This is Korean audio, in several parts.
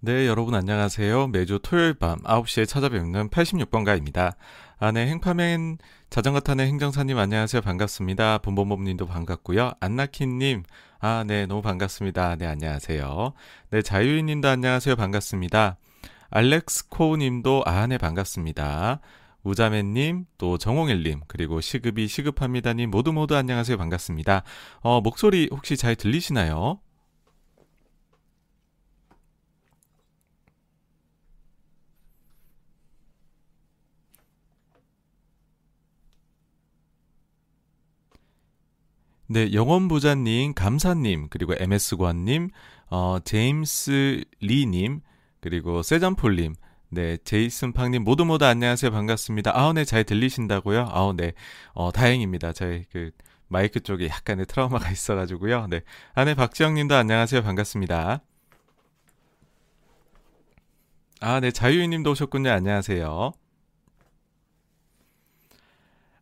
네, 여러분 안녕하세요. 매주 토요일 밤 9시에 찾아뵙는 86번가입니다. 아, 네, 행파맨 자전거 타는 행정사님 안녕하세요. 반갑습니다. 본본범님도 반갑고요. 안나키님, 아, 네, 너무 반갑습니다. 네, 안녕하세요. 네, 자유인님도 안녕하세요. 반갑습니다. 알렉스 코우님도 아, 네, 반갑습니다. 우자매님, 또 정홍일님, 그리고 시급이 시급합니다님 모두 모두 안녕하세요. 반갑습니다. 어, 목소리 혹시 잘 들리시나요? 네, 영원부자님, 감사님, 그리고 MS관님, 어, 제임스 리님, 그리고 세전폴님, 네, 제이슨 팡님 모두 모두 안녕하세요. 반갑습니다. 아우, 네, 잘 들리신다고요? 아우, 네, 어, 다행입니다. 저희 그, 마이크 쪽에 약간의 트라우마가 있어가지고요. 네. 아, 네, 박지영님도 안녕하세요. 반갑습니다. 아, 네, 자유인님도 오셨군요. 안녕하세요.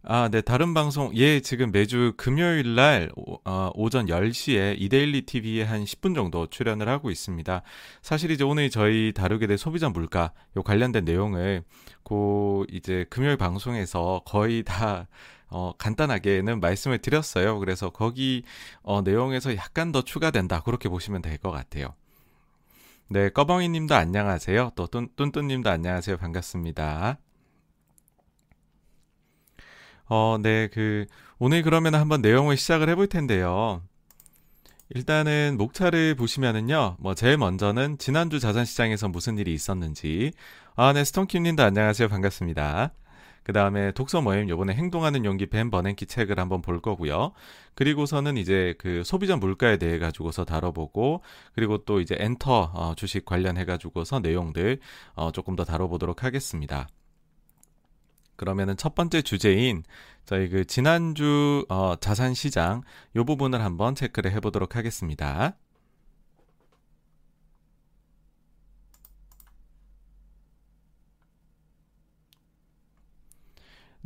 아, 네, 다른 방송, 예, 지금 매주 금요일 날, 오, 어, 오전 10시에 이데일리 TV에 한 10분 정도 출연을 하고 있습니다. 사실 이제 오늘 저희 다루게 될 소비자 물가, 요 관련된 내용을, 고, 이제 금요일 방송에서 거의 다, 어, 간단하게는 말씀을 드렸어요. 그래서 거기, 어, 내용에서 약간 더 추가된다. 그렇게 보시면 될 것 같아요. 네, 꺼벙이 님도 안녕하세요. 또, 뚠, 뚠뚠 님도 안녕하세요. 반갑습니다. 어, 네, 그, 오늘 그러면 한번 내용을 시작을 해볼 텐데요. 일단은 목차를 보시면은요, 뭐, 제일 먼저는 지난주 자산시장에서 무슨 일이 있었는지. 아, 네, 스톤킴님도 안녕하세요. 반갑습니다. 그 다음에 독서 모임 요번에 행동하는 용기 벤 버냉키 책을 한번 볼 거고요. 그리고서는 이제 그 소비자 물가에 대해 가지고서 다뤄보고 그리고 또 이제 엔터 어, 주식 관련해 가지고서 내용들 어, 조금 더 다뤄보도록 하겠습니다. 그러면은 첫 번째 주제인 저희 그 지난주 어, 자산 시장 요 부분을 한번 체크를 해보도록 하겠습니다.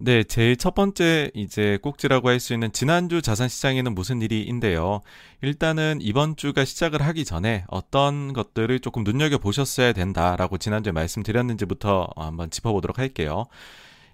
네, 제일 첫 번째 이제 꼭지라고 할 수 있는 지난주 자산 시장에는 무슨 일이인데요. 일단은 이번 주가 시작을 하기 전에 어떤 것들을 조금 눈여겨 보셨어야 된다라고 지난주에 말씀드렸는지부터 한번 짚어보도록 할게요.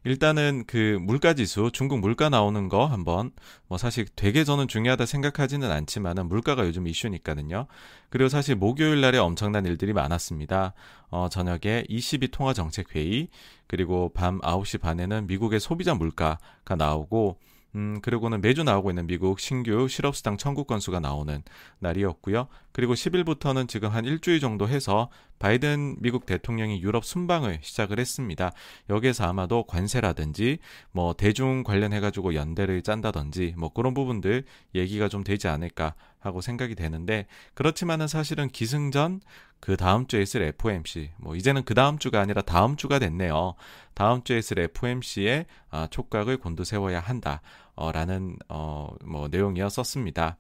일단은 그 물가 지수, 중국 물가 나오는 거 한번 뭐 사실 되게 저는 중요하다 생각하지는 않지만은 물가가 요즘 이슈니까는요. 그리고 사실 목요일 날에 엄청난 일들이 많았습니다. 어, 저녁에 ECB 통화 정책 회의, 그리고 밤 9시 반에는 미국의 소비자 물가가 나오고 음, 그리고는 매주 나오고 있는 미국 신규 실업수당 청구 건수가 나오는 날이었고요. 그리고 10일부터는 지금 한 일주일 정도 해서 바이든 미국 대통령이 유럽 순방을 시작을 했습니다. 여기에서 아마도 관세라든지 뭐 대중 관련해 가지고 연대를 짠다든지 뭐 그런 부분들 얘기가 좀 되지 않을까 하고 생각이 되는데 그렇지만은 사실은 기승전 그 다음 주에 있을 FOMC 뭐 이제는 그 다음 주가 아니라 다음 주가 됐네요. 다음 주에 있을 FOMC에 아, 촉각을 곤두세워야 한다. 어, 라는 어, 뭐 내용이었었습니다.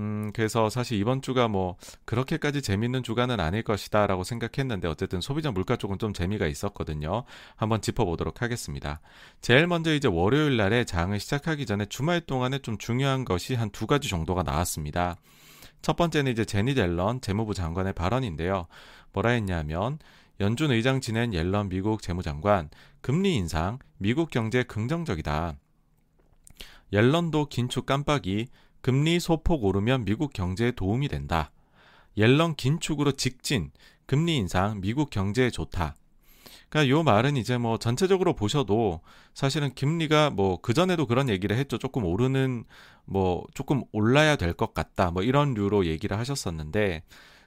음, 그래서 사실 이번 주가 뭐 그렇게까지 재밌는 주간은 아닐 것이다라고 생각했는데 어쨌든 소비자 물가 쪽은 좀 재미가 있었거든요. 한번 짚어보도록 하겠습니다. 제일 먼저 이제 월요일 날에 장을 시작하기 전에 주말 동안에 좀 중요한 것이 한 두 가지 정도가 나왔습니다. 첫 번째는 이제 제니 델런 재무부 장관의 발언인데요. 뭐라 했냐면 연준 의장 지낸 옐런 미국 재무장관 금리 인상 미국 경제 긍정적이다. 옐런도 긴축 깜빡이 금리 소폭 오르면 미국 경제에 도움이 된다. 옐런 긴축으로 직진 금리 인상 미국 경제에 좋다. 그러니까 요 말은 이제 뭐 전체적으로 보셔도 사실은 금리가 뭐 그전에도 그런 얘기를 했죠. 조금 오르는 뭐 조금 올라야 될 것 같다. 뭐 이런 류로 얘기를 하셨었는데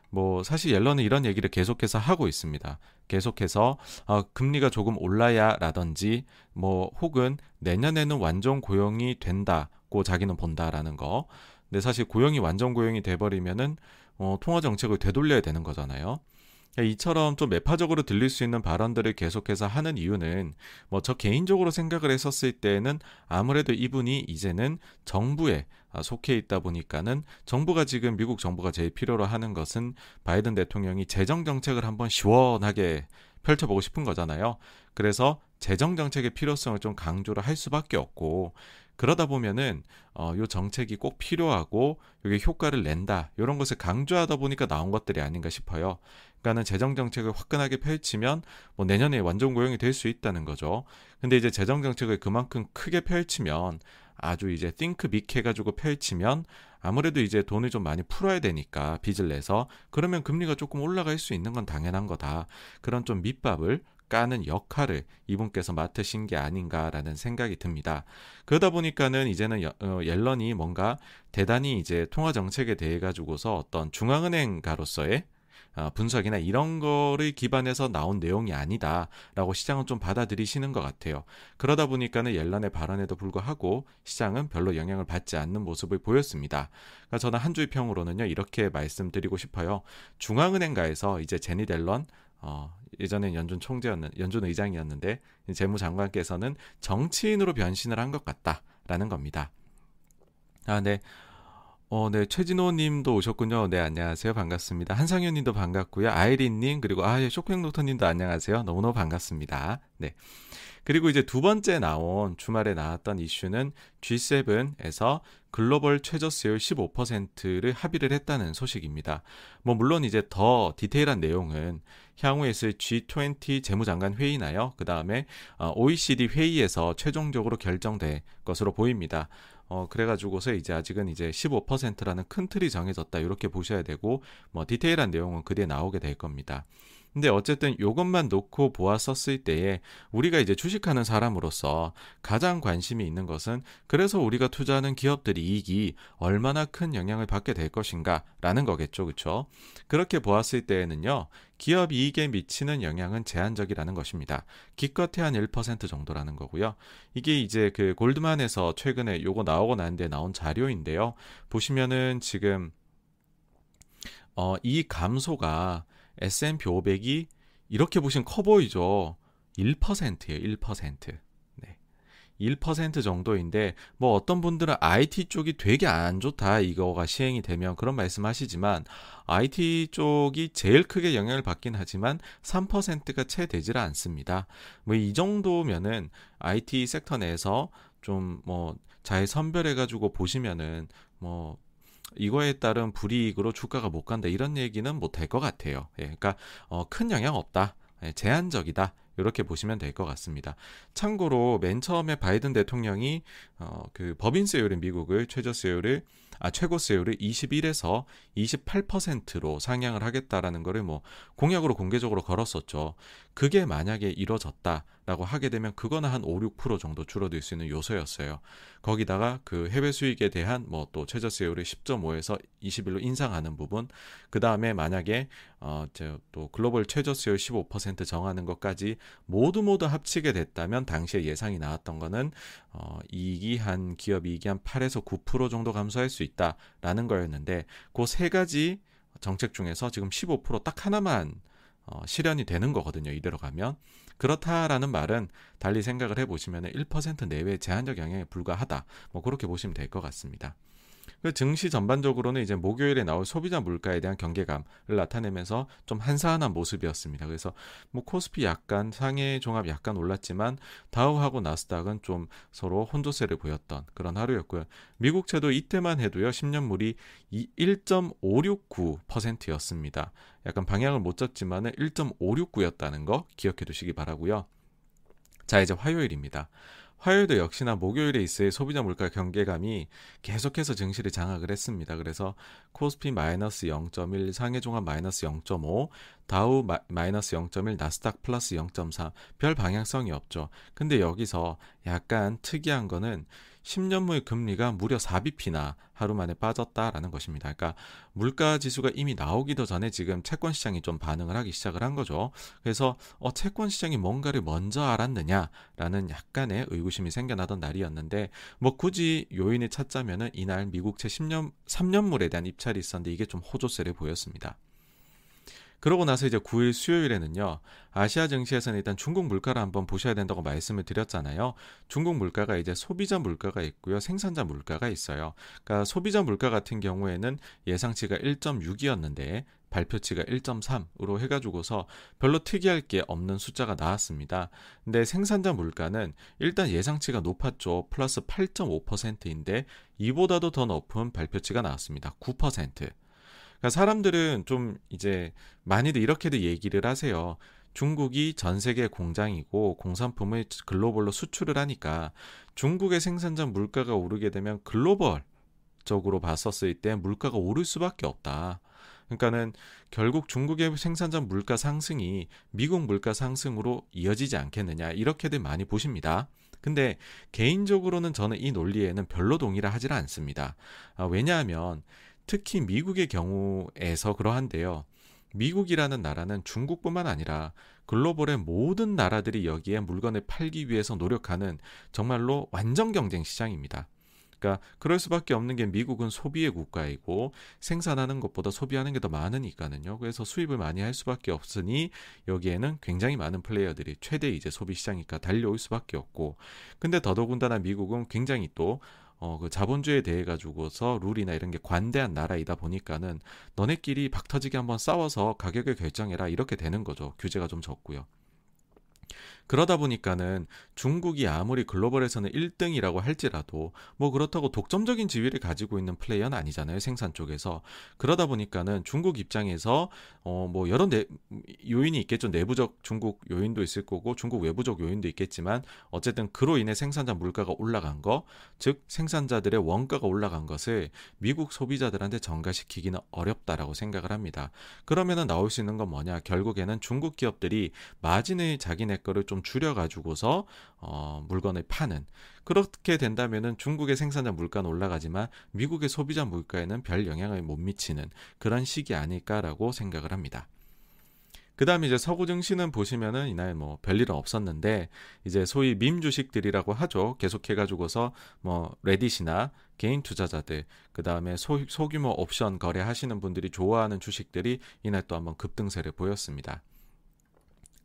뭐 사실 옐런은 이런 얘기를 계속해서 하고 있습니다. 계속해서 어, 금리가 조금 올라야라든지 뭐 혹은 내년에는 완전 고용이 된다 고 자기는 본다라는 거. 근데 사실 고용이 완전 고용이 돼버리면은 어, 통화 정책을 되돌려야 되는 거잖아요. 이처럼 좀 매파적으로 들릴 수 있는 발언들을 계속해서 하는 이유는 뭐 저 개인적으로 생각을 했었을 때는 아무래도 이분이 이제는 정부에 아, 속해 있다 보니까는 정부가 지금 미국 정부가 제일 필요로 하는 것은 바이든 대통령이 재정 정책을 한번 시원하게 펼쳐보고 싶은 거잖아요. 그래서 재정 정책의 필요성을 좀 강조를 할 수밖에 없고 그러다 보면은 어, 요 정책이 꼭 필요하고 이게 효과를 낸다 이런 것을 강조하다 보니까 나온 것들이 아닌가 싶어요. 그러니까는 재정 정책을 화끈하게 펼치면 뭐 내년에 완전 고용이 될 수 있다는 거죠. 근데 이제 재정 정책을 그만큼 크게 펼치면 아주 이제 think big 해가지고 펼치면 아무래도 이제 돈을 좀 많이 풀어야 되니까 빚을 내서 그러면 금리가 조금 올라갈 수 있는 건 당연한 거다. 그런 좀 밑밥을 까는 역할을 이분께서 맡으신 게 아닌가라는 생각이 듭니다. 그러다 보니까는 이제는 어, 옐런이 뭔가 대단히 이제 통화 정책에 대해 가지고서 어떤 중앙은행가로서의 어, 분석이나 이런 거를 기반해서 나온 내용이 아니다라고 시장은 좀 받아들이시는 것 같아요. 그러다 보니까는 옐런의 발언에도 불구하고 시장은 별로 영향을 받지 않는 모습을 보였습니다. 그러니까 저는 한 주의 평으로는요 이렇게 말씀드리고 싶어요. 중앙은행가에서 이제 제니 델런 어, 예전엔 연준 총재였는 연준 의장이었는데 재무장관께서는 정치인으로 변신을 한 것 같다라는 겁니다. 아, 네. 어, 네. 최진호 님도 오셨군요. 네, 안녕하세요. 반갑습니다. 한상현 님도 반갑고요. 아이린 님, 그리고 아, 예, 쇼핑 노터 님도 안녕하세요. 너무너무 반갑습니다. 네. 그리고 이제 두 번째 나온 주말에 나왔던 이슈는 G7에서 글로벌 최저 수율 15%를 합의를 했다는 소식입니다. 뭐 물론 이제 더 디테일한 내용은 향후에 있을 G20 재무장관 회의나요. 그 다음에 OECD 회의에서 최종적으로 결정될 것으로 보입니다. 어, 그래가지고서 이제 아직은 이제 15%라는 큰 틀이 정해졌다. 이렇게 보셔야 되고, 뭐, 디테일한 내용은 그뒤에 나오게 될 겁니다. 근데 어쨌든 이것만 놓고 보았었을 때에 우리가 이제 주식하는 사람으로서 가장 관심이 있는 것은 그래서 우리가 투자하는 기업들이 이익이 얼마나 큰 영향을 받게 될 것인가라는 거겠죠. 그렇죠? 그렇게 보았을 때에는요. 기업 이익에 미치는 영향은 제한적이라는 것입니다. 기껏해 한1% 정도라는 거고요. 이게 이제 그 골드만에서 최근에 요거 나오고 난 뒤에 나온 자료인데요. 보시면은 지금 어, 이 감소가 S&P 500이 이렇게 보시면 커 보이죠. 1%예요. 1%. 네. 1% 정도인데 뭐 어떤 분들은 IT 쪽이 되게 안 좋다 이거가 시행이 되면 그런 말씀하시지만 IT 쪽이 제일 크게 영향을 받긴 하지만 3%가 채 되질 않습니다. 뭐 이 정도면은 IT 섹터 내에서 좀 뭐 잘 선별해 가지고 보시면은 뭐 이거에 따른 불이익으로 주가가 못 간다 이런 얘기는 못할것 같아요. 예, 그러니까 어, 큰 영향 없다. 예, 제한적이다. 이렇게 보시면 될 것 같습니다. 참고로 맨 처음에 바이든 대통령이 어, 그 법인 세율인 미국을 최저 세율을 아, 최고 세율을 21에서 28%로 상향을 하겠다라는 거를 뭐 공약으로 공개적으로 걸었었죠. 그게 만약에 이루어졌다라고 하게 되면 그거는 한 5, 6% 정도 줄어들 수 있는 요소였어요. 거기다가 그 해외 수익에 대한 뭐 또 최저 세율을 10.5에서 21로 인상하는 부분, 그 다음에 만약에 어또 글로벌 최저 세율 15% 정하는 것까지 모두 모두 합치게 됐다면 당시에 예상이 나왔던 거는 어 이익이 한 기업 이익이 한 8에서 9% 정도 감소할 수 있다라는 거였는데 그 세 가지 정책 중에서 지금 15%딱 하나만 어, 실현이 되는 거거든요. 이대로 가면. 그렇다라는 말은 달리 생각을 해보시면 1% 내외 제한적 영향에 불과하다. 뭐 그렇게 보시면 될 것 같습니다. 그 증시 전반적으로는 이제 목요일에 나올 소비자 물가에 대한 경계감을 나타내면서 좀 한산한 모습이었습니다. 그래서 뭐 코스피 약간 상해 종합 약간 올랐지만 다우하고 나스닥은 좀 서로 혼조세를 보였던 그런 하루였고요. 미국채도 이때만 해도요 10년물이 1.569%였습니다. 약간 방향을 못 잡지만은 1.569였다는 거 기억해 두시기 바라고요. 자 이제 화요일입니다. 화요일도 역시나 목요일에 있을 소비자 물가 경계감이 계속해서 증시를 장악을 했습니다. 그래서 코스피 마이너스 0.1, 상해 종합 마이너스 0.5, 다우 마이너스 0.1, 나스닥 플러스 0.4, 별 방향성이 없죠. 근데 여기서 약간 특이한 거는 10년물 금리가 무려 4bp나 하루 만에 빠졌다라는 것입니다. 그러니까 물가 지수가 이미 나오기도 전에 지금 채권 시장이 좀 반응을 하기 시작을 한 거죠. 그래서 어 채권 시장이 뭔가를 먼저 알았느냐라는 약간의 의구심이 생겨나던 날이었는데 뭐 굳이 요인을 찾자면은 이날 미국채 10년 3년물에 대한 입찰이 있었는데 이게 좀 호조세를 보였습니다. 그러고 나서 이제 9일 수요일에는요. 아시아 증시에서는 일단 중국 물가를 한번 보셔야 된다고 말씀을 드렸잖아요. 중국 물가가 이제 소비자 물가가 있고요. 생산자 물가가 있어요. 그러니까 소비자 물가 같은 경우에는 예상치가 1.6이었는데 발표치가 1.3으로 해가지고서 별로 특이할 게 없는 숫자가 나왔습니다. 근데 생산자 물가는 일단 예상치가 높았죠. 플러스 8.5%인데 이보다도 더 높은 발표치가 나왔습니다. 9%. 그러니까 사람들은 좀 이제 많이들 이렇게도 얘기를 하세요. 중국이 전 세계 공장이고 공산품을 글로벌로 수출을 하니까 중국의 생산자 물가가 오르게 되면 글로벌적으로 봤었을 때 물가가 오를 수밖에 없다. 그러니까는 결국 중국의 생산자 물가 상승이 미국 물가 상승으로 이어지지 않겠느냐 이렇게들 많이 보십니다. 근데 개인적으로는 저는 이 논리에는 별로 동의를 하질 않습니다. 아, 왜냐하면 특히 미국의 경우에서 그러한데요. 미국이라는 나라는 중국뿐만 아니라 글로벌의 모든 나라들이 여기에 물건을 팔기 위해서 노력하는 정말로 완전 경쟁 시장입니다. 그러니까 그럴 수밖에 없는 게 미국은 소비의 국가이고 생산하는 것보다 소비하는 게 더 많으니까는요. 그래서 수입을 많이 할 수밖에 없으니 여기에는 굉장히 많은 플레이어들이 최대 이제 소비 시장이니까 달려올 수밖에 없고 근데 더더군다나 미국은 굉장히 또 어, 그 자본주의에 대해 가지고서 룰이나 이런 게 관대한 나라이다 보니까는 너네끼리 박 터지게 한번 싸워서 가격을 결정해라 이렇게 되는 거죠. 규제가 좀 적고요. 그러다 보니까는 중국이 아무리 글로벌에서는 1등이라고 할지라도 뭐 그렇다고 독점적인 지위를 가지고 있는 플레이어는 아니잖아요. 생산 쪽에서. 그러다 보니까는 중국 입장에서 어 뭐 여러 내, 요인이 있겠죠. 내부적 중국 요인도 있을 거고 중국 외부적 요인도 있겠지만 어쨌든 그로 인해 생산자 물가가 올라간 거, 즉 생산자들의 원가가 올라간 것을 미국 소비자들한테 전가시키기는 어렵다라고 생각을 합니다. 그러면은 나올 수 있는 건 뭐냐? 결국에는 중국 기업들이 마진을 자기네 거를 좀 줄여 가지고서 어, 물건을 파는 그렇게 된다면은 중국의 생산자 물가는 올라가지만 미국의 소비자 물가에는 별 영향을 못 미치는 그런 시기 아닐까라고 생각을 합니다. 그 다음에 이제 서구 증시는 보시면은 이날 뭐 별일은 없었는데 이제 소위 밈 주식들이라고 하죠. 계속해가지고서 뭐 레딧이나 개인 투자자들 그 다음에 소규모 옵션 거래하시는 분들이 좋아하는 주식들이 이날 또 한번 급등세를 보였습니다.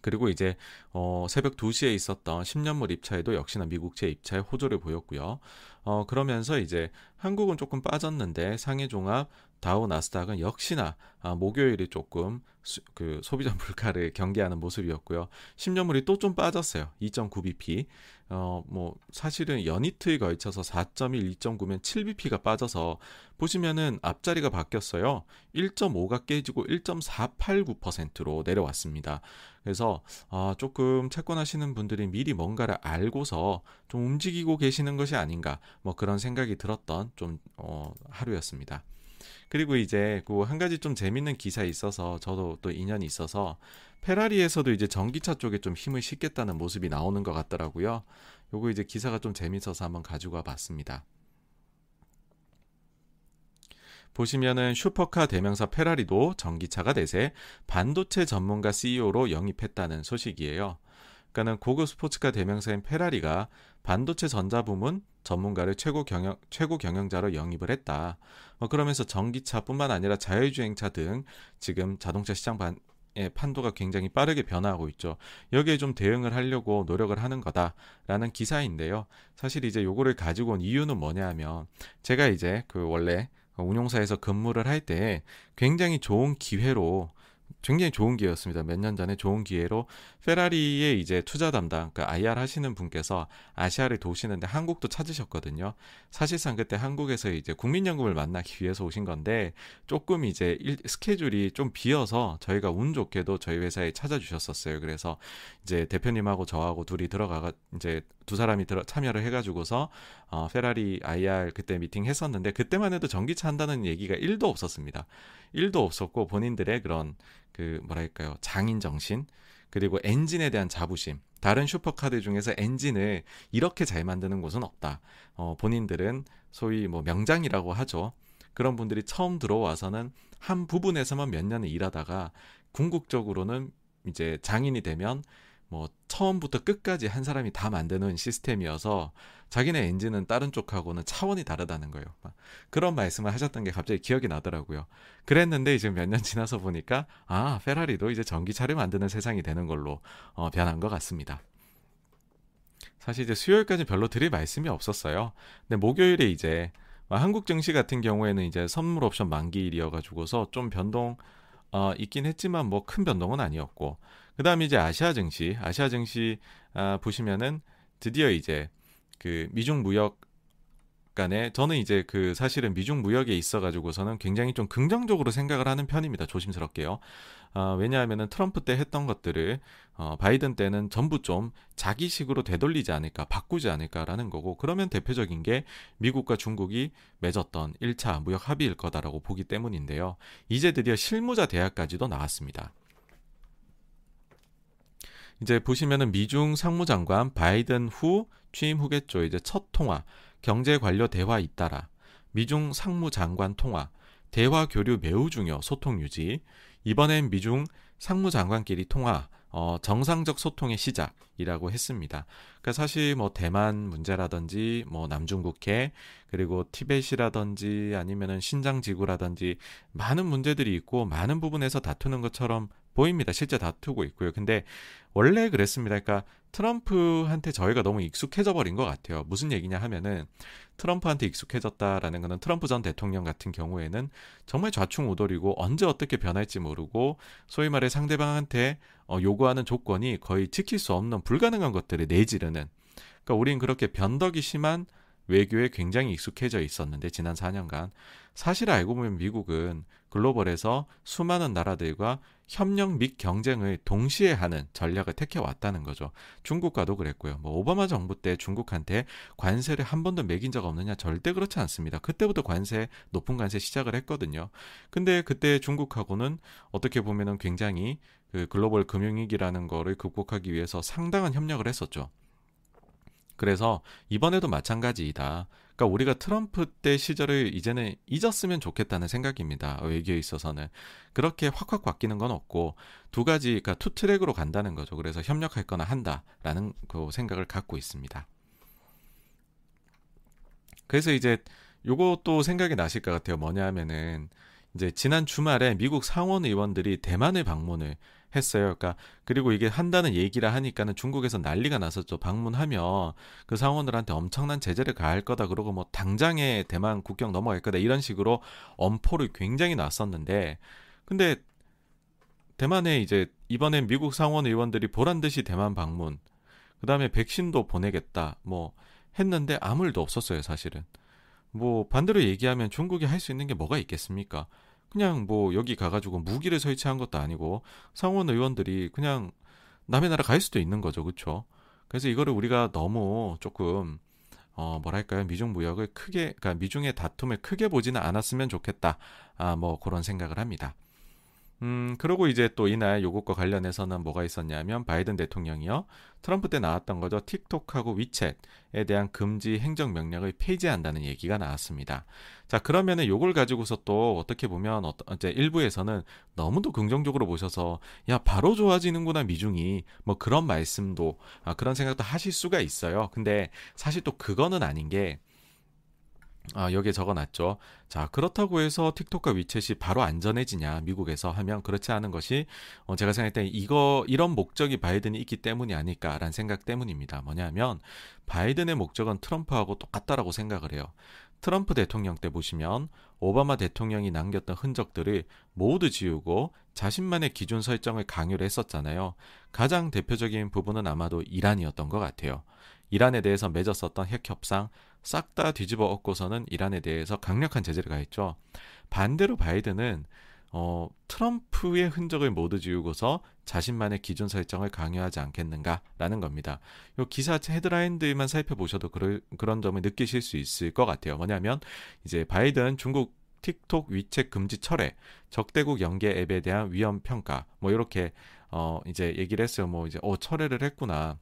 그리고 이제 어 새벽 2시에 있었던 10년물 입차에도 역시나 미국 채 입차에 호조를 보였고요. 어 그러면서 이제 한국은 조금 빠졌는데 상해 종합 다우 나스닥은 역시나 아, 목요일이 조금 수, 그 소비자 물가를 경계하는 모습이었고요. 10년물이 또 좀 빠졌어요. 2.9bp. 어, 뭐 사실은 연이틀에 걸쳐서 4.1, 2.9면 7bp가 빠져서 보시면은 앞자리가 바뀌었어요. 1.5가 깨지고 1.489%로 내려왔습니다. 그래서 아, 조금 채권하시는 분들이 미리 뭔가를 알고서 좀 움직이고 계시는 것이 아닌가 뭐 그런 생각이 들었던 좀 어, 하루였습니다. 그리고 이제 그 한 가지 좀 재밌는 기사에 있어서 저도 또 인연이 있어서 페라리에서도 이제 전기차 쪽에 좀 힘을 싣겠다는 모습이 나오는 것 같더라고요. 요거 이제 기사가 좀 재밌어서 한번 가지고 와 봤습니다. 보시면은 슈퍼카 대명사 페라리도 전기차가 대세 반도체 전문가 CEO로 영입했다는 소식이에요. 그러니까는 고급 스포츠카 대명사인 페라리가 반도체 전자 부문 전문가를 최고 경영 최고 경영자로 영입을 했다. 어, 그러면서 전기차뿐만 아니라 자율주행차 등 지금 자동차 시장 반, 의 판도가 굉장히 빠르게 변화하고 있죠. 여기에 좀 대응을 하려고 노력을 하는 거다라는 기사인데요. 사실 이제 요거를 가지고 온 이유는 뭐냐면 제가 이제 그 원래 운용사에서 근무를 할 때 굉장히 좋은 기회로 굉장히 좋은 기회였습니다. 몇 년 전에 좋은 기회로 페라리의 이제 투자 담당, 그러니까 IR 하시는 분께서 아시아를 도시는데 한국도 찾으셨거든요. 사실상 그때 한국에서 이제 국민연금을 만나기 위해서 오신 건데 조금 이제 일, 스케줄이 좀 비어서 저희가 운 좋게도 저희 회사에 찾아주셨었어요. 그래서 이제 대표님하고 저하고 둘이 들어가가 이제 두 사람이 들어 참여를 해가지고서 어, 페라리 IR 그때 미팅 했었는데 그때만 해도 전기차 한다는 얘기가 1도 없었습니다. 1도 없었고 본인들의 그런 그 뭐랄까요 장인 정신 그리고 엔진에 대한 자부심 다른 슈퍼카들 중에서 엔진을 이렇게 잘 만드는 곳은 없다. 어, 본인들은 소위 뭐 명장이라고 하죠. 그런 분들이 처음 들어와서는 한 부분에서만 몇 년을 일하다가 궁극적으로는 이제 장인이 되면 뭐 처음부터 끝까지 한 사람이 다 만드는 시스템이어서 자기네 엔진은 다른 쪽하고는 차원이 다르다는 거예요. 그런 말씀을 하셨던 게 갑자기 기억이 나더라고요. 그랬는데 이제 몇 년 지나서 보니까 아 페라리도 이제 전기차를 만드는 세상이 되는 걸로 어, 변한 것 같습니다. 사실 이제 수요일까지 별로 드릴 말씀이 없었어요. 근데 목요일에 이제 한국 증시 같은 경우에는 이제 선물 옵션 만기일이어가지고서 좀 변동 어, 있긴 했지만 뭐 큰 변동은 아니었고 그 다음에 이제 아시아 증시, 아시아 증시 아, 보시면은 드디어 이제 그 미중 무역 간에 저는 이제 그 사실은 미중 무역에 있어 가지고서는 굉장히 좀 긍정적으로 생각을 하는 편입니다. 조심스럽게요. 어, 왜냐하면은 트럼프 때 했던 것들을 어, 바이든 때는 전부 좀 자기식으로 되돌리지 않을까, 바꾸지 않을까라는 거고, 그러면 대표적인 게 미국과 중국이 맺었던 1차 무역 합의일 거다라고 보기 때문인데요. 이제 드디어 실무자 대화까지도 나왔습니다. 이제 보시면은 미중 상무장관 바이든 후 취임 후겠죠. 이제 첫 통화, 경제 관료 대화 잇따라 미중 상무장관 통화, 대화 교류 매우 중요, 소통 유지. 이번엔 미중 상무장관끼리 통화, 어, 정상적 소통의 시작이라고 했습니다. 그러니까 사실 뭐 대만 문제라든지 뭐 남중국해 그리고 티벳이라든지 아니면은 신장 지구라든지 많은 문제들이 있고 많은 부분에서 다투는 것처럼 보입니다. 실제 다투고 있고요. 근데 원래 그랬습니다. 그러니까 트럼프한테 저희가 너무 익숙해져 버린 것 같아요. 무슨 얘기냐 하면은 트럼프한테 익숙해졌다라는 거는 트럼프 전 대통령 같은 경우에는 정말 좌충우돌이고 언제 어떻게 변할지 모르고 소위 말해 상대방한테 어, 요구하는 조건이 거의 지킬 수 없는 불가능한 것들을 내지르는 그러니까 우린 그렇게 변덕이 심한 외교에 굉장히 익숙해져 있었는데 지난 4년간 사실 알고 보면 미국은 글로벌에서 수많은 나라들과 협력 및 경쟁을 동시에 하는 전략을 택해 왔다는 거죠. 중국과도 그랬고요. 뭐 오바마 정부 때 중국한테 관세를 한 번도 매긴 적 없느냐? 절대 그렇지 않습니다. 그때부터 관세 높은 관세 시작을 했거든요. 근데 그때 중국하고는 어떻게 보면은 굉장히 그 글로벌 금융위기라는 거를 극복하기 위해서 상당한 협력을 했었죠. 그래서 이번에도 마찬가지이다. 그러니까 우리가 트럼프 때 시절을 이제는 잊었으면 좋겠다는 생각입니다. 외교에 있어서는 그렇게 확확 바뀌는 건 없고 두 가지 그러니까 two track으로 간다는 거죠. 그래서 협력할 거나 한다라는 그 생각을 갖고 있습니다. 그래서 이제 요것도 생각이 나실 것 같아요. 뭐냐 하면은 이제 지난 주말에 미국 상원 의원들이 대만을 방문을 했어요. 그러니까 그리고 이게 한다는 얘기를 하니까는 중국에서 난리가 났었죠. 방문하면 그 상원들한테 엄청난 제재를 가할 거다. 그러고 뭐 당장에 대만 국경 넘어갈 거다. 이런 식으로 엄포를 굉장히 놨었는데 근데 대만에 이제 이번엔 미국 상원 의원들이 보란 듯이 대만 방문 그다음에 백신도 보내겠다. 뭐 했는데 아무 일도 없었어요, 사실은. 뭐 반대로 얘기하면 중국이 할 수 있는 게 뭐가 있겠습니까? 그냥 뭐 여기 가가지고 무기를 설치한 것도 아니고 상원 의원들이 그냥 남의 나라 갈 수도 있는 거죠, 그렇죠? 그래서 이거를 우리가 너무 조금 어 뭐랄까요 미중 무역을 크게 그러니까 미중의 다툼을 크게 보지는 않았으면 좋겠다, 아 뭐 그런 생각을 합니다. 음, 그리고 이제 또 이날 요것과 관련해서는 뭐가 있었냐면 바이든 대통령이요. 트럼프 때 나왔던 거죠. 틱톡하고 위챗에 대한 금지 행정 명령을 폐지한다는 얘기가 나왔습니다. 자, 그러면은 요걸 가지고서 또 어떻게 보면 어, 이제 일부에서는 너무도 긍정적으로 보셔서 야, 바로 좋아지는구나 미중이 뭐 그런 말씀도 아, 그런 생각도 하실 수가 있어요. 근데 사실 또 그거는 아닌 게 아, 여기에 적어놨죠. 자, 그렇다고 해서 틱톡과 위챗이 바로 안전해지냐, 미국에서 하면 그렇지 않은 것이, 어, 제가 생각할 때 이거, 이런 목적이 바이든이 있기 때문이 아닐까라는 생각 때문입니다. 뭐냐면, 바이든의 목적은 트럼프하고 똑같다라고 생각을 해요. 트럼프 대통령 때 보시면, 오바마 대통령이 남겼던 흔적들을 모두 지우고 자신만의 기준 설정을 강요를 했었잖아요. 가장 대표적인 부분은 아마도 이란이었던 것 같아요. 이란에 대해서 맺었었던 핵 협상, 싹 다 뒤집어 엎고서는 이란에 대해서 강력한 제재를 가했죠. 반대로 바이든은 어, 트럼프의 흔적을 모두 지우고서 자신만의 기준 설정을 강요하지 않겠는가라는 겁니다. 요 기사 헤드라인들만 살펴보셔도 그럴, 그런 점을 느끼실 수 있을 것 같아요. 뭐냐면 이제 바이든 중국 틱톡 위챗 금지 철회, 적대국 연계 앱에 대한 위험 평가, 뭐 이렇게 어 이제 얘기를 했어요. 뭐 이제 어 철회를 했구나.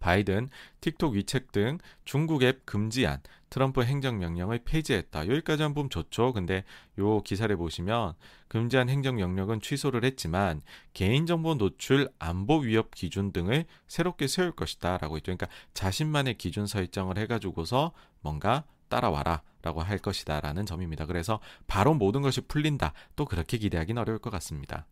바이든, 틱톡, 위책 등 중국 앱 금지안, 트럼프 행정명령을 폐지했다. 여기까지 한번 좋죠. 근데 요 기사를 보시면 금지한 행정명령은 취소를 했지만 개인정보 노출 안보 위협 기준 등을 새롭게 세울 것이다. 라고 했죠. 그러니까 자신만의 기준 설정을 해가지고서 뭔가 따라와라 라고 할 것이다 라는 점입니다. 그래서 바로 모든 것이 풀린다. 또 그렇게 기대하기는 어려울 것 같습니다.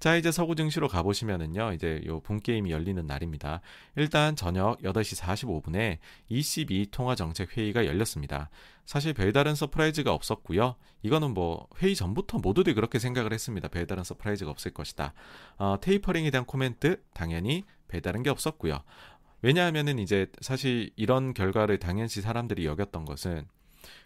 자, 이제 서구 증시로 가보시면은요, 이제 요 본게임이 열리는 날입니다. 일단 저녁 8시 45분에 ECB 통화정책회의가 열렸습니다. 사실 별다른 surprise가 없었고요. 이거는 뭐 회의 전부터 모두들 그렇게 생각을 했습니다. 별다른 surprise가 없을 것이다. 어, tapering에 대한 코멘트 당연히 별다른 게 없었고요. 왜냐하면은 이제 사실 이런 결과를 당연시 사람들이 여겼던 것은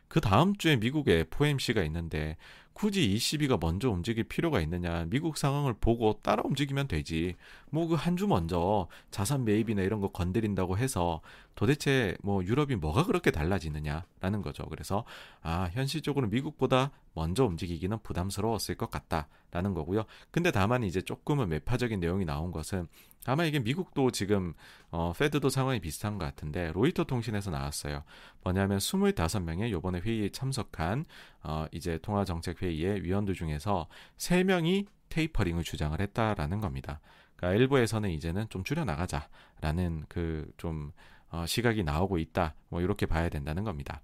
그 다음 주에 미국에 FOMC가 있는데 굳이 ECB가 먼저 움직일 필요가 있느냐. 미국 상황을 보고 따라 움직이면 되지. 뭐 그 한 주 먼저 자산 매입이나 이런 거 건드린다고 해서 도대체 뭐 유럽이 뭐가 그렇게 달라지느냐라는 거죠. 그래서 아, 현실적으로 미국보다 먼저 움직이기는 부담스러웠을 것 같다라는 거고요. 근데 다만 이제 조금은 매파적인 내용이 나온 것은 아마 이게 미국도 지금 어 페드도 상황이 비슷한 것 같은데 로이터 통신에서 나왔어요. 뭐냐면 25명의 요번에 회의에 참석한 어 이제 통화 정책 회의의 위원들 중에서 3명이 tapering을 주장을 했다라는 겁니다. 그러니까 일부에서는 이제는 좀 줄여 나가자라는 그좀 어 시각이 나오고 있다. 뭐 이렇게 봐야 된다는 겁니다.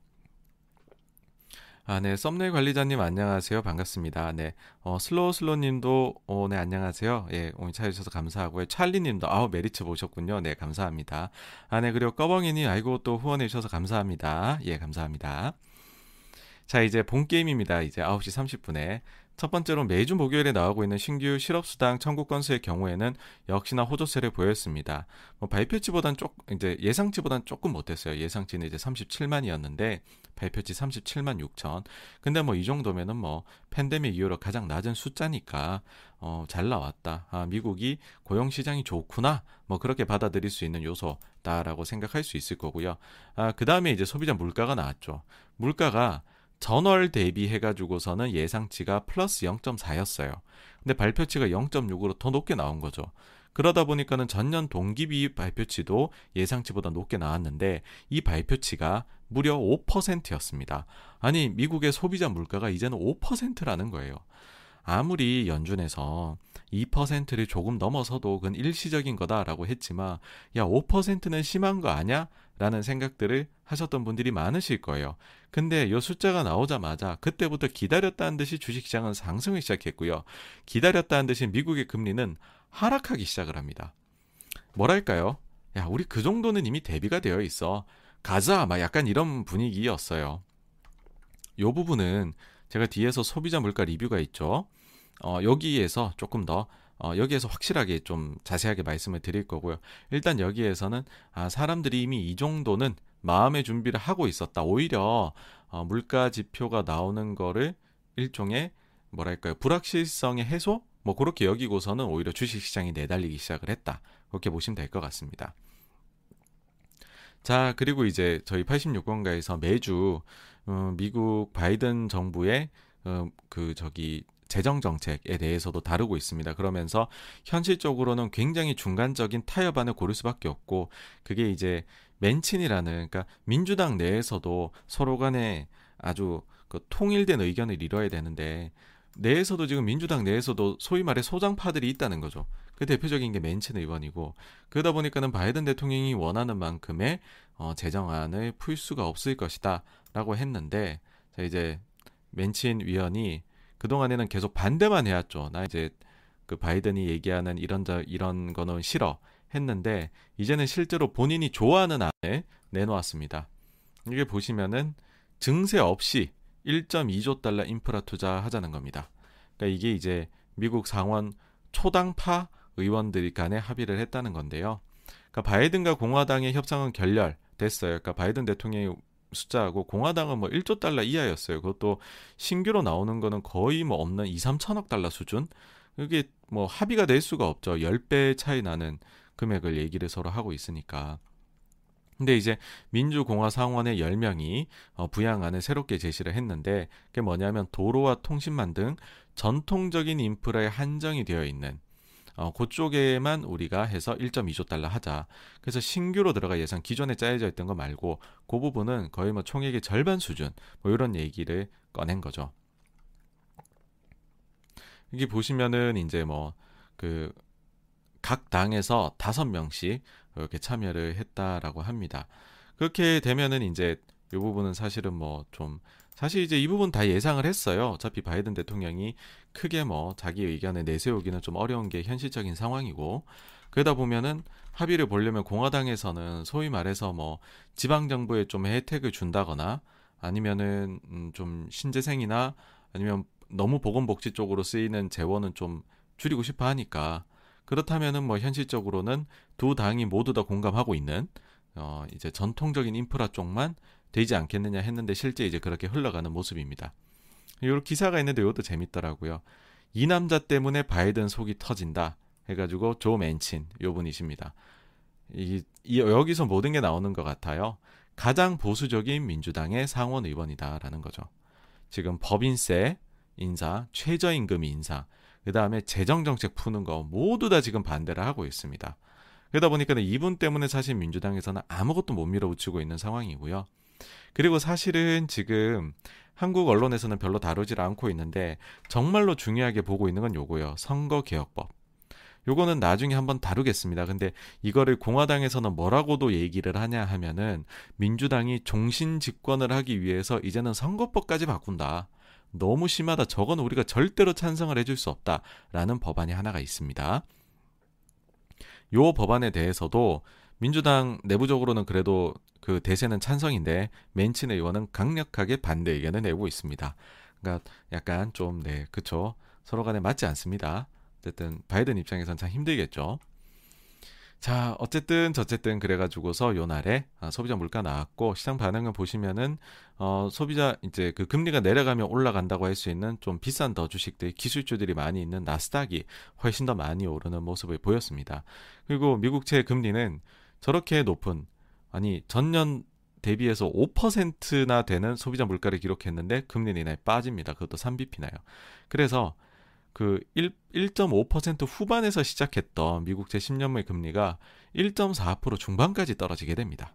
아, 네. 썸네일 관리자님 안녕하세요. 반갑습니다. 네. 어, 슬로우 슬로우 님도, 어, 네, 안녕하세요. 예, 오늘 찾아 주셔서 감사하고요. 찰리 님도, 아우, 메리츠 보셨군요. 네, 감사합니다. 아, 네. 그리고 꺼벙이 님, 아이고, 또 후원해 주셔서 감사합니다. 예, 감사합니다. 자, 이제 본 게임입니다. 이제 9시 30분에. 첫 번째로 매주 목요일에 나오고 있는 신규 실업수당 청구 건수의 경우에는 역시나 호조세를 보였습니다. 뭐 발표치보단 조금 이제 예상치보단 조금 못했어요. 예상치는 이제 37만이었는데 발표치 37만 6천. 근데 뭐 이 정도면은 뭐 팬데믹 이후로 가장 낮은 숫자니까 어, 잘 나왔다. 아, 미국이 고용 시장이 좋구나. 뭐 그렇게 받아들일 수 있는 요소다라고 생각할 수 있을 거고요. 아, 그 다음에 이제 소비자 물가가 나왔죠. 물가가 전월 대비해가지고서는 예상치가 플러스 0.4였어요. 근데 발표치가 0.6으로 더 높게 나온 거죠. 그러다 보니까는 전년 동기비 발표치도 예상치보다 높게 나왔는데 이 발표치가 무려 5%였습니다. 아니, 미국의 소비자 물가가 이제는 5%라는 거예요. 아무리 연준에서 2%를 조금 넘어서도 그건 일시적인 거다라고 했지만 야 5%는 심한 거 아냐? 라는 생각들을 하셨던 분들이 많으실 거예요. 근데 이 숫자가 나오자마자 그때부터 기다렸다는 듯이 주식시장은 상승을 시작했고요. 기다렸다는 듯이 미국의 금리는 하락하기 시작을 합니다. 뭐랄까요? 야, 우리 그 정도는 이미 대비가 되어 있어. 가자! 막 약간 이런 분위기였어요. 요 부분은 제가 뒤에서 소비자 물가 리뷰가 있죠. 어, 여기에서 조금 더 어, 여기에서 확실하게 좀 자세하게 말씀을 드릴 거고요. 일단 여기에서는 아, 사람들이 이미 이 정도는 마음의 준비를 하고 있었다. 오히려 어, 물가 지표가 나오는 거를 일종의 뭐랄까요 불확실성의 해소 뭐 그렇게 여기고서는 오히려 주식시장이 내달리기 시작을 했다. 그렇게 보시면 될 것 같습니다. 자 그리고 이제 저희 86권가에서 매주 어, 미국 바이든 정부의 어, 그 저기 재정 정책에 대해서도 다루고 있습니다. 그러면서 현실적으로는 굉장히 중간적인 타협안을 고를 수밖에 없고 그게 이제 맨친이라는 그러니까 민주당 내에서도 서로 간에 아주 그 통일된 의견을 이뤄야 되는데 내에서도 지금 민주당 내에서도 소위 말해 소장파들이 있다는 거죠. 그 대표적인 게 맨친 의원이고 그러다 보니까는 바이든 대통령이 원하는 만큼의 어, 재정안을 풀 수가 없을 것이다라고 했는데 자 이제 맨친 위원이 그동안에는 계속 반대만 해왔죠. 나 이제 그 바이든이 얘기하는 이런 저 이런 거는 싫어 했는데 이제는 실제로 본인이 좋아하는 안에 내놓았습니다. 이게 보시면은 증세 없이 1.2조 달러 인프라 투자하자는 겁니다. 그러니까 이게 이제 미국 상원 초당파 의원들이 간에 합의를 했다는 건데요. 그러니까 바이든과 공화당의 협상은 결렬됐어요. 그러니까 바이든 대통령이 숫자하고 공화당은 뭐 1조 달러 이하였어요. 그것도 신규로 나오는 거는 거의 뭐 없는 2, 3천억 달러 수준. 이게 뭐 합의가 될 수가 없죠. 10배 차이 나는 금액을 얘기를 서로 하고 있으니까. 근데 이제 민주공화 상원의 10명이 어, 부양안을 새롭게 제시를 했는데 그게 뭐냐면 도로와 통신망 등 전통적인 인프라에 한정이 되어 있는 어, 그쪽에만 우리가 해서 1.2조 달러 하자. 그래서 신규로 들어가 예산 기존에 짜여져 있던 거 말고 그 부분은 거의 뭐 총액의 절반 수준 뭐 이런 얘기를 꺼낸 거죠. 여기 보시면은 이제 뭐 그 각 당에서 다섯 명씩 이렇게 참여를 했다라고 합니다. 그렇게 되면은 이제 이 부분은 사실은 뭐좀 사실 이제 이 부분 다 예상을 했어요. 어차피 바이든 대통령이 크게 뭐 자기 의견을 내세우기는 좀 어려운 게 현실적인 상황이고 그러다 보면은 합의를 보려면 공화당에서는 소위 말해서 뭐 지방 정부에 좀 혜택을 준다거나 아니면은 음좀 신재생이나 아니면 너무 보건복지 쪽으로 쓰이는 재원은 좀 줄이고 싶어 하니까 그렇다면은 뭐 현실적으로는 두 당이 모두 다 공감하고 있는 어 이제 전통적인 인프라 쪽만 되지 않겠느냐 했는데 실제 이제 그렇게 흘러가는 모습입니다. 요 기사가 있는데 이것도 재밌더라고요. 이 남자 때문에 바이든 속이 터진다 해가지고 조 맨친 요 분이십니다. 이, 이 여기서 모든 게 나오는 것 같아요. 가장 보수적인 민주당의 상원 의원이다라는 거죠. 지금 법인세 인사, 최저임금 인사, 그 다음에 재정정책 푸는 거 모두 다 지금 반대를 하고 있습니다. 그러다 보니까 이분 때문에 사실 민주당에서는 아무것도 못 밀어붙이고 있는 상황이고요. 그리고 사실은 지금 한국 언론에서는 별로 다루질 않고 있는데 정말로 중요하게 보고 있는 건 요거예요. 선거 개혁법. 요거는 나중에 한번 다루겠습니다. 근데 이거를 공화당에서는 뭐라고도 얘기를 하냐 하면은 민주당이 종신 집권을 하기 위해서 이제는 선거법까지 바꾼다. 너무 심하다. 저건 우리가 절대로 찬성을 해줄 수 없다 라는 법안이 하나가 있습니다. 요 법안에 대해서도 민주당 내부적으로는 그래도 그 대세는 찬성인데 맨친 의원은 강력하게 반대 의견을 내고 있습니다. 그러니까 약간 좀 네, 그쵸. 서로 간에 맞지 않습니다. 어쨌든 바이든 입장에선 참 힘들겠죠. 자, 어쨌든 저쨌든 그래가지고서 요 날에 아, 소비자 물가 나왔고 시장 반응을 보시면은 어 소비자 이제 그 금리가 내려가면 올라간다고 할 수 있는 좀 비싼 더 주식들 기술주들이 많이 있는 나스닥이 훨씬 더 많이 오르는 모습을 보였습니다. 그리고 미국채 금리는 저렇게 높은 아니 전년 대비해서 5%나 되는 소비자 물가를 기록했는데 금리는 이날 빠집니다. 그것도 3bp나요. 그래서 그 1, 1.5% 후반에서 시작했던 미국 제 10년물 금리가 1.4% 중반까지 떨어지게 됩니다.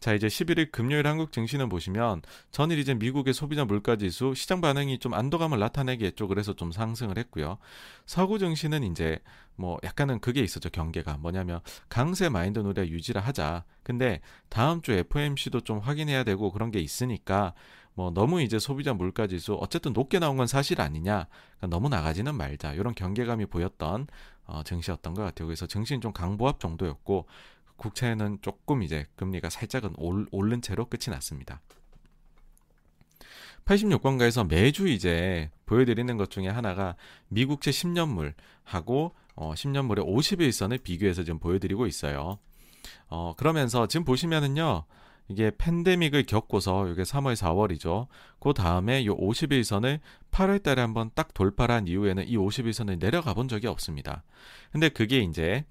자, 이제 11일 금요일 한국 증시는 보시면 전일 이제 미국의 소비자 물가 지수 시장 반응이 좀 안도감을 나타내겠죠. 그래서 좀 상승을 했고요. 서구 증시는 이제 뭐 약간은 그게 있었죠. 경계가 뭐냐면 강세 마인드 노래 유지를 하자. 근데 다음 주 FOMC도 좀 확인해야 되고 그런 게 있으니까 뭐 너무 이제 소비자 물가 지수 어쨌든 높게 나온 건 사실 아니냐 그러니까 너무 나가지는 말자 이런 경계감이 보였던 어, 증시였던 것 같아요. 그래서 증시는 좀 강보합 정도였고 국채는 조금 이제 금리가 살짝은 올, 오른 채로 끝이 났습니다. 86권가에서 매주 이제 보여드리는 것 중에 하나가 미국채 10년물하고 어, 10년물의 50일선을 비교해서 지금 보여드리고 있어요. 어, 그러면서 지금 보시면은요. 이게 팬데믹을 겪고서 이게 3월 4월이죠. 그 다음에 요 50일선을 8월 달에 한번 딱 돌파를 한 이후에는 이 50일선을 내려가 본 적이 없습니다. 근데 그게 이제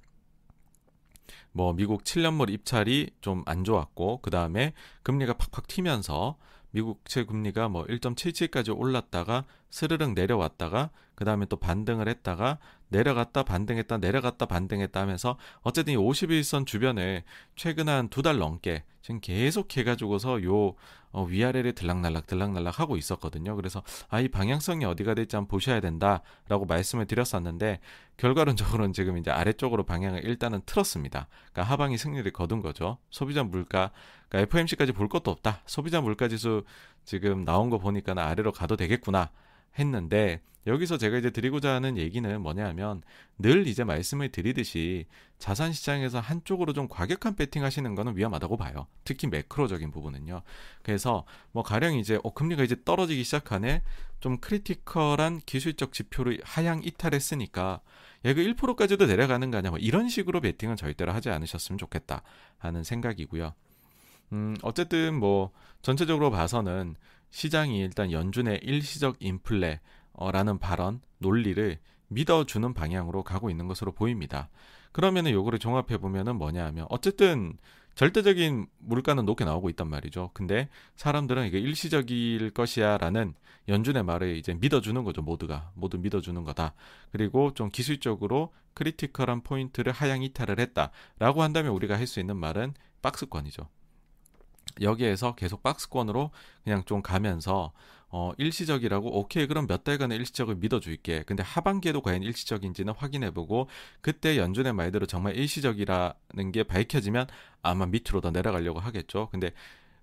뭐 미국 7년물 입찰이 좀 안 좋았고 그 다음에 금리가 팍팍 튀면서 미국채 금리가 뭐 1.77까지 올랐다가 스르륵 내려왔다가 그 다음에 또 반등을 했다가 내려갔다 반등했다 내려갔다 반등했다 하면서 어쨌든 이 51선 주변에 최근 한 두 달 넘게 지금 계속 해가지고서 요 어, 위아래를 들락날락 들락날락 하고 있었거든요. 그래서 아 이 방향성이 어디가 될지 한번 보셔야 된다라고 말씀을 드렸었는데 결과론적으로는 지금 이제 아래쪽으로 방향을 일단은 틀었습니다. 그러니까 하방이 승리를 거둔 거죠. 소비자 물가 그러니까 FOMC까지 볼 것도 없다. 소비자 물가 지수 지금 나온 거 보니까 아래로 가도 되겠구나. 했는데 여기서 제가 이제 드리고자 하는 얘기는 뭐냐면 늘 이제 말씀을 드리듯이 자산 시장에서 한쪽으로 좀 과격한 배팅 하시는 거는 위험하다고 봐요. 특히 macro적인 부분은요. 그래서 뭐 가령 이제 어 금리가 이제 떨어지기 시작하네. 좀 critical한 기술적 지표를 하향 이탈했으니까 얘가 1%까지도 내려가는 거냐 뭐 이런 식으로 배팅은 절대로 하지 않으셨으면 좋겠다 하는 생각이고요. 음, 어쨌든 뭐 전체적으로 봐서는 시장이 일단 연준의 일시적 인플레 라는 발언 논리를 믿어주는 방향으로 가고 있는 것으로 보입니다. 그러면은 요거를 종합해 보면은 뭐냐 하면 어쨌든 절대적인 물가는 높게 나오고 있단 말이죠. 근데 사람들은 이게 일시적일 것이야라는 연준의 말을 이제 믿어주는 거죠. 모두가 모두 믿어주는 거다. 그리고 좀 기술적으로 critical한 포인트를 하향 이탈을 했다라고 한다면 우리가 할 수 있는 말은 박스권이죠. 여기에서 계속 박스권으로 그냥 좀 가면서 어, 일시적이라고 오케이 그럼 몇 달간의 일시적을 믿어줄게. 근데 하반기에도 과연 일시적인지는 확인해보고 그때 연준의 말대로 정말 일시적이라는 게 밝혀지면 아마 밑으로 더 내려가려고 하겠죠. 근데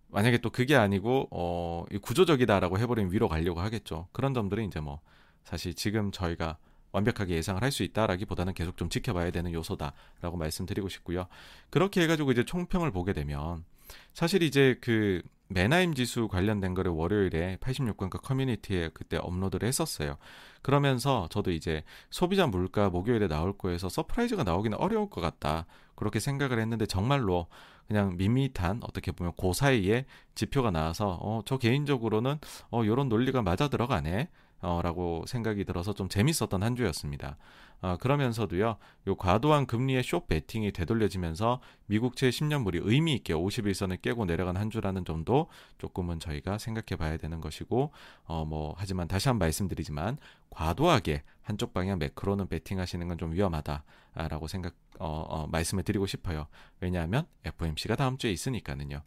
만약에 또 그게 아니고 어, 구조적이다라고 해버리면 위로 가려고 하겠죠. 그런 점들은 이제 뭐 사실 지금 저희가 완벽하게 예상을 할 수 있다라기보다는 계속 좀 지켜봐야 되는 요소다라고 말씀드리고 싶고요. 그렇게 해가지고 이제 총평을 보게 되면 사실 이제 그 만하임 지수 관련된 거를 월요일에 86번가 커뮤니티에 그때 업로드를 했었어요. 그러면서 저도 이제 소비자 물가 목요일에 나올 거에서 surprise가 나오기는 어려울 것 같다. 그렇게 생각을 했는데 정말로 그냥 밋밋한 어떻게 보면 그 사이에 지표가 나와서 어, 저 개인적으로는 어, 요런 논리가 맞아 들어가네. 어, 라고 생각이 들어서 좀 재밌었던 한 주였습니다. 어, 그러면서도요, 요 과도한 금리의 쇼 베팅이 되돌려지면서 미국채 10년물이 의미 있게 51선을 깨고 내려간 한 주라는 점도 조금은 저희가 생각해 봐야 되는 것이고, 어, 뭐, 하지만 다시 한번 말씀드리지만, 과도하게 한쪽 방향 매크로는 베팅 하시는 건 좀 위험하다라고 생각, 어, 어, 말씀을 드리고 싶어요. 왜냐하면 FOMC가 다음 주에 있으니까는요.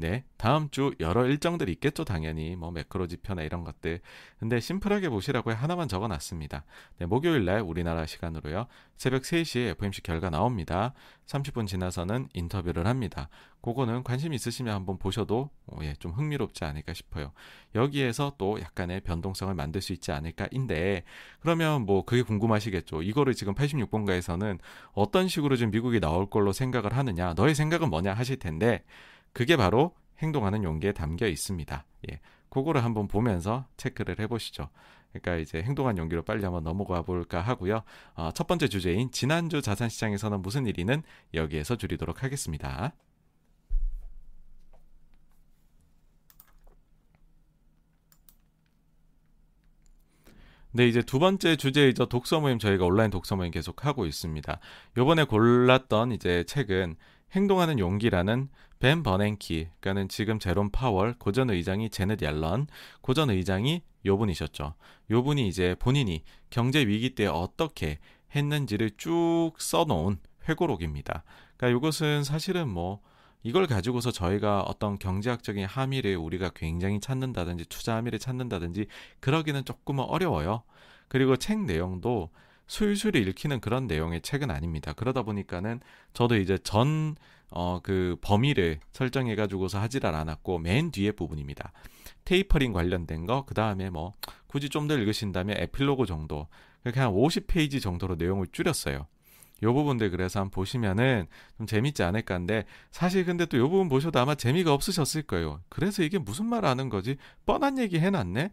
네, 다음 주 여러 일정들이 있겠죠, 당연히. 뭐 매크로 지표나 이런 것들. 근데 심플하게 보시라고 하나만 적어 놨습니다. 네, 목요일 날 우리나라 시간으로요. 새벽 3시에 FMC 결과 나옵니다. 30분 지나서는 인터뷰를 합니다. 그거는 관심 있으시면 한번 보셔도 어, 예, 좀 흥미롭지 않을까 싶어요. 여기에서 또 약간의 변동성을 만들 수 있지 않을까인데 그러면 뭐 그게 궁금하시겠죠. 이거를 지금 86번가에서는 어떤 식으로 지금 미국이 나올 걸로 생각을 하느냐, 너의 생각은 뭐냐 하실 텐데 그게 바로 행동하는 용기에 담겨 있습니다. 예. 그거를 한번 보면서 체크를 해보시죠. 그러니까 이제 행동한 용기로 빨리 한번 넘어가 볼까 하고요. 어, 첫 번째 주제인 지난주 자산시장에서는 무슨 일이는 여기에서 줄이도록 하겠습니다. 네, 이제 두 번째 주제이죠. 독서 모임 저희가 온라인 독서 모임 계속 하고 있습니다. 요번에 골랐던 이제 책은 행동하는 용기라는 벤 버냉키, 그러니까는 지금 제롬 파월, 고전 의장이 제넷 얄런, 고전 의장이 요 분이셨죠. 요 분이 이제 본인이 경제 위기 때 어떻게 했는지를 쭉 써놓은 회고록입니다. 그러니까 이것은 사실은 뭐 이걸 가지고서 저희가 어떤 경제학적인 함의를 우리가 굉장히 찾는다든지 투자 함의를 찾는다든지 그러기는 조금은 어려워요. 그리고 책 내용도 술술 읽히는 그런 내용의 책은 아닙니다. 그러다 보니까는 저도 이제 전 어, 그 범위를 설정해 가지고서 하지를 않았고 맨 뒤에 부분입니다. 테이퍼링 관련된 거, 그 다음에 뭐 굳이 좀 더 읽으신다면 에필로그 정도, 그렇게 한 50페이지 정도로 내용을 줄였어요. 요 부분들 그래서 한번 보시면은 좀 재밌지 않을까 한데 사실 근데 또 요 부분 보셔도 아마 재미가 없으셨을 거예요. 그래서 이게 무슨 말 하는 거지? 뻔한 얘기 해놨네?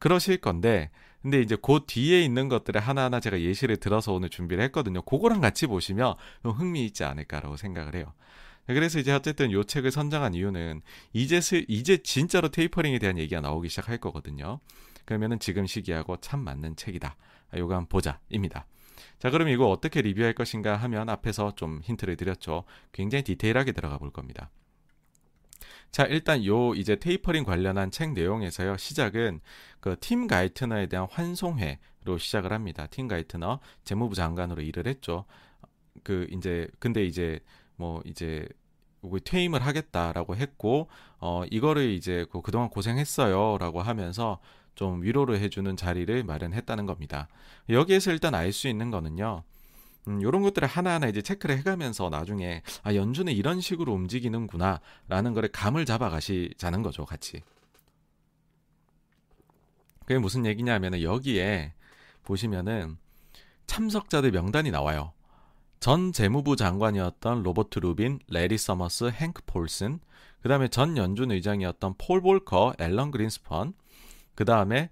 그러실 건데 근데 이제 그 뒤에 있는 것들을 하나하나 제가 예시를 들어서 오늘 준비를 했거든요. 그거랑 같이 보시면 흥미있지 않을까라고 생각을 해요. 그래서 이제 어쨌든 요 책을 선정한 이유는 이제 스, 이제 진짜로 테이퍼링에 대한 얘기가 나오기 시작할 거거든요. 그러면은 지금 시기하고 참 맞는 책이다. 요거 한번 보자입니다. 자, 그럼 이거 어떻게 리뷰할 것인가 하면 앞에서 좀 힌트를 드렸죠. 굉장히 디테일하게 들어가 볼 겁니다. 자, 일단 요 이제 테이퍼링 관련한 책 내용에서요. 시작은 그 팀 가이트너에 대한 환송회로 시작을 합니다. 팀 가이트너 재무부 장관으로 일을 했죠. 그 이제 근데 이제 뭐 이제 퇴임을 하겠다라고 했고 어 이거를 이제 그 그동안 고생했어요라고 하면서 좀 위로를 해주는 자리를 마련했다는 겁니다. 여기에서 일단 알 수 있는 거는요. 음, 이런 것들을 하나하나 이제 체크를 해가면서 나중에 아 연주는 이런 식으로 움직이는구나라는 거를 감을 잡아 가시자는 거죠, 같이. 그게 무슨 얘기냐면은 여기에 보시면은 참석자들 명단이 나와요. 전 재무부 장관이었던 로버트 루빈, 레리 서머스, 행크 폴슨, 그 다음에 전 연준 의장이었던 폴 볼커, 앨런 그린스펀, 그 다음에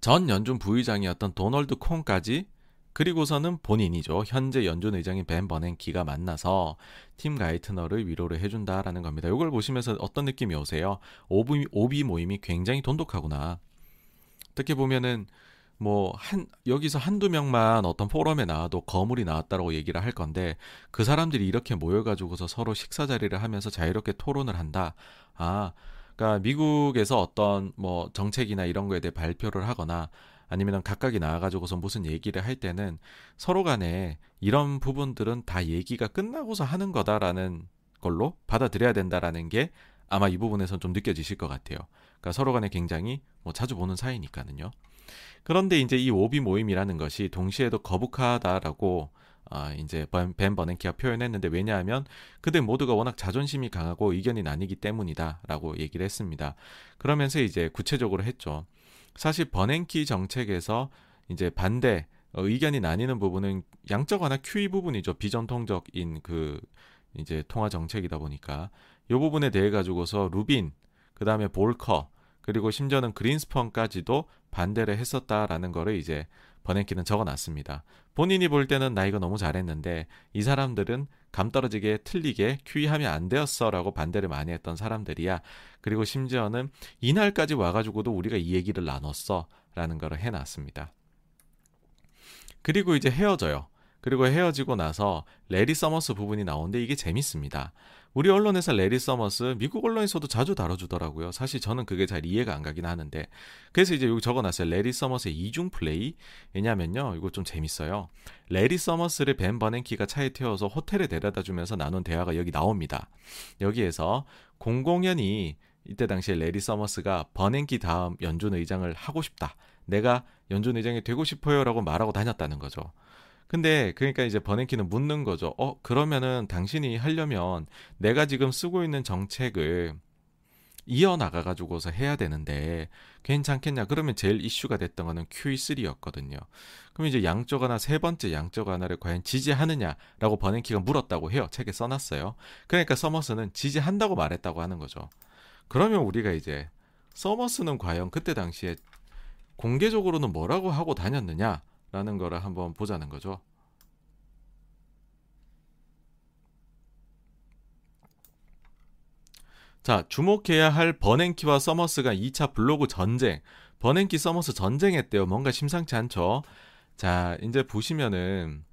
전 연준 부의장이었던 도널드 콘까지 그리고서는 본인이죠. 현재 연준 의장인 벤 버냉키가 만나서 팀 가이트너를 위로를 해준다라는 겁니다. 이걸 보시면서 어떤 느낌이 오세요? 오비, 오비 모임이 굉장히 돈독하구나. 어떻게 보면은 뭐 한 여기서 한두 명만 어떤 포럼에 나와도 거물이 나왔다라고 얘기를 할 건데 그 사람들이 이렇게 모여 가지고서 서로 식사 자리를 하면서 자유롭게 토론을 한다. 아, 그러니까 미국에서 어떤 뭐 정책이나 이런 거에 대해 발표를 하거나 아니면 각각이 나와가지고서 무슨 얘기를 할 때는 서로 간에 이런 부분들은 다 얘기가 끝나고서 하는 거다라는 걸로 받아들여야 된다라는 게 아마 이 부분에선 좀 느껴지실 것 같아요. 그러니까 서로 간에 굉장히 뭐 자주 보는 사이니까는요. 그런데 이제 이 오비 모임이라는 것이 동시에도 거북하다라고 아, 이제 벤 버넨키가 표현했는데 왜냐하면 그들 모두가 워낙 자존심이 강하고 의견이 나뉘기 때문이다라고 얘기를 했습니다. 그러면서 이제 구체적으로 했죠. 사실 버냉키 정책에서 이제 반대 어, 의견이 나뉘는 부분은 양적 완화 QE 부분이죠. 비전통적인 그 이제 통화 정책이다 보니까 이 부분에 대해 가지고서 루빈, 그 다음에 볼커, 그리고 심지어는 그린스펀까지도 반대를 했었다라는 거를 이제 버냉키는 적어놨습니다. 본인이 볼 때는 나 이거 너무 잘했는데 이 사람들은 감 떨어지게 틀리게 큐이하면 안 되었어라고 반대를 많이 했던 사람들이야. 그리고 심지어는 이날까지 와가지고도 우리가 이 얘기를 나눴어라는 거를 해놨습니다. 그리고 이제 헤어져요. 그리고 헤어지고 나서 레리 서머스 부분이 나오는데 이게 재밌습니다. 우리 언론에서 레리 서머스 미국 언론에서도 자주 다뤄주더라고요. 사실 저는 그게 잘 이해가 안 가긴 하는데 그래서 이제 여기 적어놨어요. 레리 서머스의 이중 플레이 왜냐면요 이거 좀 재밌어요. 레리 서머스를 벤 버냉키가 차에 태워서 호텔에 데려다 주면서 나눈 대화가 여기 나옵니다. 여기에서 공공연히 이때 당시에 레리 서머스가 버냉키 다음 연준 의장을 하고 싶다. 내가 연준 의장이 되고 싶어요라고 말하고 다녔다는 거죠. 근데 그러니까 이제 버냉키는 묻는 거죠. 어, 그러면은 당신이 하려면 내가 지금 쓰고 있는 정책을 이어나가 가지고서 해야 되는데 괜찮겠냐? 그러면 제일 이슈가 됐던 거는 QE3였거든요. 그럼 이제 양쪽 하나 세 번째 양쪽 하나를 과연 지지하느냐라고 버냉키가 물었다고 해요. 책에 써놨어요. 그러니까 서머스는 지지한다고 말했다고 하는 거죠. 그러면 우리가 이제 서머스는 과연 그때 당시에 공개적으로는 뭐라고 하고 다녔느냐? 라는 거를 한번 보자는 거죠. 자, 주목해야 할 버냉키와 서머스가 2차 블로그 전쟁. 버냉키 서머스 전쟁했대요. 뭔가 심상치 않죠? 자, 이제 보시면은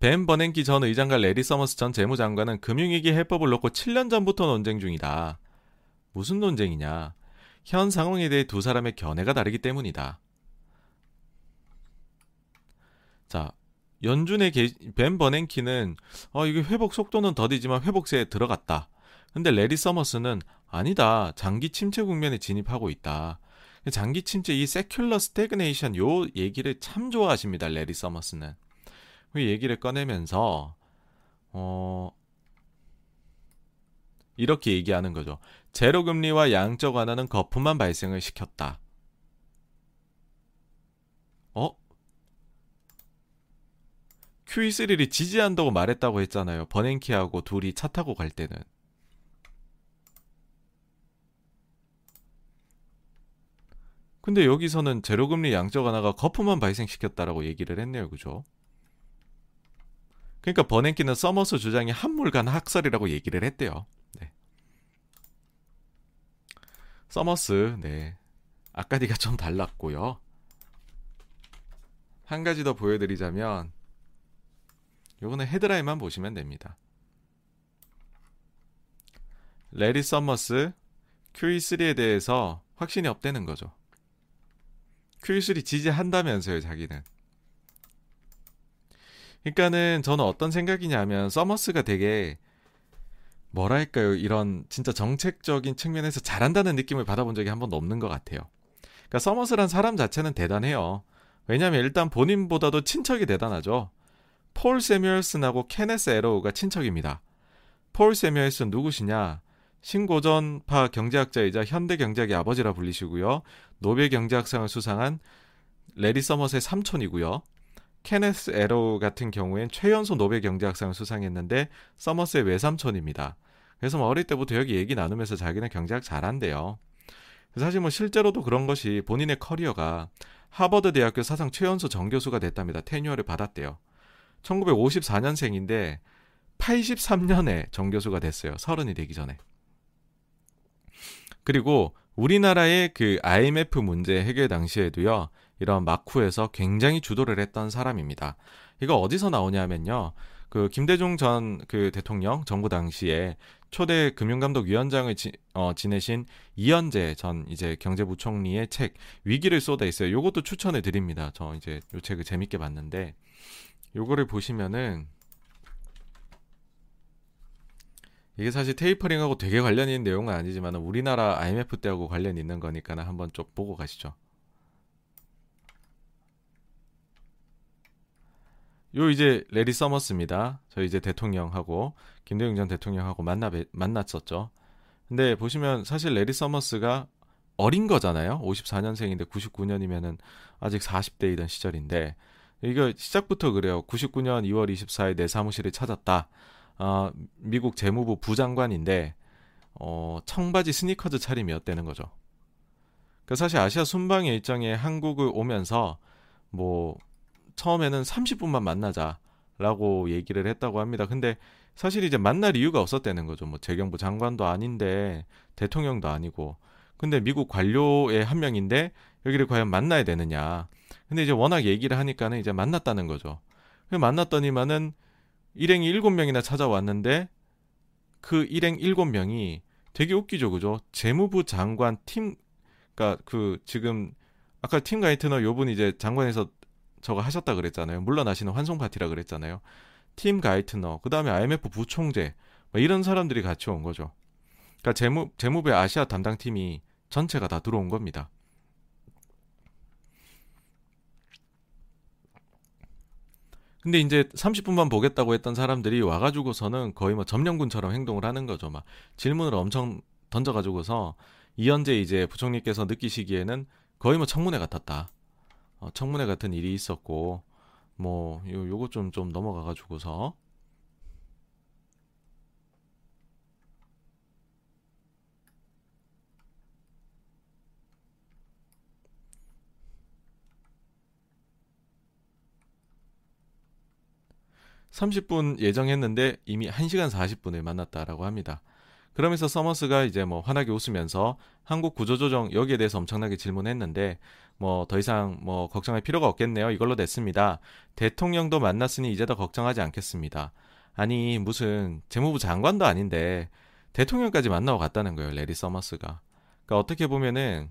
벤 버냉키 전 의장과 레리 서머스 전 재무장관은 금융위기 해법을 놓고 7년 전부터 논쟁 중이다. 무슨 논쟁이냐? 현 상황에 대해 두 사람의 견해가 다르기 때문이다. 자, 연준의 게, 벤 버냉키는 어 이게 회복 속도는 더디지만 회복세에 들어갔다. 근데 레리 서머스는 아니다. 장기 침체 국면에 진입하고 있다. 장기 침체 이 secular stagnation 요 얘기를 참 좋아하십니다. 레리 서머스는. 그 얘기를 꺼내면서 어 이렇게 얘기하는 거죠. 제로 금리와 양적 완화는 거품만 발생을 시켰다. 어? QE3를 지지한다고 말했다고 했잖아요. 버냉키하고 둘이 차 타고 갈 때는. 근데 여기서는 제로금리 양적 완화가 거품만 발생시켰다라고 얘기를 했네요. 그죠? 그러니까 버냉키는 서머스 주장이 한물간 학설이라고 얘기를 했대요. 네. 서머스, 네. 앞뒤가 좀 달랐고요. 한 가지 더 보여드리자면 요거는 헤드라인만 보시면 됩니다. 레리 서머스 QE3에 대해서 확신이 없다는 거죠. QE3 지지한다면서요, 자기는. 그러니까는 저는 어떤 생각이냐면 서머스가 되게 뭐랄까요 이런 진짜 정책적인 측면에서 잘한다는 느낌을 받아본 적이 한 번도 없는 것 같아요. 그러니까 서머스란 사람 자체는 대단해요. 왜냐하면 일단 본인보다도 친척이 대단하죠. 폴 세뮤얼슨하고 케네스 에로우가 친척입니다. 폴 세뮤얼슨 누구시냐? 신고전파 경제학자이자 현대 경제학의 아버지라 불리시고요. 노벨 경제학상을 수상한 레리 서머스의 삼촌이고요. 케네스 에로우 같은 경우엔 최연소 노벨 경제학상을 수상했는데 서머스의 외삼촌입니다. 그래서 뭐 어릴 때부터 여기 얘기 나누면서 자기는 경제학 잘한대요. 사실 뭐 실제로도 그런 것이 본인의 커리어가 하버드 대학교 사상 최연소 정교수가 됐답니다. tenure를 받았대요. 1954년생인데 83년에 정교수가 됐어요. 서른이 되기 전에. 그리고 우리나라의 그 IMF 문제 해결 당시에도요. 이런 마쿠에서 굉장히 주도를 했던 사람입니다. 이거 어디서 나오냐면요. 그 김대중 전 그 대통령 정부 당시에 초대 금융감독위원장을 지, 어, 지내신 이현재 전 이제 경제부총리의 책 위기를 쏟아 있어요. 요것도 추천해 드립니다. 저 이제 요 책을 재밌게 봤는데 요거를 보시면은 이게 사실 tapering하고 되게 관련 있는 내용은 아니지만 우리나라 IMF 때하고 관련 있는 거니까 한번 좀 보고 가시죠. 요 이제 레리 서머스입니다. 저 이제 대통령하고 김대중 전 대통령하고 만나 만났었죠. 근데 보시면 사실 레리 서머스가 어린 거잖아요. 54년생인데 99년이면은 아직 40대이던 시절인데 이거 시작부터 그래요. 99년 2월 24일 내 사무실을 찾았다. 어, 미국 재무부 부장관인데 어, 청바지 스니커즈 차림이었다는 거죠. 그 사실 아시아 순방 일정에 한국을 오면서 뭐 처음에는 30분만 만나자라고 얘기를 했다고 합니다. 근데 사실 이제 만날 이유가 없었다는 거죠. 뭐 재경부 장관도 아닌데 대통령도 아니고 근데 미국 관료의 한 명인데 여기를 과연 만나야 되느냐. 근데 이제 워낙 얘기를 하니까는 이제 만났다는 거죠. 만났더니만은 일행이 일곱 명이나 찾아왔는데 그 일행 일곱 명이 되게 웃기죠, 그죠? 재무부 장관 팀, 그니까 그 지금 아까 팀 가이트너 요분 이제 장관에서 저거 하셨다 그랬잖아요. 물러나시는 환송 파티라 그랬잖아요. 팀 가이트너, 그 다음에 IMF 부총재, 뭐 이런 사람들이 같이 온 거죠. 그러니까 재무 재무부의 아시아 담당 팀이 전체가 다 들어온 겁니다. 근데 이제 30분만 보겠다고 했던 사람들이 와가지고서는 거의 뭐 점령군처럼 행동을 하는 거죠. 막 질문을 엄청 던져가지고서 이현재 이제 부총리께서 느끼시기에는 거의 뭐 청문회 같았다. 어, 청문회 같은 일이 있었고 뭐 요, 요거 좀 좀 넘어가가지고서 30분 예정했는데 이미 1시간 40분을 만났다라고 합니다. 그러면서 서머스가 이제 뭐 환하게 웃으면서 한국 구조조정 여기에 대해서 엄청나게 질문했는데 뭐 더 이상 뭐 걱정할 필요가 없겠네요. 이걸로 됐습니다. 대통령도 만났으니 이제 더 걱정하지 않겠습니다. 아니 무슨 재무부 장관도 아닌데 대통령까지 만나고 갔다는 거예요. 레리 서머스가. 그러니까 어떻게 보면은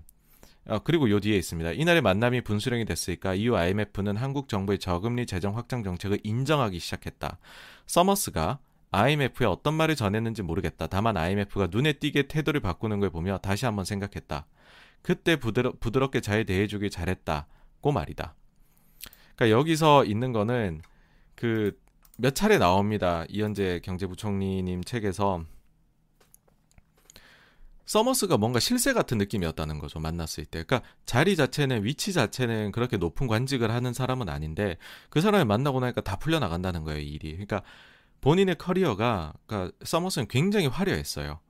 어, 그리고 요 뒤에 있습니다. 이날의 만남이 분수령이 됐으니까 이후 IMF는 한국 정부의 저금리 재정 확장 정책을 인정하기 시작했다. 서머스가 IMF에 어떤 말을 전했는지 모르겠다. 다만 IMF가 눈에 띄게 태도를 바꾸는 걸 보며 다시 한번 생각했다. 그때 부드러, 부드럽게 잘 대해주길 잘했다고 말이다. 그러니까 여기서 있는 거는 그 몇 차례 나옵니다. 이헌재 경제부총리님 책에서 서머스가 뭔가 실세 같은 느낌이었다는 거죠. 만났을 때. 그러니까 자리 자체는 위치 자체는 그렇게 높은 관직을 하는 사람은 아닌데 그 사람을 만나고 나니까 다 풀려 나간다는 거예요, 일이. 그러니까 본인의 커리어가 그러니까 서머스는 굉장히 화려했어요.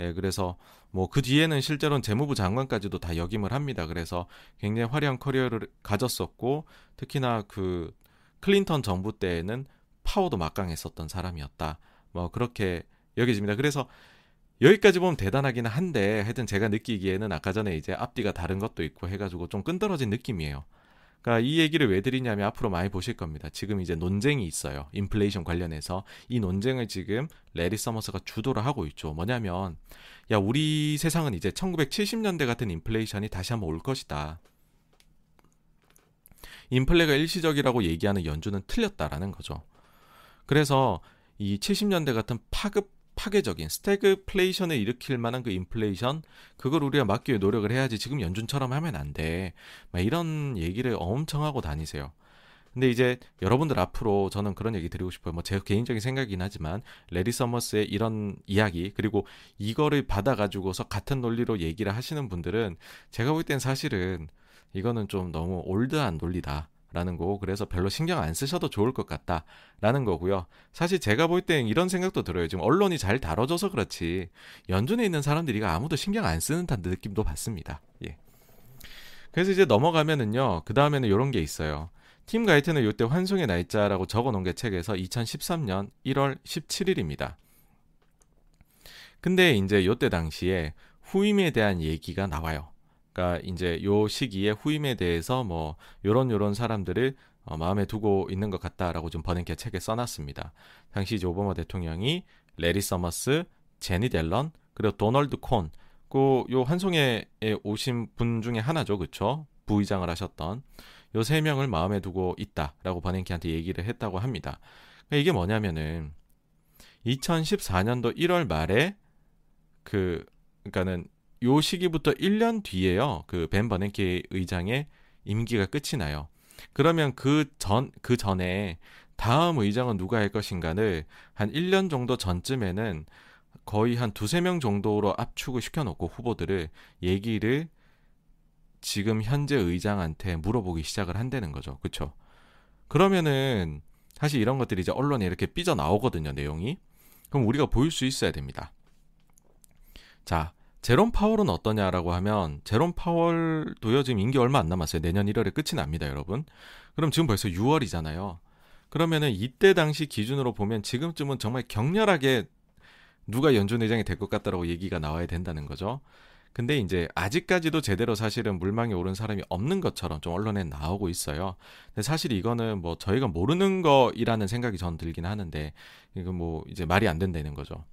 예, 그래서 뭐 그 뒤에는 실제로는 재무부 장관까지도 다 역임을 합니다. 그래서 굉장히 화려한 커리어를 가졌었고 특히나 그 클린턴 정부 때에는 파워도 막강했었던 사람이었다. 뭐 그렇게 여겨집니다. 그래서 여기까지 보면 대단하기는 한데 하여튼 제가 느끼기에는 아까 전에 이제 앞뒤가 다른 것도 있고 해가지고 좀 끈떨어진 느낌이에요. 그러니까 이 얘기를 왜 드리냐면 앞으로 많이 보실 겁니다. 지금 이제 논쟁이 있어요. 인플레이션 관련해서 이 논쟁을 지금 래리 서머스가 주도를 하고 있죠. 뭐냐면 야 우리 세상은 이제 1970년대 같은 인플레이션이 다시 한번 올 것이다. 인플레가 일시적이라고 얘기하는 연준은 틀렸다라는 거죠. 그래서 이 70년대 같은 파급 파괴적인 스태그플레이션을 일으킬 만한 그 인플레이션 그걸 우리가 막기 위해 노력을 해야지 지금 연준처럼 하면 안 돼. 막 이런 얘기를 엄청 하고 다니세요. 근데 이제 여러분들 앞으로 저는 그런 얘기 드리고 싶어요. 뭐 제 개인적인 생각이긴 하지만 레리 서머스의 이런 이야기 그리고 이거를 받아가지고서 같은 논리로 얘기를 하시는 분들은 제가 볼 땐 사실은 이거는 좀 너무 올드한 논리다. 라는 거고 그래서 별로 신경 안 쓰셔도 좋을 것 같다라는 거고요. 사실 제가 볼 땐 이런 생각도 들어요. 지금 언론이 잘 다뤄져서 그렇지 연준에 있는 사람들이 아무도 신경 안 쓰는 듯한 느낌도 받습니다. 예. 그래서 이제 넘어가면은요. 그 다음에는 이런 게 있어요. 팀 가이트는 이때 환송의 날짜라고 적어놓은 게 책에서 2013년 1월 17일입니다. 근데 이제 요때 당시에 후임에 대한 얘기가 나와요. 그러니까 이제 요 시기에 후임에 대해서 뭐 요런 요런 사람들을 어, 마음에 두고 있는 것 같다라고 좀 버닝캐 책에 써놨습니다. 당시 이제 오바마 대통령이 래리 서머스, 재닛 옐런, 그리고 도널드 콘, 그요 환송에 오신 분 중에 하나죠, 그쵸? 부의장을 하셨던 요 세 명을 마음에 두고 있다라고 버냉키한테 얘기를 했다고 합니다. 그러니까 이게 뭐냐면은 2014년도 1월 말에 그 그러니까는 요 시기부터 1년 뒤에요. 그 벤 버냉키 의장의 임기가 끝이 나요. 그러면 그 전, 그 전에 다음 의장은 누가 할 것인가를 한 1년 정도 전쯤에는 거의 한 두세 명 정도로 압축을 시켜놓고 후보들을 얘기를 지금 현재 의장한테 물어보기 시작을 한다는 거죠. 그쵸? 그러면은 사실 이런 것들이 이제 언론에 이렇게 삐져 나오거든요, 내용이. 그럼 우리가 보일 수 있어야 됩니다. 자, 제롬 파월은 어떠냐라고 하면 제롬 파월도요 지금 임기 얼마 안 남았어요. 내년 1월에 끝이 납니다, 여러분. 그럼 지금 벌써 6월이잖아요. 그러면은 이때 당시 기준으로 보면 지금쯤은 정말 격렬하게 누가 연준 의장이 될 것 같다라고 얘기가 나와야 된다는 거죠. 근데 이제 아직까지도 제대로 사실은 물망에 오른 사람이 없는 것처럼 좀 언론에 나오고 있어요. 근데 사실 이거는 뭐 저희가 모르는 거이라는 생각이 전 들긴 하는데 이건 뭐 이제 말이 안 된다는 거죠.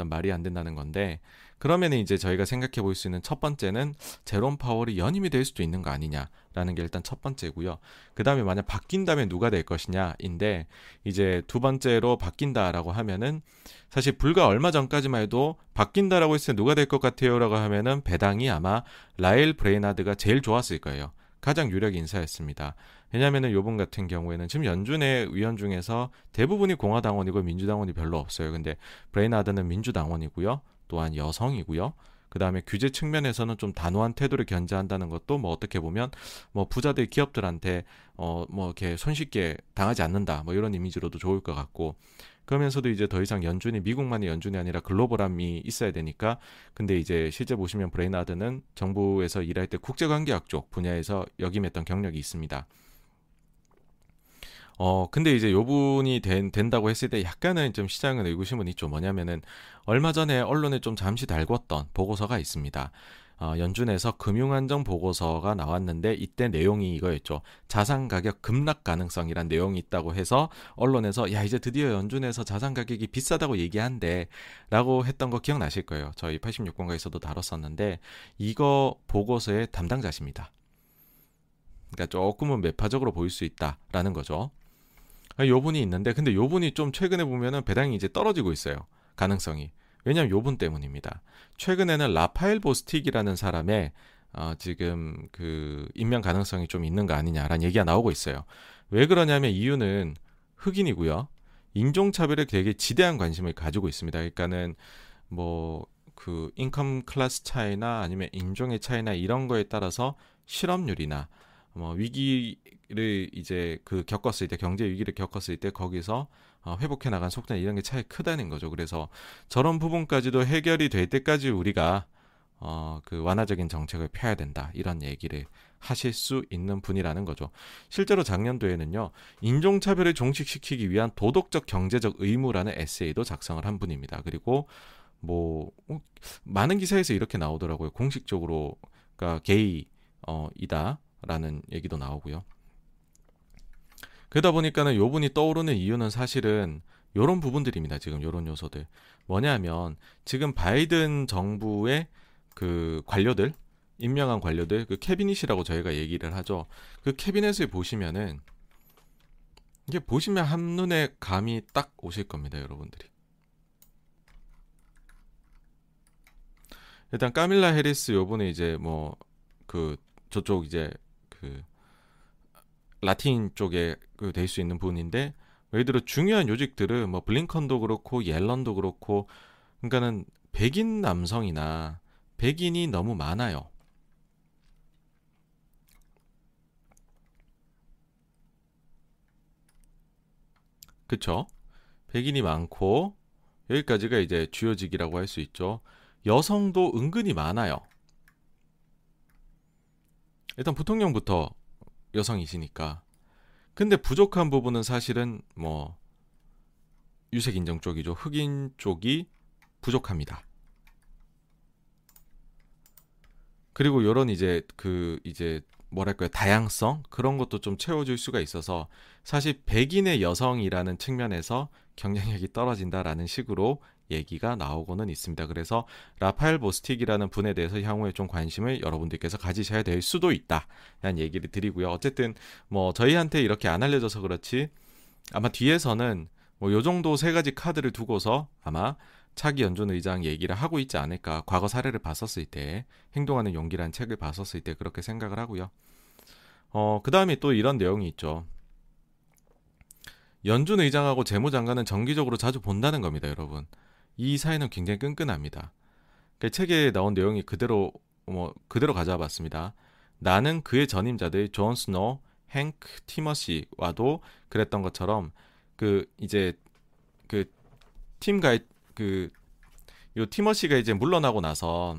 일단 말이 안 된다는 건데 그러면 이제 저희가 생각해 볼 수 있는 첫 번째는 제롬 파월이 연임이 될 수도 있는 거 아니냐라는 게 일단 첫 번째고요. 그 다음에 만약 바뀐다면 누가 될 것이냐인데 이제 두 번째로 바뀐다라고 하면은 사실 불과 얼마 전까지만 해도 바뀐다라고 했을 때 누가 될 것 같아요라고 하면은 배당이 아마 라엘 브레이나드가 제일 좋았을 거예요. 가장 유력 인사였습니다. 왜냐하면은 요번 같은 경우에는 지금 연준의 위원 중에서 대부분이 공화당원이고 민주당원이 별로 없어요. 근데 브레이나드는 민주당원이고요. 또한 여성이고요. 그 다음에 규제 측면에서는 좀 단호한 태도를 견제한다는 것도 뭐 어떻게 보면 뭐 부자들 기업들한테 어 뭐 이렇게 손쉽게 당하지 않는다 뭐 이런 이미지로도 좋을 것 같고 그러면서도 이제 더 이상 연준이 미국만의 연준이 아니라 글로벌함이 있어야 되니까 근데 이제 실제 보시면 브레이나드는 정부에서 일할 때 국제관계학 쪽 분야에서 역임했던 경력이 있습니다. 어, 근데 이제 요 분이 된, 된다고 했을 때 약간은 좀 시장은 의구심은 있죠. 뭐냐면은 얼마 전에 언론에 좀 잠시 달궜던 보고서가 있습니다. 어, 연준에서 금융안정 보고서가 나왔는데 이때 내용이 이거였죠. 자산 가격 급락 가능성이란 내용이 있다고 해서 언론에서 야 이제 드디어 연준에서 자산 가격이 비싸다고 얘기한대 라고 했던 거 기억나실 거예요. 저희 86번가에서도 다뤘었는데 이거 보고서의 담당자십니다. 그러니까 조금은 매파적으로 보일 수 있다라는 거죠. 요분이 있는데 근데 요분이 좀 최근에 보면은 배당이 이제 떨어지고 있어요. 가능성이. 왜냐하면 요분 때문입니다. 최근에는 라파엘 보스틱이라는 사람의 어, 지금 그 임명 가능성이 좀 있는 거 아니냐라는 얘기가 나오고 있어요. 왜 그러냐면 이유는 흑인이고요. 인종차별에 되게 지대한 관심을 가지고 있습니다. 그러니까는 뭐 그 인컴 클래스 차이나 아니면 인종의 차이나 이런 거에 따라서 실업률이나 뭐 위기를 이제 그 겪었을 때 경제 위기를 겪었을 때 거기서 어, 회복해 나간 속도나 이런 게 차이 크다는 거죠. 그래서 저런 부분까지도 해결이 될 때까지 우리가 어, 그 완화적인 정책을 펴야 된다. 이런 얘기를 하실 수 있는 분이라는 거죠. 실제로 작년도에는요, 인종차별을 종식시키기 위한 도덕적 경제적 의무라는 에세이도 작성을 한 분입니다. 그리고 뭐, 어, 많은 기사에서 이렇게 나오더라고요. 공식적으로, 그러니까 게이, 어, 이다. 라는 얘기도 나오고요. 그러다 보니까는 요 분이 떠오르는 이유는 사실은 요런 부분들입니다. 지금 요런 요소들. 뭐냐면 지금 바이든 정부의 그 관료들 임명한 관료들 그 캐비닛이라고 저희가 얘기를 하죠. 그 캐비넷을 보시면은 이게 보시면 한눈에 감이 딱 오실 겁니다, 여러분들이. 일단 까밀라 해리스 요번에 이제 뭐 그 저쪽 이제 그 라틴 쪽에 그 될 수 있는 부분인데 예를 들어 중요한 요직들은 뭐 블링컨도 그렇고 옐런도 그렇고 그러니까는 백인 남성이나 백인이 너무 많아요. 그쵸? 백인이 많고 여기까지가 이제 주요직이라고 할 수 있죠. 여성도 은근히 많아요. 일단 부통령부터 여성이시니까. 근데 부족한 부분은 사실은 뭐 유색 인종 쪽이죠. 흑인 쪽이 부족합니다. 그리고 요런 이제 그 이제 뭐랄까요 다양성 그런 것도 좀 채워줄 수가 있어서 사실 백인의 여성이라는 측면에서 경쟁력이 떨어진다라는 식으로 얘기가 나오고는 있습니다. 그래서 라파엘 보스틱이라는 분에 대해서 향후에 좀 관심을 여러분들께서 가지셔야 될 수도 있다. 라는 얘기를 드리고요. 어쨌든 뭐 저희한테 이렇게 안 알려져서 그렇지 아마 뒤에서는 뭐 요 정도 세 가지 카드를 두고서 아마 차기 연준 의장 얘기를 하고 있지 않을까. 과거 사례를 봤었을 때 행동하는 용기라는 책을 봤었을 때 그렇게 생각을 하고요. 어, 그다음에 또 이런 내용이 있죠. 연준 의장하고 재무장관은 정기적으로 자주 본다는 겁니다, 여러분. 이 사이는 굉장히 끈끈합니다. 그 책에 나온 내용이 그대로 뭐 그대로 가져와 봤습니다. 나는 그의 전임자들 존 스노, 행크 티머시와도 그랬던 것처럼 그 이제 그 팀 가이 그요 티머시가 이제 물러나고 나서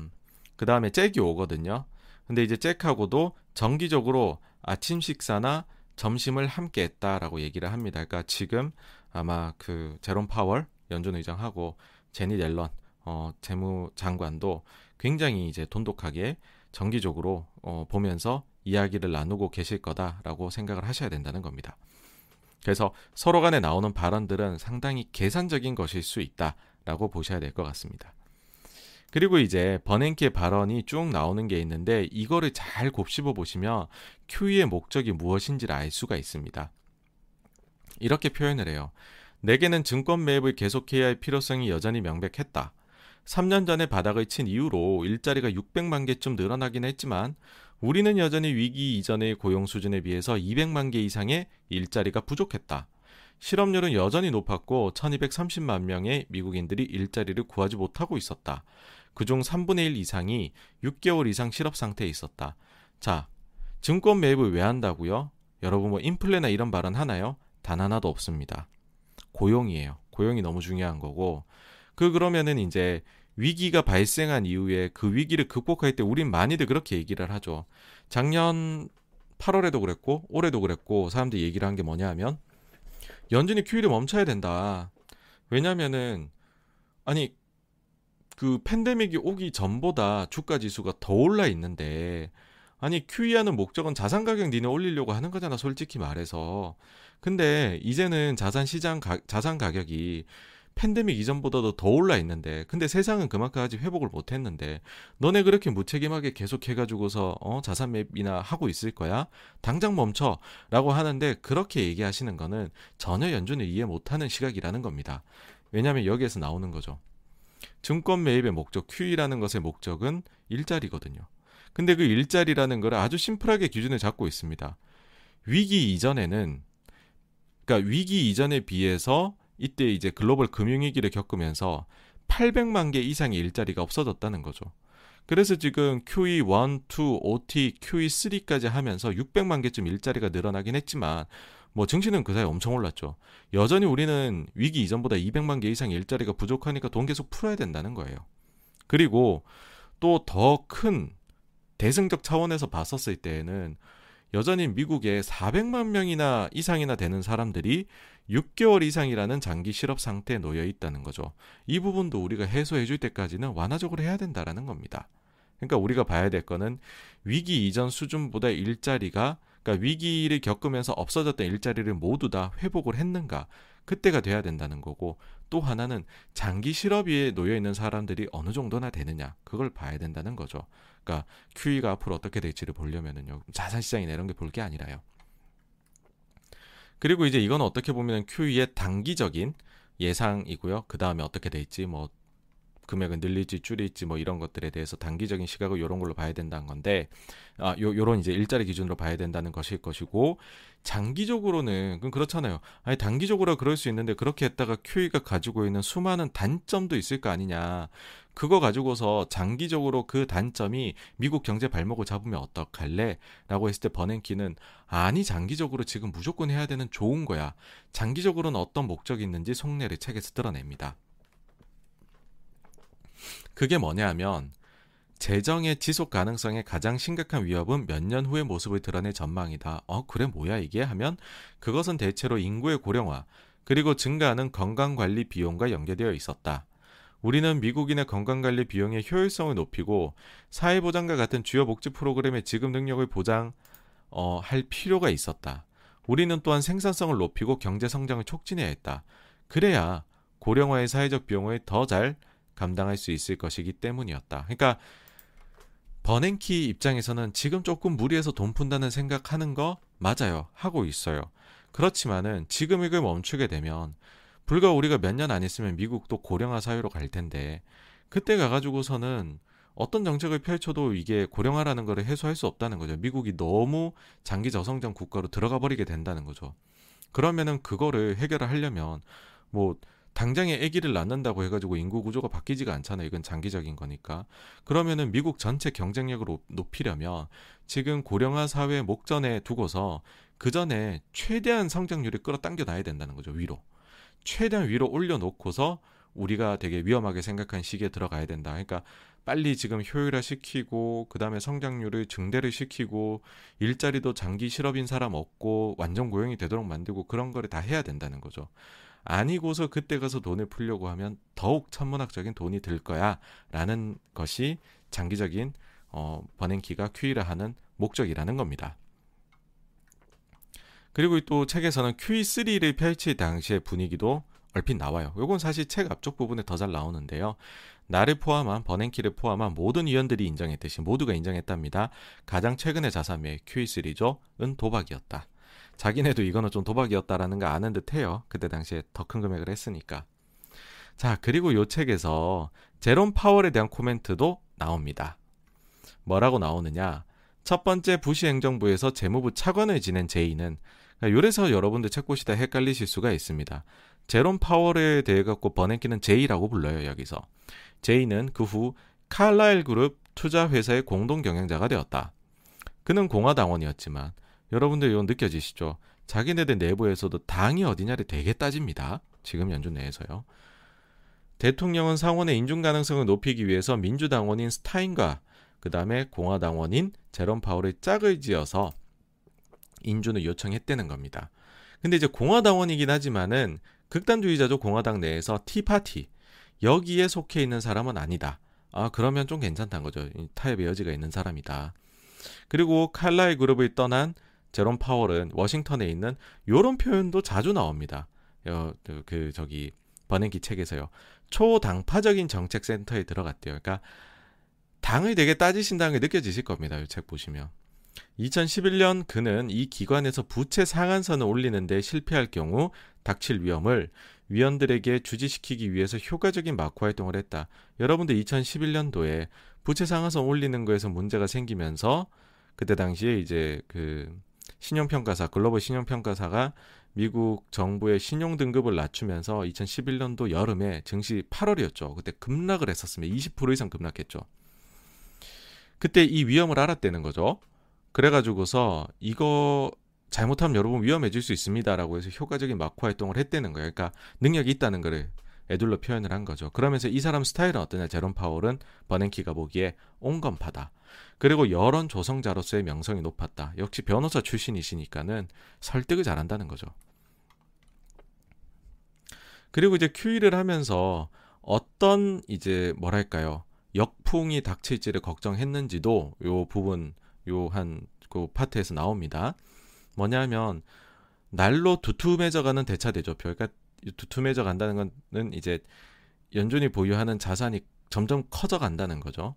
그 다음에 잭이 오거든요. 근데 이제 잭하고도 정기적으로 아침 식사나 점심을 함께 했다라고 얘기를 합니다. 그러니까 지금 아마 그 제롬 파월 연준 의장하고 제니 앨런 어, 재무장관도 굉장히 이제 돈독하게 정기적으로 어, 보면서 이야기를 나누고 계실 거다라고 생각을 하셔야 된다는 겁니다. 그래서 서로 간에 나오는 발언들은 상당히 계산적인 것일 수 있다라고 보셔야 될 것 같습니다. 그리고 이제 버냉키의 발언이 쭉 나오는 게 있는데 이거를 잘 곱씹어 보시면 QE의 목적이 무엇인지를 알 수가 있습니다. 이렇게 표현을 해요. 내게는 증권 매입을 계속해야 할 필요성이 여전히 명백했다. 3년 전에 바닥을 친 이후로 일자리가 600만 개쯤 늘어나긴 했지만 우리는 여전히 위기 이전의 고용 수준에 비해서 200만 개 이상의 일자리가 부족했다. 실업률은 여전히 높았고 1230만 명의 미국인들이 일자리를 구하지 못하고 있었다. 그중 3분의 1 이상이 6개월 이상 실업 상태에 있었다. 자, 증권 매입을 왜 한다고요? 여러분 뭐 인플레나 이런 발언 하나요? 단 하나도 없습니다. 고용이에요. 고용이 너무 중요한 거고 그 그러면은 이제 위기가 발생한 이후에 그 위기를 극복할 때 우린 많이들 그렇게 얘기를 하죠. 작년 8월에도 그랬고 올해도 그랬고 사람들이 얘기를 한 게 뭐냐 하면 연준이 QE를 멈춰야 된다. 왜냐면은 아니 그 팬데믹이 오기 전보다 주가 지수가 더 올라 있는데 아니 QE하는 목적은 자산 가격 니네 올리려고 하는 거잖아 솔직히 말해서 근데 이제는 자산 시장 가, 자산 가격이 팬데믹 이전보다도 더 올라 있는데 근데 세상은 그만큼 아직 회복을 못 했는데 너네 그렇게 무책임하게 계속 해 가지고서 어 자산 매입이나 하고 있을 거야? 당장 멈춰라고 하는데 그렇게 얘기하시는 거는 전혀 연준을 이해 못 하는 시각이라는 겁니다. 왜냐하면 여기에서 나오는 거죠. 증권 매입의 목적 QE라는 것의 목적은 일자리거든요. 근데 그 일자리라는 걸 아주 심플하게 기준을 잡고 있습니다. 위기 이전에는 그러니까 위기 이전에 비해서 이때 이제 글로벌 금융위기를 겪으면서 800만 개 이상의 일자리가 없어졌다는 거죠. 그래서 지금 QE1, 2, OT, QE3까지 하면서 600만 개쯤 일자리가 늘어나긴 했지만 뭐 증시는 그 사이 엄청 올랐죠. 여전히 우리는 위기 이전보다 200만 개 이상 일자리가 부족하니까 돈 계속 풀어야 된다는 거예요. 그리고 또 더 큰 대승적 차원에서 봤었을 때에는 여전히 미국에 400만 명이나 이상이나 되는 사람들이 6개월 이상이라는 장기 실업 상태에 놓여 있다는 거죠. 이 부분도 우리가 해소해 줄 때까지는 완화적으로 해야 된다라는 겁니다. 그러니까 우리가 봐야 될 거는 위기 이전 수준보다 일자리가 그러니까 위기를 겪으면서 없어졌던 일자리를 모두 다 회복을 했는가 그때가 돼야 된다는 거고 또 하나는 장기 실업에 놓여 있는 사람들이 어느 정도나 되느냐 그걸 봐야 된다는 거죠. 그러니까 QE가 앞으로 어떻게 될지를 보려면은요 자산 시장이나 이런 게 볼 게 아니라요. 그리고 이제 이건 어떻게 보면 QE의 단기적인 예상이고요. 그 다음에 어떻게 될지 뭐 금액은 늘릴지 줄일지 뭐 이런 것들에 대해서 단기적인 시각을 이런 걸로 봐야 된다는 건데 아 요, 요런 이제 일자리 기준으로 봐야 된다는 것일 것이고 장기적으로는 그럼 그렇잖아요. 아니 단기적으로 그럴 수 있는데 그렇게 했다가 QE가 가지고 있는 수많은 단점도 있을 거 아니냐. 그거 가지고서 장기적으로 그 단점이 미국 경제 발목을 잡으면 어떡할래? 라고 했을 때 버냉키는 아니 장기적으로 지금 무조건 해야 되는 좋은 거야. 장기적으로는 어떤 목적이 있는지 속내를 책에서 드러냅니다. 그게 뭐냐 하면 재정의 지속 가능성의 가장 심각한 위협은 몇 년 후의 모습을 드러낼 전망이다. 어, 그래 뭐야 이게 하면 그것은 대체로 인구의 고령화 그리고 증가하는 건강관리 비용과 연계되어 있었다. 우리는 미국인의 건강관리 비용의 효율성을 높이고 사회보장과 같은 주요 복지 프로그램의 지급 능력을 보장 어, 할 필요가 있었다. 우리는 또한 생산성을 높이고 경제 성장을 촉진해야 했다. 그래야 고령화의 사회적 비용을 더 잘 감당할 수 있을 것이기 때문이었다. 그러니까 버냉키 입장에서는 지금 조금 무리해서 돈 푼다는 생각하는 거 맞아요. 하고 있어요. 그렇지만은 지금 이걸 멈추게 되면 불과 우리가 몇 년 안 있으면 미국도 고령화 사회로 갈 텐데 그때 가가지고서는 어떤 정책을 펼쳐도 이게 고령화라는 것을 해소할 수 없다는 거죠. 미국이 너무 장기 저성장 국가로 들어가 버리게 된다는 거죠. 그러면은 그거를 해결을 하려면 뭐 당장에 아기를 낳는다고 해가지고 인구 구조가 바뀌지가 않잖아요. 이건 장기적인 거니까. 그러면은 미국 전체 경쟁력을 높이려면 지금 고령화 사회 목전에 두고서 그 전에 최대한 성장률을 끌어당겨 놔야 된다는 거죠. 위로. 최대한 위로 올려놓고서 우리가 되게 위험하게 생각한 시기에 들어가야 된다. 그러니까 빨리 지금 효율화 시키고 그다음에 성장률을 증대를 시키고 일자리도 장기 실업인 사람 없고 완전 고용이 되도록 만들고 그런 거를 다 해야 된다는 거죠. 아니고서 그때 가서 돈을 풀려고 하면 더욱 천문학적인 돈이 들 거야라는 것이 장기적인 어, 버냉키가 큐이를 하는 목적이라는 겁니다. 그리고 또 책에서는 QE3를 펼칠 당시의 분위기도 얼핏 나와요. 요건 사실 책 앞쪽 부분에 더 잘 나오는데요. 나를 포함한 버냉키를 포함한 모든 위원들이 인정했듯이 모두가 인정했답니다. 가장 최근의 자산매의 QE3죠. 은 도박이었다. 자기네도 이거는 좀 도박이었다라는 거 아는 듯해요. 그때 당시에 더 큰 금액을 했으니까. 자, 그리고 요 책에서 제롬 파월에 대한 코멘트도 나옵니다. 뭐라고 나오느냐? 첫 번째 부시 행정부에서 재무부 차관을 지낸 제이는 그러니까 요래서 여러분들 책 보시다 헷갈리실 수가 있습니다. 제롬 파월에 대해 갖고 버냉키는 제이라고 불러요 여기서. 제이는 그 후 칼라일 그룹 투자 회사의 공동 경영자가 되었다. 그는 공화당원이었지만 여러분들 이건 느껴지시죠? 자기네들 내부에서도 당이 어디냐를 되게 따집니다. 지금 연준 내에서요. 대통령은 상원의 인준 가능성을 높이기 위해서 민주당원인 스타인과 그 다음에 공화당원인 제롬 파월의 짝을 지어서 인준을 요청했다는 겁니다. 근데 이제 공화당원이긴 하지만은 극단주의자죠 공화당 내에서 티파티 여기에 속해 있는 사람은 아니다. 아 그러면 좀 괜찮다는 거죠. 타협의 여지가 있는 사람이다. 그리고 칼라이 그룹을 떠난 제롬 파월은 워싱턴에 있는 요런 표현도 자주 나옵니다. 어, 그, 그 저기 버냉키 책에서요. 초당파적인 정책 센터에 들어갔대요. 그러니까 당을 되게 따지신다는 게 느껴지실 겁니다. 이 책 보시면. 2011년 그는 이 기관에서 부채 상한선을 올리는데 실패할 경우 닥칠 위험을 위원들에게 주지시키기 위해서 효과적인 마크 활동을 했다. 여러분들 2011년도에 부채 상한선 올리는 거에서 문제가 생기면서 그때 당시에 이제 그 신용평가사 글로벌 신용평가사가 미국 정부의 신용 등급을 낮추면서 2011년도 여름에 증시 8월이었죠. 그때 급락을 했었습니다. 20% 이상 급락했죠. 그때 이 위험을 알았다는 거죠. 그래가지고서 이거 잘못하면 여러분 위험해질 수 있습니다라고 해서 효과적인 마크 활동을 했다는 거예요. 그러니까 능력이 있다는 거를 애둘러 표현을 한 거죠. 그러면서 이 사람 스타일은 어떠냐? 제롬 파월은 버냉키가 보기에 온건파다. 그리고 여론 조성자로서의 명성이 높았다. 역시 변호사 출신이시니까는 설득을 잘한다는 거죠. 그리고 이제 큐이를 하면서 어떤 이제 뭐랄까요 역풍이 닥칠지를 걱정했는지도 요 부분 요 한 그 파트에서 나옵니다. 뭐냐면 날로 두툼해져가는 대차 대조표. 그러니까 두툼해져 간다는 것은 이제 연준이 보유하는 자산이 점점 커져 간다는 거죠.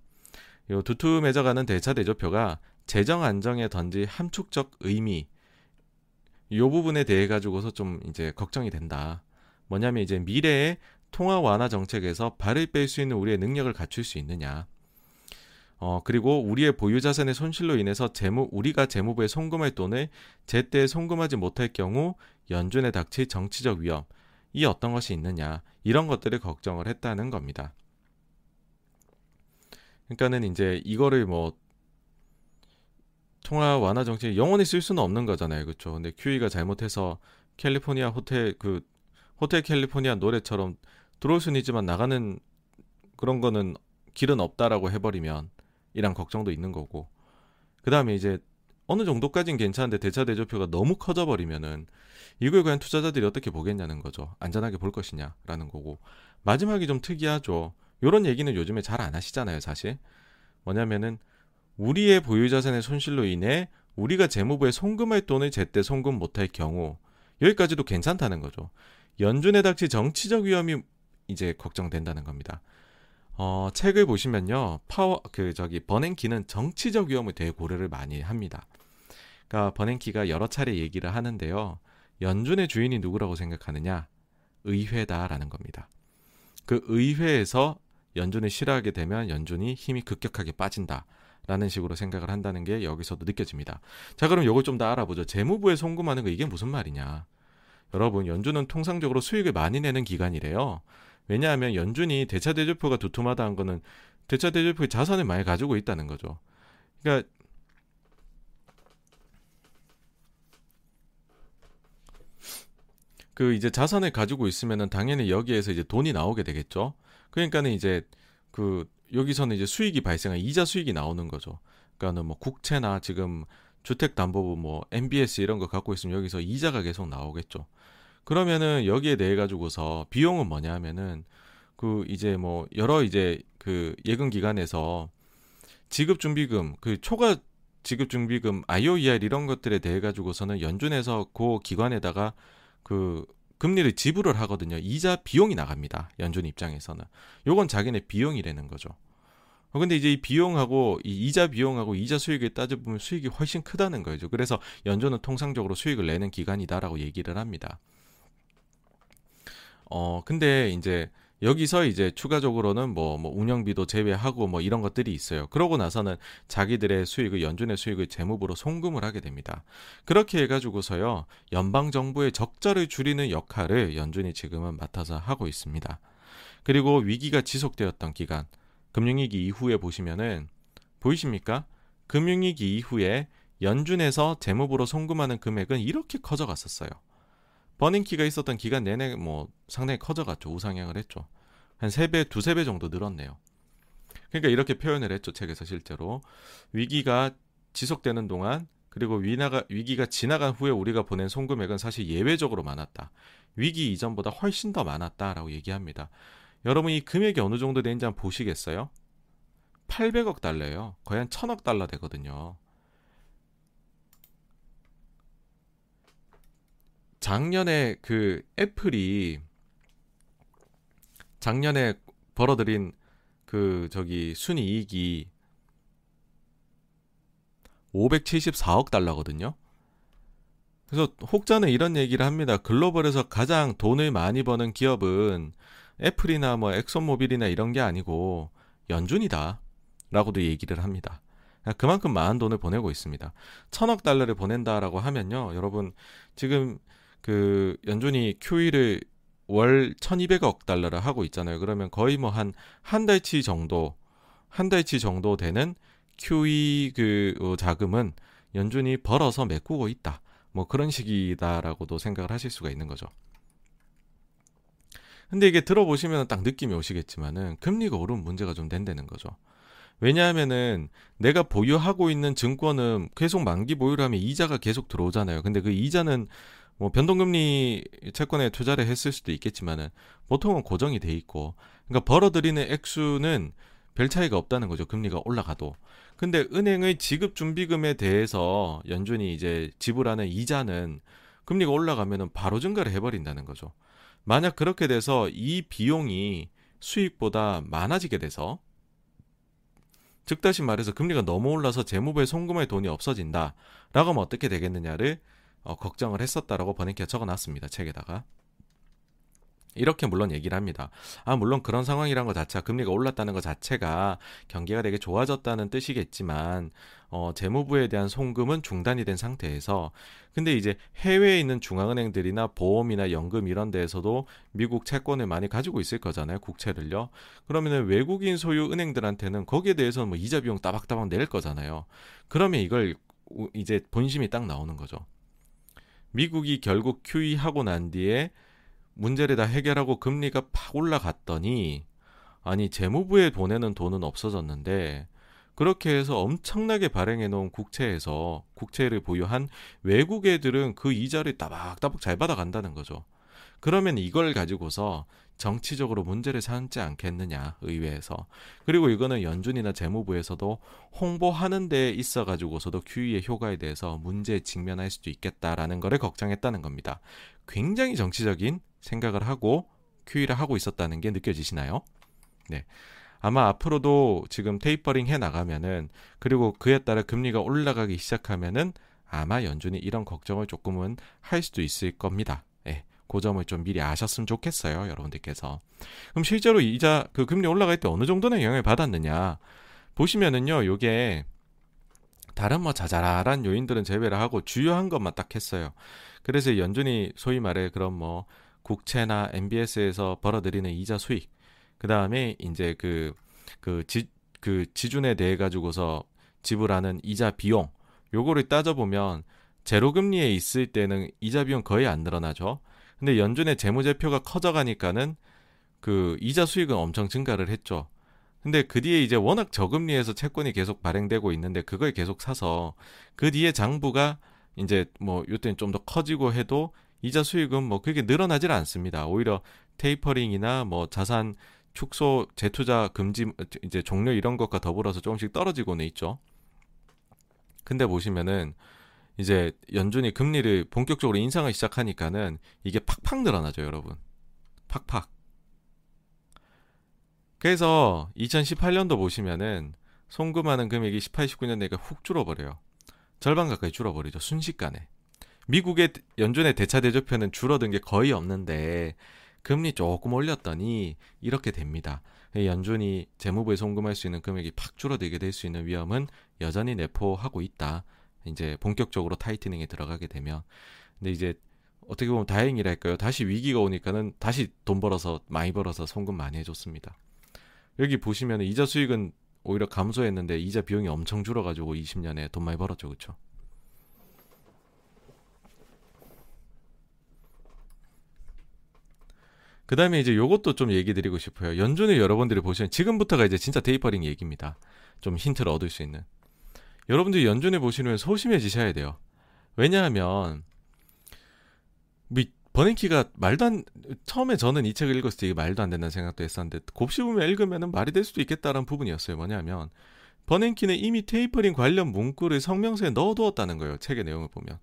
요 두툼해져가는 대차 대조표가 재정 안정에 던지 함축적 의미 요 부분에 대해 가지고서 좀 이제 걱정이 된다. 뭐냐면 이제 미래에 통화 완화 정책에서 발을 뺄 수 있는 우리의 능력을 갖출 수 있느냐. 어, 그리고 우리의 보유 자산의 손실로 인해서 재무, 우리가 재무부에 송금할 돈을 제때 송금하지 못할 경우 연준에 닥칠 정치적 위험, 이 어떤 것이 있느냐. 이런 것들을 걱정을 했다는 겁니다. 그러니까는 이제 이거를 뭐 통화 완화 정책 영원히 쓸 수는 없는 거잖아요. 그렇죠? 근데 큐이가 잘못해서 캘리포니아 호텔 그 호텔 캘리포니아 노래처럼 들어올 수는 있지만 나가는 그런 거는 길은 없다라고 해버리면 이란 걱정도 있는 거고 그 다음에 이제 어느 정도까진 괜찮은데 대차 대조표가 너무 커져 버리면은 이걸 과연 투자자들이 어떻게 보겠냐는 거죠 안전하게 볼 것이냐라는 거고 마지막이 좀 특이하죠 요런 얘기는 요즘에 잘 안 하시잖아요 사실 뭐냐면은 우리의 보유 자산의 손실로 인해 우리가 재무부에 송금할 돈을 제때 송금 못할 경우 여기까지도 괜찮다는 거죠 연준에 닥칠 정치적 위험이 이제 걱정된다는 겁니다. 어, 책을 보시면요. 파워 그 저기 버냉키는 정치적 위험을 되게 고려를 많이 합니다. 그러니까 버냉키가 여러 차례 얘기를 하는데요. 연준의 주인이 누구라고 생각하느냐? 의회다라는 겁니다. 그 의회에서 연준을 싫어하게 되면 연준이 힘이 급격하게 빠진다. 라는 식으로 생각을 한다는 게 여기서도 느껴집니다. 자, 그럼 이걸 좀 더 알아보죠. 재무부에 송금하는 거 이게 무슨 말이냐? 여러분, 연준은 통상적으로 수익을 많이 내는 기관이래요. 왜냐하면 연준이 대차 대조표가 두툼하다는 거는 대차 대조표의 자산을 많이 가지고 있다는 거죠. 그러니까 그 이제 자산을 가지고 있으면은 당연히 여기에서 이제 돈이 나오게 되겠죠. 그러니까는 이제 그 여기서는 이제 수익이 발생한 이자 수익이 나오는 거죠. 그러니까는 뭐 국채나 지금 주택담보부 뭐 MBS 이런 거 갖고 있으면 여기서 이자가 계속 나오겠죠. 그러면은 여기에 대해 가지고서 비용은 뭐냐 하면은 그 이제 뭐 여러 이제 그 예금 기관에서 지급 준비금 그 초과 지급 준비금 IOER 이런 것들에 대해 가지고서는 연준에서 그 기관에다가 그 금리를 지불을 하거든요. 이자 비용이 나갑니다. 연준 입장에서는. 요건 자기네 비용이라는 거죠. 어, 근데 이제 이 비용하고 이 이자 비용하고 이자 수익을 따져보면 수익이 훨씬 크다는 거죠. 그래서 연준은 통상적으로 수익을 내는 기관이다라고 얘기를 합니다. 어, 근데 이제 여기서 이제 추가적으로는 뭐, 뭐 운영비도 제외하고 뭐 이런 것들이 있어요. 그러고 나서는 자기들의 수익을 연준의 수익을 재무부로 송금을 하게 됩니다. 그렇게 해가지고서요 연방 정부의 적자를 줄이는 역할을 연준이 지금은 맡아서 하고 있습니다. 그리고 위기가 지속되었던 기간, 금융위기 이후에 보시면은 보이십니까? 금융위기 이후에 연준에서 재무부로 송금하는 금액은 이렇게 커져갔었어요. 버닝키가 있었던 기간 내내 뭐 상당히 커져갔죠. 우상향을 했죠. 한 3배, 두세 배 정도 늘었네요. 그러니까 이렇게 표현을 했죠. 책에서 실제로. 위기가 지속되는 동안 그리고 위나가, 위기가 지나간 후에 우리가 보낸 송금액은 사실 예외적으로 많았다. 위기 이전보다 훨씬 더 많았다라고 얘기합니다. 여러분 이 금액이 어느 정도 되는지 한번 보시겠어요? 800억 달러예요. 거의 한 1000억 달러 되거든요. 작년에 그 애플이 작년에 벌어들인 그 저기 순이익이 574억 달러거든요. 그래서 혹자는 이런 얘기를 합니다. 글로벌에서 가장 돈을 많이 버는 기업은 애플이나 뭐 엑소모빌이나 이런 게 아니고 연준이다. 라고도 얘기를 합니다. 그만큼 많은 돈을 보내고 있습니다. 천억 달러를 보낸다라고 하면요. 여러분, 지금 그 연준이 QE를 월 1200억 달러를 하고 있잖아요. 그러면 거의 뭐 한 한 달치 정도 한 달치 정도 되는 QE 그 어, 자금은 연준이 벌어서 메꾸고 있다. 뭐 그런 식이다라고도 생각을 하실 수가 있는 거죠. 근데 이게 들어보시면 딱 느낌이 오시겠지만은 금리가 오르면 문제가 좀 된다는 거죠. 왜냐하면은 내가 보유하고 있는 증권은 계속 만기 보유를 하면 이자가 계속 들어오잖아요. 근데 그 이자는 뭐 변동금리 채권에 투자를 했을 수도 있겠지만은 보통은 고정이 돼 있고 그러니까 벌어들이는 액수는 별 차이가 없다는 거죠. 금리가 올라가도. 근데 은행의 지급 준비금에 대해서 연준이 이제 지불하는 이자는 금리가 올라가면은 바로 증가를 해버린다는 거죠. 만약 그렇게 돼서 이 비용이 수익보다 많아지게 돼서 즉 다시 말해서 금리가 너무 올라서 재무부에 송금할 돈이 없어진다. 라고 하면 어떻게 되겠느냐를 어, 걱정을 했었다라고 버닝키가 적어놨습니다. 책에다가. 이렇게 물론 얘기를 합니다. 아, 물론 그런 상황이란 것 자체가 금리가 올랐다는 것 자체가 경기가 되게 좋아졌다는 뜻이겠지만, 어, 재무부에 대한 송금은 중단이 된 상태에서, 근데 이제 해외에 있는 중앙은행들이나 보험이나 연금 이런 데에서도 미국 채권을 많이 가지고 있을 거잖아요. 국채를요. 그러면은 외국인 소유 은행들한테는 거기에 대해서는 뭐 이자 비용 따박따박 낼 거잖아요. 그러면 이걸 이제 본심이 딱 나오는 거죠. 미국이 결국 QE 하고 난 뒤에 문제를 다 해결하고 금리가 팍 올라갔더니 아니 재무부에 보내는 돈은 없어졌는데 그렇게 해서 엄청나게 발행해 놓은 국채에서 국채를 보유한 외국 애들은 그 이자를 따박따박 잘 받아간다는 거죠. 그러면 이걸 가지고서 정치적으로 문제를 삼지 않겠느냐 의회에서 그리고 이거는 연준이나 재무부에서도 홍보하는 데 있어 가지고서도 QE의 효과에 대해서 문제에 직면할 수도 있겠다라는 거를 걱정했다는 겁니다. 굉장히 정치적인 생각을 하고 QE를 하고 있었다는 게 느껴지시나요? 네. 아마 앞으로도 지금 테이퍼링 해 나가면은 그리고 그에 따라 금리가 올라가기 시작하면은 아마 연준이 이런 걱정을 조금은 할 수도 있을 겁니다. 그 점을 좀 미리 아셨으면 좋겠어요, 여러분들께서. 그럼 실제로 이자 그 금리 올라갈 때 어느 정도는 영향을 받았느냐 보시면은요, 요게 다른 뭐 자잘한 요인들은 제외를 하고 주요한 것만 딱 했어요. 그래서 연준이 소위 말해 그런 뭐 국채나 MBS에서 벌어들이는 이자 수익, 그 다음에 이제 그, 그 지, 그 지준에 대해 가지고서 지불하는 이자 비용, 요거를 따져보면 제로금리에 있을 때는 이자 비용 거의 안 늘어나죠. 근데 연준의 재무제표가 커져가니까는 그 이자 수익은 엄청 증가를 했죠. 근데 그 뒤에 이제 워낙 저금리에서 채권이 계속 발행되고 있는데 그걸 계속 사서 그 뒤에 장부가 이제 뭐 요때는 좀 더 커지고 해도 이자 수익은 뭐 그게 늘어나질 않습니다. 오히려 테이퍼링이나 뭐 자산 축소 재투자 금지 이제 종료 이런 것과 더불어서 조금씩 떨어지고는 있죠. 근데 보시면은 이제 연준이 금리를 본격적으로 인상을 시작하니까는 이게 팍팍 늘어나죠, 여러분. 팍팍. 그래서 2018년도 보시면은 송금하는 금액이 18, 19년 내가 훅 줄어버려요. 절반 가까이 줄어버리죠. 순식간에. 미국의 연준의 대차 대조표는 줄어든 게 거의 없는데 금리 조금 올렸더니 이렇게 됩니다. 연준이 재무부에 송금할 수 있는 금액이 팍 줄어들게 될 수 있는 위험은 여전히 내포하고 있다. 이제 본격적으로 타이트닝에 들어가게 되면. 근데 이제 어떻게 보면 다행이랄까요. 다시 위기가 오니까는 다시 돈 벌어서 많이 벌어서 송금 많이 해줬습니다. 여기 보시면 이자 수익은 오히려 감소했는데 이자 비용이 엄청 줄어가지고 20년에 돈 많이 벌었죠, 그렇죠? 그 다음에 이제 요것도 좀 얘기 드리고 싶어요. 연준을 여러분들이 보시면 지금부터가 이제 진짜 테이퍼링 얘기입니다. 좀 힌트를 얻을 수 있는. 여러분들이 연준을 보시면 소심해지셔야 돼요. 왜냐하면 미, 버냉키가 말도 안 처음에 저는 이 책을 읽었을 때 이게 말도 안 된다는 생각도 했었는데 곱씹으면 읽으면 말이 될 수도 있겠다라는 부분이었어요. 뭐냐면 버냉키는 이미 테이퍼링 관련 문구를 성명서에 넣어두었다는 거예요. 책의 내용을 보면.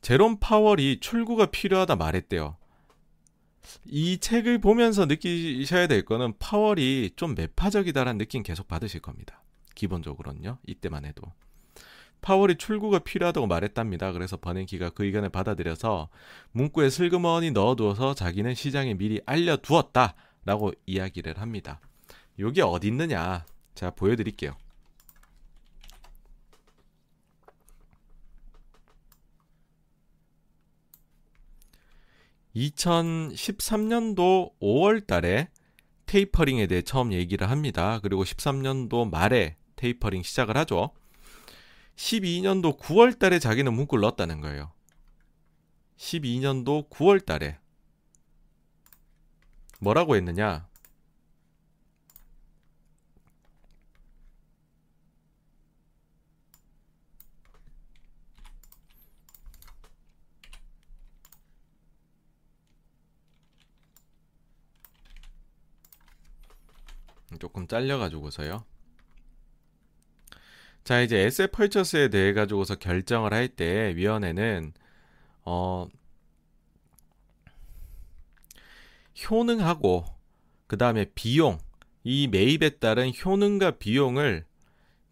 제롬 파월이 출구가 필요하다 말했대요. 이 책을 보면서 느끼셔야 될 거는 파월이 좀 매파적이다라는 느낌 계속 받으실 겁니다. 기본적으로는요. 이때만 해도. 파월이 출구가 필요하다고 말했답니다. 그래서 버냉키가 그 의견을 받아들여서 문구에 슬그머니 넣어두어서 자기는 시장에 미리 알려두었다 라고 이야기를 합니다. 요게 어디 있느냐? 자, 보여드릴게요. 2013년도 5월 달에 테이퍼링에 대해 처음 얘기를 합니다. 그리고 13년도 말에 테이퍼링 시작을 하죠. 12년도 9월 달에 자기는 문구를 넣었다는 거예요. 12년도 9월 달에. 뭐라고 했느냐? 조금 잘려가지고서요. 자, 이제 에세 펄처스에 대해 가지고서 결정을 할 때 위원회는 어 효능하고 그다음에 비용 이 매입에 따른 효능과 비용을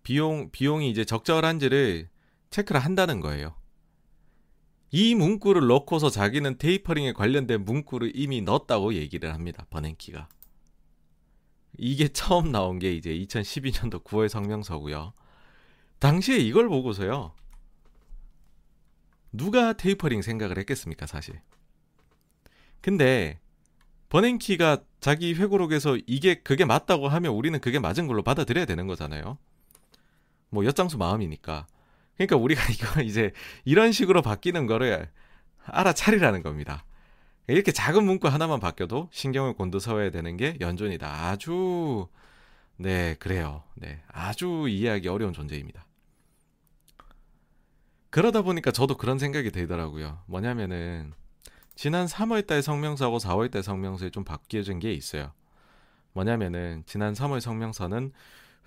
비용 비용이 이제 적절한지를 체크를 한다는 거예요. 이 문구를 넣고서 자기는 테이퍼링에 관련된 문구를 이미 넣었다고 얘기를 합니다. 버냉키가. 이게 처음 나온 게 이제 2012년도 9월 성명서고요. 당시에 이걸 보고서요. 누가 테이퍼링 생각을 했겠습니까, 사실. 근데 버냉키가 자기 회고록에서 이게 그게 맞다고 하면 우리는 그게 맞은 걸로 받아들여야 되는 거잖아요. 뭐 엿장수 마음이니까. 그러니까 우리가 이거 이제 이런 식으로 바뀌는 거를 알아차리라는 겁니다. 이렇게 작은 문구 하나만 바뀌어도 신경을 곤두서야 되는 게 연존이다. 아주 네 그래요. 네 아주 이해하기 어려운 존재입니다. 그러다 보니까 저도 그런 생각이 들더라고요. 뭐냐면은 지난 3월달 성명서하고 4월달 성명서에 좀 바뀌어진 게 있어요. 뭐냐면은 지난 3월 성명서는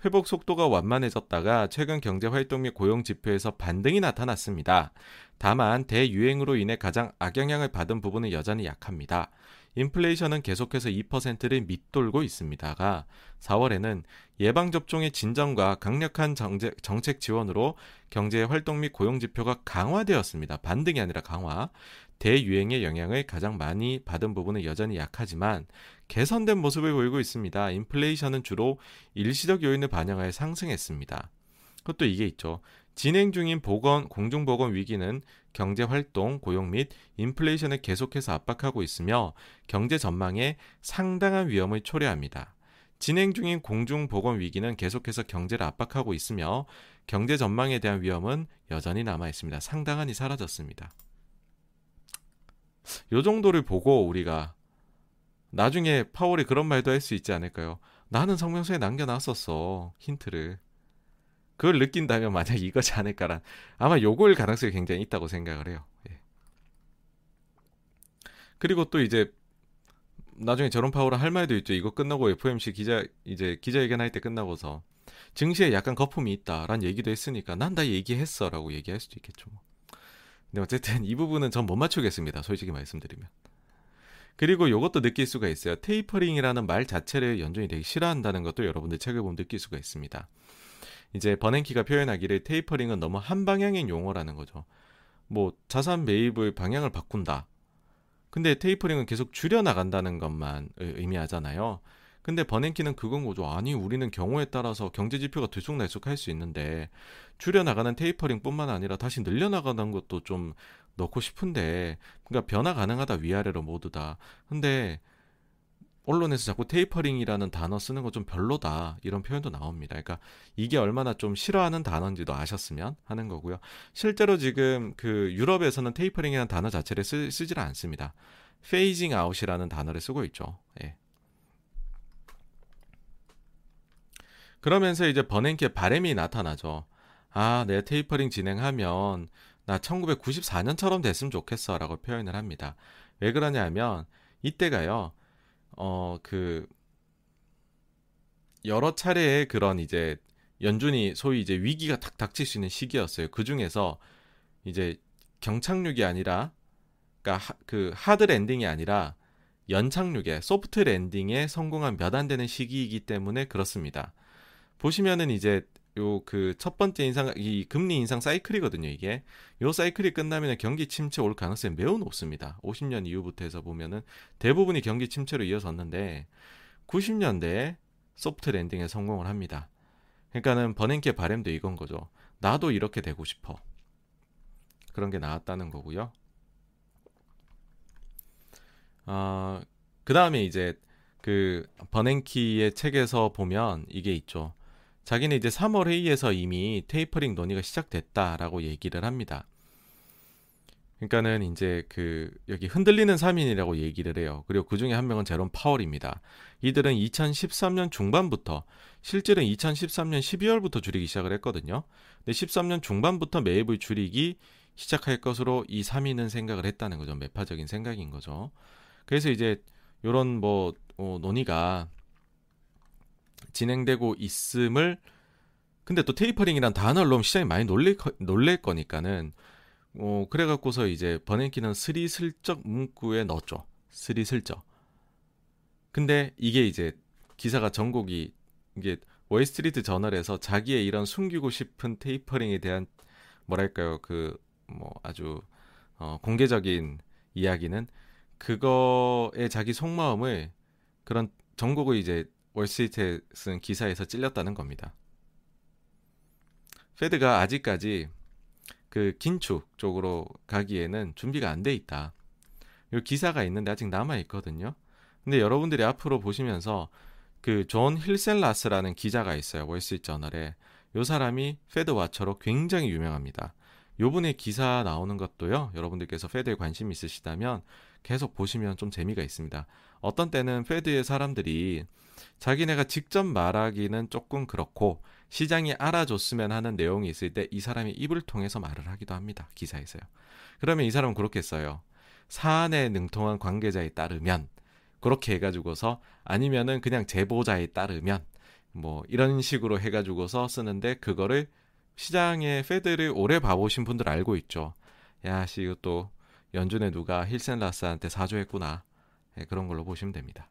회복 속도가 완만해졌다가 최근 경제 활동 및 고용 지표에서 반등이 나타났습니다. 다만 대유행으로 인해 가장 악영향을 받은 부분은 여전히 약합니다. 인플레이션은 계속해서 2%를 밑돌고 있습니다가 4월에는 예방접종의 진정과 강력한 정책, 정책 지원으로 경제 활동 및 고용 지표가 강화되었습니다. 반등이 아니라 강화. 대유행의 영향을 가장 많이 받은 부분은 여전히 약하지만 개선된 모습을 보이고 있습니다. 인플레이션은 주로 일시적 요인을 반영하여 상승했습니다. 그것도 이게 있죠. 진행 중인 보건, 공중보건 위기는 경제 활동, 고용 및 인플레이션을 계속해서 압박하고 있으며 경제 전망에 상당한 위험을 초래합니다. 진행 중인 공중보건 위기는 계속해서 경제를 압박하고 있으며 경제 전망에 대한 위험은 여전히 남아 있습니다. 상당한이 사라졌습니다. 요 정도를 보고 우리가 나중에 파월이 그런 말도 할 수 있지 않을까요? 나는 성명서에 남겨놨었어 힌트를 그걸 느낀다면 만약 이거지 않을까란 아마 요걸 가능성이 굉장히 있다고 생각을 해요. 예. 그리고 또 이제 나중에 저런 파워를 할 말도 있죠. 이거 끝나고 FMC 기자 이제 기자회견 할 때 끝나고서 증시에 약간 거품이 있다라는 얘기도 했으니까 난 다 얘기했어라고 얘기할 수도 있겠죠. 뭐. 근데 어쨌든 이 부분은 전 못 맞추겠습니다. 솔직히 말씀드리면. 그리고 이것도 느낄 수가 있어요. 테이퍼링이라는 말 자체를 연준이 되게 싫어한다는 것도 여러분들 책을 보면 느낄 수가 있습니다. 이제 버냉키가 표현하기를 테이퍼링은 너무 한 방향의 용어라는 거죠. 뭐 자산 매입을 방향을 바꾼다. 근데 테이퍼링은 계속 줄여 나간다는 것만 의미하잖아요. 근데 버냉키는 그건 거죠. 아니 우리는 경우에 따라서 경제 지표가 들쑥날쑥할 수 있는데 줄여 나가는 테이퍼링뿐만 아니라 다시 늘려 나가는 것도 좀 넣고 싶은데 그러니까 변화 가능하다 위아래로 모두 다. 근데 언론에서 자꾸 tapering이라는 단어 쓰는 거 좀 별로다 이런 표현도 나옵니다. 그러니까 이게 얼마나 좀 싫어하는 단어인지도 아셨으면 하는 거고요. 실제로 지금 그 유럽에서는 tapering이라는 단어 자체를 쓰, 쓰질 않습니다. phasing out이라는 단어를 쓰고 있죠. 예. 그러면서 이제 버냉키의 바램이 나타나죠. 아, 내 테이퍼링 진행하면 나 1994년처럼 됐으면 좋겠어라고 표현을 합니다. 왜 그러냐면 이때가요. 어, 그, 여러 차례의 그런 이제 연준이 소위 이제 위기가 탁 닥칠 수 있는 시기였어요. 그 중에서 이제 경착륙이 아니라, 그러니까 하, 그 hard landing이 아니라 연착륙에 soft landing에 성공한 몇 안 되는 시기이기 때문에 그렇습니다. 보시면은 이제 요 그 첫 번째 인상 이 금리 인상 사이클이거든요 이게. 요 사이클이 끝나면 경기 침체 올 가능성이 매우 높습니다. 50년 이후부터 해서 보면은 대부분이 경기 침체로 이어졌는데 90년대에 소프트 랜딩에 성공을 합니다. 그러니까는 버냉키의 바램도 이건 거죠. 나도 이렇게 되고 싶어. 그런 게 나왔다는 거고요. 어, 그 다음에 이제 그 버냉키의 책에서 보면 이게 있죠 자기는 이제 3월 회의에서 이미 테이퍼링 논의가 시작됐다라고 얘기를 합니다. 그러니까는 이제 그 여기 흔들리는 3인이라고 얘기를 해요. 그리고 그 중에 한 명은 제롬 파월입니다. 이들은 2013년 중반부터 실제는 2013년 12월부터 줄이기 시작을 했거든요. 근데 13년 중반부터 매입을 줄이기 시작할 것으로 이 3인은 생각을 했다는 거죠. 매파적인 생각인 거죠. 그래서 이제 요런 뭐 어, 논의가 진행되고 있음을 근데 또 테이퍼링이란 단어를 넣으면 시장이 많이 놀릴, 놀랄 거니까는 어 그래갖고서 이제 버냉키는 스리슬쩍 문구에 넣었죠. 스리슬쩍. 근데 이게 이제 기사가 전곡이 이게 월스트리트 저널에서 자기의 이런 숨기고 싶은 테이퍼링에 대한 뭐랄까요 그 뭐 아주 어 공개적인 이야기는 그거에 자기 속마음을 그런 정곡을 이제 월스트리트에 쓴 기사에서 찔렸다는 겁니다. Fed가 아직까지 그 긴축 쪽으로 가기에는 준비가 안 돼 있다. 이 기사가 있는데 아직 남아 있거든요. 근데 여러분들이 앞으로 보시면서 그 존 힐센라스라는 기자가 있어요. 월스트리트 저널에. 이 사람이 Fed watcher로 굉장히 유명합니다. 요 분의 기사 나오는 것도요. 여러분들께서 Fed에 관심 있으시다면 계속 보시면 좀 재미가 있습니다. 어떤 때는 Fed의 사람들이 자기네가 직접 말하기는 조금 그렇고 시장이 알아줬으면 하는 내용이 있을 때 이 사람이 입을 통해서 말을 하기도 합니다. 기사에서요. 그러면 이 사람은 그렇게 써요. 사안에 능통한 관계자에 따르면 그렇게 해가지고서 아니면은 그냥 제보자에 따르면 뭐 이런 식으로 해가지고서 쓰는데 그거를 시장의 페드를 오래 봐보신 분들 알고 있죠. 야, 씨, 이거 또 연준에 누가 힐센라스한테 사주했구나. 네, 그런 걸로 보시면 됩니다.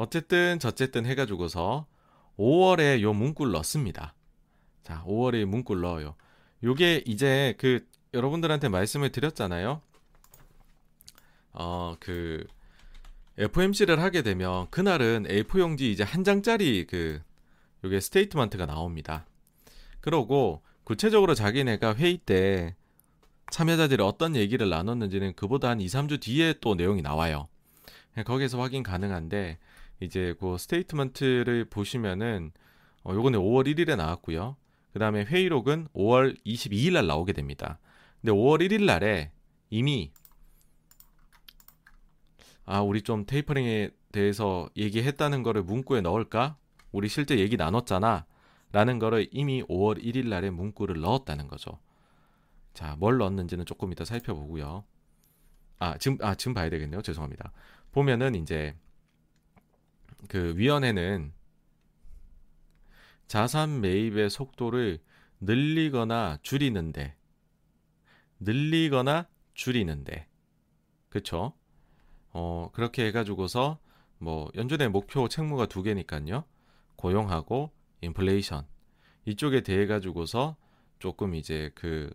어쨌든 저쨌든 해가지고서 5월에 요 문구를 넣습니다. 자, 5월에 문구를 넣어요. 요게 이제 그 여러분들한테 말씀을 드렸잖아요. 어, 그 FOMC를 하게 되면 그날은 A4용지 이제 한 장짜리 그 요게 statement가 나옵니다. 그러고 구체적으로 자기네가 회의 때 참여자들이 어떤 얘기를 나눴는지는 그보다 한 2, 3주 뒤에 또 내용이 나와요. 거기에서 확인 가능한데 이제 그 statement를 보시면은 어 요거는 5월 1일에 나왔고요. 그 다음에 회의록은 5월 22일 날 나오게 됩니다. 근데 5월 1일 날에 이미 아 우리 좀 테이퍼링에 대해서 얘기했다는 거를 문구에 넣을까? 우리 실제 얘기 나눴잖아. 라는 거를 이미 5월 1일 날에 문구를 넣었다는 거죠. 자, 뭘 넣었는지는 조금 이따 살펴보고요. 아, 지금 아, 지금 봐야 되겠네요. 죄송합니다. 보면은 이제 그 위원회는 자산 매입의 속도를 늘리거나 줄이는데 늘리거나 줄이는데 그쵸? 어, 그렇게 해가지고서 뭐 연준의 목표 책무가 두 개니까요. 고용하고 인플레이션 이쪽에 대해 가지고서 조금 이제 그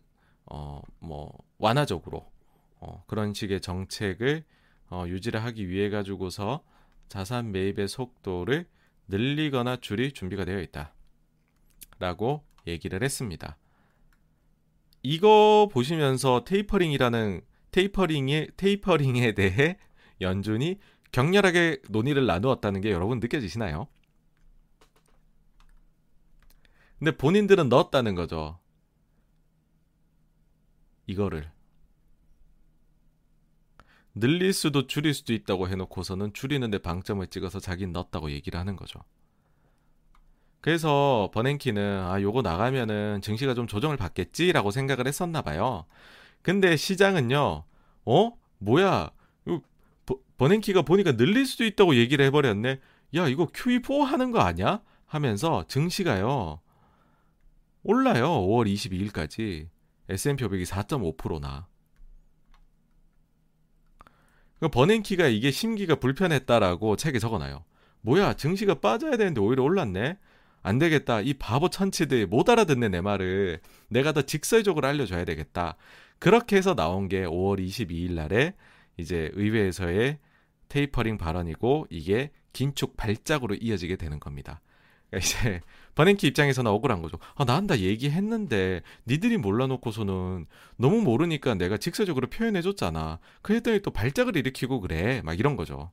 어 뭐 완화적으로 어 그런 식의 정책을 어 유지를 하기 위해 가지고서 자산 매입의 속도를 늘리거나 줄일 준비가 되어 있다 라고 얘기를 했습니다. 이거 보시면서 테이퍼링이라는 테이퍼링의 테이퍼링에 대해 연준이 격렬하게 논의를 나누었다는 게 여러분 느껴지시나요? 근데 본인들은 넣었다는 거죠. 이거를. 늘릴 수도 줄일 수도 있다고 해놓고서는 줄이는데 방점을 찍어서 자기는 넣었다고 얘기를 하는 거죠. 그래서 버냉키는 아 요거 나가면은 증시가 좀 조정을 받겠지라고 생각을 했었나 봐요. 근데 시장은요. 어? 뭐야? 버냉키가 보니까 늘릴 수도 있다고 얘기를 해버렸네. 야 이거 QE4 하는 거 아니야? 하면서 증시가요. 올라요. 5월 22일까지. S&P 500이 4.5%나. 버냉키가 이게 심기가 불편했다라고 책에 적어놔요. 뭐야, 증시가 빠져야 되는데 오히려 올랐네? 안 되겠다. 이 바보 천치들 못 알아듣네, 내 말을. 내가 더 직설적으로 알려줘야 되겠다. 그렇게 해서 나온 게 5월 22일 날에 이제 의회에서의 테이퍼링 발언이고 이게 긴축 발작으로 이어지게 되는 겁니다. 그러니까 이제 버냉키 입장에서는 억울한 거죠. 아, 난다 얘기했는데 니들이 몰라놓고서는 너무 모르니까 내가 직설적으로 표현해줬잖아. 그랬더니 또 발작을 일으키고 그래. 막 이런 거죠.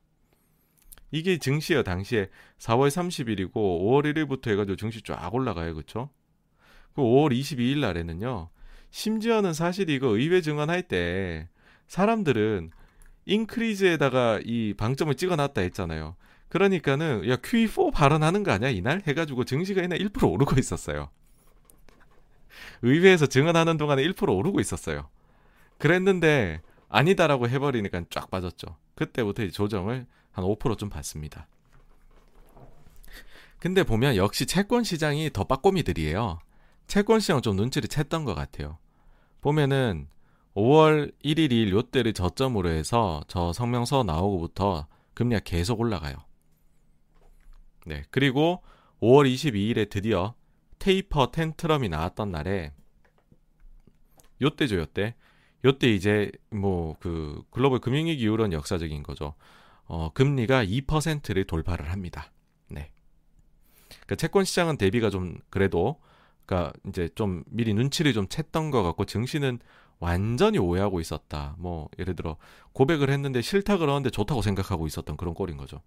이게 증시예요. 당시에 4월 30일이고 5월 1일부터 해가지고 증시 쫙 올라가요. 그쵸? 그 5월 22일 날에는요. 심지어는 사실 이거 의회 증언할 때 사람들은 인크리즈에다가 이 방점을 찍어놨다 했잖아요. 그러니까는 야 QE4 발언하는 거 아니야 이날 해가지고 증시가 이날 1% 오르고 있었어요. 의회에서 증언하는 동안에 1% 오르고 있었어요. 그랬는데 아니다라고 해버리니까 쫙 빠졌죠. 그때부터 조정을 한 5%좀 받습니다. 근데 보면 역시 채권 시장이 더 빠꼬미들이에요. 채권 시장 좀 눈치를 챘던 것 같아요. 보면은 5월 1일이 요때를 저점으로 해서 저 성명서 나오고부터 금리가 계속 올라가요. 네. 그리고 5월 22일에 드디어 테이퍼 텐트럼이 나왔던 날에 요때죠, 요때. 요때 이제 뭐 그 글로벌 금융위기 이후로는 역사적인 거죠. 어, 금리가 2%를 돌파를 합니다. 네. 그러니까 채권 시장은 대비가 좀 그래도 그러니까 이제 좀 미리 눈치를 좀 챘던 것 같고 증시는 완전히 오해하고 있었다. 뭐 예를 들어 고백을 했는데 싫다 그러는데 좋다고 생각하고 있었던 그런 꼴인 거죠.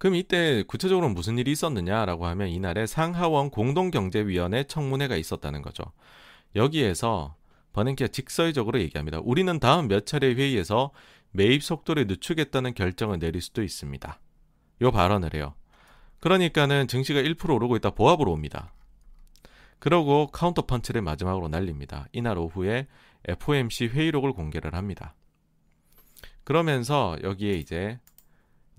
그럼 이때 구체적으로 무슨 일이 있었느냐라고 하면 이날에 상하원 공동경제위원회 청문회가 있었다는 거죠. 여기에서 버냉키가 직설적으로 얘기합니다. 우리는 다음 몇 차례 회의에서 매입 속도를 늦추겠다는 결정을 내릴 수도 있습니다. 요 발언을 해요. 그러니까는 증시가 1% 오르고 있다 보합으로 옵니다. 그러고 counter punch를 마지막으로 날립니다. 이날 오후에 FOMC 회의록을 공개를 합니다. 그러면서 여기에 이제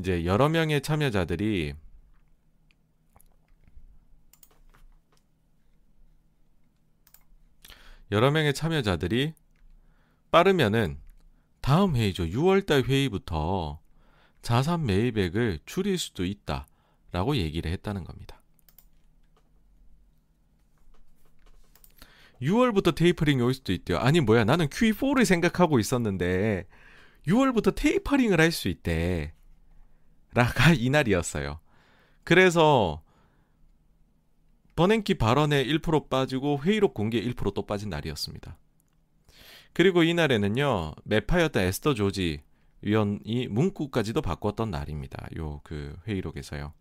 이제 여러 명의 참여자들이 여러 명의 참여자들이 빠르면은 다음 회의죠. 6월달 회의부터 자산 매입액을 줄일 수도 있다 라고 얘기를 했다는 겁니다. 6월부터 테이퍼링이 올 수도 있대요. 아니 뭐야 나는 Q4를 생각하고 있었는데 6월부터 테이퍼링을 할 수 있대. 라가 이날이었어요. 그래서 버냉키 발언에 1% 빠지고 회의록 공개 1%또 빠진 날이었습니다. 그리고 이날에는요 매파였던 에스더 조지 위원이 문구까지도 바꿨던 날입니다. 요 그 회의록에서요.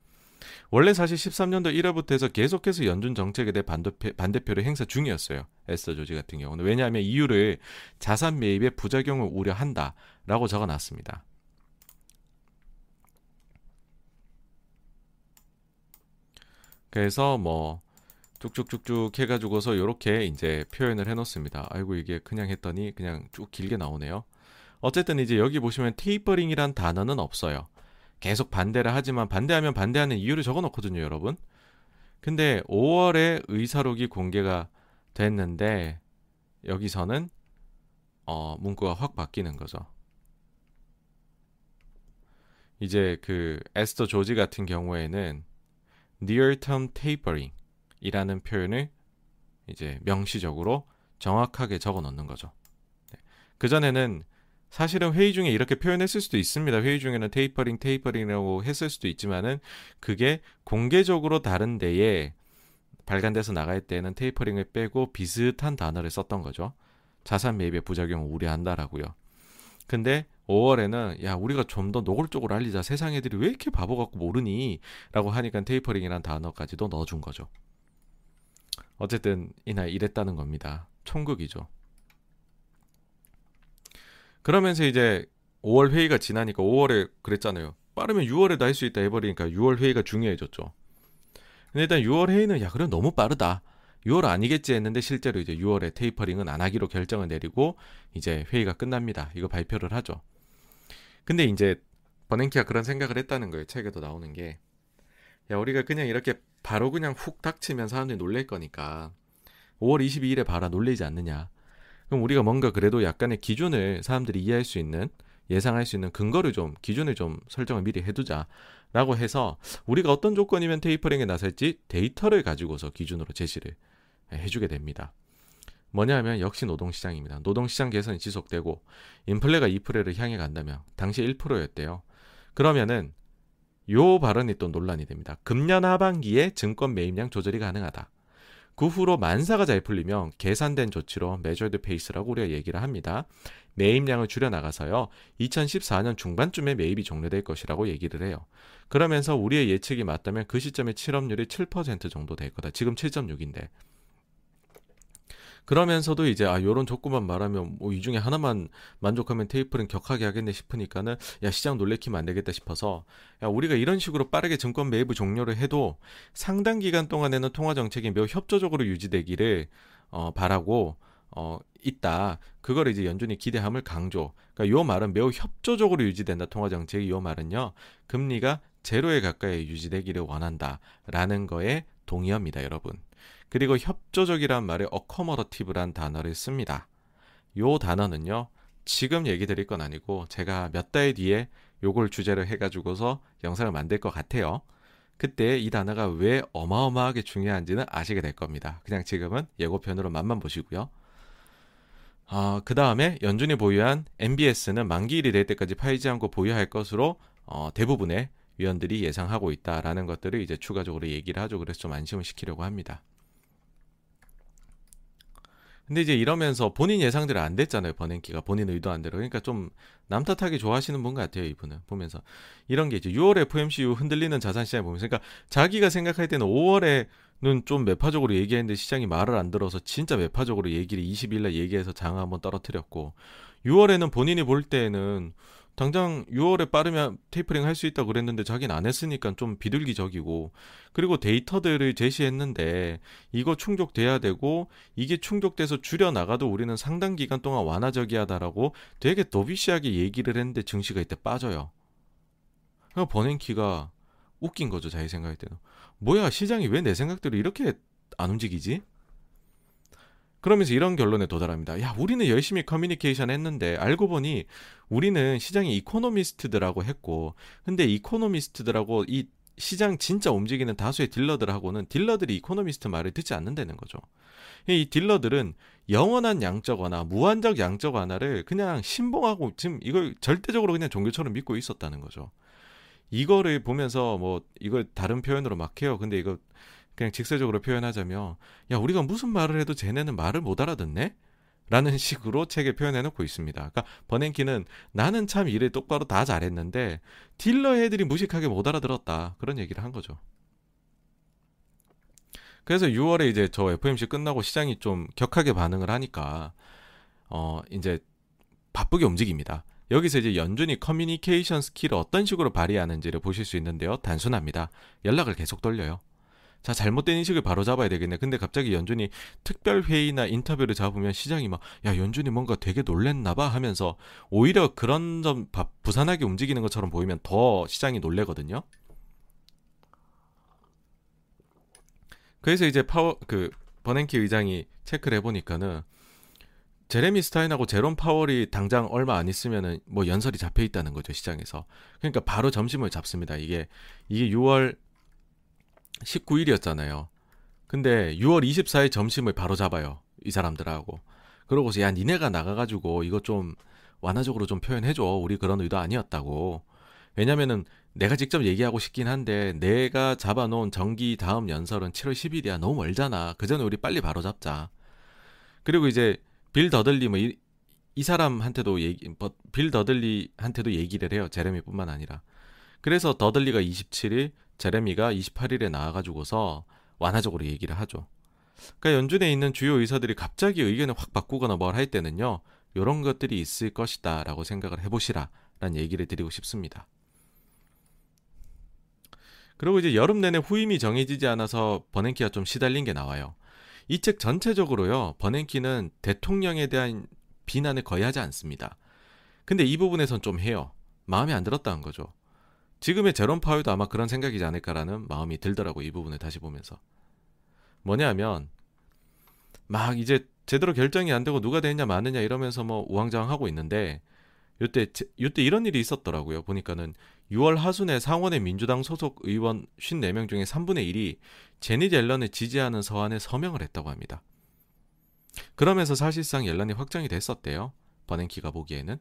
원래 사실 13년도 1월부터 해서 계속해서 연준 정책에 대해 반대표, 반대표를 행사 중이었어요. 에스터 조지 같은 경우는. 왜냐하면 이유를 자산 매입의 부작용을 우려한다 라고 적어 놨습니다. 그래서 뭐 쭉쭉쭉쭉 해가지고서 이렇게 이제 표현을 해놓습니다. 아이고 이게 그냥 했더니 그냥 쭉 길게 나오네요. 어쨌든 이제 여기 보시면 테이퍼링이란 단어는 없어요. 계속 반대를 하지만 반대하면 반대하는 이유를 적어 놓거든요, 여러분. 근데 5월에 의사록이 공개가 됐는데 여기서는 어, 문구가 확 바뀌는 거죠. 이제 그 에스터 조지 같은 경우에는 near term tapering 이라는 표현을 이제 명시적으로 정확하게 적어 놓는 거죠. 네. 그전에는 사실은 회의 중에 이렇게 표현했을 수도 있습니다. 회의 중에는 tapering, tapering이라고 했을 수도 있지만은 그게 공개적으로 다른 데에 발간돼서 나갈 때는 tapering을 빼고 비슷한 단어를 썼던 거죠. 자산 매입의 부작용을 우려한다라고요. 근데 5월에는 야 우리가 좀 더 노골적으로 알리자 세상 애들이 왜 이렇게 바보 같고 모르니 라고 하니까 tapering이라는 단어까지도 넣어준 거죠. 어쨌든 이날 이랬다는 겁니다. 총극이죠. 그러면서 이제 5월 회의가 지나니까 5월에 그랬잖아요. 빠르면 6월에도 할 수 있다 해버리니까 6월 회의가 중요해졌죠. 근데 일단 6월 회의는 야 그래 너무 빠르다. 6월 아니겠지 했는데 실제로 이제 6월에 테이퍼링은 안 하기로 결정을 내리고 이제 회의가 끝납니다. 이거 발표를 하죠. 근데 이제 버냉키가 그런 생각을 했다는 거예요. 책에도 나오는 게. 야, 우리가 그냥 이렇게 바로 그냥 훅 닥치면 사람들이 놀랄 거니까 5월 22일에 봐라 놀리지 않느냐. 그럼 우리가 뭔가 그래도 약간의 기준을 사람들이 이해할 수 있는 예상할 수 있는 근거를 좀 기준을 좀 설정을 미리 해두자라고 해서 우리가 어떤 조건이면 테이퍼링에 나설지 데이터를 가지고서 기준으로 제시를 해주게 됩니다. 뭐냐면 역시 노동시장입니다. 노동시장 개선이 지속되고 인플레가 2%를 향해 간다면 당시 1%였대요. 그러면은 요 발언이 또 논란이 됩니다. 금년 하반기에 증권 매입량 조절이 가능하다. 그 후로 만사가 잘 풀리면 계산된 조치로 measured pace라고 우리가 얘기를 합니다. 매입량을 줄여나가서요. 2014년 중반쯤에 매입이 종료될 것이라고 얘기를 해요. 그러면서 우리의 예측이 맞다면 그 시점에 실업률이 7% 정도 될 거다. 지금 7.6인데. 그러면서도 이제 아 요런 조건만 말하면 뭐 이 중에 하나만 만족하면 테이프는 격하게 하겠네 싶으니까는 야 시장 놀래키면 안 되겠다 싶어서 야 우리가 이런 식으로 빠르게 증권 매입을 종료를 해도 상당 기간 동안에는 통화 정책이 매우 협조적으로 유지되기를 어 바라고 어 있다. 그걸 이제 연준이 기대함을 강조. 그러니까 요 말은 매우 협조적으로 유지된다. 통화 정책이 요 말은요. 금리가 제로에 가까이 유지되기를 원한다라는 거에 동의합니다, 여러분. 그리고 협조적이란 말에 어커머러티브란 단어를 씁니다. 요 단어는요. 지금 얘기 드릴 건 아니고 제가 몇 달 뒤에 요걸 주제로 해가지고서 영상을 만들 것 같아요. 그때 이 단어가 왜 어마어마하게 중요한지는 아시게 될 겁니다. 그냥 지금은 예고편으로 맛만 보시고요. 어, 그 다음에 연준이 보유한 MBS는 만기일이 될 때까지 팔지 않고 보유할 것으로 어, 대부분의 위원들이 예상하고 있다라는 것들을 이제 추가적으로 얘기를 하죠. 그래서 좀 안심을 시키려고 합니다. 근데 이제 이러면서 본인 예상대로 안 됐잖아요. 버냉키가 본인 의도한 대로. 그러니까 좀 남탓하기 좋아하시는 분 같아요. 이분은 보면서 이런 게 이제 6월 FMC 후 흔들리는 자산 시장 보면서 그러니까 자기가 생각할 때는 5월에는 좀 매파적으로 얘기했는데 시장이 말을 안 들어서 진짜 매파적으로 얘기를 20일 날 얘기해서 장을 한번 떨어뜨렸고 6월에는 본인이 볼 때에는 당장 6월에 빠르면 테이퍼링 할 수 있다고 그랬는데 자기는 안 했으니까 좀 비둘기적이고 그리고 데이터들을 제시했는데 이거 충족돼야 되고 이게 충족돼서 줄여 나가도 우리는 상당 기간 동안 완화적이하다라고 되게 도비시하게 얘기를 했는데 증시가 이때 빠져요. 그러니까 버냉키가 웃긴 거죠 자기 생각할 때는 뭐야 시장이 왜 내 생각대로 이렇게 안 움직이지? 그러면서 이런 결론에 도달합니다. 야, 우리는 열심히 커뮤니케이션 했는데 알고 보니 우리는 시장의 이코노미스트들하고 했고 근데 economist들하고 이 시장 진짜 움직이는 다수의 딜러들하고는 딜러들이 이코노미스트 말을 듣지 않는다는 거죠. 이 딜러들은 영원한 양적 완화, 무한적 양적 완화를 그냥 신봉하고 지금 이걸 절대적으로 그냥 종교처럼 믿고 있었다는 거죠. 이거를 보면서 뭐 이걸 다른 표현으로 막 해요. 근데 이거 그냥 직설적으로 표현하자면 야 우리가 무슨 말을 해도 쟤네는 말을 못 알아듣네? 라는 식으로 책에 표현해 놓고 있습니다. 그러니까 버냉키는 나는 참 일을 똑바로 다 잘했는데 딜러 애들이 무식하게 못 알아들었다. 그런 얘기를 한 거죠. 그래서 6월에 이제 저 FOMC 끝나고 시장이 좀 격하게 반응을 하니까 어 이제 바쁘게 움직입니다. 여기서 이제 연준이 커뮤니케이션 skill을 어떤 식으로 발휘하는지를 보실 수 있는데요. 단순합니다. 연락을 계속 돌려요. 자, 잘못된 인식을 바로 잡아야 되겠네. 근데 갑자기 연준이 특별 회의나 인터뷰를 잡으면 시장이 막, 야, 연준이 뭔가 되게 놀랬나봐 하면서 오히려 그런 점 부산하게 움직이는 것처럼 보이면 더 시장이 놀래거든요. 그래서 이제 파워, 그, 버냉키 의장이 체크를 해보니까는 제레미 스타인하고 제롬 파월이 당장 얼마 안 있으면은 뭐 연설이 잡혀 있다는 거죠 시장에서. 그러니까 바로 점심을 잡습니다. 이게 이게 6월 19일이었잖아요. 근데 6월 24일 점심을 바로 잡아요 이 사람들하고. 그러고서 야 니네가 나가가지고 이거 좀 완화적으로 좀 표현해줘. 우리 그런 의도 아니었다고. 왜냐면은 내가 직접 얘기하고 싶긴 한데 내가 잡아놓은 정기 다음 연설은 7월 10일이야. 너무 멀잖아. 그 전에 우리 빨리 바로 잡자. 그리고 이제 빌 더들리 뭐 이, 이 사람한테도 얘기 뭐빌 더들리한테도 얘기를 해요. 제레미뿐만 아니라. 그래서 더들리가 27일, 제레미가 28일에 나와 가지고서 완화적으로 얘기를 하죠. 그러니까 연준에 있는 주요 의사들이 갑자기 의견을 확 바꾸거나 뭘 할 때는요. 요런 것들이 있을 것이다 라고 생각을 해 보시라 라는 얘기를 드리고 싶습니다. 그리고 이제 여름 내내 후임이 정해지지 않아서 버냉키가 좀 시달린 게 나와요. 이 책 전체적으로요, 버냉키는 대통령에 대한 비난을 거의 하지 않습니다. 근데 이 부분에선 좀 해요. 마음에 안 들었다는 거죠. 지금의 제롬 파월도 아마 그런 생각이지 않을까라는 마음이 들더라고, 이 부분을 다시 보면서. 뭐냐면, 막 이제 제대로 결정이 안 되고 누가 되느냐 마느냐 이러면서 뭐 우왕좌왕하고 있는데, 요때, 요때 이런 일이 있었더라고요. 보니까는 6월 하순에 상원의 민주당 소속 의원 54명 중에 3분의 1이 제니 옐런을 지지하는 서한에 서명을 했다고 합니다. 그러면서 사실상 옐런이 확정이 됐었대요. 버냉키가 보기에는.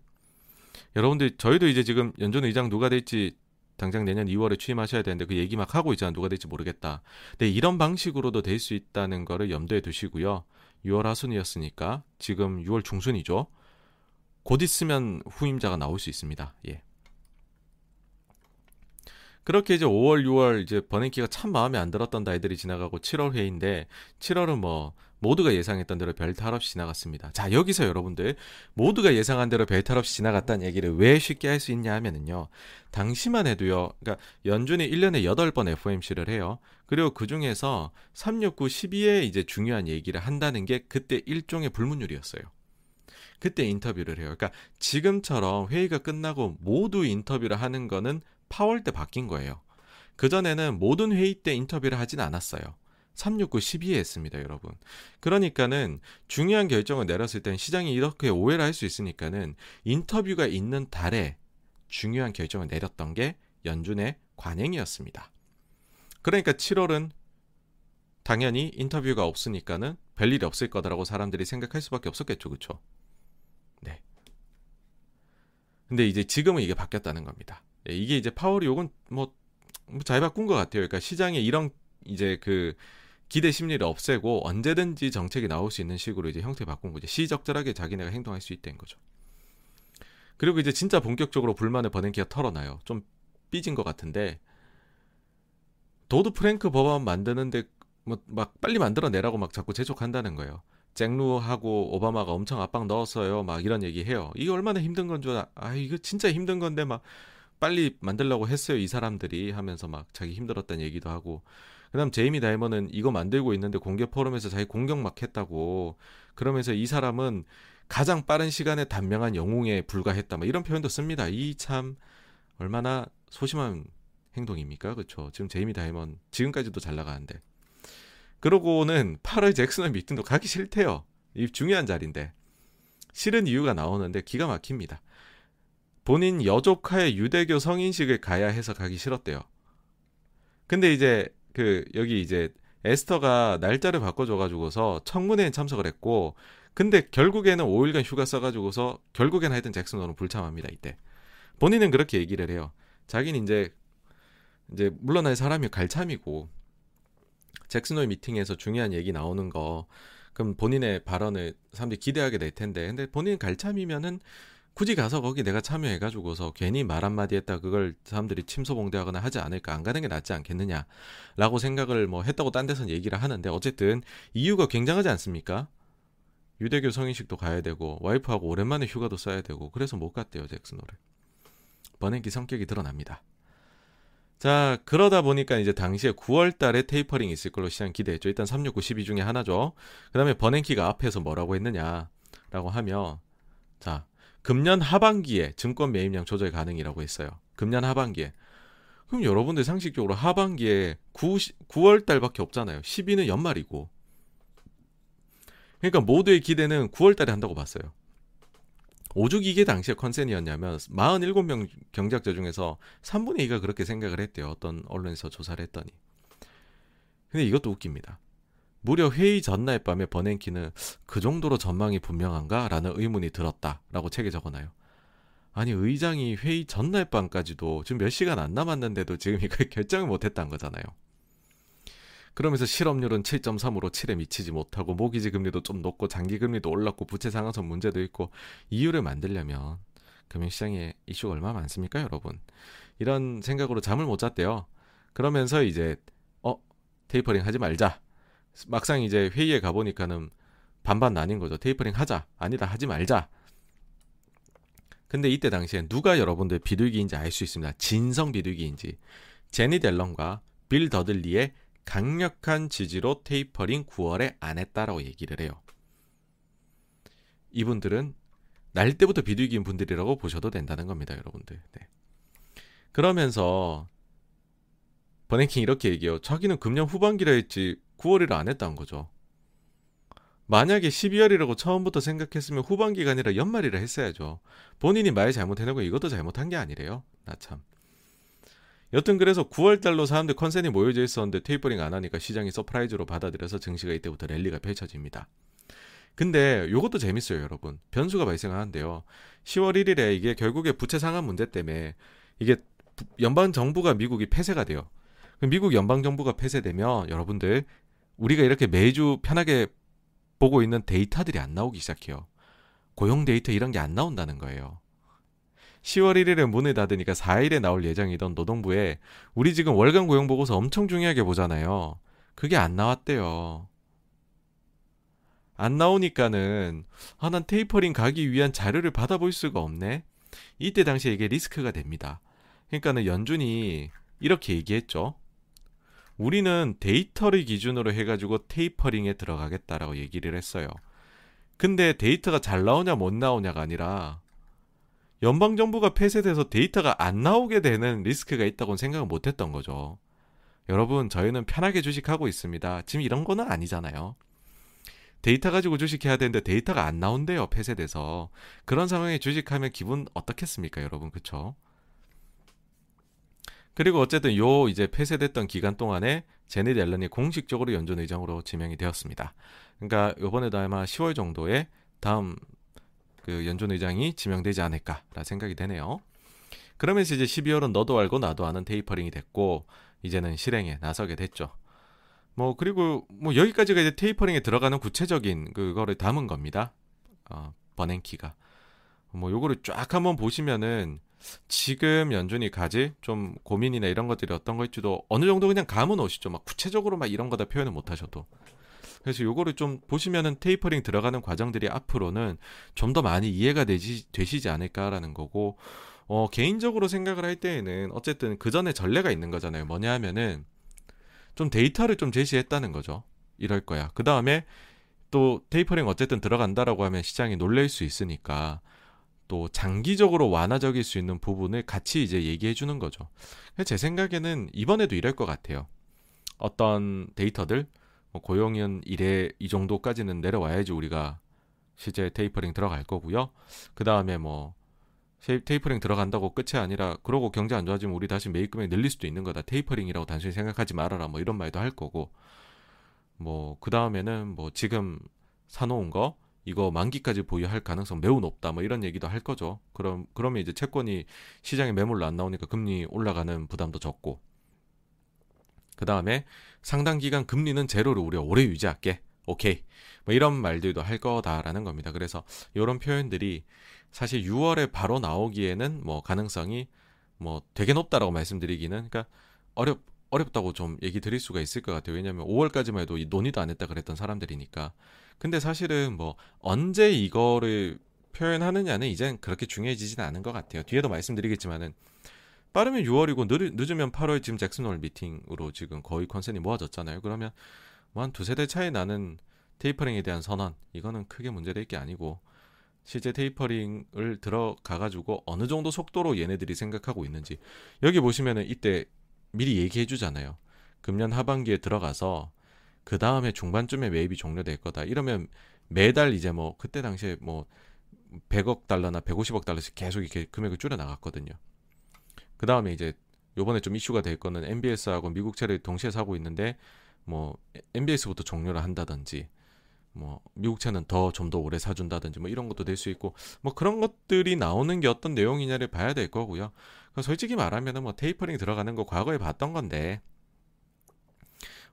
여러분들 저희도 이제 지금 연준 의장 누가 될지 당장 내년 2월에 취임하셔야 되는데 그 얘기 막 하고 있잖아 누가 될지 모르겠다. 근데 이런 방식으로도 될 수 있다는 거를 염두에 두시고요. 6월 하순이었으니까 지금 6월 중순이죠. 곧 있으면 후임자가 나올 수 있습니다. 예. 그렇게 이제 5월, 6월 이제 버냉키가 참 마음에 안 들었던 날들이 지나가고 7월 회의인데 7월은 뭐 모두가 예상했던 대로 별 탈 없이 지나갔습니다. 자, 여기서 여러분들 모두가 예상한 대로 별 탈 없이 지나갔다는 얘기를 왜 쉽게 할 수 있냐 하면은요. 당시만 해도요. 그러니까 연준이 1년에 8번 FOMC를 해요. 그리고 그 중에서 369, 12에 이제 중요한 얘기를 한다는 게 그때 일종의 불문율이었어요. 그때 인터뷰를 해요. 그러니까 지금처럼 회의가 끝나고 모두 인터뷰를 하는 거는 파월 때 바뀐 거예요. 그전에는 모든 회의 때 인터뷰를 하진 않았어요. 369 12에 했습니다, 여러분. 그러니까는 중요한 결정을 내렸을 땐 시장이 이렇게 오해를 할 수 있으니까는 인터뷰가 있는 달에 중요한 결정을 내렸던 게 연준의 관행이었습니다. 그러니까 7월은 당연히 인터뷰가 없으니까는 별일이 없을 거다라고 사람들이 생각할 수밖에 없었겠죠, 그렇죠? 네. 근데 이제 지금은 이게 바뀌었다는 겁니다. 예, 이게 이제 파월이 요건 뭐잘 뭐 바꾼 것 같아요. 그러니까 시장에 이런 이제 그 기대 심리를 없애고 언제든지 정책이 나올 수 있는 식으로 이제 형태 바꾼 거죠. 시적절하게 자기네가 행동할 수 있다는 거죠. 그리고 이제 진짜 본격적으로 불만을 버냉키가 털어놔요. 좀 삐진 것 같은데 도드 프랭크 법안 만드는데 뭐 막 빨리 만들어내라고 막 자꾸 재촉한다는 거예요. 잭루하고 오바마가 엄청 압박 넣었어요. 막 이런 얘기 해요. 이게 얼마나 힘든 건 줄, 아, 이거 진짜 힘든 건데 막 빨리 만들려고 했어요 이 사람들이 하면서 막 자기 힘들었다는 얘기도 하고 그다음 제이미 다이머는 이거 만들고 있는데 공개 포럼에서 자기 공격 막 했다고. 그러면서 이 사람은 가장 빠른 시간에 단명한 영웅에 불과했다. 막 이런 표현도 씁니다. 이 참 얼마나 소심한 행동입니까? 그렇죠. 지금 제이미 다이먼 지금까지도 잘 나가는데. 그러고는 8월 잭슨의 미팅도 가기 싫대요. 이 중요한 자리인데. 싫은 이유가 나오는데 기가 막힙니다. 본인 여조카의 유대교 성인식을 가야 해서 가기 싫었대요. 근데 이제 그 여기 이제 에스터가 날짜를 바꿔줘가지고서 청문회에 참석을 했고 근데 결국에는 5일간 휴가 써가지고서 결국엔 하여튼 잭슨호는 불참합니다 이때. 본인은 그렇게 얘기를 해요. 자기는 이제 이제 물러날 사람이 갈참이고 잭슨호의 미팅에서 중요한 얘기 나오는 거 그럼 본인의 발언을 사람들이 기대하게 될 텐데 근데 본인은 갈참이면은 굳이 가서 거기 내가 참여해가지고서 괜히 말 한마디 했다 그걸 사람들이 침소봉대하거나 하지 않을까 안 가는 게 낫지 않겠느냐라고 생각을 뭐 했다고 딴 데서는 얘기를 하는데 어쨌든 이유가 굉장하지 않습니까? 유대교 성인식도 가야 되고 와이프하고 오랜만에 휴가도 써야 되고 그래서 못 갔대요 잭슨호를 버냉키 성격이 드러납니다. 자 그러다 보니까 이제 당시에 9월 달에 테이퍼링이 있을 걸로 시장 기대했죠. 일단 3692 중에 하나죠. 그 다음에 버냉키가 앞에서 뭐라고 했느냐라고 하면 자 금년 하반기에 증권 매입량 조절 가능이라고 했어요. 금년 하반기에. 그럼 여러분들 상식적으로 하반기에 9, 9월 달밖에 없잖아요. 12는 연말이고. 그러니까 모두의 기대는 9월 달에 한다고 봤어요. 오죽 이게 당시에 컨센이었냐면 47명 경작자 중에서 3분의 2가 그렇게 생각을 했대요. 어떤 언론에서 조사를 했더니. 근데 이것도 웃깁니다. 무려 회의 전날 밤에 버냉키는 그 정도로 전망이 분명한가? 라는 의문이 들었다 라고 책에 적어놔요. 아니 의장이 회의 전날 밤까지도 지금 몇 시간 안 남았는데도 지금 이걸 결정을 못했다는 거잖아요. 그러면서 실업률은 7.3으로 7에 미치지 못하고 모기지 금리도 좀 높고 장기 금리도 올랐고 부채 상한선 문제도 있고 이유를 만들려면 금융시장에 이슈가 얼마나 많습니까, 여러분? 이런 생각으로 잠을 못 잤대요. 그러면서 이제 어 테이퍼링 하지 말자. 막상 이제 회의에 가 보니까는 반반 나뉜 거죠. 테이퍼링 하자. 아니다 하지 말자. 근데 이때 당시에 누가 여러분들 비둘기인지 알 수 있습니다. 진성 비둘기인지. 재닛 옐런과 빌 더들리의 강력한 지지로 테이퍼링 9월에 안 했다라고 얘기를 해요. 이분들은 날 때부터 비둘기인 분들이라고 보셔도 된다는 겁니다, 여러분들. 네. 그러면서 버냉키 이렇게 얘기해요. 자기는 금년 후반기라 했지 9월이라 안 했다는 거죠. 만약에 12월이라고 처음부터 생각했으면 후반기가 아니라 연말이라 했어야죠. 본인이 말 잘못해놓고 이것도 잘못한 게 아니래요. 나 참. 여튼 그래서 9월 달로 사람들 컨센이 모여져 있었는데 테이퍼링 안 하니까 시장이 surprise로 받아들여서 증시가 이때부터 랠리가 펼쳐집니다. 근데 요것도 재밌어요, 여러분. 변수가 발생하는데요. 10월 1일에 이게 결국에 부채 상한 문제 때문에 이게 연방 정부가 미국이 폐쇄가 돼요. 미국 연방 정부가 폐쇄되면 여러분들 우리가 이렇게 매주 편하게 보고 있는 데이터들이 안 나오기 시작해요. 고용 데이터 이런 게 안 나온다는 거예요. 10월 1일에 문을 닫으니까 4일에 나올 예정이던 노동부에 우리 지금 월간 고용 보고서 엄청 중요하게 보잖아요. 그게 안 나왔대요. 안 나오니까는 아, 난 테이퍼링 가기 위한 자료를 받아볼 수가 없네. 이때 당시에 이게 리스크가 됩니다. 그러니까는 연준이 이렇게 얘기했죠. 우리는 데이터를 기준으로 해가지고 테이퍼링에 들어가겠다라고 얘기를 했어요. 근데 데이터가 잘 나오냐 못 나오냐가 아니라 연방 정부가 폐쇄돼서 데이터가 안 나오게 되는 리스크가 있다고는 생각을 못 했던 거죠. 여러분, 저희는 편하게 주식하고 있습니다. 지금 이런 거는 아니잖아요. 데이터 가지고 주식해야 되는데 데이터가 안 나온대요, 폐쇄돼서. 그런 상황에 주식하면 기분 어떻겠습니까, 여러분? 그쵸? 그리고 어쨌든 요 이제 폐쇄됐던 기간 동안에 제니 앨런이 공식적으로 연준 의장으로 지명이 되었습니다. 그러니까 요번에도 아마 10월 정도에 다음 그 연준 의장이 지명되지 않을까라 생각이 되네요. 그러면서 이제 12월은 너도 알고 나도 아는 테이퍼링이 됐고 이제는 실행에 나서게 됐죠. 뭐 그리고 뭐 여기까지가 이제 테이퍼링에 들어가는 구체적인 그거를 담은 겁니다. 어, 버냉키가 뭐 요거를 쫙 한번 보시면은 지금 연준이 가지 좀 고민이나 이런 것들이 어떤 걸지도 어느 정도 그냥 감은 오시죠. 막 구체적으로 막 이런 거다 표현을 못 하셔도. 그래서 요거를 좀 보시면은 테이퍼링 들어가는 과정들이 앞으로는 좀 더 많이 이해가 되시, 되시지 않을까라는 거고, 어, 개인적으로 생각을 할 때에는 어쨌든 그 전에 전례가 있는 거잖아요. 뭐냐 하면은 좀 데이터를 좀 제시했다는 거죠. 이럴 거야. 그 다음에 또 테이퍼링 어쨌든 들어간다라고 하면 시장이 놀랄 수 있으니까 또 장기적으로 완화적일 수 있는 부분을 같이 이제 얘기해 주는 거죠. 제 생각에는 이번에도 이럴 것 같아요. 어떤 데이터들 뭐 고용은 이래 이 정도까지는 내려와야지 우리가 실제 테이퍼링 들어갈 거고요. 그 다음에 뭐 테이퍼링 들어간다고 끝이 아니라 그러고 경제 안 좋아지면 우리 다시 매입 금액 늘릴 수도 있는 거다. tapering이라고 단순히 생각하지 말아라. 뭐 이런 말도 할 거고 뭐 그 다음에는 뭐 지금 사놓은 거 이거 만기까지 보유할 가능성 매우 높다. 뭐 이런 얘기도 할 거죠. 그럼 그러면 이제 채권이 시장에 매물로 안 나오니까 금리 올라가는 부담도 적고 그 다음에 상당 기간 금리는 제로를 우리가 오래 유지할게. 오케이. 뭐 이런 말들도 할 거다라는 겁니다. 그래서 이런 표현들이 사실 6월에 바로 나오기에는 뭐 가능성이 뭐 되게 높다라고 말씀드리기는 그러니까 어렵 어렵다고 좀 얘기 드릴 수가 있을 것 같아요. 왜냐하면 5월까지만 해도 논의도 안 했다 그랬던 사람들이니까. 근데 사실은 뭐 언제 이거를 표현하느냐는 이젠 그렇게 중요해지지는 않은 것 같아요. 뒤에도 말씀드리겠지만은 빠르면 6월이고 늦, 늦으면 8월 지금 잭슨 홀 미팅으로 지금 거의 컨센이 모아졌잖아요. 그러면 뭐 한 두세 달 차이 나는 테이퍼링에 대한 선언 이거는 크게 문제될 게 아니고 실제 테이퍼링을 들어가 가지고 어느 정도 속도로 얘네들이 생각하고 있는지 여기 보시면은 이때 미리 얘기해 주잖아요. 금년 하반기에 들어가서 그 다음에 중반쯤에 매입이 종료될 거다. 이러면 매달 이제 뭐 그때 당시에 뭐 100억 달러나 150억 달러씩 계속 이렇게 금액을 줄여 나갔거든요. 그 다음에 이제 요번에 좀 이슈가 될 거는 MBS하고 미국 차를 동시에 사고 있는데 뭐 MBS부터 종료를 한다든지 뭐 미국 차는 더 좀 더 오래 사준다든지 뭐 이런 것도 될 수 있고 뭐 그런 것들이 나오는 게 어떤 내용이냐를 봐야 될 거고요. 솔직히 말하면은 뭐 테이퍼링 들어가는 거 과거에 봤던 건데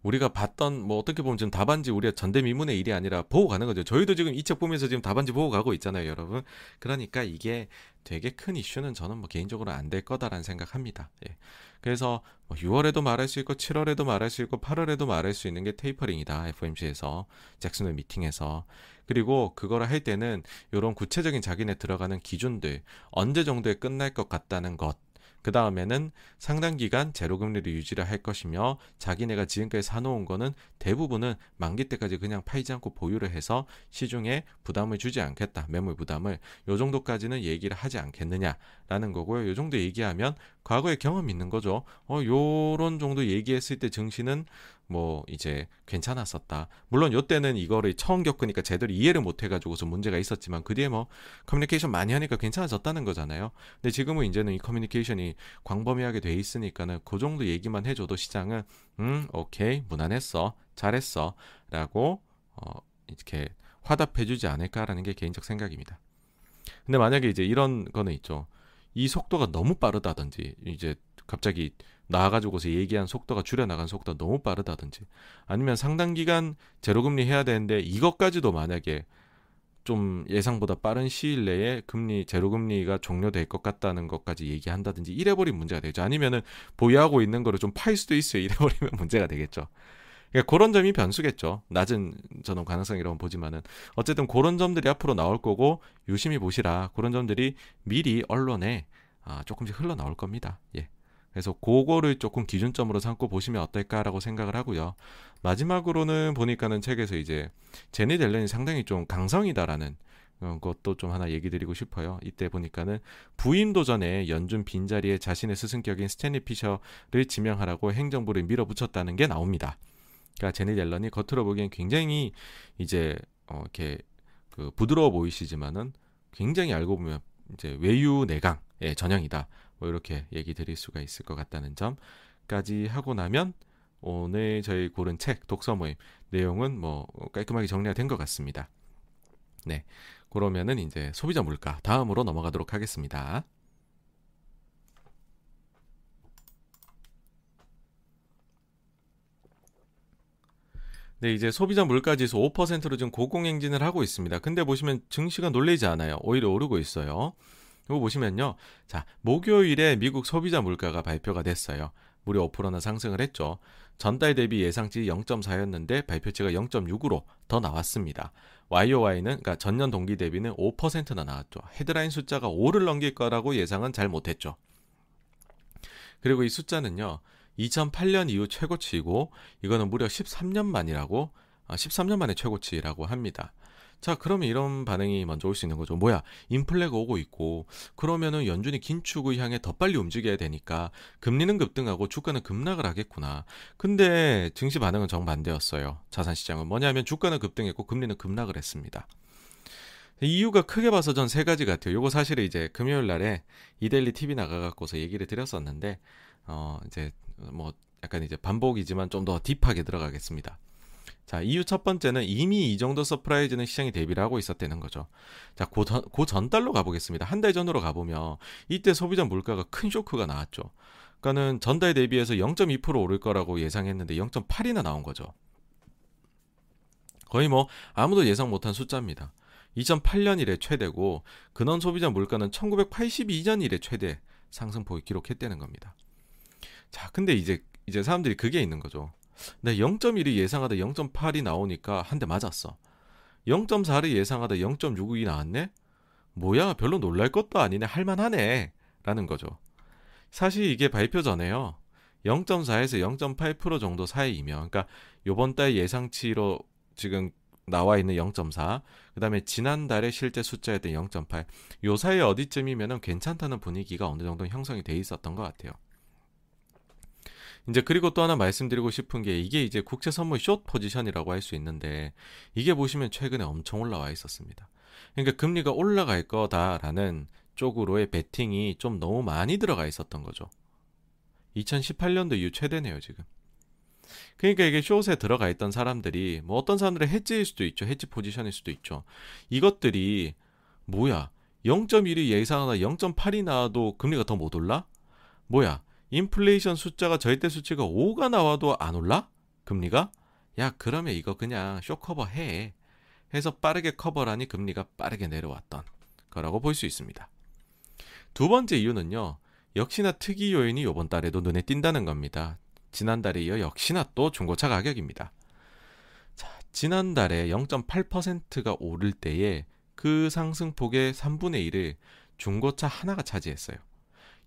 우리가 봤던 뭐 어떻게 보면 지금 답안지 우리가 전대미문의 일이 아니라 보고 가는 거죠. 저희도 지금 이 책 보면서 지금 답안지 보고 가고 있잖아요, 여러분. 그러니까 이게 되게 큰 이슈는 저는 뭐 개인적으로 안 될 거다라는 생각합니다. 예. 그래서 뭐 6월에도 말할 수 있고 7월에도 말할 수 있고 8월에도 말할 수 있는 게 테이퍼링이다. FOMC에서 잭슨홀 미팅에서 그리고 그거를 할 때는 이런 구체적인 자기네 들어가는 기준들 언제 정도에 끝날 것 같다는 것 그 다음에는 상당 기간 제로금리를 유지를 할 것이며 자기네가 지금까지 사놓은 거는 대부분은 만기 때까지 그냥 팔지 않고 보유를 해서 시중에 부담을 주지 않겠다. 매물 부담을 요 정도까지는 얘기를 하지 않겠느냐 라는 거고요. 요 정도 얘기하면 과거에 경험 있는 거죠. 어 요런 정도 얘기했을 때 증시는 뭐 이제 괜찮았었다. 물론 요 때는 이거를 처음 겪으니까 제대로 이해를 못 해가지고서 문제가 있었지만 그 뒤에 뭐 커뮤니케이션 많이 하니까 괜찮아졌다는 거잖아요. 근데 지금은 이제는 이 커뮤니케이션이 광범위하게 돼 있으니까는 그 정도 얘기만 해줘도 시장은 음 오케이 무난했어 잘했어 라고 어 이렇게 화답해주지 않을까라는 게 개인적 생각입니다. 근데 만약에 이제 이런 거는 있죠. 이 속도가 너무 빠르다든지 이제 갑자기 나와가지고서 얘기한 속도가 줄여나간 속도가 너무 빠르다든지 아니면 상당 기간 제로금리 해야 되는데 이것까지도 만약에 좀 예상보다 빠른 시일 내에 금리 제로금리가 종료될 것 같다는 것까지 얘기한다든지 이래버린 문제가 되죠. 아니면은 보유하고 있는 거를 좀 팔 수도 있어요. 이래버리면 문제가 되겠죠. 그러니까 그런 점이 변수겠죠. 낮은 저는 가능성이라고 보지만은 어쨌든 그런 점들이 앞으로 나올 거고 유심히 보시라. 그런 점들이 미리 언론에 아, 조금씩 흘러 나올 겁니다. 예. 그래서 그거를 조금 기준점으로 삼고 보시면 어떨까라고 생각을 하고요. 마지막으로는 보니까는 책에서 이제 제니 델렌이 상당히 좀 강성이다라는 것도 좀 하나 얘기 드리고 싶어요. 이때 보니까는 부임 도 전에 연준 빈자리에 자신의 스승격인 스탠리 피셔를 지명하라고 행정부를 밀어붙였다는 게 나옵니다. 그러니까 제니 델런이 겉으로 보기엔 굉장히 이제 어 이렇게 그 부드러워 보이시지만은 굉장히 알고 보면 이제 외유 내강의 전형이다. 뭐 이렇게 얘기 드릴 수가 있을 것 같다는 점까지 하고 나면 오늘 저희 고른 책 독서 모임 내용은 뭐 깔끔하게 정리가 된 것 같습니다. 네. 그러면은 이제 소비자 물가 다음으로 넘어가도록 하겠습니다. 네, 이제 소비자 물가지수 5%로 지금 고공행진을 하고 있습니다. 근데 보시면 증시가 놀래지 않아요. 오히려 오르고 있어요. 이거 보시면요. 자, 목요일에 미국 소비자 물가가 발표가 됐어요. 무려 5%나 상승을 했죠. 전달 대비 예상치 0.4였는데 발표치가 0.6으로 더 나왔습니다. YOY는 그러니까 전년 동기 대비는 5%나 나왔죠. 헤드라인 숫자가 5를 넘길 거라고 예상은 잘 못했죠. 그리고 이 숫자는요. 2008년 이후 최고치이고 이거는 무려 13년 만이라고 13년 아, 만에 최고치라고 합니다. 자, 그러면 이런 반응이 먼저 올 수 있는 거죠. 뭐야, 인플레가 오고 있고, 그러면은 연준이 긴축을 향해 더 빨리 움직여야 되니까, 금리는 급등하고 주가는 급락을 하겠구나. 근데 증시 반응은 정반대였어요. 자산시장은 뭐냐면 주가는 급등했고, 금리는 급락을 했습니다. 이유가 크게 봐서 전 세 가지 같아요. 요거 사실은 이제 금요일 날에 이데일리 TV 나가갖고서 얘기를 드렸었는데, 어, 이제 뭐 약간 이제 반복이지만 좀 더 deep하게 들어가겠습니다. 자, 이유 첫 번째는 이미 이 정도 surprise는 시장이 대비를 하고 있었다는 거죠. 자, 고, 전달로 가보겠습니다. 한 달 전으로 가보면 이때 소비자 물가가 큰 쇼크가 나왔죠. 그러니까는 전달 대비해서 0.2% 오를 거라고 예상했는데 0.8이나 나온 거죠. 거의 뭐 아무도 예상 못한 숫자입니다. 2008년 이래 최대고 근원 소비자 물가는 1982년 이래 최대 상승폭을 기록했다는 겁니다. 자, 근데 이제 이제 사람들이 그게 있는 거죠. 나 0.1이 예상하다 0.8이 나오니까 한 대 맞았어. 0.4를 예상하다 0.6이 나왔네? 뭐야, 별로 놀랄 것도 아니네. 할만하네. 라는 거죠. 사실 이게 발표 전에요. 0.4에서 0.8% 정도 사이이면, 그러니까 요번 달 예상치로 지금 나와 있는 0.4, 그 다음에 지난달에 실제 숫자였던 0.8, 요 사이 어디쯤이면 괜찮다는 분위기가 어느 정도 형성이 돼 있었던 것 같아요. 이제 그리고 또 하나 말씀드리고 싶은 게 이게 이제 국채 선물 숏 포지션이라고 할 수 있는데 이게 보시면 최근에 엄청 올라와 있었습니다. 그러니까 금리가 올라갈 거다라는 쪽으로의 베팅이 좀 너무 많이 들어가 있었던 거죠. 2018년도 이후 최대네요, 지금. 그러니까 이게 숏에 들어가 있던 사람들이 뭐 어떤 사람들의 해지일 수도 있죠. 해지 포지션일 수도 있죠. 이것들이 뭐야? 0.1이 예상하나 0.8이 나와도 금리가 더 못 올라? 뭐야? 인플레이션 숫자가 절대 수치가 5가 나와도 안 올라? 금리가? 야, 그러면 이거 그냥 쇼 커버 해. 해서 빠르게 커버라니 금리가 빠르게 내려왔던 거라고 볼 수 있습니다. 두 번째 이유는요. 역시나 특이 요인이 이번 달에도 눈에 띈다는 겁니다. 지난달에 이어 역시나 또 중고차 가격입니다. 자, 지난달에 0.8%가 오를 때에 그 상승폭의 3분의 1을 중고차 하나가 차지했어요.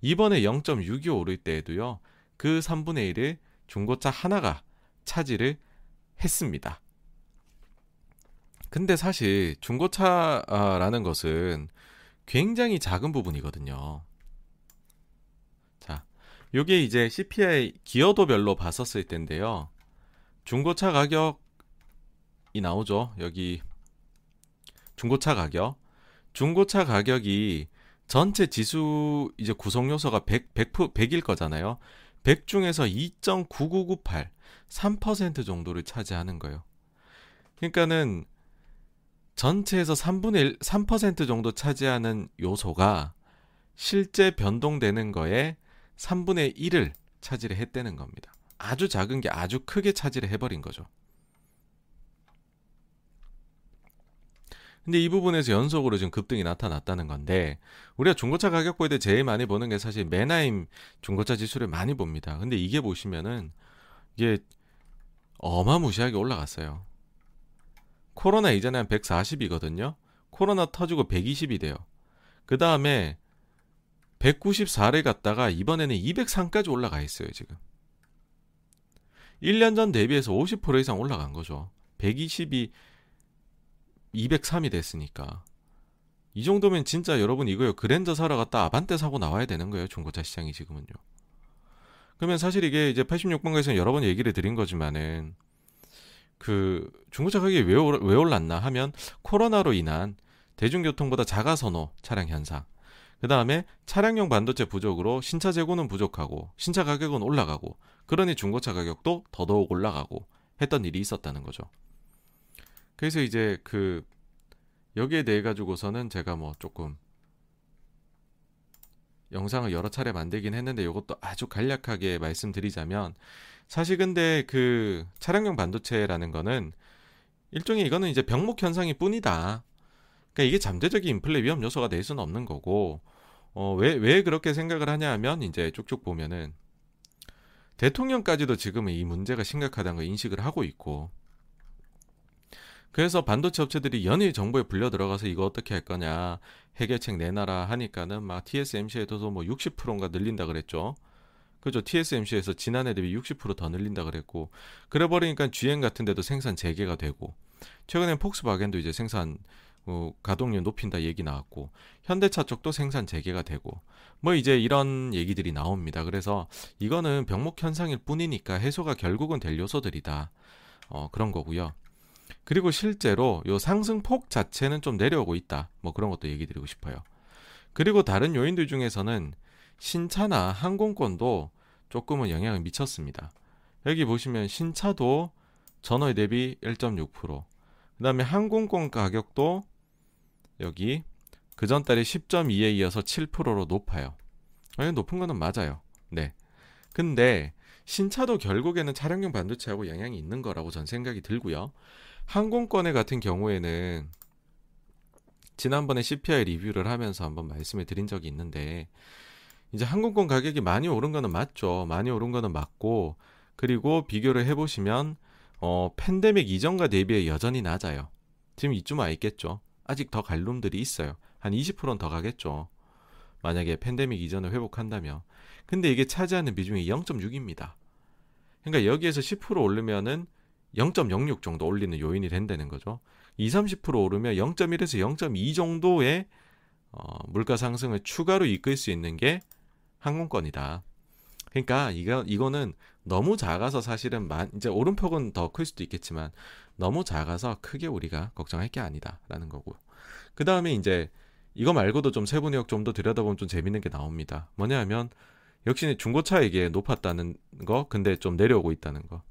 이번에 0.6이 오를 때에도요. 그 3분의 1을 중고차 하나가 차지를 했습니다. 근데 사실 중고차라는 것은 굉장히 작은 부분이거든요. 자, 요게 이제 CPI 기여도별로 봤었을 텐데요. 중고차 가격이 나오죠. 여기 중고차 가격. 중고차 가격이 전체 지수 이제 구성 요소가 100, 100, 100일 거잖아요. 100 중에서 2.9998, 3% 정도를 차지하는 거예요. 그러니까는 전체에서 3분의 1, 3% 정도 차지하는 요소가 실제 변동되는 거에 3분의 1을 차지를 했다는 겁니다. 아주 작은 게 아주 크게 차지를 해버린 거죠. 근데 이 부분에서 연속으로 지금 급등이 나타났다는 건데 우리가 중고차 가격 볼 때 제일 많이 보는 게 사실 메나임 중고차 지수를 많이 봅니다. 근데 이게 보시면은 이게 어마무시하게 올라갔어요. 코로나 이전에 한 140이거든요. 코로나 터지고 120이 돼요. 그 다음에 194를 갔다가 이번에는 203까지 올라가 있어요, 지금. 1년 전 대비해서 50% 이상 올라간 거죠. 120이 203이 됐으니까. 이 정도면 진짜 여러분 이거요. 그랜저 사러 갔다 아반떼 사고 나와야 되는 거예요. 중고차 시장이 지금은요. 그러면 사실 이게 이제 86번가에서 여러 번 얘기를 드린 거지만은 그 중고차 가격이 왜, 왜 올랐나 하면 코로나로 인한 대중교통보다 자가 선호 차량 현상. 그 다음에 차량용 반도체 부족으로 신차 재고는 부족하고 신차 가격은 올라가고 그러니 중고차 가격도 더더욱 올라가고 했던 일이 있었다는 거죠. 그래서 이제 그 여기에 대해 가지고서는 제가 뭐 조금 영상을 여러 차례 만들긴 했는데 이것도 아주 간략하게 말씀드리자면 사실 근데 그 차량용 반도체라는 거는 일종의 이거는 이제 병목 현상이 뿐이다. 그러니까 이게 잠재적인 인플레 위험 요소가 될 수는 없는 거고 어, 왜, 왜 그렇게 생각을 하냐 하면 이제 쭉쭉 보면은 대통령까지도 지금은 이 문제가 심각하다는 걸 인식을 하고 있고 그래서 반도체 업체들이 연일 정부에 불려 들어가서 이거 어떻게 할 거냐 해결책 내놔라 하니까는 막 TSMC에도 뭐 60%인가 늘린다 그랬죠. 그죠? TSMC에서 지난해 대비 60%더 늘린다 그랬고 그래 버리니까 GM 같은 데도 생산 재개가 되고 최근엔 폭스바겐도 이제 생산 어, 가동률 높인다 얘기 나왔고 현대차 쪽도 생산 재개가 되고 뭐 이제 이런 얘기들이 나옵니다. 그래서 이거는 병목 현상일 뿐이니까 해소가 결국은 될 요소들이다. 어, 그런 거고요. 그리고 실제로 요 상승폭 자체는 좀 내려오고 있다. 뭐 그런 것도 얘기 드리고 싶어요. 그리고 다른 요인들 중에서는 신차나 항공권도 조금은 영향을 미쳤습니다. 여기 보시면 신차도 전월 대비 1.6%, 그 다음에 항공권 가격도 여기 그 전 달에 10.2에 이어서 7%로 높아요. 높은 거는 맞아요. 네. 근데 신차도 결국에는 차량용 반도체하고 영향이 있는 거라고 전 생각이 들고요. 항공권의 같은 경우에는 지난번에 CPI 리뷰를 하면서 한번 말씀을 드린 적이 있는데 이제 항공권 가격이 많이 오른 거는 맞죠. 많이 오른 거는 맞고 그리고 비교를 해 보시면 어, 팬데믹 이전과 대비해 여전히 낮아요. 지금 이쯤 와 있겠죠. 아직 더 갈 룸들이 있어요. 한 20%는 더 가겠죠. 만약에 팬데믹 이전을 회복한다면. 근데 이게 차지하는 비중이 0.6입니다. 그러니까 여기에서 10% 오르면은 0.06 정도 올리는 요인이 된다는 거죠. 20, 30% 오르면 0.1에서 0.2 정도의 어, 물가 상승을 추가로 이끌 수 있는 게 항공권이다. 그러니까 이거 이거는 너무 작아서 사실은 만, 이제 오른폭은 더 클 수도 있겠지만 너무 작아서 크게 우리가 걱정할 게 아니다라는 거고. 그 다음에 이제 이거 말고도 좀 세부 내역 좀 더 들여다보면 좀 재밌는 게 나옵니다. 뭐냐면 역시 중고차 이게 높았다는 거, 근데 좀 내려오고 있다는 거.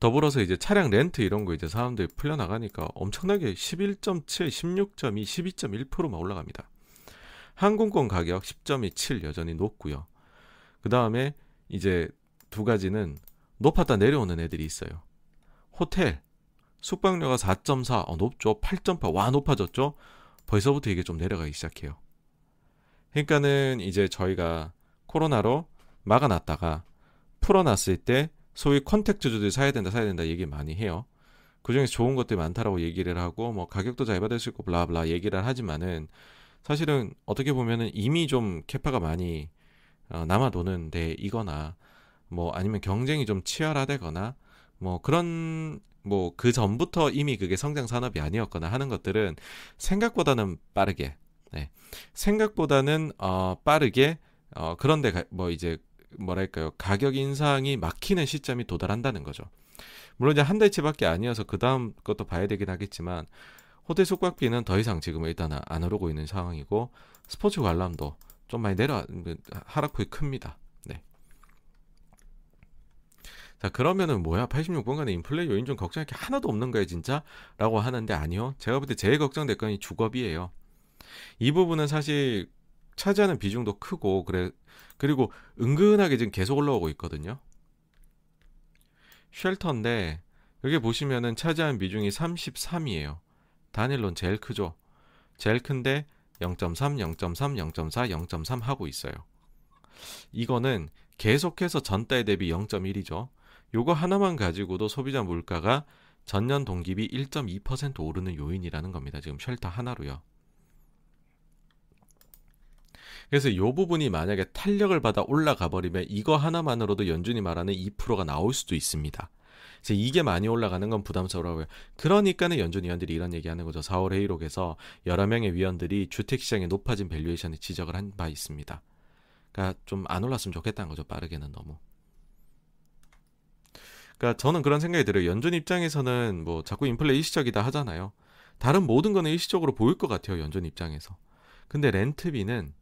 더불어서 이제 차량 렌트 이런 거 이제 사람들이 풀려나가니까 엄청나게 11.7, 16.2, 12.1%만 올라갑니다. 항공권 가격 10.27 여전히 높고요. 그 다음에 이제 두 가지는 높았다 내려오는 애들이 있어요. 호텔 숙박료가 4.4 어, 높죠. 8.8와 높아졌죠. 벌써부터 이게 좀 내려가기 시작해요. 그러니까는 이제 저희가 코로나로 막아놨다가 풀어놨을 때 소위 컨택트주들 사야 된다 사야 된다 얘기 많이 해요. 그중에서 좋은 것들이 많다라고 얘기를 하고 뭐 가격도 잘 받을 수 있고 블라블라 얘기를 하지만은 사실은 어떻게 보면은 이미 좀 캐파가 많이 어, 남아 도는 데이거나 뭐 아니면 경쟁이 좀 치열하다거나 뭐 그런 뭐 그 전부터 이미 그게 성장 산업이 아니었거나 하는 것들은 생각보다는 빠르게 네. 생각보다는 어 빠르게 어 그런데 가, 뭐 이제 뭐랄까요 가격 인상이 막히는 시점이 도달한다는 거죠. 물론 이제 한 달치밖에 아니어서 그 다음 것도 봐야 되긴 하겠지만 호텔 숙박비는 더 이상 지금 일단 안 오르고 있는 상황이고 스포츠 관람도 좀 많이 내려 하락폭이 큽니다. 네. 자 그러면은 뭐야 86번간의 인플레 요인 좀 걱정할 게 하나도 없는 거예요 진짜? 라고 하는데 아니요 제가 볼 때 제일 걱정될 건 이 주거비예요 이 부분은 사실 차지하는 비중도 크고 그래 그리고 은근하게 지금 계속 올라오고 있거든요 쉘터인데 여기 보시면은 차지하는 비중이 33이에요 단일론 제일 크죠. 제일 큰데 0.3, 0.3, 0.4, 0.3 하고 있어요. 이거는 계속해서 전달 대비 0.1이죠. 요거 하나만 가지고도 소비자 물가가 전년 동기비 1.2% 오르는 요인이라는 겁니다. 지금 쉘터 하나로요. 그래서 이 부분이 만약에 탄력을 받아 올라가 버리면 이거 하나만으로도 연준이 말하는 2%가 나올 수도 있습니다. 그래서 이게 많이 올라가는 건 부담스러워요. 그러니까는 연준 위원들이 이런 얘기하는 거죠. 4월 회의록에서 여러 명의 위원들이 주택 시장의 높아진 valuation을 지적을 한 바 있습니다. 그러니까 좀 안 올랐으면 좋겠다는 거죠. 빠르게는 너무. 그러니까 저는 그런 생각이 들어요. 연준 입장에서는 뭐 자꾸 인플레 일시적이다 하잖아요. 다른 모든 거는 일시적으로 보일 것 같아요. 연준 입장에서. 근데 렌트비는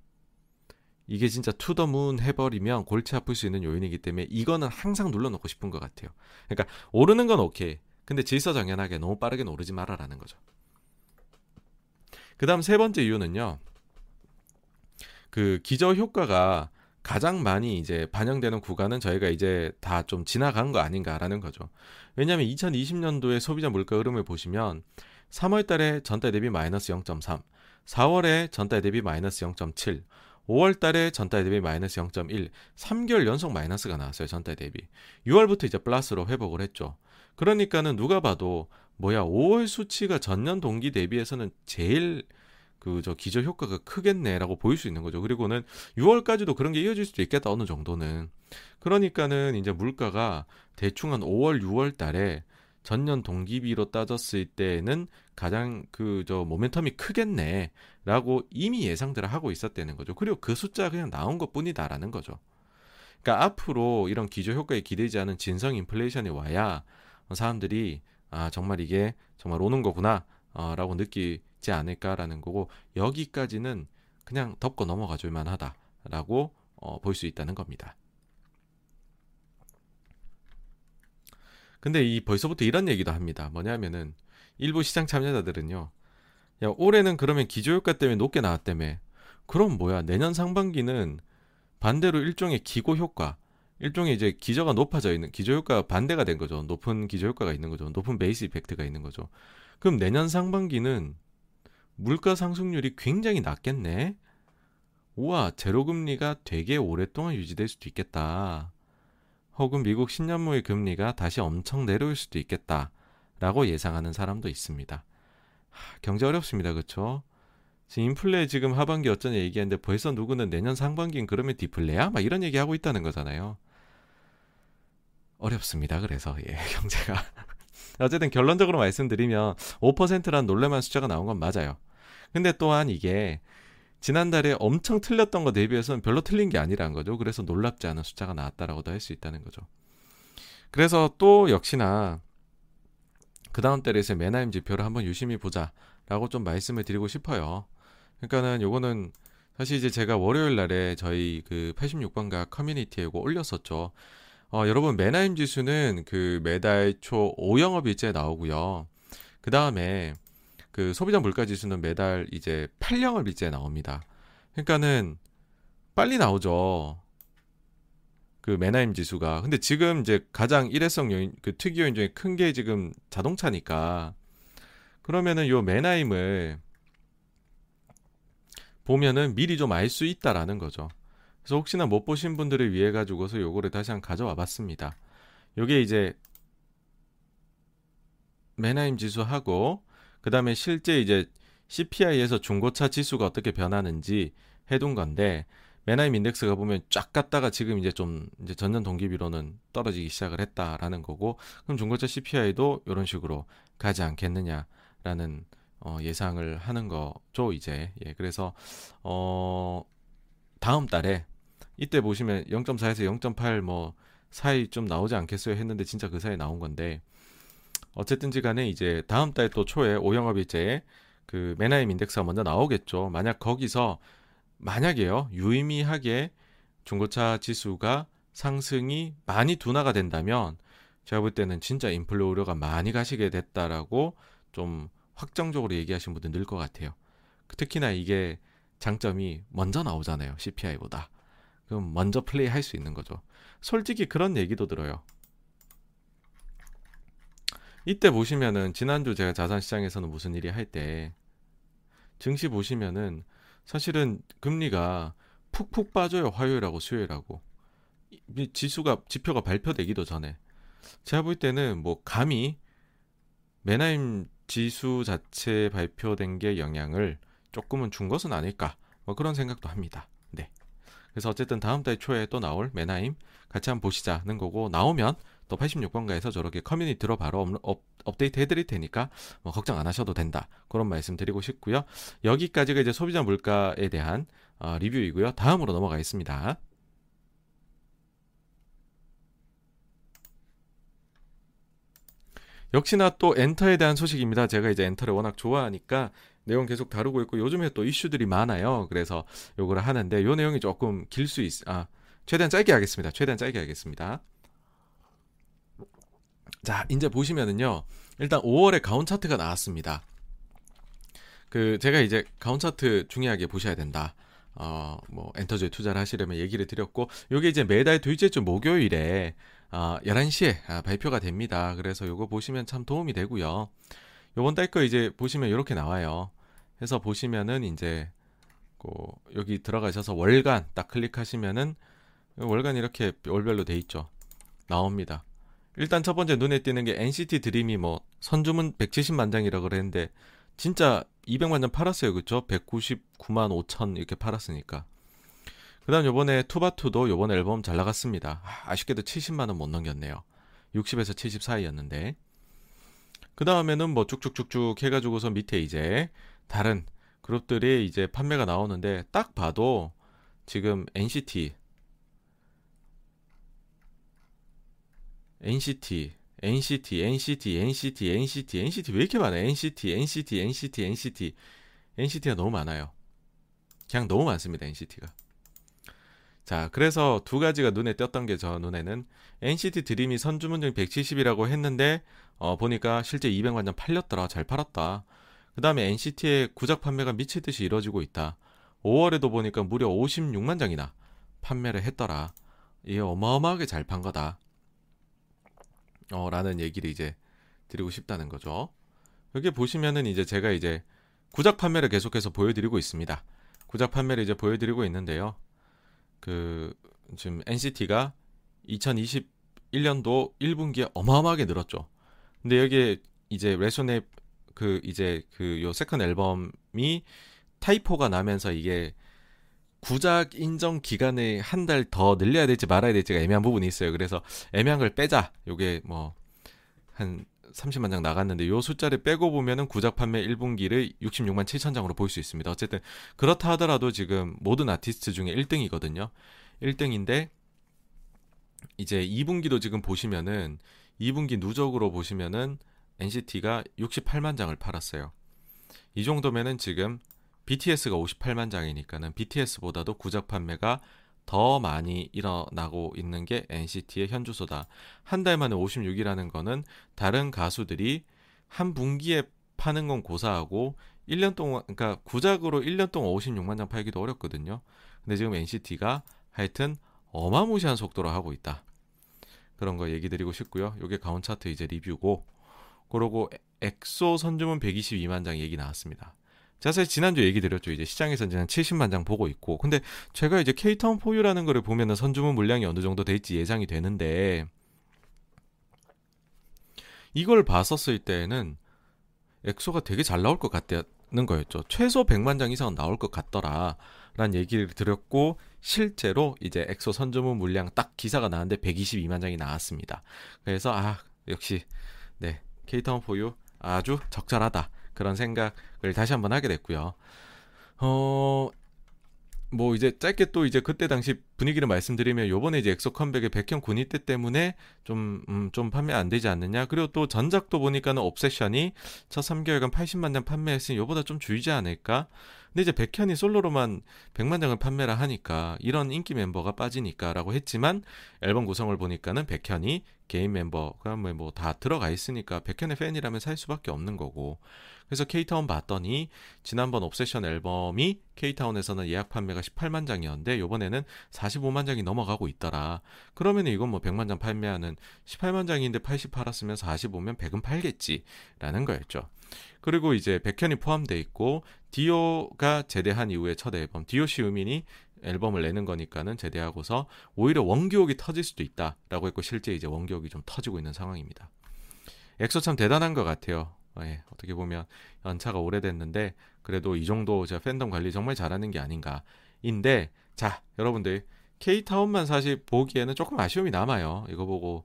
이게 진짜 to the moon 해버리면 골치 아플 수 있는 요인이기 때문에 이거는 항상 눌러놓고 싶은 것 같아요. 그러니까 오르는 건 오케이. 근데 질서정연하게 너무 빠르게 오르지 말아라는 거죠. 그 다음 세 번째 이유는요. 그 기저 효과가 가장 많이 이제 반영되는 구간은 저희가 이제 다 좀 지나간 거 아닌가라는 거죠. 왜냐하면 2020년도에 소비자 물가 흐름을 보시면 3월 달에 전달 대비 마이너스 0.3, 4월에 전달 대비 마이너스 0.7, 5월 달에 전달 대비 마이너스 0.1, 3개월 연속 마이너스가 나왔어요. 전달 대비. 6월부터 이제 플러스로 회복을 했죠. 그러니까는 누가 봐도 뭐야 5월 수치가 전년 동기 대비해서는 제일 그 저 기저 효과가 크겠네라고 보일 수 있는 거죠. 그리고는 6월까지도 그런 게 이어질 수도 있겠다 어느 정도는. 그러니까는 이제 물가가 대충 한 5월 6월 달에 전년 동기비로 따졌을 때는 가장 그 저 모멘텀이 크겠네라고 이미 예상들을 하고 있었다는 거죠. 그리고 그 숫자 그냥 나온 것뿐이다라는 거죠. 그러니까 앞으로 이런 기조 효과에 기대지 않은 진성 인플레이션이 와야 사람들이 아 정말 이게 정말 오는 거구나라고 어, 느끼지 않을까라는 거고 여기까지는 그냥 덮고 넘어가 줄 만하다라고 어, 볼 수 있다는 겁니다. 근데 이 벌써부터 이런 얘기도 합니다. 뭐냐면은 일부 시장 참여자들은요. 야, 올해는 그러면 기조효과 때문에 높게 나왔다며. 그럼 뭐야? 내년 상반기는 반대로 일종의 기고 효과, 일종의 이제 기저가 높아져 있는 기저 효과가 반대가 된 거죠. 높은 기저 효과가 있는 거죠. 높은 베이스 이펙트가 있는 거죠. 그럼 내년 상반기는 물가 상승률이 굉장히 낮겠네. 우와, 제로 금리가 되게 오랫동안 유지될 수도 있겠다. 혹은 미국 10년물 금리가 다시 엄청 내려올 수도 있겠다. 라고 예상하는 사람도 있습니다. 하, 경제 어렵습니다. 그렇죠? 지금 인플레 지금 하반기 어쩌냐 얘기하는데 벌써 누구는 내년 상반기는 그러면 디플레야? 막 이런 얘기하고 있다는 거잖아요. 어렵습니다. 그래서 예, 경제가 어쨌든 결론적으로 말씀드리면 5%란 놀랄만 숫자가 나온 건 맞아요. 근데 또한 이게 지난달에 엄청 틀렸던 거 대비해서는 별로 틀린 게 아니라는 거죠. 그래서 놀랍지 않은 숫자가 나왔다라고도 할 수 있다는 거죠. 그래서 또 역시나 그 다음 달에서 매나임 지표를 한번 유심히 보자라고 좀 말씀을 드리고 싶어요. 그러니까는 요거는 사실 이제 제가 월요일 날에 저희 그 86번가 커뮤니티에 이거 올렸었죠. 어, 여러분 매나임 지수는 그 매달 초 5영업 일자에 나오고요. 그 다음에 그 소비자 물가 지수는 매달 이제 8영업 일자에 나옵니다. 그러니까는 빨리 나오죠. 그 매나임 지수가. 근데 지금 이제 가장 일회성 요인, 그 특이 요인 중에 큰 게 지금 자동차니까. 그러면은 요 매나임을 보면은 미리 좀 알 수 있다라는 거죠. 그래서 혹시나 못 보신 분들을 위해 가지고서 요거를 다시 한번 가져와 봤습니다. 요게 이제 메나임 지수하고 그다음에 실제 이제 CPI에서 중고차 지수가 어떻게 변하는지 해둔 건데 메나임 인덱스가 보면 쫙 갔다가 지금 이제 좀 이제 전년 동기비로는 떨어지기 시작을 했다라는 거고 그럼 중고차 CPI도 이런 식으로 가지 않겠느냐라는 어 예상을 하는 거죠 이제. 예 그래서 어 다음 달에 이때 보시면 0.4에서 0.8 뭐 사이 좀 나오지 않겠어요? 했는데 진짜 그 사이 나온 건데 어쨌든지 간에 이제 다음 달 또 초에 오영업 일제에 그 메나임 인덱스가 먼저 나오겠죠. 만약 거기서 만약에요 유의미하게 중고차 지수가 상승이 많이 둔화가 된다면 제가 볼 때는 진짜 인플레 우려가 많이 가시게 됐다라고 좀 확정적으로 얘기하신 분들 늘 것 같아요. 특히나 이게 장점이 먼저 나오잖아요. CPI보다. 그럼 먼저 플레이 할 수 있는 거죠. 솔직히 그런 얘기도 들어요. 이때 보시면은 지난주 제가 자산시장에서는 무슨 일이 할 때 증시 보시면은 사실은 금리가 푹푹 빠져요. 화요일하고 수요일하고. 지수가 지표가 발표되기도 전에 제가 볼 때는 뭐 감히 맨하임 지수 자체 발표된 게 영향을 조금은 준 것은 아닐까 뭐 그런 생각도 합니다. 네. 그래서 어쨌든 다음 달 초에 또 나올 맨하임 같이 한번 보시자는 거고 나오면 또 86번가에서 저렇게 커뮤니티로 바로 업, 업데이트 해드릴 테니까 뭐 걱정 안 하셔도 된다 그런 말씀 드리고 싶고요 여기까지가 이제 소비자 물가에 대한 어, 리뷰이고요 다음으로 넘어가겠습니다 역시나 또 엔터에 대한 소식입니다 제가 이제 엔터를 워낙 좋아하니까 내용 계속 다루고 있고 요즘에 또 이슈들이 많아요. 그래서 요거를 하는데 요 내용이 조금 길 수 있, 아, 최대한 짧게 하겠습니다. 최대한 짧게 하겠습니다. 자, 이제 보시면은요. 일단 5월에 가온 차트가 나왔습니다. 그 제가 이제 가온 차트 중요하게 보셔야 된다. 어, 뭐 엔터주에 투자를 하시려면 얘기를 드렸고 요게 이제 매달 둘째 주 목요일에 어, 11시에 아, 발표가 됩니다. 그래서 요거 보시면 참 도움이 되고요. 요번 달 거 이제 보시면 이렇게 나와요. 해서 보시면은 이제 그 여기 들어가셔서 월간 딱 클릭하시면은 월간 이렇게 월별로 돼 있죠. 나옵니다. 일단 첫 번째 눈에 띄는 게 NCT 드림이 뭐 선주문 170만 장이라 그랬는데 진짜 200만 장 팔았어요. 그쵸? 199만 5천 이렇게 팔았으니까. 그 다음 요번에 투바투도 요번 앨범 잘 나갔습니다. 아, 아쉽게도 70만 원 못 넘겼네요. 60에서 70 사이였는데. 그 다음에는 뭐 쭉쭉쭉쭉 해가지고서 밑에 이제 다른 그룹들이 이제 판매가 나오는데 딱 봐도 지금 NCT, NCT, NCT, NCT, NCT, NCT, NCT 왜 이렇게 많아? NCT, NCT, NCT, NCT, NCT가 너무 많아요. 그냥 너무 많습니다. NCT가. 자, 그래서 두 가지가 눈에 띄었던 게 저 눈에는 NCT 드림이 선주문중 170이라고 했는데 어, 보니까 실제 200만 장 팔렸더라. 잘 팔았다. 그 다음에 NCT의 구작 판매가 미치듯이 이뤄지고 있다. 5월에도 보니까 무려 56만 장이나 판매를 했더라. 이게 어마어마하게 잘 판 거다. 어, 라는 얘기를 이제 드리고 싶다는 거죠. 여기 보시면은 이제 제가 이제 구작 판매를 계속해서 보여드리고 있습니다. 구작 판매를 이제 보여드리고 있는데요. 그 지금 NCT가 2021년도 1분기에 어마어마하게 늘었죠. 근데 여기에 이제 Resonance 그 이제 그 요 second 앨범이 typo가 나면서 이게 구작 인정 기간을 한달 더 늘려야 될지 말아야 될지가 애매한 부분이 있어요. 그래서 애매한 걸 빼자. 요게 뭐 한 30만 장 나갔는데 요 숫자를 빼고 보면은 구작 판매 1분기를 66만 7천 장으로 볼 수 있습니다. 어쨌든 그렇다 하더라도 지금 모든 아티스트 중에 1등이거든요. 1등인데 이제 2분기도 지금 보시면은 2분기 누적으로 보시면은 NCT가 68만 장을 팔았어요. 이 정도면은 지금 BTS가 58만 장이니까는 BTS보다도 구작 판매가 더 많이 일어나고 있는 게 NCT의 현주소다. 한 달 만에 56이라는 거는 다른 가수들이 한 분기에 파는 건 고사하고 1년 동안 그러니까 구작으로 1년 동안 56만 장 팔기도 어렵거든요. 근데 지금 NCT가 하여튼 어마무시한 속도로 하고 있다. 그런 거 얘기 드리고 싶고요. 요게 가온 차트 이제 리뷰고 그러고 엑소 선주문 122만 장 얘기 나왔습니다. 제가 사실 지난주 얘기 드렸죠. 이제 시장에서 이제 한 70만 장 보고 있고. 근데 제가 이제 케이타운 포유라는 거를 보면은 선주문 물량이 어느 정도 될지 예상이 되는데 이걸 봤었을 때는 엑소가 되게 잘 나올 것 같다는 거였죠. 최소 100만 장 이상은 나올 것 같더라. 라는 얘기를 드렸고 실제로 이제 엑소 선주문 물량 딱 기사가 나왔는데 122만 장이 나왔습니다. 그래서 아 역시 네 케이타운 포유 아주 적절하다. 그런 생각을 다시 한번 하게 됐고요. 어, 뭐 이제 짧게 또 이제 그때 당시 분위기를 말씀드리면 요번에 이제 엑소 컴백의 군입대 때문에 좀, 음, 좀 판매 안 되지 않느냐. 그리고 또 전작도 보니까는 Obsession이 첫 3개월간 80만 장 판매했으니 요보다 좀 줄이지 않을까. 근데 이제 백현이 솔로로만 100만 장을 판매를 하니까 이런 인기 멤버가 빠지니까라고 했지만 앨범 구성을 보니까는 백현이 개인 멤버가 뭐다 뭐 들어가 있으니까 백현의 팬이라면 살 수밖에 없는 거고 그래서 케이타운 봤더니 지난번 옵세션 앨범이 케이타운에서는 예약 판매가 18만 장이었는데 요번에는 45만 장이 넘어가고 있더라. 그러면 이건 뭐 100만 장 판매하는 18만 장인데 80 팔았으면 45면 100은 팔겠지라는 거였죠. 그리고 이제 백현이 포함돼 있고 디오가 제대한 이후에 첫 앨범 디오 시우민이 앨범을 내는 거니까는 제대하고서 오히려 원기옥이 터질 수도 있다라고 했고 실제 이제 원기옥이 좀 터지고 있는 상황입니다. 엑소 참 대단한 것 같아요. 예, 어떻게 보면 연차가 오래됐는데 그래도 이 정도 제가 팬덤 관리 정말 잘하는 게 아닌가인데 자 여러분들 K타운만 사실 보기에는 조금 아쉬움이 남아요. 이거 보고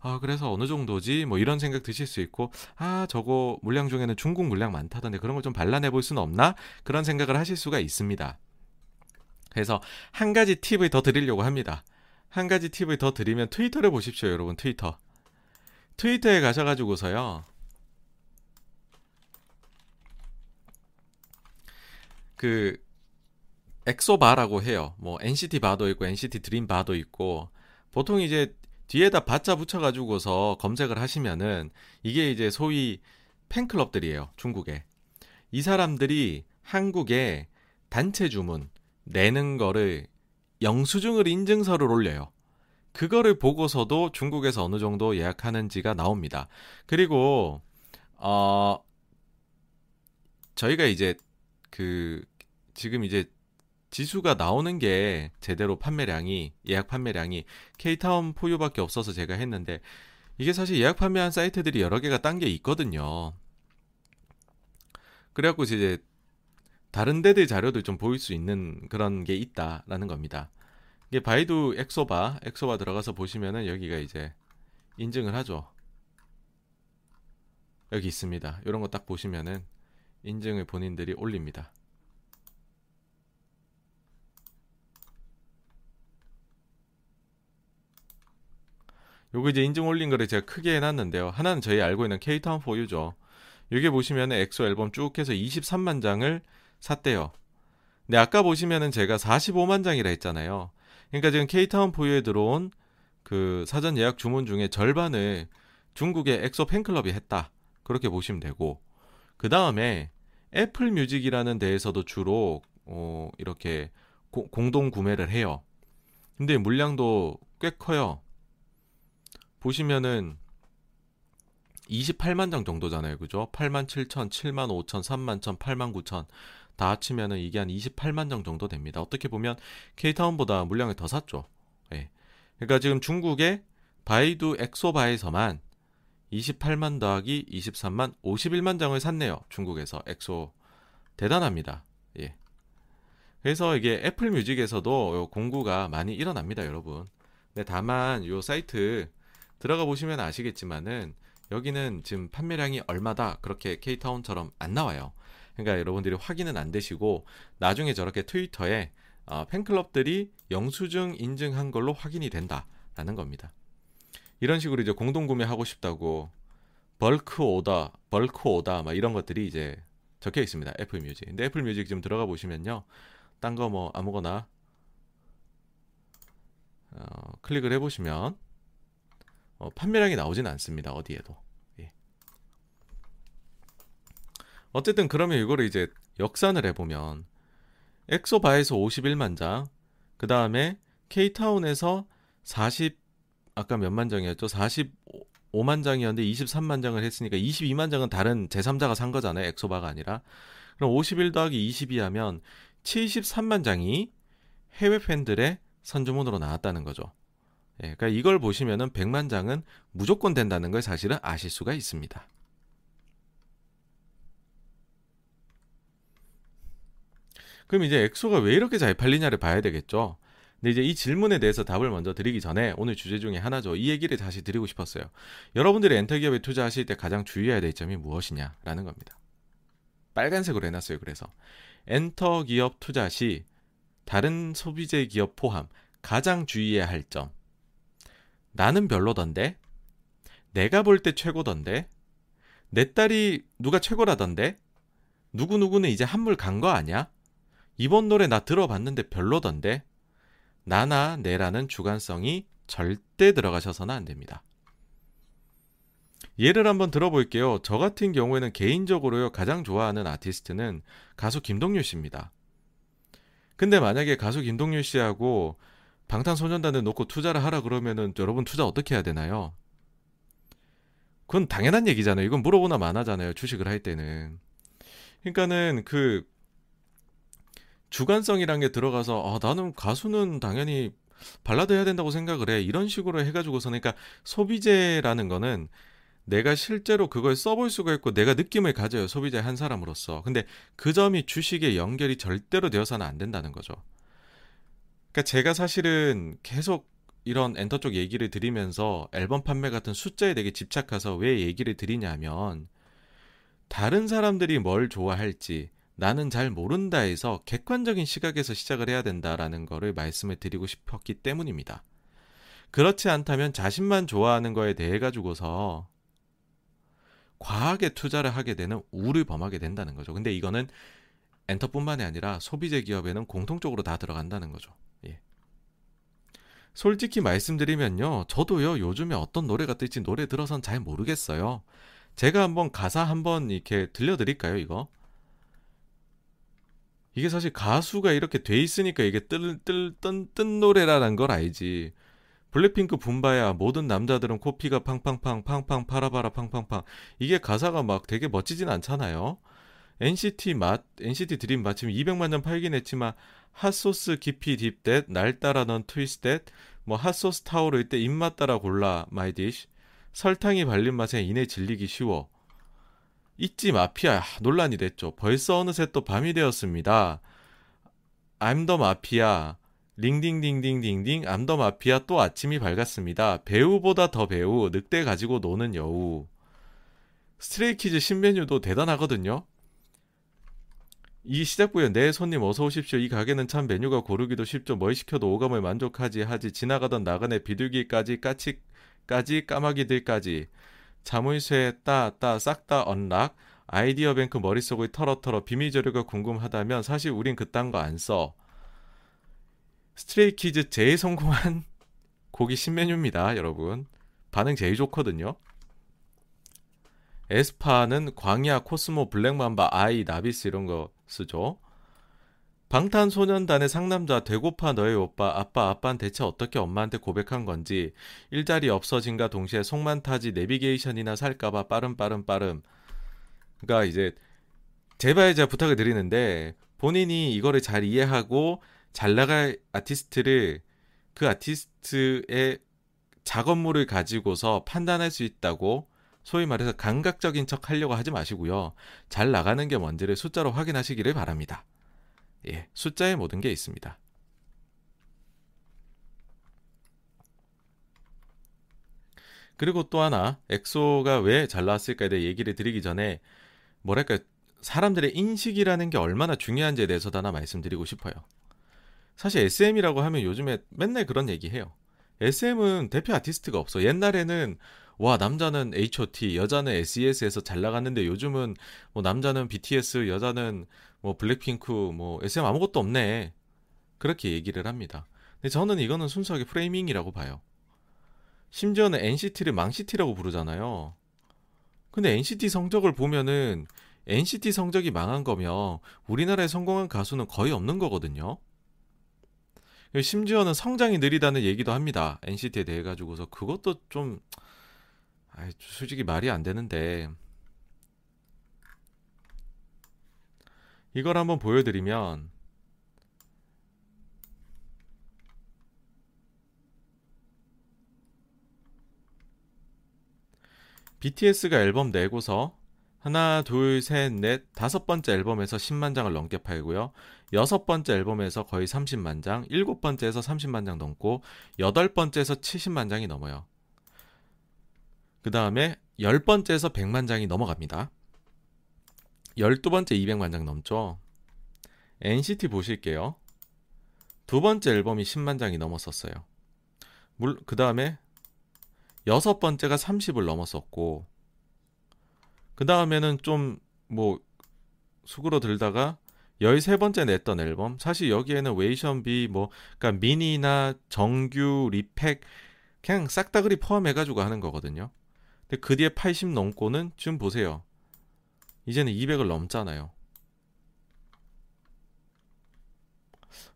아 그래서 어느 정도지 뭐 이런 생각 드실 수 있고 아 저거 물량 중에는 중국 물량 많다던데 그런 걸 좀 발라내 볼 수는 없나 그런 생각을 하실 수가 있습니다. 그래서 한 가지 팁을 더 드리려고 합니다. 한 가지 팁을 더 드리면 트위터를 보십시오, 여러분 트위터. 트위터에 가셔가지고서요. 그 엑소 바라고 해요. 뭐 NCT 바도 있고 NCT 드림 바도 있고 보통 이제 뒤에다 바자 붙여가지고서 검색을 하시면은 이게 이제 소위 팬클럽들이에요. 중국에 이 사람들이 한국에 단체 주문 내는 거를 영수증을 인증서를 올려요. 그거를 보고서도 중국에서 어느 정도 예약하는지가 나옵니다. 그리고 어 저희가 이제 그 지금 이제 지수가 나오는 게 제대로 판매량이 예약 판매량이 K타운 4U밖에 없어서 제가 했는데 이게 사실 예약 판매한 사이트들이 여러 개가 딴 게 있거든요. 그래갖고 이제 다른 데들 자료들 좀 보일 수 있는 그런 게 있다라는 겁니다. 이게 바이두 엑소바 엑소바 들어가서 보시면은 여기가 이제 인증을 하죠. 여기 있습니다. 이런 거 딱 보시면은 인증을 본인들이 올립니다. 요거 이제 인증 올린 거를 제가 크게 해놨는데요. 하나는 저희 알고 있는 K타운 4U죠. 여기 보시면은 엑소 앨범 쭉 해서 23만 장을 샀대요. 근데 아까 보시면은 제가 45만 장이라 했잖아요. 그러니까 지금 K타운 4U에 들어온 그 사전 예약 주문 중에 절반을 중국의 엑소 팬클럽이 했다. 그렇게 보시면 되고 그 다음에 애플 뮤직이라는 데에서도 주로 어, 이렇게 고, 공동 구매를 해요. 근데 물량도 꽤 커요. 보시면은 28만 장 정도잖아요. 그죠? 8만 7천, 7만 5천, 3만 1천, 8만 9천 다 합치면은 이게 한 28만 장 정도 됩니다. 어떻게 보면 K타운보다 물량을 더 샀죠. 예. 그러니까 지금 중국의 바이두 엑소바에서만 28만 더하기 23만 51만 장을 샀네요. 중국에서 엑소 대단합니다. 예. 그래서 이게 애플 뮤직에서도 공구가 많이 일어납니다, 여러분. 근데 다만 요 사이트 들어가 보시면 아시겠지만은 여기는 지금 판매량이 얼마다 그렇게 K타운처럼 안 나와요. 그러니까 여러분들이 확인은 안 되시고 나중에 저렇게 트위터에 어, 팬클럽들이 영수증 인증한 걸로 확인이 된다라는 겁니다. 이런 식으로 이제 공동 구매하고 싶다고 bulk order, bulk order 막 이런 것들이 이제 적혀 있습니다. 애플 뮤직. 근데 애플 뮤직 지금 들어가 보시면요. 딴 거 뭐 아무거나 어, 클릭을 해 보시면 어, 판매량이 나오지는 않습니다. 어디에도. 예. 어쨌든 그러면 이거를 이제 역산을 해보면 엑소바에서 51만 장, 그 다음에 K타운에서 40 아까 몇만 장이었죠? 45만 장이었는데 23만 장을 했으니까 22만 장은 다른 제3자가 산 거잖아요. 엑소바가 아니라. 그럼 51 더하기 22 하면 73만 장이 해외 팬들의 선주문으로 나왔다는 거죠. 예, 그러니까 이걸 보시면은 100만 장은 무조건 된다는 걸 사실은 아실 수가 있습니다. 그럼 이제 엑소가 왜 이렇게 잘 팔리냐를 봐야 되겠죠. 근데 이제 이 질문에 대해서 답을 먼저 드리기 전에 오늘 주제 중에 하나죠. 이 얘기를 다시 드리고 싶었어요. 여러분들이 엔터 기업에 투자하실 때 가장 주의해야 될 점이 무엇이냐라는 겁니다. 빨간색으로 해놨어요. 그래서 엔터 기업 투자 시 다른 소비재 기업 포함 가장 주의해야 할 점. 나는 별로던데. 내가 볼 때 최고던데. 내 딸이 누가 최고라던데. 누구누구는 이제 한물 간 거 아니야? 이번 노래 나 들어봤는데 별로던데. 나나 내라는 주관성이 절대 들어가셔서는 안 됩니다. 예를 한번 들어볼게요. 저 같은 경우에는 개인적으로요, 가장 좋아하는 아티스트는 가수 김동률 씨입니다. 근데 만약에 가수 김동률 씨하고 방탄소년단을 놓고 투자를 하라 그러면은 여러분 투자 어떻게 해야 되나요? 그건 당연한 얘기잖아요. 이건 물어보나 마나잖아요. 주식을 할 때는. 그러니까는 그 주관성이란 게 들어가서 아, 나는 가수는 당연히 발라드 해야 된다고 생각을 해. 이런 식으로 해가지고서 그러니까 소비재라는 거는 내가 실제로 그걸 써볼 수가 있고 내가 느낌을 가져요. 소비자 한 사람으로서. 근데 그 점이 주식에 연결이 절대로 되어서는 안 된다는 거죠. 그러니까 제가 사실은 계속 이런 엔터 쪽 얘기를 드리면서 앨범 판매 같은 숫자에 되게 집착해서 왜 얘기를 드리냐면 다른 사람들이 뭘 좋아할지 나는 잘 모른다 해서 객관적인 시각에서 시작을 해야 된다라는 거를 말씀을 드리고 싶었기 때문입니다. 그렇지 않다면 자신만 좋아하는 거에 대해 가지고서 과하게 투자를 하게 되는 우를 범하게 된다는 거죠. 근데 이거는 엔터뿐만이 아니라 소비재 기업에는 공통적으로 다 들어간다는 거죠. 예. 솔직히 말씀드리면요. 저도요. 요즘에 어떤 노래가 뜰지 노래 들어선 잘 모르겠어요. 제가 한번 가사 한번 이렇게 들려드릴까요, 이거? 이게 사실 가수가 이렇게 돼 있으니까 이게 뜰, 뜰, 뜬, 뜬 노래라는 걸 알지. 블랙핑크 붐바야 모든 남자들은 코피가 팡팡팡 팡팡 파라바라 팡팡팡 이게 가사가 막 되게 멋지진 않잖아요. NCT 맛 NCT 드림 마침 200만 장 팔긴 했지만 핫소스 깊이 딥댓 날 따라 넌 트위스댓 뭐 핫소스 타오를 때 입맛 따라 골라 my dish 설탕이 발린 맛에 이내 질리기 쉬워 있지 마피아 논란이 됐죠. 벌써 어느새 또 밤이 되었습니다. I'm the mafia 링딩딩딩딩딩 I'm the mafia 또 아침이 밝았습니다. 배우보다 더 배우 늑대 가지고 노는 여우 스트레이키즈 신메뉴도 대단하거든요. 이 시작부에 네 손님 어서 오십시오. 이 가게는 참 메뉴가 고르기도 쉽죠. 뭘 시켜도 오감을 만족하지 하지 지나가던 나그네 비둘기까지 까치까지 까마귀들까지 자물쇠 따따 싹 다 unlock 아이디어 뱅크 머릿속을 털어털어 비밀 재료가 궁금하다면 사실 우린 그딴 거 안 써. 스트레이키즈 제일 성공한 곡이 신메뉴입니다, 여러분. 반응 제일 좋거든요. 에스파는 광야, 코스모, 블랙맘바, 아이, 나비스 이런 거 쓰죠. 방탄소년단의 상남자 되고파 너의 오빠 아빠 아빠는 대체 어떻게 엄마한테 고백한 건지 일자리 없어짐과 동시에 속만 타지 내비게이션이나 살까봐 빠름 빠름 빠름 그러니까 이제 제발 제가 부탁을 드리는데 본인이 이거를 잘 이해하고 잘 나갈 아티스트를 그 아티스트의 작업물을 가지고서 판단할 수 있다고 소위 말해서 감각적인 척 하려고 하지 마시고요. 잘 나가는 게 뭔지를 숫자로 확인하시기를 바랍니다. 예, 숫자에 모든 게 있습니다. 그리고 또 하나, 엑소가 왜 잘 나왔을까에 대해 얘기를 드리기 전에, 뭐랄까, 사람들의 인식이라는 게 얼마나 중요한지에 대해서도 하나 말씀드리고 싶어요. 사실 SM이라고 하면 요즘에 맨날 그런 얘기 해요. SM은 대표 아티스트가 없어. 옛날에는 와 남자는 H.O.T, 여자는 SES에서 잘 나갔는데 요즘은 뭐 남자는 BTS, 여자는 뭐 블랙핑크, 뭐 SM 아무것도 없네. 그렇게 얘기를 합니다. 근데 저는 이거는 순수하게 프레이밍이라고 봐요. 심지어는 NCT를 망CT라고 부르잖아요. 근데 NCT 성적을 보면은 NCT 성적이 망한 거면 우리나라에 성공한 가수는 거의 없는 거거든요. 심지어는 성장이 느리다는 얘기도 합니다. NCT에 대해 가지고서 그것도 좀 아이, 솔직히 말이 안 되는데 이걸 한번 보여드리면 BTS가 앨범 내고서 하나, 둘, 셋, 넷, 다섯 번째 앨범에서 10만 장을 넘게 팔고요. 여섯 번째 앨범에서 거의 30만 장, 일곱 번째에서 30만 장 넘고, 여덟 번째에서 70만 장이 넘어요. 그 다음에 열 번째에서 100만 장이 넘어갑니다. 열두 번째 200만 장 넘죠. NCT 보실게요. 두 번째 앨범이 10만 장이 넘었었어요. 그 다음에 여섯 번째가 30을 넘었었고, 그 다음에는 좀뭐 수그러 들다가 13번째 냈던 앨범 사실 여기에는 웨이션 V 뭐 그러니까 미니나 정규 repack 그냥 싹다그리 포함해 가지고 하는 거거든요. 근데 그 뒤에 80 넘고는 지금 보세요. 이제는 200을 넘잖아요.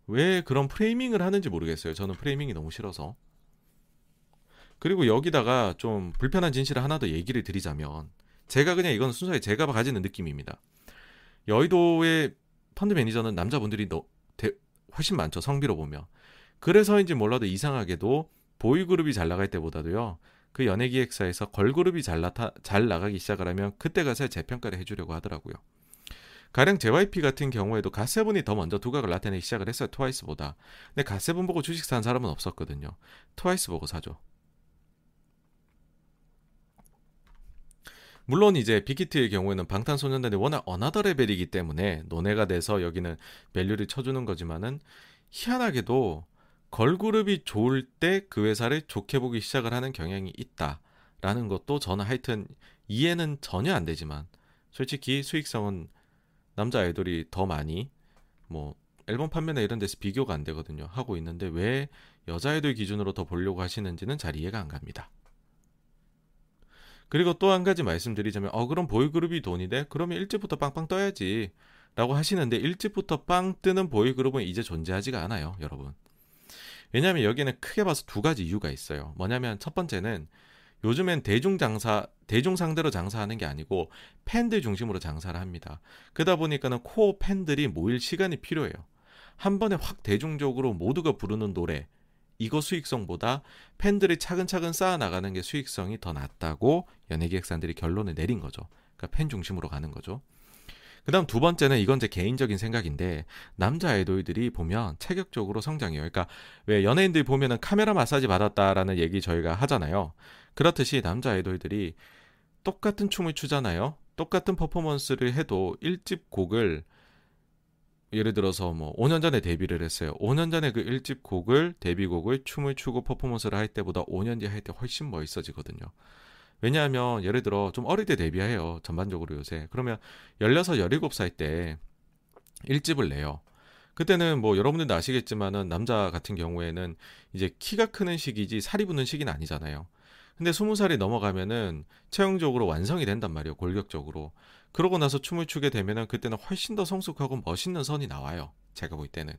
왜 그런 프레이밍을 하는지 모르겠어요. 저는 프레이밍이 너무 싫어서. 그리고 여기다가 좀 불편한 진실을 하나 더 얘기를 드리자면 제가 그냥 이건 순수하게 제가 가지는 느낌입니다. 여의도의 펀드 매니저는 남자분들이 너, 대, 훨씬 많죠. 성비로 보면. 그래서인지 몰라도 이상하게도 보이그룹이 잘 나갈 때보다도요. 그 연예 기획사에서 걸그룹이 잘, 나타, 잘 나가기 시작을 하면 그때 가서 재평가를 해주려고 하더라고요. 가령 JYP 같은 경우에도 갓세븐이 더 먼저 두각을 나타내기 시작을 했어요. 트와이스보다. 근데 갓세븐 보고 주식 산 사람은 없었거든요. 트와이스 보고 사죠. 물론 이제 빅히트의 경우에는 방탄소년단이 워낙 another level이기 때문에 논외가 돼서 여기는 value를 쳐주는 거지만은 희한하게도 걸그룹이 좋을 때 그 회사를 좋게 보기 시작을 하는 경향이 있다라는 것도 저는 하여튼 이해는 전혀 안 되지만 솔직히 수익성은 남자 아이돌이 더 많이 뭐 앨범 판매나 이런 데서 비교가 안 되거든요. 하고 있는데 왜 여자 아이돌 기준으로 더 보려고 하시는지는 잘 이해가 안 갑니다. 그리고 또 한 가지 말씀드리자면 어 그럼 보이그룹이 돈이 돼? 그러면 일찍부터 빵빵 떠야지. 라고 하시는데 일찍부터 빵 뜨는 보이그룹은 이제 존재하지가 않아요, 여러분. 왜냐하면 여기는 크게 봐서 두 가지 이유가 있어요. 뭐냐면 첫 번째는 요즘엔 대중 장사, 대중 상대로 장사하는 게 아니고 팬들 중심으로 장사를 합니다. 그러다 보니까는 코어 팬들이 모일 시간이 필요해요. 한 번에 확 대중적으로 모두가 부르는 노래, 이거 수익성보다 팬들이 차근차근 쌓아 나가는 게 수익성이 더 낫다고 연예기획사들이 결론을 내린 거죠. 그러니까 팬 중심으로 가는 거죠. 그 다음 두 번째는 이건 제 개인적인 생각인데 남자 아이돌들이 보면 체격적으로 성장해요. 그러니까 왜 연예인들 보면은 카메라 마사지 받았다라는 얘기 저희가 하잖아요. 그렇듯이 남자 아이돌들이 똑같은 춤을 추잖아요. 똑같은 퍼포먼스를 해도 1집 곡을 예를 들어서 뭐 5년 전에 데뷔를 했어요. 5년 전에 그 1집 곡을 데뷔곡을 춤을 추고 퍼포먼스를 할 때보다 5년 뒤에 할 때 훨씬 멋있어지거든요. 왜냐하면 예를 들어 좀 어릴 때 데뷔해요. 전반적으로 요새. 그러면 16, 17살 때 1집을 내요. 그때는 뭐 여러분들도 아시겠지만은 남자 같은 경우에는 이제 키가 크는 시기지 살이 붙는 시기는 아니잖아요. 근데 20살이 넘어가면은 체형적으로 완성이 된단 말이에요. 골격적으로. 그러고 나서 춤을 추게 되면은 그때는 훨씬 더 성숙하고 멋있는 선이 나와요. 제가 볼 때는.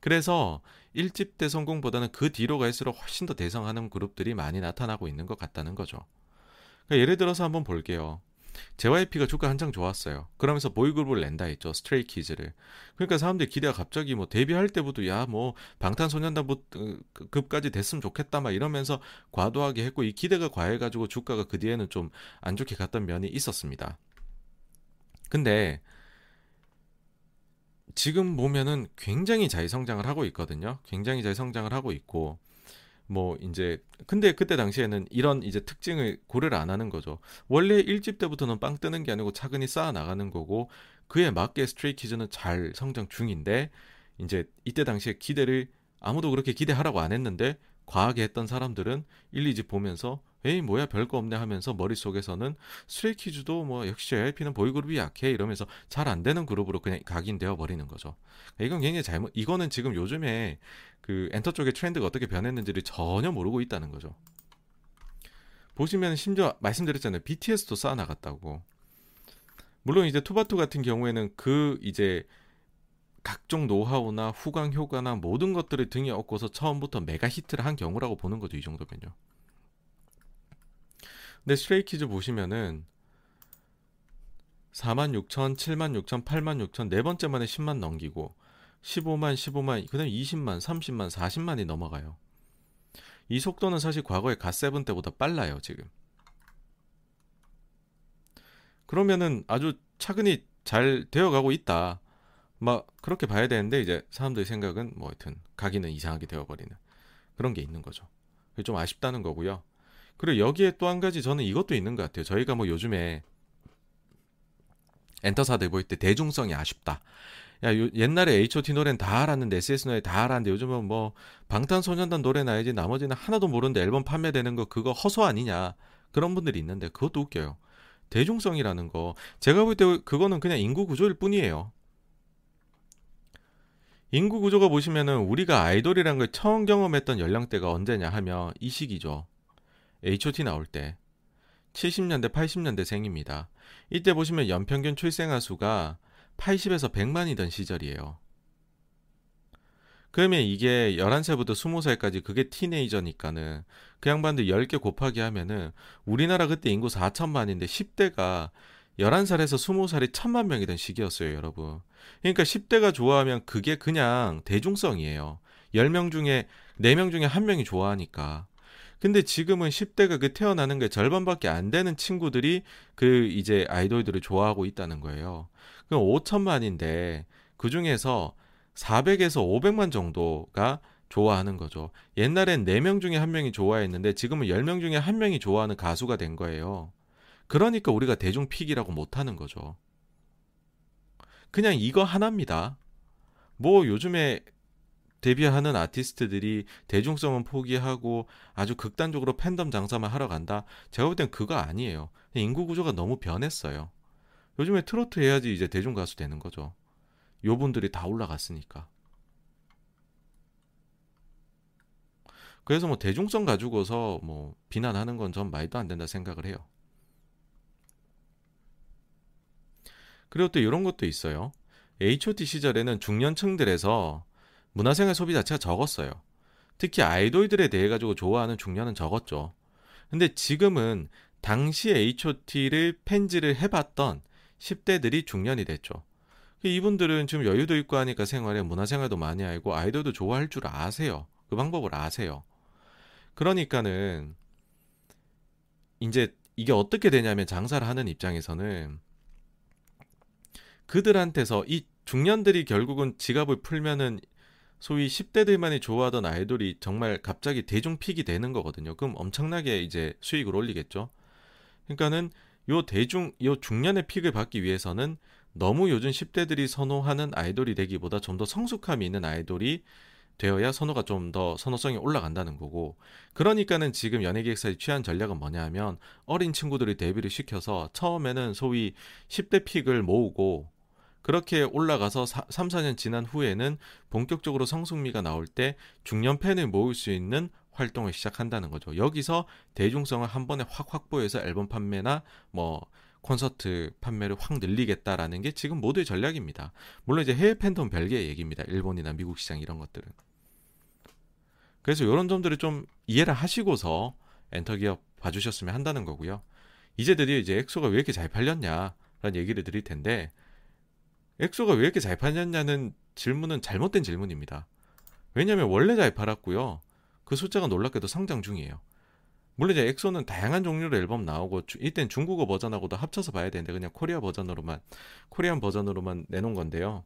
그래서 1집 때 성공보다는 그 뒤로 갈수록 훨씬 더 대성하는 그룹들이 많이 나타나고 있는 것 같다는 거죠. 그러니까 예를 들어서 한번 볼게요. JYP가 주가 한창 좋았어요. 그러면서 보이그룹을 낸다 했죠. 스트레이 키즈를. 그러니까 사람들이 기대가 갑자기 뭐 데뷔할 때부터 야 뭐 방탄소년단 급까지 됐으면 좋겠다 막 이러면서 과도하게 했고 이 기대가 과해 가지고 주가가 그 뒤에는 좀 안 좋게 갔던 면이 있었습니다. 근데 지금 보면은 굉장히 잘 성장을 하고 있거든요. 굉장히 잘 성장을 하고 있고 뭐 이제 근데 그때 당시에는 이런 이제 특징을 고려를 안 하는 거죠. 원래 1집 때부터는 빵 뜨는 게 아니고 차근히 쌓아 나가는 거고 그에 맞게 스트레이 키즈는 잘 성장 중인데 이제 이때 당시에 기대를 아무도 그렇게 기대하라고 안 했는데 과하게 했던 사람들은 1, 2집 보면서 에이 뭐야 별거 없네 하면서 머릿속에서는 스트레이키즈도 뭐 역시 JYP는 보이그룹이 약해 이러면서 잘 안 되는 그룹으로 그냥 각인되어 버리는 거죠. 이건 굉장히 잘못 이거는 지금 요즘에 그 엔터 쪽의 트렌드가 어떻게 변했는지를 전혀 모르고 있다는 거죠. 보시면 심지어 말씀드렸잖아요. BTS도 쌓아 나갔다고. 물론 이제 투바투 같은 경우에는 그 이제 각종 노하우나 후광 효과나 모든 것들을 등에 업고서 처음부터 메가 히트를 한 경우라고 보는 거죠. 이 정도면요. 근데 스트레이키즈 보시면은 4만 6천, 7만 6천, 8만 6천 네 번째 만에 10만 넘기고 15만, 15만, 그다음에 20만, 30만, 40만이 넘어가요. 이 속도는 사실 과거의 갓세븐 때보다 빨라요, 지금. 그러면은 아주 차근히 잘 되어가고 있다. 막 그렇게 봐야 되는데 이제 사람들의 생각은 뭐 하여튼 가기는 이상하게 되어버리는 그런 게 있는 거죠. 그게 좀 아쉽다는 거고요. 그리고 여기에 또 한 가지 저는 이것도 있는 것 같아요. 저희가 뭐 요즘에 엔터사들 보일 때 대중성이 아쉽다. 야, 요, 옛날에 H.O.T 노래는 다 알았는데 SS 노래 다 알았는데 요즘은 뭐 방탄소년단 노래 나야지 나머지는 하나도 모르는데 앨범 판매되는 거 그거 허소 아니냐 그런 분들이 있는데 그것도 웃겨요. 대중성이라는 거 제가 볼 때 그거는 그냥 인구 구조일 뿐이에요. 인구 구조가 보시면은 우리가 아이돌이란 걸 처음 경험했던 연령대가 언제냐 하면 이 시기죠. H.O.T 나올 때 70년대 80년대 생입니다. 이때 보시면 연평균 출생아 수가 80에서 100만이던 시절이에요. 그러면 이게 11살부터 20살까지 그게 티네이저니까는 그 양반들 10개 곱하기 하면은 우리나라 그때 인구 4천만인데 10대가 11살에서 20살이 천만 명이던 시기였어요, 여러분. 그러니까 10대가 좋아하면 그게 그냥 대중성이에요. 10명 중에 4명 중에 1명이 좋아하니까. 근데 지금은 10대가 그 태어나는 게 절반밖에 안 되는 친구들이 그 이제 아이돌들을 좋아하고 있다는 거예요. 그럼 5천만인데 그 중에서 400에서 500만 정도가 좋아하는 거죠. 옛날엔 4명 중에 1명이 좋아했는데 지금은 10명 중에 1명이 좋아하는 가수가 된 거예요. 그러니까 우리가 대중 픽이라고 못하는 거죠. 그냥 이거 하나입니다. 뭐 요즘에 데뷔하는 아티스트들이 대중성은 포기하고 아주 극단적으로 팬덤 장사만 하러 간다. 제가 볼 땐 그거 아니에요. 인구 구조가 너무 변했어요. 요즘에 트로트 해야지 이제 대중 가수 되는 거죠. 요 분들이 다 올라갔으니까. 그래서 뭐 대중성 가지고서 뭐 비난하는 건 전 말도 안 된다 생각을 해요. 그리고 또 이런 것도 있어요. H.O.T 시절에는 중년층들에서 문화생활 소비 자체가 적었어요. 특히 아이돌들에 대해 가지고 좋아하는 중년은 적었죠. 근데 지금은 당시 H.O.T를 팬지를 해봤던 10대들이 중년이 됐죠. 이분들은 지금 여유도 있고 하니까 생활에 문화생활도 많이 알고 아이돌도 좋아할 줄 아세요. 그 방법을 아세요. 그러니까는 이제 이게 어떻게 되냐면 장사를 하는 입장에서는 그들한테서 이 중년들이 결국은 지갑을 풀면은 소위 10대들만이 좋아하던 아이돌이 정말 갑자기 대중픽이 되는 거거든요. 그럼 엄청나게 이제 수익을 올리겠죠. 그러니까는 요 대중, 요 중년의 픽을 받기 위해서는 너무 요즘 10대들이 선호하는 아이돌이 되기보다 좀 더 성숙함이 있는 아이돌이 되어야 선호가 좀 더 선호성이 올라간다는 거고 그러니까는 지금 연예기획사의 취한 전략은 뭐냐 하면 어린 친구들이 데뷔를 시켜서 처음에는 소위 10대 픽을 모으고 그렇게 올라가서 3, 4년 지난 후에는 본격적으로 성숙미가 나올 때 중년 팬을 모을 수 있는 활동을 시작한다는 거죠. 여기서 대중성을 한 번에 확 확보해서 앨범 판매나 뭐 콘서트 판매를 확 늘리겠다라는 게 지금 모두의 전략입니다. 물론 이제 해외 팬덤 별개의 얘기입니다. 일본이나 미국 시장 이런 것들은. 그래서 이런 점들을 좀 이해를 하시고서 엔터 기업 봐주셨으면 한다는 거고요. 이제 드디어 이제 엑소가 왜 이렇게 잘 팔렸냐라는 얘기를 드릴 텐데 엑소가 왜 이렇게 잘 팔렸냐는 질문은 잘못된 질문입니다. 왜냐하면 원래 잘 팔았고요. 그 숫자가 놀랍게도 성장 중이에요. 물론 이제 엑소는 다양한 종류의 앨범 나오고 이땐 중국어 버전하고도 합쳐서 봐야 되는데 그냥 코리아 버전으로만 Korean 버전으로만 내놓은 건데요.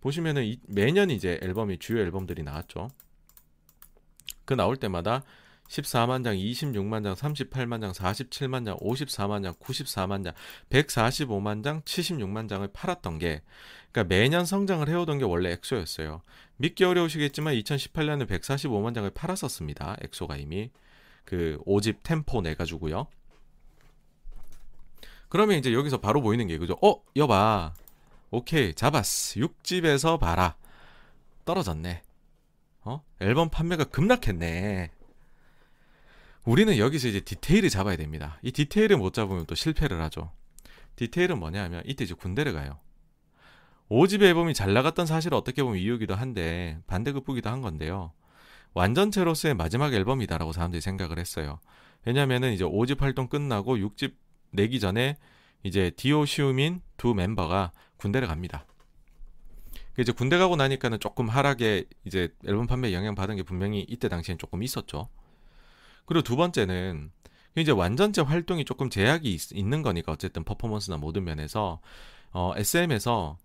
보시면은 이, 매년 이제 앨범이 주요 앨범들이 나왔죠. 그 나올 때마다 14만 장, 26만 장, 38만 장, 47만 장, 54만 장, 94만 장, 145만 장, 76만 장을 팔았던 게 그러니까 매년 성장을 해오던 게 원래 엑소였어요. 믿기 어려우시겠지만 2018년에 145만 장을 팔았었습니다. 엑소가 이미 그 5집 템포 내 가지고요. 그러면 이제 여기서 바로 보이는 게 그죠? 어, 여봐. 오케이, 잡았어. 6집에서 봐라. 떨어졌네. 어? 앨범 판매가 급락했네. 우리는 여기서 이제 디테일을 잡아야 됩니다. 이 디테일을 못 잡으면 또 실패를 하죠. 디테일은 뭐냐 하면 이때 이제 군대를 가요. 5집 앨범이 잘 나갔던 사실은 어떻게 보면 이유기도 한데 반대급부기도 한 건데요. 완전체로서의 마지막 앨범이다라고 사람들이 생각을 했어요. 왜냐면은 이제 5집 활동 끝나고 6집 내기 전에 이제 디오 시우민 두 멤버가 군대를 갑니다. 이제 군대 가고 나니까는 조금 하락에 이제 앨범 판매 영향 받은 게 분명히 이때 당시엔 조금 있었죠. 그리고 두 번째는 이제 완전체 활동이 조금 제약이 있, 는 거니까 어쨌든 퍼포먼스나 모든 면에서 어, SM에서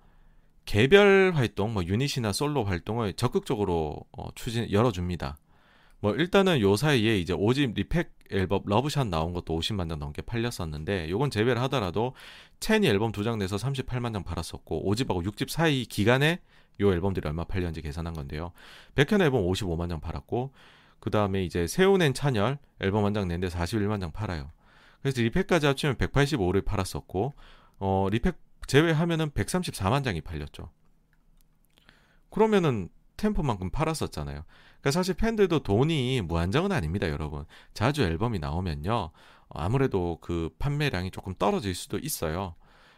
개별 활동, 뭐 유닛이나 솔로 활동을 적극적으로 어, 추진 열어줍니다. 뭐 일단은 요 사이에 이제 오집 리팩 앨범 Love Shot 나온 것도 50만 장 넘게 팔렸었는데 요건 제외를 하더라도 첸이 앨범 두 장 내서 38만 장 팔았었고 오집하고 6집 사이 기간에 요 앨범들이 얼마 팔렸는지 계산한 건데요. 백현 앨범 55만 장 팔았고 그 다음에 이제 세훈앤찬열 앨범 한 장 낸데 41만 장 팔아요. 그래서 리팩까지 합치면 185를 팔았었고 어 리팩 제외하면은 134만 장이 팔렸죠. 그러면은 템포만큼 팔았었잖아요. 그러니까 사실 팬들도 돈이 무한정은 아닙니다, 여러분. 자주 앨범이 나오면요. 아무래도 그 판매량이 조금 떨어질 수도 있어요.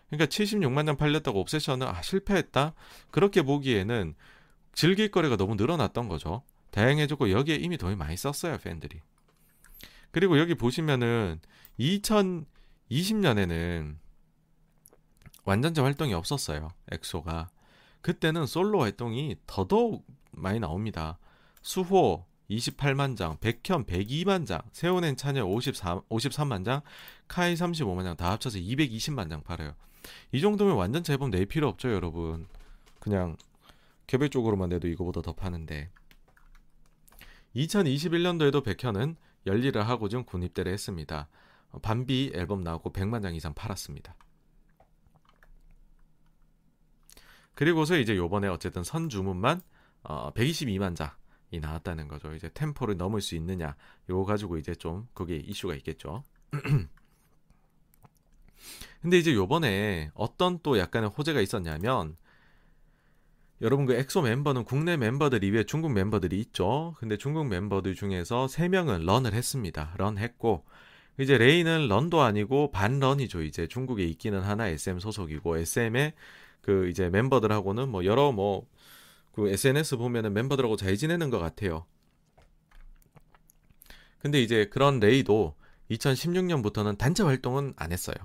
그러니까 76만 장 팔렸다고 옵세션은 아, 실패했다? 그렇게 보기에는 즐길 거리가 너무 늘어났던 거죠. 다양해졌고 여기에 이미 돈이 많이 썼어요, 팬들이. 그리고 여기 보시면은 2020년에는 완전체 활동이 없었어요. 엑소가. 그때는 솔로 활동이 더더욱 많이 나옵니다. 수호 28만 장, 백현 102만 장, 세오넨 찬열 54, 53만 장, 카이 35만 장 다 합쳐서 220만 장 팔아요. 이 정도면 완전체 앨범 낼 필요 없죠, 여러분. 그냥 개별적으로만 내도 이거보다 더 파는데. 2021년도에도 백현은 열일을 하고 좀 군입대를 했습니다. 반비 앨범 나오고 100만 장 이상 팔았습니다. 그리고서 이제 요번에 어쨌든 선 주문만 어, 122만 장이 나왔다는 거죠. 이제 템포를 넘을 수 있느냐. 요거 가지고 이제 좀 그게 이슈가 있겠죠. 근데 이제 요번에 어떤 또 약간의 호재가 있었냐면 여러분 그 엑소 멤버는 국내 멤버들 이외에 중국 멤버들이 있죠. 근데 중국 멤버들 중에서 3명은 run을 했습니다. run 했고 이제 레이는 런도 아니고 반런이죠. 이제 중국에 있기는 하나 SM 소속이고 SM의 그 이제 멤버들하고는 뭐 여러 뭐 그 SNS 보면은 멤버들하고 잘 지내는 것 같아요. 근데 이제 그런 레이도 2016년부터는 단체 활동은 안 했어요.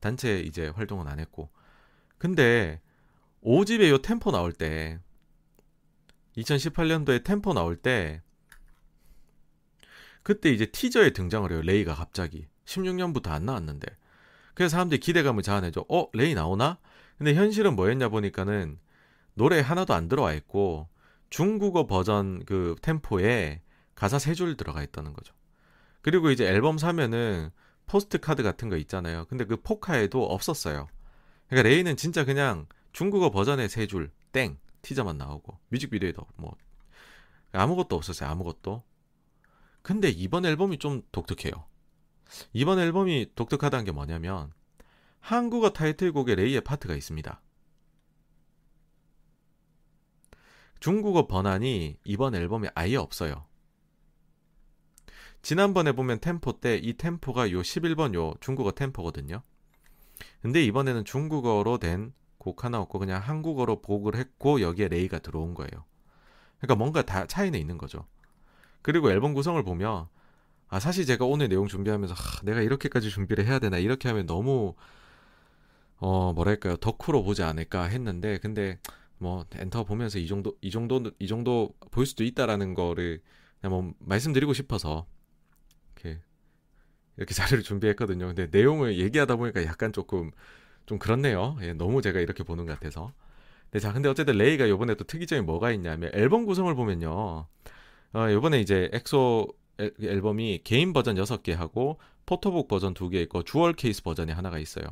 단체 이제 활동은 안 했고. 근데 5집에 요 템포 나올 때 2018년도에 템포 나올 때 그때 이제 티저에 등장을 해요. 레이가 갑자기. 16년부터 안 나왔는데. 그래서 사람들이 기대감을 자아내죠. 어, 레이 나오나? 근데 현실은 뭐였냐 보니까는 노래 하나도 안 들어와 있고 중국어 버전 그 템포에 가사 세 줄 들어가 있다는 거죠. 그리고 이제 앨범 사면은 postcard 같은 거 있잖아요. 근데 그 포카에도 없었어요. 그러니까 레이는 진짜 그냥 중국어 버전의 세 줄, 땡, 티저만 나오고 뮤직비디오에도 뭐 아무것도 없었어요. 아무것도. 근데 이번 앨범이 좀 독특해요. 이번 앨범이 독특하다는 게 뭐냐면 한국어 타이틀곡에 레이의 파트가 있습니다. 중국어 번안이 이번 앨범에 아예 없어요. 지난번에 보면 템포 때 이 템포가 요 11번 요 중국어 템포거든요. 근데 이번에는 중국어로 된 곡 하나 없고 그냥 한국어로 복을 했고 여기에 레이가 들어온 거예요. 그러니까 뭔가 다 차이는 있는 거죠. 그리고 앨범 구성을 보면 아 사실 제가 오늘 내용 준비하면서 하, 내가 이렇게까지 준비를 해야 되나 이렇게 하면 너무 어 뭐랄까요 덕후로 보지 않을까 했는데 근데 뭐 엔터 보면서 이 정도 이 정도 이 정도 볼 수도 있다라는 거를 그냥 뭐 말씀드리고 싶어서 이렇게 이렇게 자료를 준비했거든요. 근데 내용을 얘기하다 보니까 약간 조금 좀 그렇네요. 예, 너무 제가 이렇게 보는 것 같아서. 네, 자, 근데 어쨌든 레이가 요번에 또 특이점이 뭐가 있냐면 앨범 구성을 보면요. 어, 요번에 이제 엑소 앨범이 개인 버전 6개 하고 포토북 버전 2개 있고 jewel case 버전이 하나가 있어요.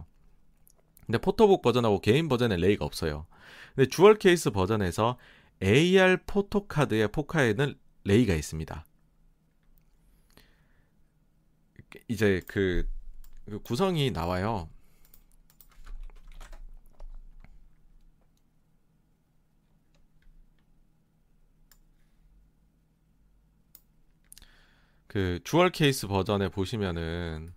근데 포토북 버전하고 개인 버전에 레이가 없어요. 근데 jewel case 버전에서 AR photocard의 포카에는 레이가 있습니다. 이제 그, 그 구성이 나와요. 그 jewel case 버전에 보시면은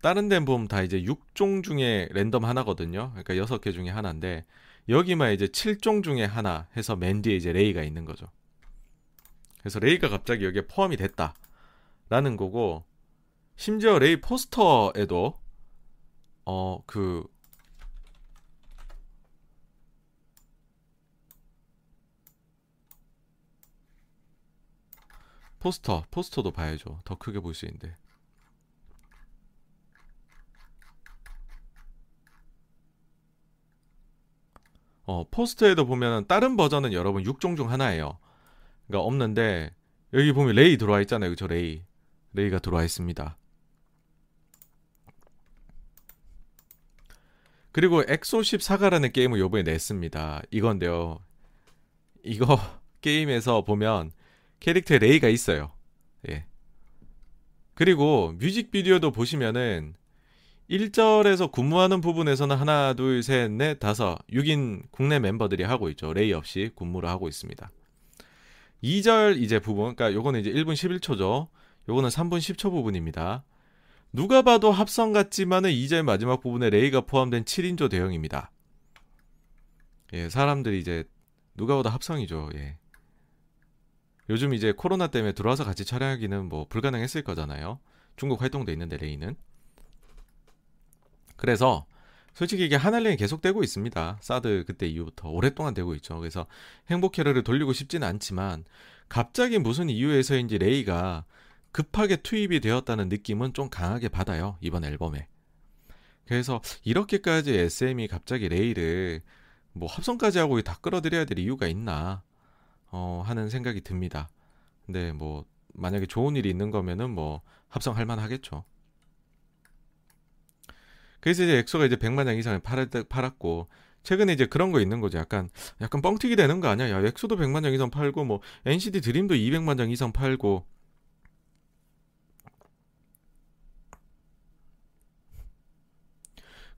다른 데는 보면 다 이제 6종 중에 랜덤 하나거든요. 그러니까 6개 중에 하나인데 여기만 이제 7종 중에 하나 해서 맨 뒤에 이제 레이가 있는 거죠. 그래서 레이가 갑자기 여기에 포함이 됐다라는 거고 심지어 레이 포스터에도 어, 그, 포스터, 포스터도 봐야죠. 더 크게 볼 수 있는데. 어, 포스터에도 보면 다른 버전은 여러분 6종 중 하나예요. 그러니까 없는데 여기 보면 레이 들어와 있잖아요. 그죠? 레이. 레이가 들어와 있습니다. 그리고 엑소1 4가라는 게임을 요번에 냈습니다. 이건데요. 이거 게임에서 보면 캐릭터 레이가 있어요. 예. 그리고 뮤직비디오도 보시면은 1절에서 근무하는 부분에서는 하나, 둘, 셋, 넷, 다섯, 6인 국내 멤버들이 하고 있죠. 레이 없이 근무를 하고 있습니다. 2절 이제 부분, 그러니까 요거는 이제 1분 11초죠. 요거는 3분 10초 부분입니다. 누가 봐도 합성 같지만은 2절 마지막 부분에 레이가 포함된 7인조 대형입니다. 예, 사람들이 이제 누가 봐도 합성이죠. 예. 요즘 이제 코로나 때문에 들어와서 같이 촬영하기는 뭐 불가능했을 거잖아요. 중국 활동도 있는데 레이는. 그래서 솔직히 이게 하날랭이 계속되고 있습니다. 사드 그때 이후부터 오랫동안 되고 있죠. 그래서 행복 캐럴을 돌리고 싶지는 않지만 갑자기 무슨 이유에서인지 레이가 급하게 투입이 되었다는 느낌은 좀 강하게 받아요. 이번 앨범에. 그래서 이렇게까지 SM이 갑자기 레이를 뭐 합성까지 하고 다 끌어들여야 될 이유가 있나 어, 하는 생각이 듭니다. 근데 뭐 만약에 좋은 일이 있는 거면은 뭐 합성할 만하겠죠. 그래서 이제 엑소가 이제 100만 장 이상을 팔았고 최근에 이제 그런 거 있는 거죠. 약간 약간 뻥튀기 되는 거 아니야? 야, 엑소도 100만 장 이상 팔고 뭐 NCT 드림도 200만 장 이상 팔고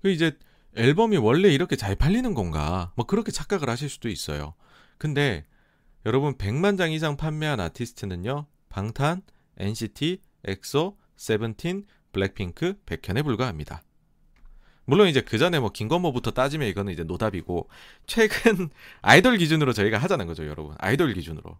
그 이제 앨범이 원래 이렇게 잘 팔리는 건가? 뭐 그렇게 착각을 하실 수도 있어요. 근데 여러분 100만 장 이상 판매한 아티스트는요. 방탄, NCT, 엑소, 세븐틴, 블랙핑크, 백현에 불과합니다. 물론 이제 그 전에 뭐 김건모부터 따지면 이거는 이제 노답이고 최근 아이돌 기준으로 저희가 하자는 거죠, 여러분. 아이돌 기준으로.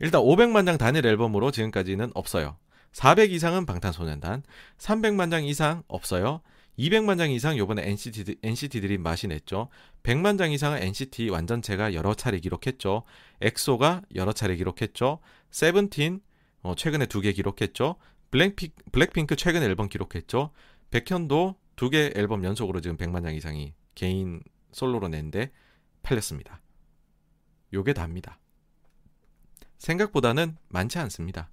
일단 500만 장 단일 앨범으로 지금까지는 없어요. 400 이상은 방탄소년단, 300만 장 이상 없어요. 200만 장 이상 요번에 NCT, NCT들이 맛이 냈죠. 100만 장 이상은 NCT 완전체가 여러 차례 기록했죠. 엑소가 여러 차례 기록했죠. 세븐틴 어, 최근에 두 개 기록했죠. 블랙핑, 블랙핑크 최근 앨범 기록했죠. 백현도 두 개 앨범 연속으로 지금 100만 장 이상이 개인 솔로로 낸데 팔렸습니다. 요게 답니다. 생각보다는 많지 않습니다.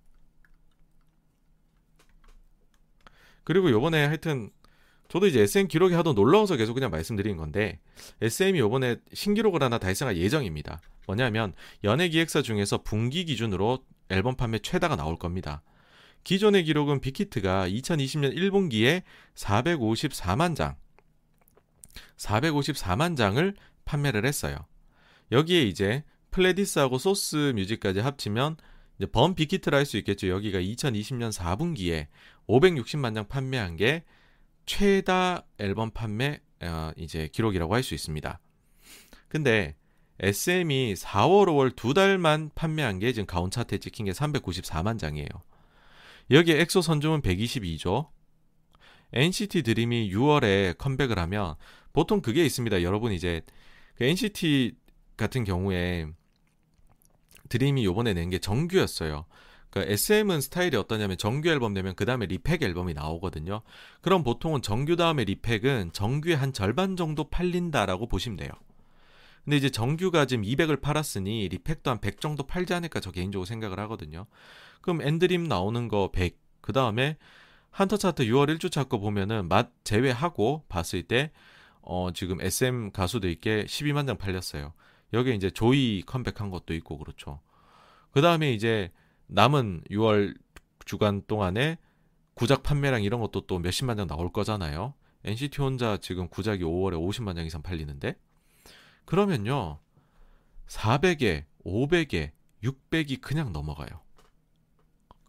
그리고 요번에 하여튼 저도 이제 SM 기록이 하도 놀라워서 계속 그냥 말씀드린 건데 SM이 이번에 신기록을 하나 달성할 예정입니다. 뭐냐면 연예 기획사 중에서 분기 기준으로 앨범 판매 최다가 나올 겁니다. 기존의 기록은 빅히트가 2020년 1분기에 454만 장, 454만 장을 판매를 했어요. 여기에 이제 플레디스하고 소스 뮤직까지 합치면 이제 범 빅히트를 할수 있겠죠. 여기가 2020년 4분기에 560만 장 판매한 게 최다 앨범 판매 어, 이제 기록이라고 할 수 있습니다. 근데 SM이 4월, 5월 두 달만 판매한 게 지금 가온 차트에 찍힌 게 394만 장이에요. 여기에 엑소 선주문은 122죠. NCT 드림이 6월에 컴백을 하면 보통 그게 있습니다. 여러분 이제 그 NCT 같은 경우에 드림이 요번에 낸 게 정규였어요. 그러니까 SM은 스타일이 어떠냐면 정규 앨범 내면 그 다음에 리팩 앨범이 나오거든요. 그럼 보통은 정규 다음에 리팩은 정규의 한 절반 정도 팔린다라고 보시면 돼요. 근데 이제 정규가 지금 200을 팔았으니 리팩도 한 100 정도 팔지 않을까 저 개인적으로 생각을 하거든요. 그럼 엔드림 나오는 거 100, 그 다음에 한터 차트 6월 1주 차 거 보면은 맛 제외하고 봤을 때, 어, 지금 SM 게 12만 장 팔렸어요. 여기에 이제 조이 컴백한 것도 있고 그렇죠. 그 다음에 이제 남은 6월 주간 동안에 구작 판매량 이런 것도 또 몇십만 장 나올 거잖아요. NCT 혼자 지금 구작이 5월에 50만 장 이상 팔리는데 그러면요 400에 500에 600이 그냥 넘어가요.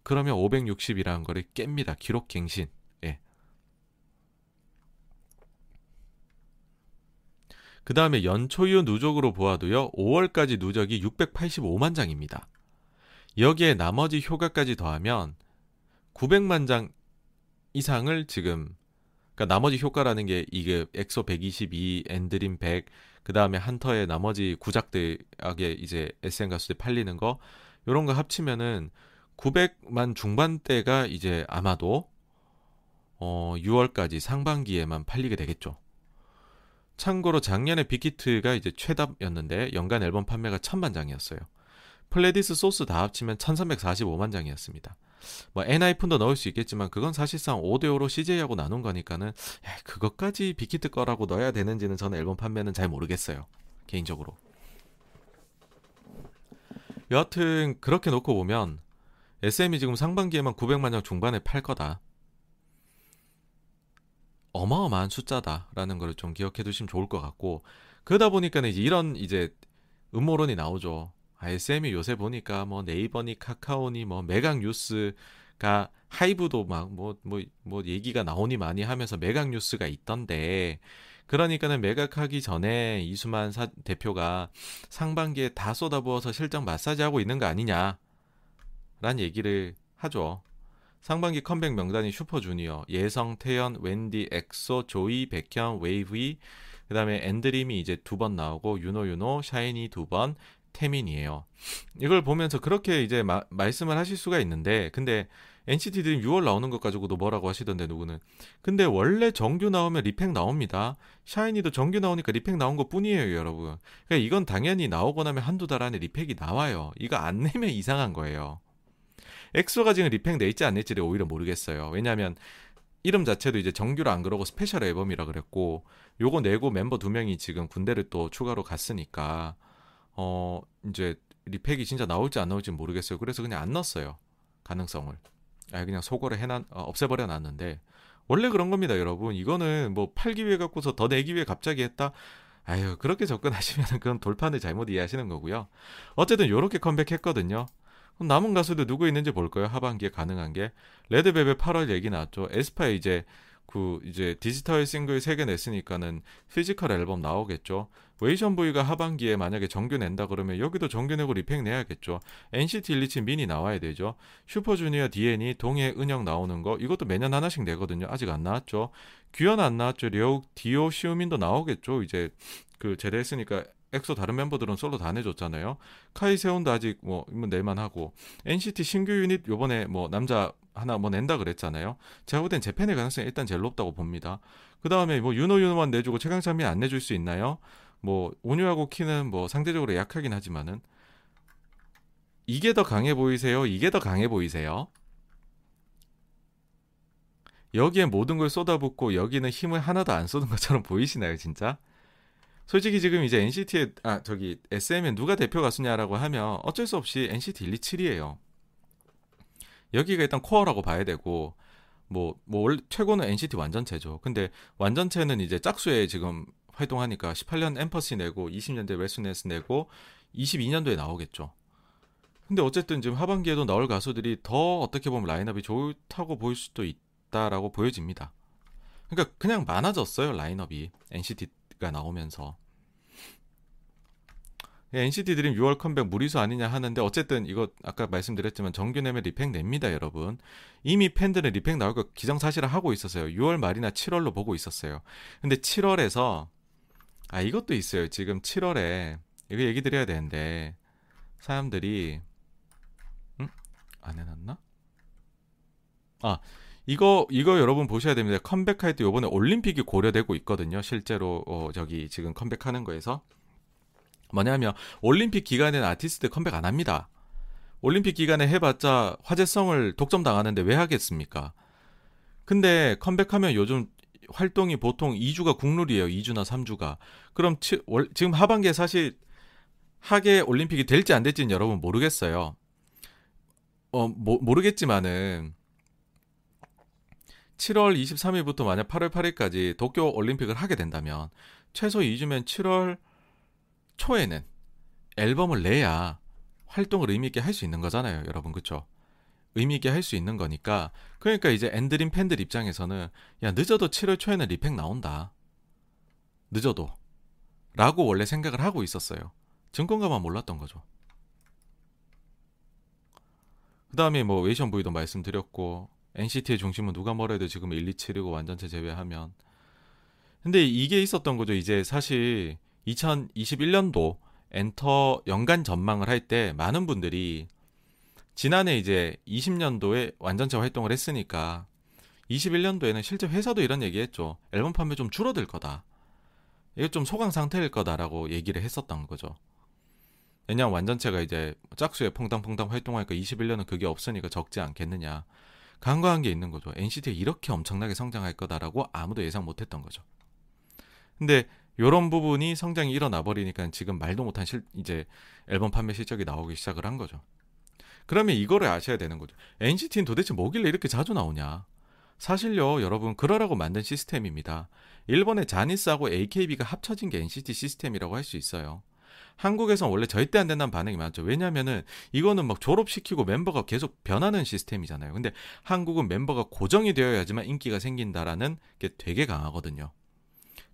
그러면 560이라는 거를 깹니다. 기록 갱신. 예. 그 다음에 연초유 누적으로 보아도요, 5월까지 누적이 685만 장입니다. 여기에 나머지 효과까지 더하면 900만 장 이상을 지금 그러니까 나머지 효과라는 게 이게 엑소 122, 엔드림 100, 그 다음에 한터의 나머지 구작들에게 이제 SM 가수들 팔리는 거 요런 거 합치면은 900만 중반대가 이제 아마도 어 6월까지 상반기에만 팔리게 되겠죠. 참고로 작년에 빅히트가 이제 최다였는데 연간 앨범 판매가 1000만 장이었어요. 플레디스 소스 다 합치면 1345만 장이었습니다. 뭐 엔하이픈도 넣을 수 있겠지만 그건 사실상 5대5로 CJ하고 나눈 거니까는 야, 그것까지 빅히트 거라고 넣어야 되는지는 저는 앨범 판매는 잘 모르겠어요. 개인적으로. 여하튼 그렇게 놓고 보면 SM이 지금 상반기에만 900만 장 중반에 팔 거다. 어마어마한 숫자다라는 걸 좀 기억해 두시면 좋을 것 같고 그러다 보니까는 이제 이런 이제 음모론이 나오죠. SM이 요새 보니까 뭐 네이버니 카카오니 뭐 매각 뉴스가 하이브도 막 뭐뭐뭐 뭐, 뭐 얘기가 나오니 많이 하면서 매각 뉴스가 있던데 그러니까는 매각하기 전에 이수만 사, 대표가 상반기에 다 쏟아부어서 실적 마사지하고 있는 거 아니냐 라는 얘기를 하죠. 상반기 컴백 명단이 슈퍼주니어, 예성, 태연, 웬디, 엑소, 조이, 백현, 웨이브이, 그 다음에 엔드림이 이제 두 번 나오고, 유노윤호, 샤이니 두 번, 태민이에요. 이걸 보면서 그렇게 이제 마, 말씀을 하실 수가 있는데, 근데 NCT 드림 6월 나오는 것 가지고도 뭐라고 하시던데 누구는. 근데 원래 정규 나오면 리팩 나옵니다. 샤이니도 정규 나오니까 리팩 나온 것 뿐이에요, 여러분. 그러니까 이건 당연히 나오고 나면 한두 달 안에 리팩이 나와요. 이거 안 내면 이상한 거예요. 엑소가 지금 리팩 돼 있지 않을지를 오히려 모르겠어요. 왜냐하면 이름 자체도 이제 정규로 안 그러고 스페셜 앨범이라 그랬고 요거 내고 멤버 두 명이 지금 군대를 또 추가로 갔으니까 어 이제 리팩이 진짜 나올지 안 나올지 모르겠어요. 그래서 그냥 안 넣었어요. 가능성을. 아 그냥 소거를 해놨 어, 없애버려 놨는데 원래 그런 겁니다, 여러분. 이거는 뭐 팔기 위해 갖고서 더 내기 위해 갑자기 했다. 아유 그렇게 접근하시면 그건 돌판을 잘못 이해하시는 거고요. 어쨌든 요렇게 컴백했거든요. 남은 가수들 누구 있는지 볼까요? 하반기에 가능한 게 레드벨벳 8월 얘기 나왔죠. 에스파 이제 그 이제 디지털 싱글 3개 냈으니까는 physical 앨범 나오겠죠. 웨이션브이가 하반기에 만약에 정규 낸다 그러면 여기도 정규 내고 리팩 내야겠죠. NCT 127 미니 나와야 되죠. 슈퍼주니어 D&E 동해 은혁 나오는 거 이것도 매년 하나씩 내거든요. 아직 안 나왔죠. 규현 안 나왔죠. 려욱, 디오, 시우민도 나오겠죠. 이제 그 제대했으니까 엑소 다른 멤버들은 솔로 다 내줬잖아요. 카이 세훈도 아직 뭐 낼만 하고 NCT 신규 유닛 요번에 뭐 남자 하나 뭐 낸다 그랬잖아요. 제가 볼땐 Japan의 가능성이 일단 제일 높다고 봅니다. 그 다음에 뭐 유노윤호만 내주고 최강창민 안 내줄 수 있나요? 뭐 온유하고 키는 뭐 상대적으로 약하긴 하지만은 이게 더 강해 보이세요? 이게 더 강해 보이세요? 여기에 모든 걸 쏟아붓고 여기는 힘을 하나도 안 쏟은 것처럼 보이시나요, 진짜? 솔직히 지금 이제 NCT에 아 저기 SM에 누가 대표 가수냐라고 하면 어쩔 수 없이 NCT 127이에요. 여기가 일단 코어라고 봐야 되고 뭐뭐 최고는 NCT 완전체죠. 근데 완전체는 이제 짝수에 지금 활동하니까 18년 Empathy 내고 20년대 Resonance 내고 22년도에 나오겠죠. 근데 어쨌든 지금 하반기에도 나올 가수들이 더 어떻게 보면 라인업이 좋다고 보일 수도 있다라고 보여집니다. 그러니까 그냥 많아졌어요 라인업이. NCT가 나오면서. NCT 드림 6월 컴백 무리수 아니냐 하는데 어쨌든 이거 아까 말씀드렸지만 정규 내면 리팩 냅니다 여러분. 이미 팬들은 리팩 나올 거 기정사실을 하고 있었어요. 6월 말이나 7월로 보고 있었어요. 근데 7월에서 아 이것도 있어요 지금 7월에 이거 얘기 드려야 되는데 사람들이 응? 안 해놨나? 아 이거 이거 여러분 보셔야 됩니다 컴백할 때 요번에 올림픽이 고려되고 있거든요 실제로 어, 저기 지금 컴백하는 거에서 뭐냐면 올림픽 기간에는 아티스트 컴백 안 합니다. 올림픽 기간에 해봤자 화제성을 독점당하는데 왜 하겠습니까? 근데 컴백하면 요즘 활동이 보통 2주가 국룰이에요. 2주나 3주가. 그럼 치, 월, 지금 하반기에 사실 하계 올림픽이 될지 안 될지는 여러분 모르겠어요. 어, 모, 모르겠지만은 7월 23일부터 만약 8월 8일까지 도쿄 올림픽을 하게 된다면 최소 2주면 7월 초에는 앨범을 내야 활동을 의미 있게 할 수 있는 거잖아요, 여러분. 그쵸 의미 있게 할 수 있는 거니까 그러니까 이제 엔드림 팬들 입장에서는 야, 늦어도 7월 초에는 리팩 나온다. 늦어도 라고 원래 생각을 하고 있었어요. 증권가만 몰랐던 거죠. 그 다음에 뭐 웨이션브이도 말씀드렸고 NCT의 중심은 누가 뭐래도 지금 1, 2, 7이고 완전체 제외하면 근데 이게 있었던 거죠. 이제 사실 2021년도 엔터 연간 전망을 할 때 많은 분들이 지난해 이제 20년도에 완전체 활동을 했으니까 21년도에는 실제 회사도 이런 얘기했죠. 앨범 판매 좀 줄어들 거다. 이게 좀 소강 상태일 거다라고 얘기를 했었던 거죠. 왜냐하면 완전체가 이제 짝수에 퐁당퐁당 활동하니까 21년은 그게 없으니까 적지 않겠느냐. 간과한 게 있는 거죠. NCT가 이렇게 엄청나게 성장할 거다라고 아무도 예상 못했던 거죠. 근데 요런 부분이 성장이 일어나 버리니까 지금 말도 못한 실 이제 앨범 판매 실적이 나오기 시작을 한 거죠. 그러면 이거를 아셔야 되는 거죠. NCT는 도대체 뭐길래 이렇게 자주 나오냐? 사실요, 여러분 그러라고 만든 시스템입니다. 일본의 자니스하고 AKB가 합쳐진 게 NCT 시스템이라고 할 수 있어요. 한국에선 원래 절대 안 된다는 반응이 많죠. 왜냐면은 이거는 막 졸업시키고 멤버가 계속 변하는 시스템이잖아요. 근데 한국은 멤버가 고정이 되어야지만 인기가 생긴다라는 게 되게 강하거든요.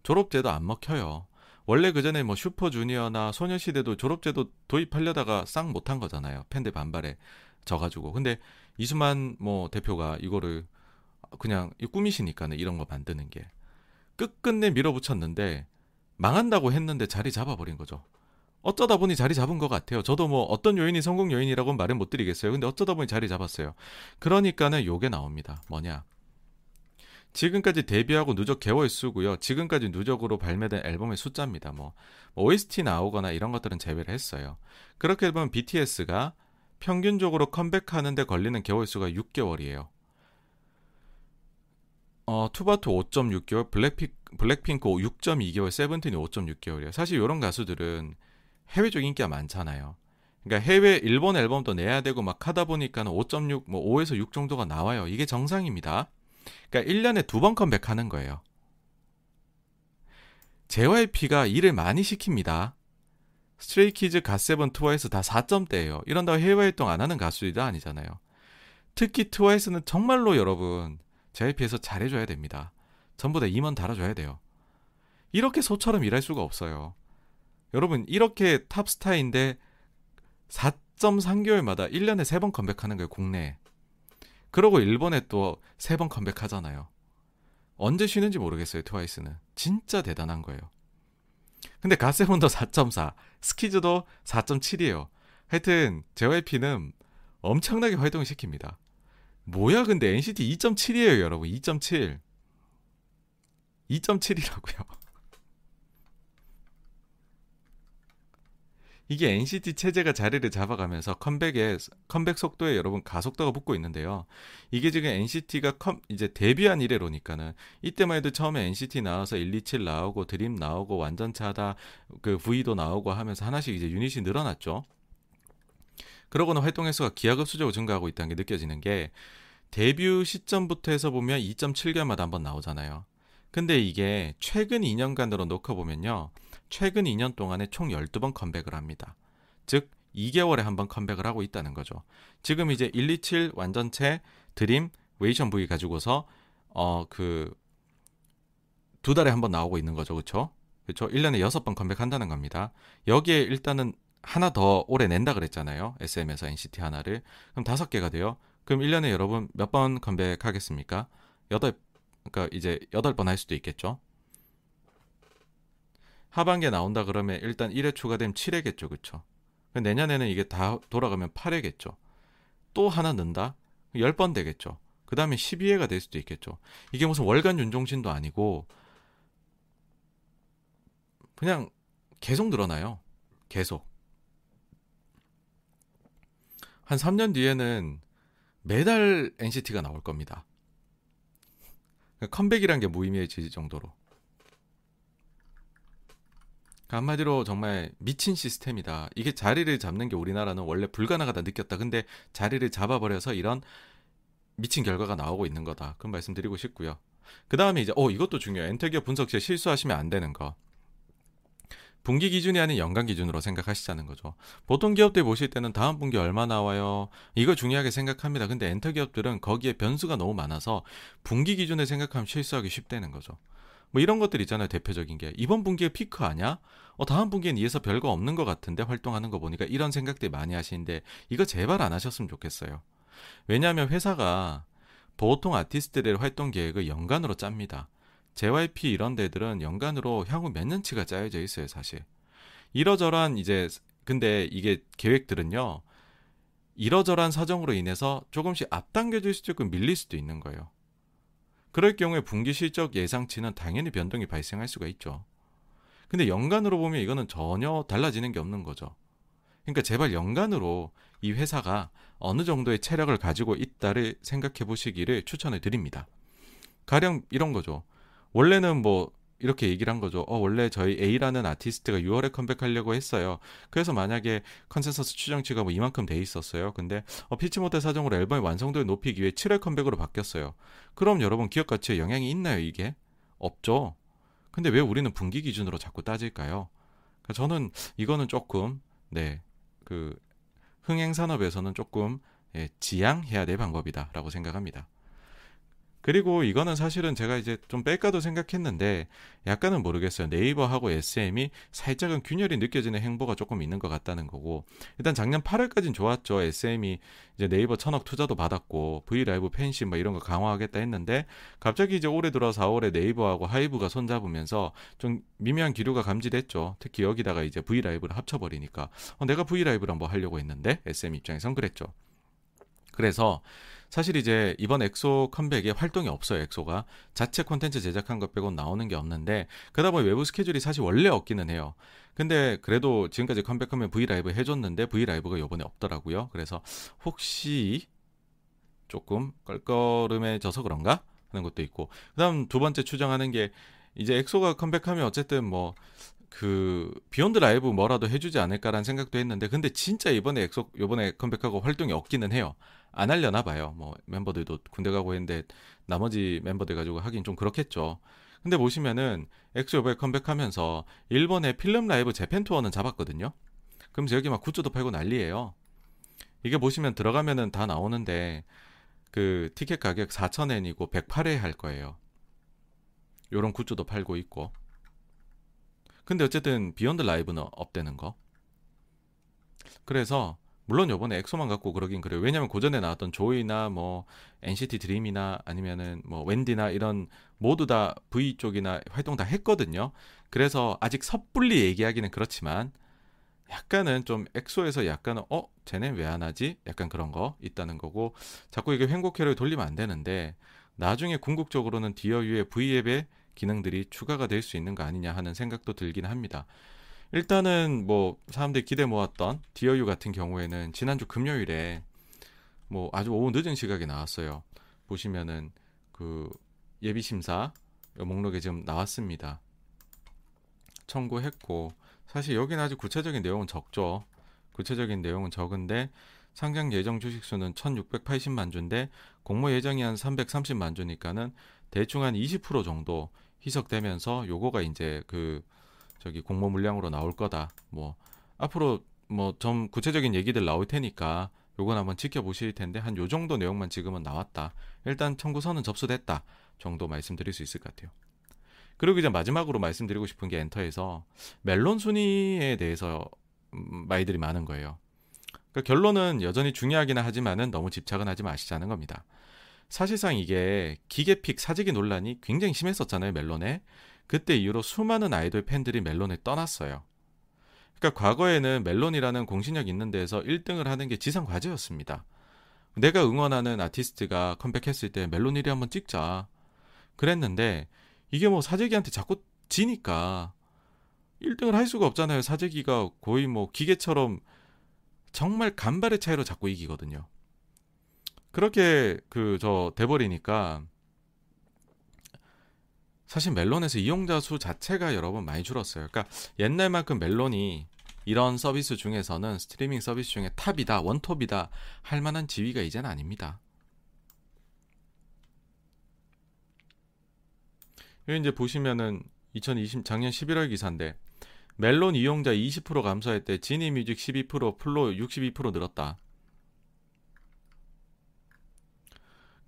졸업제도 안 먹혀요. 원래 그 전에 뭐 슈퍼주니어나 소녀시대도 졸업제도 도입하려다가 싹 못한 거잖아요. 팬들 반발에 져가지고. 근데 이수만 뭐 대표가 이거를 그냥 꿈이시니까는 이런 거 만드는 게 끝끝내 밀어붙였는데 망한다고 했는데 자리 잡아버린 거죠. 어쩌다 보니 자리 잡은 것 같아요. 저도 뭐 어떤 요인이 성공 요인이라고는 말은 못 드리겠어요. 근데 어쩌다 보니 자리 잡았어요. 그러니까는 요게 나옵니다. 뭐냐. 지금까지 데뷔하고 누적 개월 수고요. 지금까지 누적으로 발매된 앨범의 숫자입니다. 뭐, 뭐 OST 나오거나 이런 것들은 제외를 했어요. 그렇게 보면 BTS가 평균적으로 컴백하는데 걸리는 개월 수가 6개월이에요. 어, 투바투 5.6개월, 블랙핑, 블랙핑크 6.2개월, 세븐틴이 5.6개월이에요. 사실 이런 가수들은 해외 쪽 인기가 많잖아요. 그러니까 해외 일본 앨범도 내야 되고 막 하다 보니까는 5.6, 뭐 5에서 6 정도가 나와요. 이게 정상입니다. 그러니까 1년에 두 번 컴백하는 거예요. JYP가 일을 많이 시킵니다. 스트레이키즈, 갓세븐, 트와이스 다 4점대예요. 이런다고 해외 활동 안 하는 가수들도 아니잖아요. 특히 트와이스는 정말로 여러분 JYP에서 잘해줘야 됩니다. 전부 다 임원 달아줘야 돼요. 이렇게 소처럼 일할 수가 없어요. 여러분 이렇게 탑스타인데 4.3개월마다 1년에 3번 컴백하는 거예요. 국내에. 그러고 일본에 또 세 번 컴백하잖아요. 언제 쉬는지 모르겠어요. 트와이스는 진짜 대단한 거예요. 근데 가세븐도 4.4, 스키즈도 4.7이에요. 하여튼 JYP는 엄청나게 활동을 시킵니다. 뭐야 근데 NCT 2.7이에요 여러분 2.7 2.7이라고요 이게 NCT 체제가 자리를 잡아가면서 컴백에 컴백 속도에 여러분 가속도가 붙고 있는데요. 이게 지금 NCT가 컴 이제 데뷔한 이래로니까는 이때만 해도 처음에 NCT 나와서 127 나오고 드림 나오고 완전차다 그 V도 나오고 하면서 하나씩 이제 유닛이 늘어났죠. 그러고는 활동 횟수가 기하급수적으로 증가하고 있다는 게 느껴지는 게 데뷔 시점부터 해서 보면 2.7개월마다 한번 나오잖아요. 근데 이게 최근 2년간으로 놓고 보면요. 최근 2년 동안에 총 12번 컴백을 합니다. 즉 2개월에 한 번 컴백을 하고 있다는 거죠. 지금 이제 127 완전체 드림 웨이션 V 가지고서 어 그 두 달에 한 번 나오고 있는 거죠. 그렇죠? 그렇죠? 1년에 6번 컴백한다는 겁니다. 여기에 일단은 하나 더 올해 낸다 그랬잖아요. SM에서 NCT 하나를. 그럼 다섯 개가 돼요. 그럼 1년에 여러분 몇 번 컴백하겠습니까? 8 그러니까 이제 8번 할 수도 있겠죠. 하반기에 나온다 그러면 일단 1회 추가되면 7회겠죠. 그렇죠? 내년에는 이게 다 돌아가면 8회겠죠. 또 하나 넣는다? 10번 되겠죠. 그 다음에 12회가 될 수도 있겠죠. 이게 무슨 월간 윤종신도 아니고 그냥 계속 늘어나요. 계속. 한 3년 뒤에는 매달 NCT가 나올 겁니다. 그러니까 컴백이란 게 무의미해질 정도로. 그러니까 한마디로 정말 미친 시스템이다. 이게 자리를 잡는 게 우리나라는 원래 불가능하다 느꼈다. 근데 자리를 잡아버려서 이런 미친 결과가 나오고 있는 거다. 그런 말씀드리고 싶고요. 그 다음에 이제 어 이것도 중요해요. 엔터기업 분석 시에 실수하시면 안 되는 거. 분기 기준이 아닌 연간 기준으로 생각하시자는 거죠. 보통 기업들 보실 때는 다음 분기 얼마 나와요? 이거 중요하게 생각합니다. 근데 엔터 기업들은 거기에 변수가 너무 많아서 분기 기준을 생각하면 실수하기 쉽다는 거죠. 뭐 이런 것들 있잖아요. 대표적인 게 이번 분기에 피크 아니야? 어 다음 분기엔 이에서 별거 없는 것 같은데 활동하는 거 보니까 이런 생각들 많이 하시는데 이거 제발 안 하셨으면 좋겠어요. 왜냐하면 회사가 보통 아티스트들의 활동 계획을 연간으로 짭니다. JYP 이런 데들은 연간으로 향후 몇 년치가 짜여져 있어요, 사실. 이러저러한 이제 근데 이게 계획들은요. 이러저러한 사정으로 인해서 조금씩 앞당겨질 수도 있고 밀릴 수도 있는 거예요. 그럴 경우에 분기 실적 예상치는 당연히 변동이 발생할 수가 있죠. 근데 연간으로 보면 이거는 전혀 달라지는 게 없는 거죠. 그러니까 제발 연간으로 이 회사가 어느 정도의 체력을 가지고 있다를 생각해 보시기를 추천을 드립니다. 가령 이런 거죠. 원래는 뭐 이렇게 얘기를 한 거죠. 어, 원래 저희 A라는 아티스트가 6월에 컴백하려고 했어요. 그래서 만약에 컨센서스 추정치가 뭐 이만큼 돼 있었어요. 근데 어, 피치 못해 사정으로 앨범의 완성도를 높이기 위해 7월 컴백으로 바뀌었어요. 그럼 여러분 기업 가치에 영향이 있나요, 이게? 없죠. 근데 왜 우리는 분기 기준으로 자꾸 따질까요? 그러니까 저는 이거는 조금 네. 그 흥행 산업에서는 조금 예, 지양해야 될 방법이다라고 생각합니다. 그리고 이거는 사실은 제가 이제 좀 뺄까도 생각했는데 약간은 모르겠어요. 네이버하고 SM이 살짝은 균열이 느껴지는 행보가 조금 있는 것 같다는 거고 일단 작년 8월까지는 좋았죠. SM이 이제 네이버 천억 투자도 받았고 브이라이브 팬십 뭐 이런 거 강화하겠다 했는데 갑자기 이제 올해 들어 4월에 네이버하고 하이브가 손잡으면서 좀 미묘한 기류가 감지됐죠. 특히 여기다가 이제 브이라이브를 합쳐버리니까 어, 내가 브이라이브를 한번 하려고 했는데 SM 입장에선 그랬죠. 그래서 사실 이제 이번 엑소 컴백에 활동이 없어요. 엑소가 자체 콘텐츠 제작한 것 빼고 나오는 게 없는데 그러다 보니 외부 스케줄이 사실 원래 없기는 해요. 근데 그래도 지금까지 컴백하면 V 라이브 해줬는데 V 라이브가 요번에 없더라고요. 그래서 혹시 조금 껄끄름해져서 그런가 하는 것도 있고 그다음 두 번째 추정하는 게 이제 엑소가 컴백하면 어쨌든 뭐 그 비욘드 라이브 뭐라도 해주지 않을까라는 생각도 했는데 근데 진짜 이번에 엑소 요번에 컴백하고 활동이 없기는 해요. 안 하려나 봐요. 뭐 멤버들도 군대 가고 했는데 나머지 멤버들 가지고 하긴 좀 그렇겠죠. 근데 보시면은 엑소 요번에 컴백하면서 일본의 Film Live Japan Tour는 잡았거든요. 그럼 여기 막 굿즈도 팔고 난리예요. 이게 보시면 들어가면은 다 나오는데 그 티켓 가격 4,000엔이고 108회 할 거예요. 요런 굿즈도 팔고 있고. 근데 어쨌든 비욘드 라이브는 없대는 거. 그래서 물론 요번에 엑소만 갖고 그러긴 그래요. 왜냐면 그 전에 나왔던 조이나 뭐 NCT 드림이나 아니면은 뭐 웬디나 이런 모두 다 V 쪽이나 활동 다 했거든요. 그래서 아직 섣불리 얘기하기는 그렇지만 약간은 좀 엑소에서 약간은 어 쟤네 왜 안 하지? 약간 그런 거 있다는 거고 자꾸 이게 횡곡회를 돌리면 안 되는데 나중에 궁극적으로는 디어유의 V앱의 기능들이 추가가 될 수 있는 거 아니냐 하는 생각도 들긴 합니다. 일단은 뭐 사람들이 기대 모았던 디어유 같은 경우에는 지난주 금요일에 뭐 아주 오후 늦은 시각에 나왔어요. 보시면은 그 예비 심사 목록에 지금 나왔습니다. 청구했고 사실 여기는 아주 구체적인 내용은 적죠. 구체적인 내용은 적은데 상장 예정 주식 수는 1680만 주인데 공모 예정이 한 330만 주니까는 대충 한 20% 정도 희석되면서 요거가 이제 그 저기 공모 물량으로 나올 거다. 뭐 앞으로 뭐 좀 구체적인 얘기들 나올 테니까 요건 한번 지켜보실 텐데 한 요 정도 내용만 지금은 나왔다. 일단 청구서는 접수됐다 정도 말씀드릴 수 있을 것 같아요. 그리고 이제 마지막으로 말씀드리고 싶은 게 엔터에서 멜론 순위에 대해서 음, 말들이 많은 거예요. 그러니까 결론은 여전히 중요하기는 하지만은 너무 집착은 하지 마시자는 겁니다. 사실상 이게 기계픽 사재기 논란이 굉장히 심했었잖아요, 멜론에. 그때 이후로 수많은 아이돌 팬들이 멜론에 떠났어요. 그러니까 과거에는 멜론이라는 공신력 있는 데에서 1등을 하는 게 지상 과제였습니다. 내가 응원하는 아티스트가 컴백했을 때 멜론 1위 한번 찍자. 그랬는데 이게 뭐 사재기한테 자꾸 지니까 1등을 할 수가 없잖아요. 사재기가 거의 뭐 기계처럼 정말 간발의 차이로 자꾸 이기거든요. 그렇게 그 저 돼버리니까 사실 멜론에서 이용자 수 자체가 여러 번 많이 줄었어요. 그러니까 옛날만큼 멜론이 이런 서비스 중에서는 스트리밍 서비스 중에 탑이다, 원톱이다 할 만한 지위가 이제는 아닙니다. 여기 이제 보시면은 2020 작년 11월 기사인데 멜론 이용자 20% 감소했대. 지니뮤직 12%, 플로 62% 늘었다. 이렇게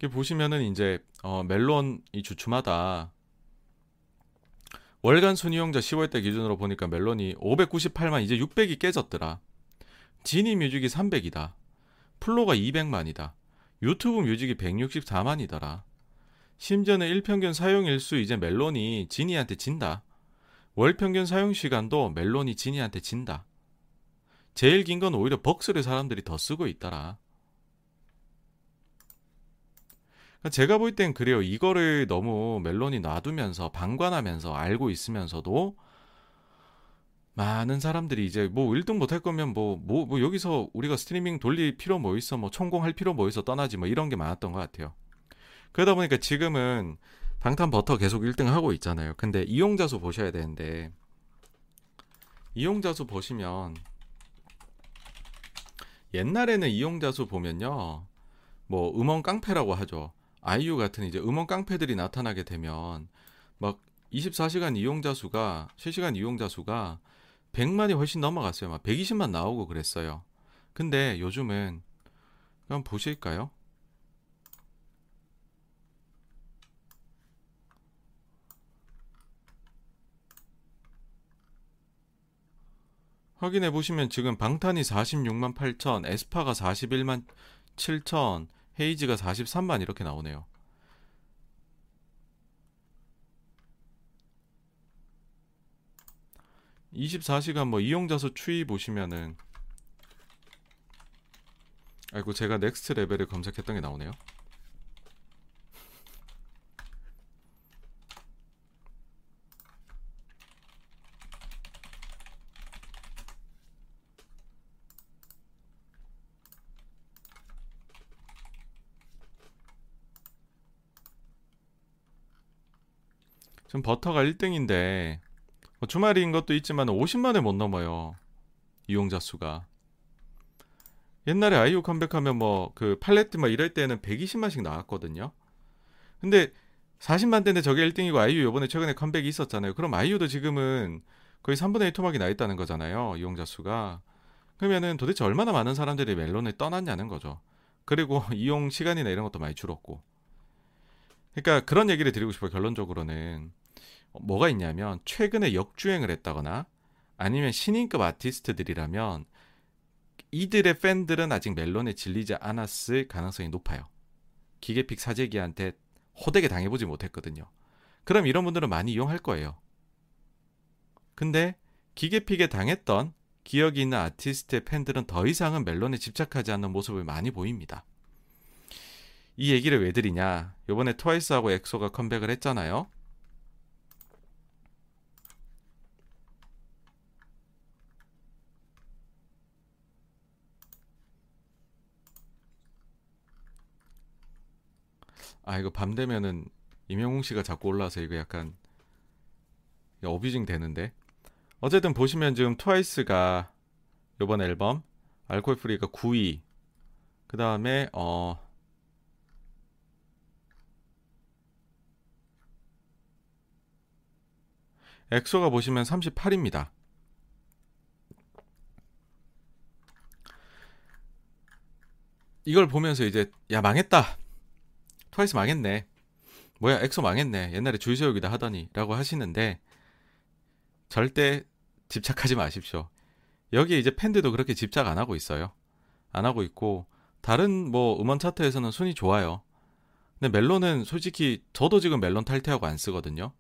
보시면은 이제 어, 멜론 이 주춤하다. 월간 순이용자 10월달 기준으로 보니까 멜론이 598만 이제 600이 깨졌더라. 지니 뮤직이 300이다. 플로가 200만이다. 유튜브 뮤직이 164만이더라. 심지어는 일평균 사용 일수 이제 멜론이 지니한테 진다. 월 평균 사용 시간도 멜론이 지니한테 진다. 제일 긴 건 오히려 벅스를 사람들이 더 쓰고 있더라. 그러니까 제가 볼 땐 그래요. 이거를 너무 멜론이 놔두면서 방관하면서 알고 있으면서도 많은 사람들이 이제 뭐 1등 못할 거면 뭐, 뭐, 뭐 여기서 우리가 스트리밍 돌릴 필요 뭐 있어, 뭐 천공할 필요 뭐 있어 떠나지 뭐 이런 게 많았던 것 같아요. 그러다 보니까 지금은 방탄 버터 계속 1등 하고 있잖아요. 근데 이용자 수 보셔야 되는데 이용자 수 보시면 옛날에는 이용자 수 보면요. 뭐 음원 깡패라고 하죠. 아이유 같은 이제 음원 깡패들이 나타나게 되면 막 24시간 이용자 수가 실시간 이용자 수가 100만이 훨씬 넘어갔어요. 막 120만 나오고 그랬어요. 근데 요즘은 한번 보실까요? 확인해 보시면 지금 방탄이 46만 8천, 에스파가 41만 7천, 헤이즈가 43만 이렇게 나오네요. (24시간) 뭐 이용자 수 추이 보시면은 아이고 제가 Next Level을 검색했던 게 나오네요. 지금 버터가 1등인데 뭐 주말인 것도 있지만 50만을 못 넘어요. 이용자 수가. 옛날에 아이유 컴백하면 뭐 그 팔레트 막 이럴 때는 120만씩 나왔거든요. 근데 40만 대인데 저게 1등이고 아이유 요번에 최근에 컴백이 있었잖아요. 그럼 아이유도 지금은 거의 3분의 1 토막이 나 있다는 거잖아요. 이용자 수가. 그러면은 도대체 얼마나 많은 사람들이 멜론을 떠났냐는 거죠. 그리고 이용 시간이나 이런 것도 많이 줄었고. 그러니까 그런 얘기를 드리고 싶어요. 결론적으로는 뭐가 있냐면 최근에 역주행을 했다거나 아니면 신인급 아티스트들이라면 이들의 팬들은 아직 멜론에 질리지 않았을 가능성이 높아요. 기계픽 사재기한테 호되게 당해보지 못했거든요. 그럼 이런 분들은 많이 이용할 거예요. 근데 기계픽에 당했던 기억이 있는 아티스트의 팬들은 더 이상은 멜론에 집착하지 않는 모습을 많이 보입니다. 이 얘기를 왜 드리냐? 요번에 트와이스하고 엑소가 컴백을 했잖아요. 아 이거 밤 되면은 임영웅 씨가 자꾸 올라와서 이거 약간 어뷰징 되는데 어쨌든 보시면 지금 트와이스가 요번 앨범 Alcohol-Free가 9위 그 다음에 어 엑소가 보시면 38입니다. 이걸 보면서 이제 야 망했다. 트와이스 망했네. 뭐야 엑소 망했네. 옛날에 줄 세우기다 하더니 라고 하시는데 절대 집착하지 마십시오. 여기에 이제 팬들도 그렇게 집착 안 하고 있어요. 안 하고 있고 다른 뭐 음원 차트에서는 순위 좋아요. 근데 멜론은 솔직히 저도 지금 멜론 탈퇴하고 안 쓰거든요.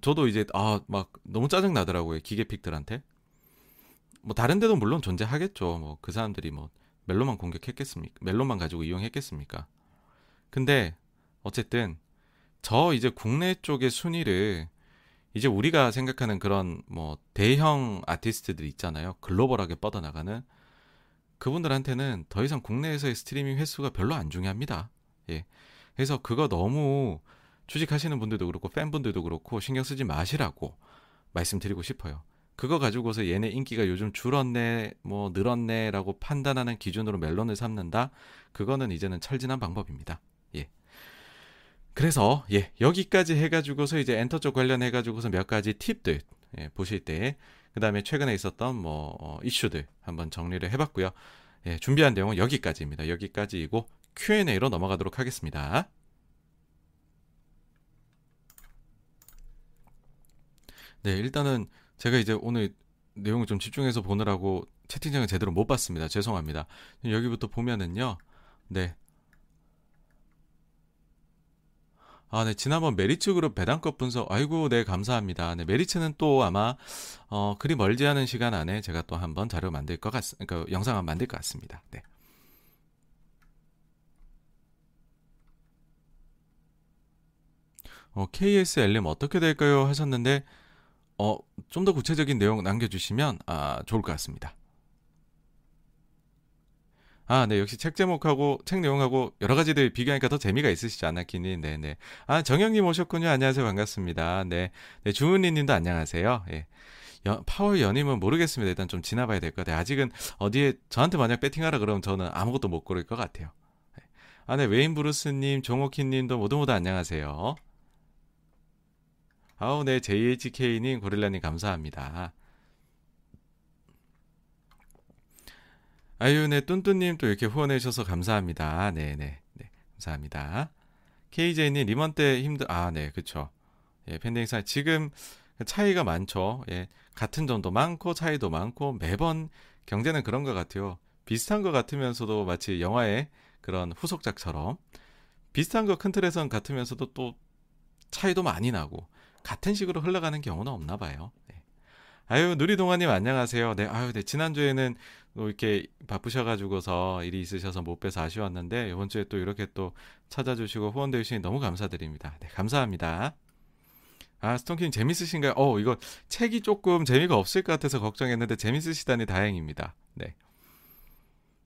저도 이제 아 막 너무 짜증 나더라고요 기계픽들한테. 뭐 다른 데도 물론 존재하겠죠. 뭐 그 사람들이 뭐 멜론만 공격했겠습니까? 멜론만 가지고 이용했겠습니까? 근데 어쨌든 저 이제 국내 쪽의 순위를 이제 우리가 생각하는 그런 뭐 대형 아티스트들 있잖아요. 글로벌하게 뻗어나가는 그분들한테는 더 이상 국내에서의 스트리밍 횟수가 별로 안 중요합니다. 예. 그래서 그거 너무 취직하시는 분들도 그렇고 팬분들도 그렇고 신경 쓰지 마시라고 말씀드리고 싶어요. 그거 가지고서 얘네 인기가 요즘 줄었네, 뭐 늘었네라고 판단하는 기준으로 멜론을 삼는다. 그거는 이제는 철진한 방법입니다. 예. 그래서 예 여기까지 해가지고서 이제 엔터 쪽 관련해 가지고서 몇 가지 팁들 예, 보실 때 그다음에 최근에 있었던 뭐 어, 이슈들 한번 정리를 해봤고요. 예, 준비한 내용은 여기까지입니다. 여기까지이고 Q&A로 넘어가도록 하겠습니다. 네, 일단은 제가 이제 오늘 내용을 좀 집중해서 보느라고 채팅창을 제대로 못 봤습니다. 죄송합니다. 여기부터 보면은요. 네. 아, 네. 지난번 메리츠 그룹 배당급 분석, 아이고, 네, 감사합니다. 네, 메리츠는 또 아마, 어, 그리 멀지 않은 시간 안에 제가 또 한번 자료 만들 것 같, 그 영상 한 만들 것 같습니다. 네. 어, KSLM 어떻게 될까요? 하셨는데, 어, 좀 더 구체적인 내용 남겨주시면, 아, 좋을 것 같습니다. 아, 네. 역시 책 제목하고 책 내용하고 여러 가지들 비교하니까 더 재미가 있으시지 않았기니. 네, 네. 아, 정영님 오셨군요. 안녕하세요. 반갑습니다. 네. 네, 주은리 님도 안녕하세요. 예. 연, 파월 연임은 모르겠습니다. 일단 좀 지나봐야 될 것 같아요. 아직은 어디에 저한테 만약 배팅하라 그러면 저는 아무것도 못 고를 것 같아요. 네. 아, 네. 웨인 브루스 님, 종호킨 님도 모두 모두 안녕하세요. 아우, 네. JHK님, 고릴라님 감사합니다. 아유, 네, 뚠뚠님 또 이렇게 후원해 주셔서 감사합니다. 네네, 네, 네, 감사합니다. KJ님, 리먼 때 힘들, 아, 네, 그쵸. 예, 팬데믹사 지금 차이가 많죠. 예, 같은 점도 많고, 차이도 많고, 매번 경제는 그런 것 같아요. 비슷한 것 같으면서도 마치 영화의 그런 후속작처럼 비슷한 것큰 틀에선 같으면서도 또 차이도 많이 나고 같은 식으로 흘러가는 경우는 없나 봐요. 네. 아유, 누리동아님 안녕하세요. 네, 아유, 네, 지난주에는 또 이렇게 바쁘셔가지고서 일이 있으셔서 못 뵈서 아쉬웠는데 이번 주에 또 이렇게 또 찾아주시고 후원해 주시니 너무 감사드립니다. 네, 감사합니다. 아, 스톤킹 재밌으신가요? 어, 이거 책이 조금 재미가 없을 것 같아서 걱정했는데 재밌으시다니 다행입니다. 네.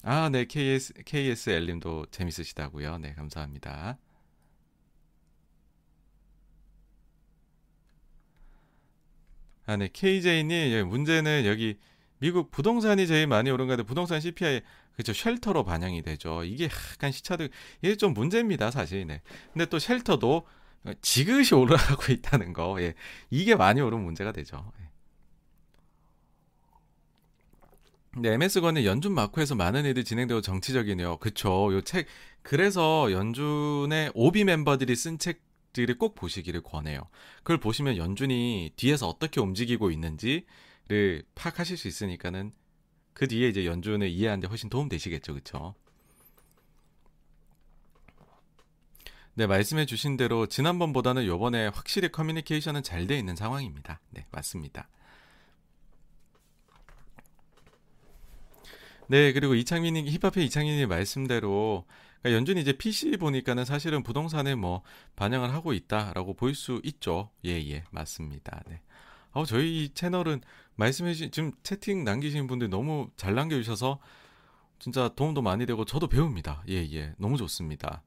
아, 네, KS, KSL님도 재밌으시다고요. 네, 감사합니다. 아, 네, KJ님, 문제는 여기 미국 부동산이 제일 많이 오른 건데 부동산 CPI 그렇죠 쉘터로 반영이 되죠. 이게 약간 시차도 이게 좀 문제입니다 사실. 네. 근데 또 쉘터도 지그시 올라가고 있다는 거, 예. 이게 많이 오른 문제가 되죠. 예. 네, MS건의 연준 마크에서 많은 일이 진행되고 정치적이네요. 그쵸. 요 책, 그래서 연준의 오비 멤버들이 쓴 책 들을 꼭 보시기를 권해요. 그걸 보시면 연준이 뒤에서 어떻게 움직이고 있는지, 를 파악하실 수 있으니까는 그 뒤에 이제 연준을 이해하는데 훨씬 도움 되시겠죠, 그쵸 네, 말씀해 주신 대로 지난번보다는 요번에 확실히 커뮤니케이션은 잘 돼 있는 상황입니다. 네, 맞습니다. 네, 그리고 이창민님, 힙합의 이창민님 말씀대로 그러니까 연준이 이제 PC 보니까는 사실은 부동산에 뭐 반영을 하고 있다라고 보일 수 있죠. 예, 예, 맞습니다. 네. 어, 저희 채널은 말씀해주신 지금 채팅 남기신 분들 너무 잘 남겨주셔서 진짜 도움도 많이 되고 저도 배웁니다. 예, 예. 너무 좋습니다.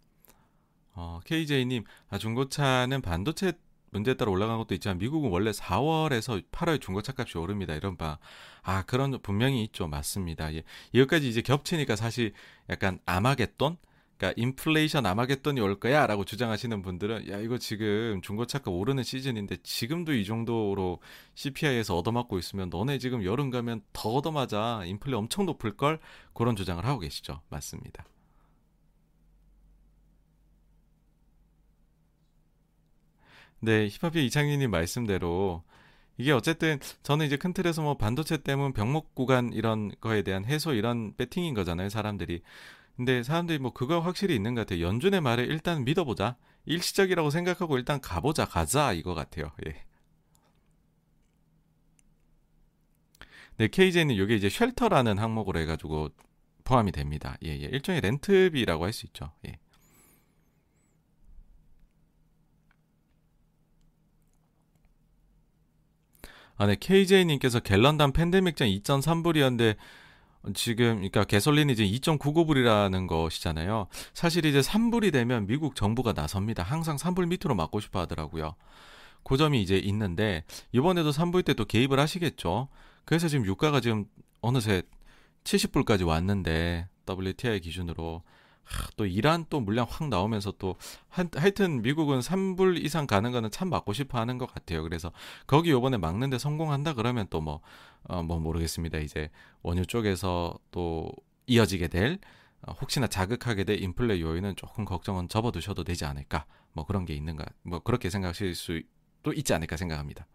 어, KJ님, 아, 중고차는 반도체 문제에 따라 올라간 것도 있지만 미국은 원래 4월에서 8월 중고차 값이 오릅니다. 이런 바. 아, 그런 분명히 있죠. 맞습니다. 예. 이것까지 이제 겹치니까 사실 약간 아마겟돈? 그러니까 인플레이션 아마겟돈이 올 거야라고 주장하시는 분들은 야 이거 지금 중고차가 오르는 시즌인데 지금도 이 정도로 CPI에서 얻어맞고 있으면 너네 지금 여름 가면 더 얻어맞아 인플레 엄청 높을 걸 그런 주장을 하고 계시죠. 맞습니다. 네, 힙합의 이창민님 말씀대로 이게 어쨌든 저는 이제 큰 틀에서 뭐 반도체 때문 병목 구간 이런 거에 대한 해소 이런 배팅인 거잖아요, 사람들이. 근데 사람들이 뭐 그거 확실히 있는 것 같아요. 연준의 말에 일단 믿어보자. 일시적이라고 생각하고 일단 가보자, 가자 이거 같아요. 예. 네, KJ는 이게 이제 쉘터라는 항목으로 해가지고 포함이 됩니다. 예, 예. 일종의 렌트비라고 할 수 있죠. 예. 아, 네. KJ님께서 갤런당 팬데믹전 2.3불이었는데 지금 그러니까 개솔린이 이제 2.99불이라는 것이잖아요. 사실 이제 3불이 되면 미국 정부가 나섭니다. 항상 3불 밑으로 막고 싶어 하더라고요. 그 점이 이제 있는데 이번에도 3불 때 또 개입을 하시겠죠. 그래서 지금 유가가 지금 어느새 70불까지 왔는데 WTI 기준으로 또 이란 또 물량 확 나오면서 또 하, 하여튼 미국은 3불 이상 가는 거는 참 막고 싶어 하는 것 같아요. 그래서 거기 요번에 막는데 성공한다 그러면 또뭐 어, 뭐 모르겠습니다. 이제 원유 쪽에서 또 이어지게 될 어, 혹시나 자극하게 될 인플레 요인은 조금 걱정은 접어두셔도 되지 않을까 뭐 그런 게 있는 가 뭐 그렇게 생각하실 수도 있지 않을까 생각합니다.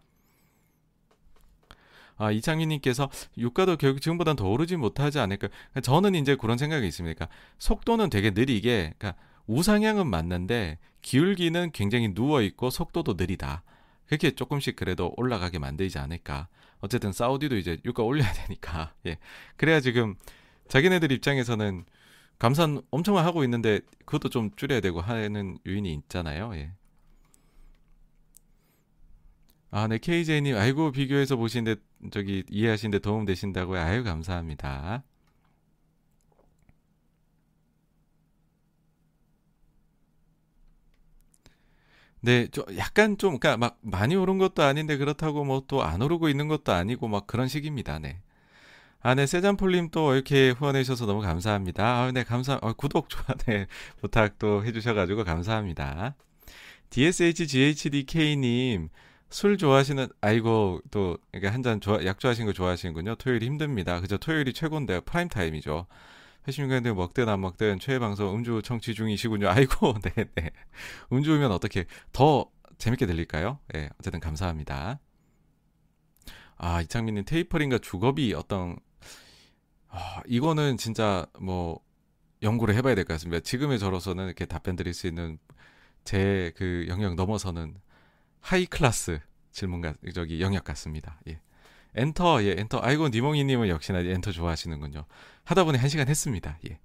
아, 이창민님께서 유가도 결국 지금보다는 더 오르지 못하지 않을까. 그러니까 저는 이제 그런 생각이 있습니다. 그러니까 속도는 되게 느리게, 그러니까 우상향은 맞는데 기울기는 굉장히 누워 있고 속도도 느리다. 그렇게 조금씩 그래도 올라가게 만들지 않을까. 어쨌든 사우디도 이제 유가 올려야 되니까. 예. 그래야 지금 자기네들 입장에서는 감산 엄청 하고 있는데 그것도 좀 줄여야 되고 하는 요인이 있잖아요. 예. 아, 네, KJ님, 아이고, 비교해서 보시는데, 저기, 이해하시는데 도움 되신다고요? 아유, 감사합니다. 네, 좀 약간 좀, 그러니까 막 많이 오른 것도 아닌데 그렇다고 뭐 또 안 오르고 있는 것도 아니고 막 그런 식입니다. 네. 아, 네, 세잔폴님 또 이렇게 후원해 주셔서 너무 감사합니다. 아, 네, 감사, 어, 구독, 좋아, 네, 부탁 또 해주셔가지고 감사합니다. DSHGHDK님, 술 좋아하시는 아이고 또 이게 한잔 좋아 약 좋아하시는 거 좋아하시는군요. 토요일이 힘듭니다. 그죠? 토요일이 최고인데요. 프라임 타임이죠. 회심관들 먹든 안 먹든 최애 방송 음주 청취 중이시군요. 아이고 네네. 네. 음주면 어떻게 더 재밌게 들릴까요? 예, 네, 어쨌든 감사합니다. 아 이창민님 테이퍼링과 주겁이 어떤 아, 이거는 진짜 뭐 연구를 해봐야 될 것 같습니다. 지금의 저로서는 이렇게 답변 드릴 수 있는 제 그 영역 넘어서는 high class 질문가 저기 영역 같습니다. 예. 엔터 예 엔터 아이고 니몽이님은 역시나 엔터 좋아하시는군요. 하다 보니 한 시간 했습니다. 예.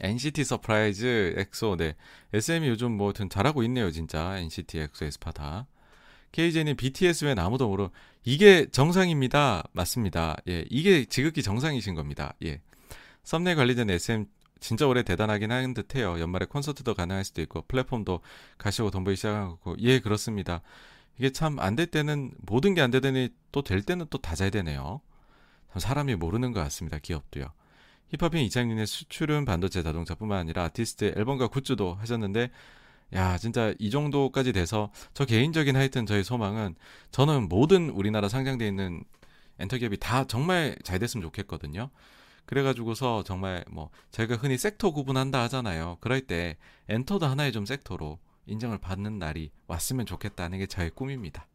NCT surprise 엑소 네 SM이 요즘 뭐든 잘하고 있네요 진짜 NCT 엑소 에스파다. KJ님 BTS 외엔 아무도 모르 이게 정상입니다. 맞습니다. 예 이게 지극히 정상이신 겁니다. 예 썸네일 관리된 SM 진짜 올해 대단하긴 한 듯해요. 연말에 콘서트도 가능할 수도 있고 플랫폼도 가시고 돈 벌기 시작하고 예 그렇습니다. 이게 참 안 될 때는 모든 게 안 되더니 또 될 때는 또 다 잘 되네요. 참 사람이 모르는 것 같습니다. 기업도요. 힙합인 이창민의 수출은 반도체 자동차뿐만 아니라 아티스트 앨범과 굿즈도 하셨는데 야 진짜 이 정도까지 돼서 저 개인적인 하여튼 저희 소망은 저는 모든 우리나라 상장돼 있는 엔터기업이 다 정말 잘 됐으면 좋겠거든요. 그래가지고서 정말 뭐 저희가 흔히 섹터 구분한다 하잖아요. 그럴 때 엔터도 하나의 좀 섹터로 인정을 받는 날이 왔으면 좋겠다는 게 저의 꿈입니다.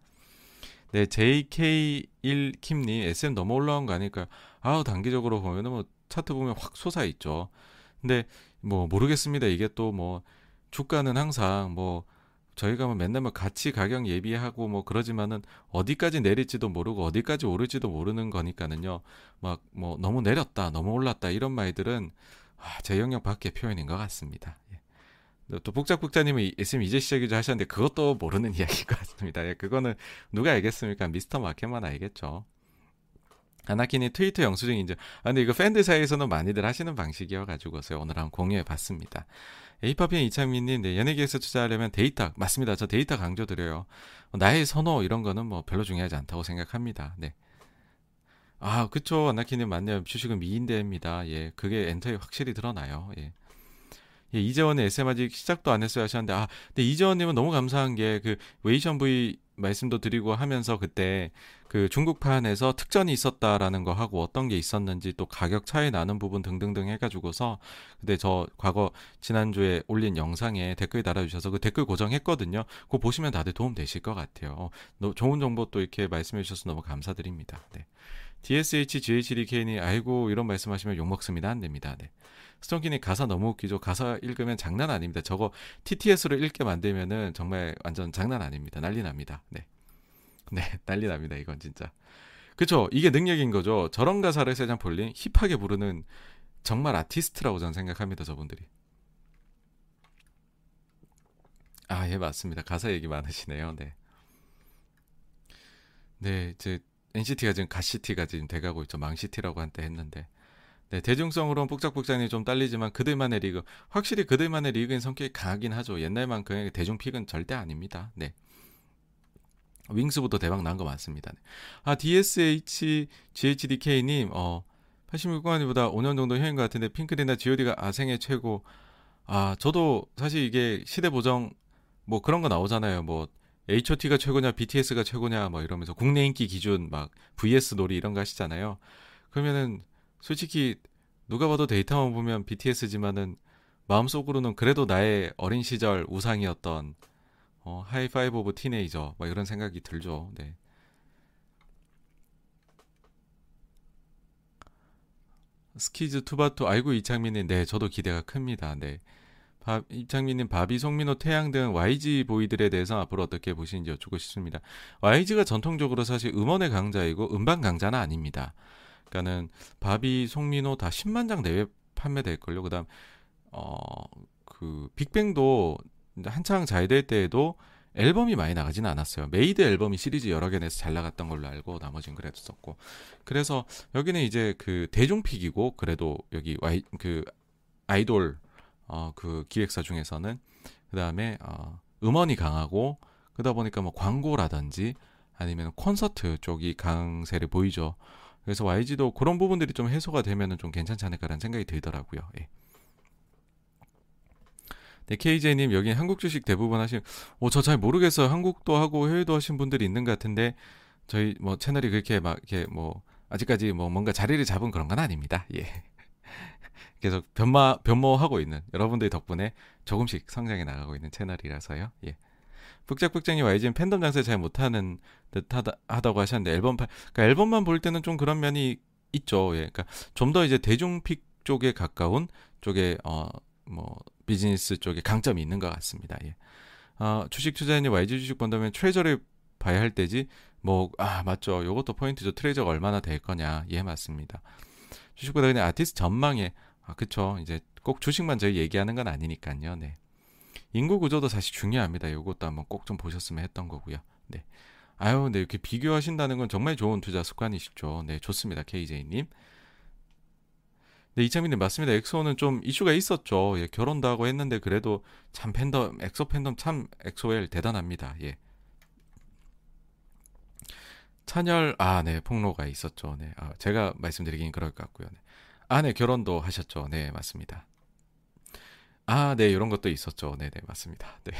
네, JK1킴님 SM 너무 올라온 거 아닐까요? 아우 단기적으로 보면은 뭐 차트 보면 확 솟아 있죠. 근데 뭐 모르겠습니다. 이게 또 뭐 주가는 항상 뭐 저희가 뭐 맨날 뭐 같이 가격 예비하고 뭐 그러지만은 어디까지 내릴지도 모르고 어디까지 오를지도 모르는 거니까는요. 막 뭐 너무 내렸다, 너무 올랐다 이런 말들은 아, 제 영역 밖의 표현인 것 같습니다. 예. 또 복작복자님은 SM 이제 시작이죠 하셨는데 그것도 모르는 이야기인 것 같습니다. 예, 그거는 누가 알겠습니까? 미스터 마켓만 알겠죠. 아나키님 트위터 영수증 인증. 아, 근데 이거 팬들 사이에서는 많이들 하시는 방식이어가지고서 오늘 한번 공유해 봤습니다. 에이파피엔 이창민님, 네, 연예계에서 투자하려면 데이터, 맞습니다. 저 데이터 강조드려요. 나의 선호, 이런 거는 뭐 별로 중요하지 않다고 생각합니다. 네. 아, 그쵸. 아나키님 맞네요. 주식은 미인대회입니다. 예. 그게 엔터에 확실히 드러나요. 예. 예, 이재원님 SM 아직 시작도 안 했어요 하셨는데 아, 근데 이재원님은 너무 감사한 게 그 웨이션 V 말씀도 드리고 하면서 그때 그 중국판에서 특전이 있었다라는 거 하고 어떤 게 있었는지 또 가격 차이 나는 부분 등등등 해가지고서 근데 저 과거 지난주에 올린 영상에 댓글 달아주셔서 그 댓글 고정했거든요. 그거 보시면 다들 도움 되실 것 같아요. 어, 좋은 정보 또 이렇게 말씀해 주셔서 너무 감사드립니다. 네. DSH, GHDK님 아이고 이런 말씀하시면 욕 먹습니다. 안 됩니다. 네. 스톤키님 가사 너무 웃기죠. 가사 읽으면 장난 아닙니다. 저거 TTS로 읽게 만들면은 정말 완전 장난 아닙니다. 난리 납니다. 네. 네, 난리 납니다. 이건 진짜. 그쵸. 이게 능력인 거죠. 저런 가사를 세상 폴린 힙하게 부르는 정말 아티스트라고 저는 생각합니다. 저분들이. 아, 예, 맞습니다. 가사 얘기 많으시네요. 네. 네, 이제 NCT가 지금 갓시티가 지금 돼가고 있죠. 망시티라고 한때 했는데. 네, 대중성으로는 복작복작이 좀 딸리지만 그들만의 리그, 확실히 그들만의 리그인 성격이 강하긴 하죠. 옛날만큼 대중픽은 절대 아닙니다. 네. 윙스부터 대박 난 거 맞습니다. 네. 아, DSH, GHDK님, 어, 86공안이보다 5년 정도 형인 것 같은데, 핑크리나 GOD가 아생의 최고. 아, 저도 사실 이게 시대 보정, 뭐 그런 거 나오잖아요. 뭐, H.O.T가 최고냐, BTS가 최고냐, 뭐 이러면서 국내 인기 기준 막 VS 놀이 이런 거 하시잖아요. 그러면은 솔직히 누가 봐도 데이터만 보면 BTS지만은 마음속으로는 그래도 나의 어린 시절 우상이었던 어, High Five of Teenager 뭐 이런 생각이 들죠. 네. 스키즈 투바투 아이고 이창민님 네 저도 기대가 큽니다. 네. 바, 이창민님 바비 송민호 태양 등 YG 보이들에 대해서 앞으로 어떻게 보시는지 여쭙고 싶습니다. YG가 전통적으로 사실 음원의 강자이고 음반 강자는 아닙니다. 그러니까는 바비 송민호 다 10만 장 내외 판매될 걸요. 그다음 어 그 빅뱅도 한창 잘 될 때에도 앨범이 많이 나가지는 않았어요. MADE 앨범이 시리즈 여러 개 내서 잘 나갔던 걸로 알고 나머지는 그랬었고. 그래서 여기는 이제 그 대중픽이고 그래도 여기 와이 그 아이돌 어 그 기획사 중에서는 그다음에 어 음원이 강하고 그러다 보니까 뭐 광고라든지 아니면 콘서트 쪽이 강세를 보이죠. 그래서 YG도 그런 부분들이 좀 해소가 되면은 좀 괜찮지 않을까라는 생각이 들더라고요. 예. 네, KJ님 여기 한국 주식 대부분 하신, 오, 저 잘 모르겠어요. 한국도 하고 해외도 하신 분들이 있는 것 같은데 저희 뭐 채널이 그렇게 막 이렇게 뭐 아직까지 뭐 뭔가 자리를 잡은 그런 건 아닙니다. 예. 계속 변마 변모하고 있는 여러분들 덕분에 조금씩 성장해 나가고 있는 채널이라서요. 예. 북작북작님 YG는 팬덤 장사 잘 못하는 듯하다 하다고 하셨는데 앨범 파, 그러니까 앨범만 볼 때는 좀 그런 면이 있죠. 예. 그러니까 좀 더 이제 대중픽 쪽에 가까운 쪽에 어 뭐 비즈니스 쪽에 강점이 있는 것 같습니다. 예. 어, 주식 투자자님 YG 주식 본다면 트레저를 봐야 할 때지 뭐 아 맞죠. 요것도 포인트죠. 트레저가 얼마나 될 거냐. 예 맞습니다. 주식보다 그냥 아티스트 전망에 아 그쵸. 이제 꼭 주식만 저희 얘기하는 건 아니니까요. 네. 인구 구조도 사실 중요합니다. 요것도 한번 꼭 좀 보셨으면 했던 거고요. 네. 아유, 네, 이렇게 비교하신다는 건 정말 좋은 투자 습관이시죠. 네, 좋습니다. KJ님. 네, 이창민님 맞습니다. 엑소는 좀 이슈가 있었죠. 예, 결혼도 하고 했는데 그래도 참 팬덤, 엑소 팬덤 참 엑소엘 대단합니다. 예. 찬열, 아, 네, 폭로가 있었죠. 네, 아, 제가 말씀드리긴 그럴 것 같고요. 네. 아, 네, 결혼도 하셨죠. 네, 맞습니다. 아, 네, 이런 것도 있었죠. 네, 네, 맞습니다. 네.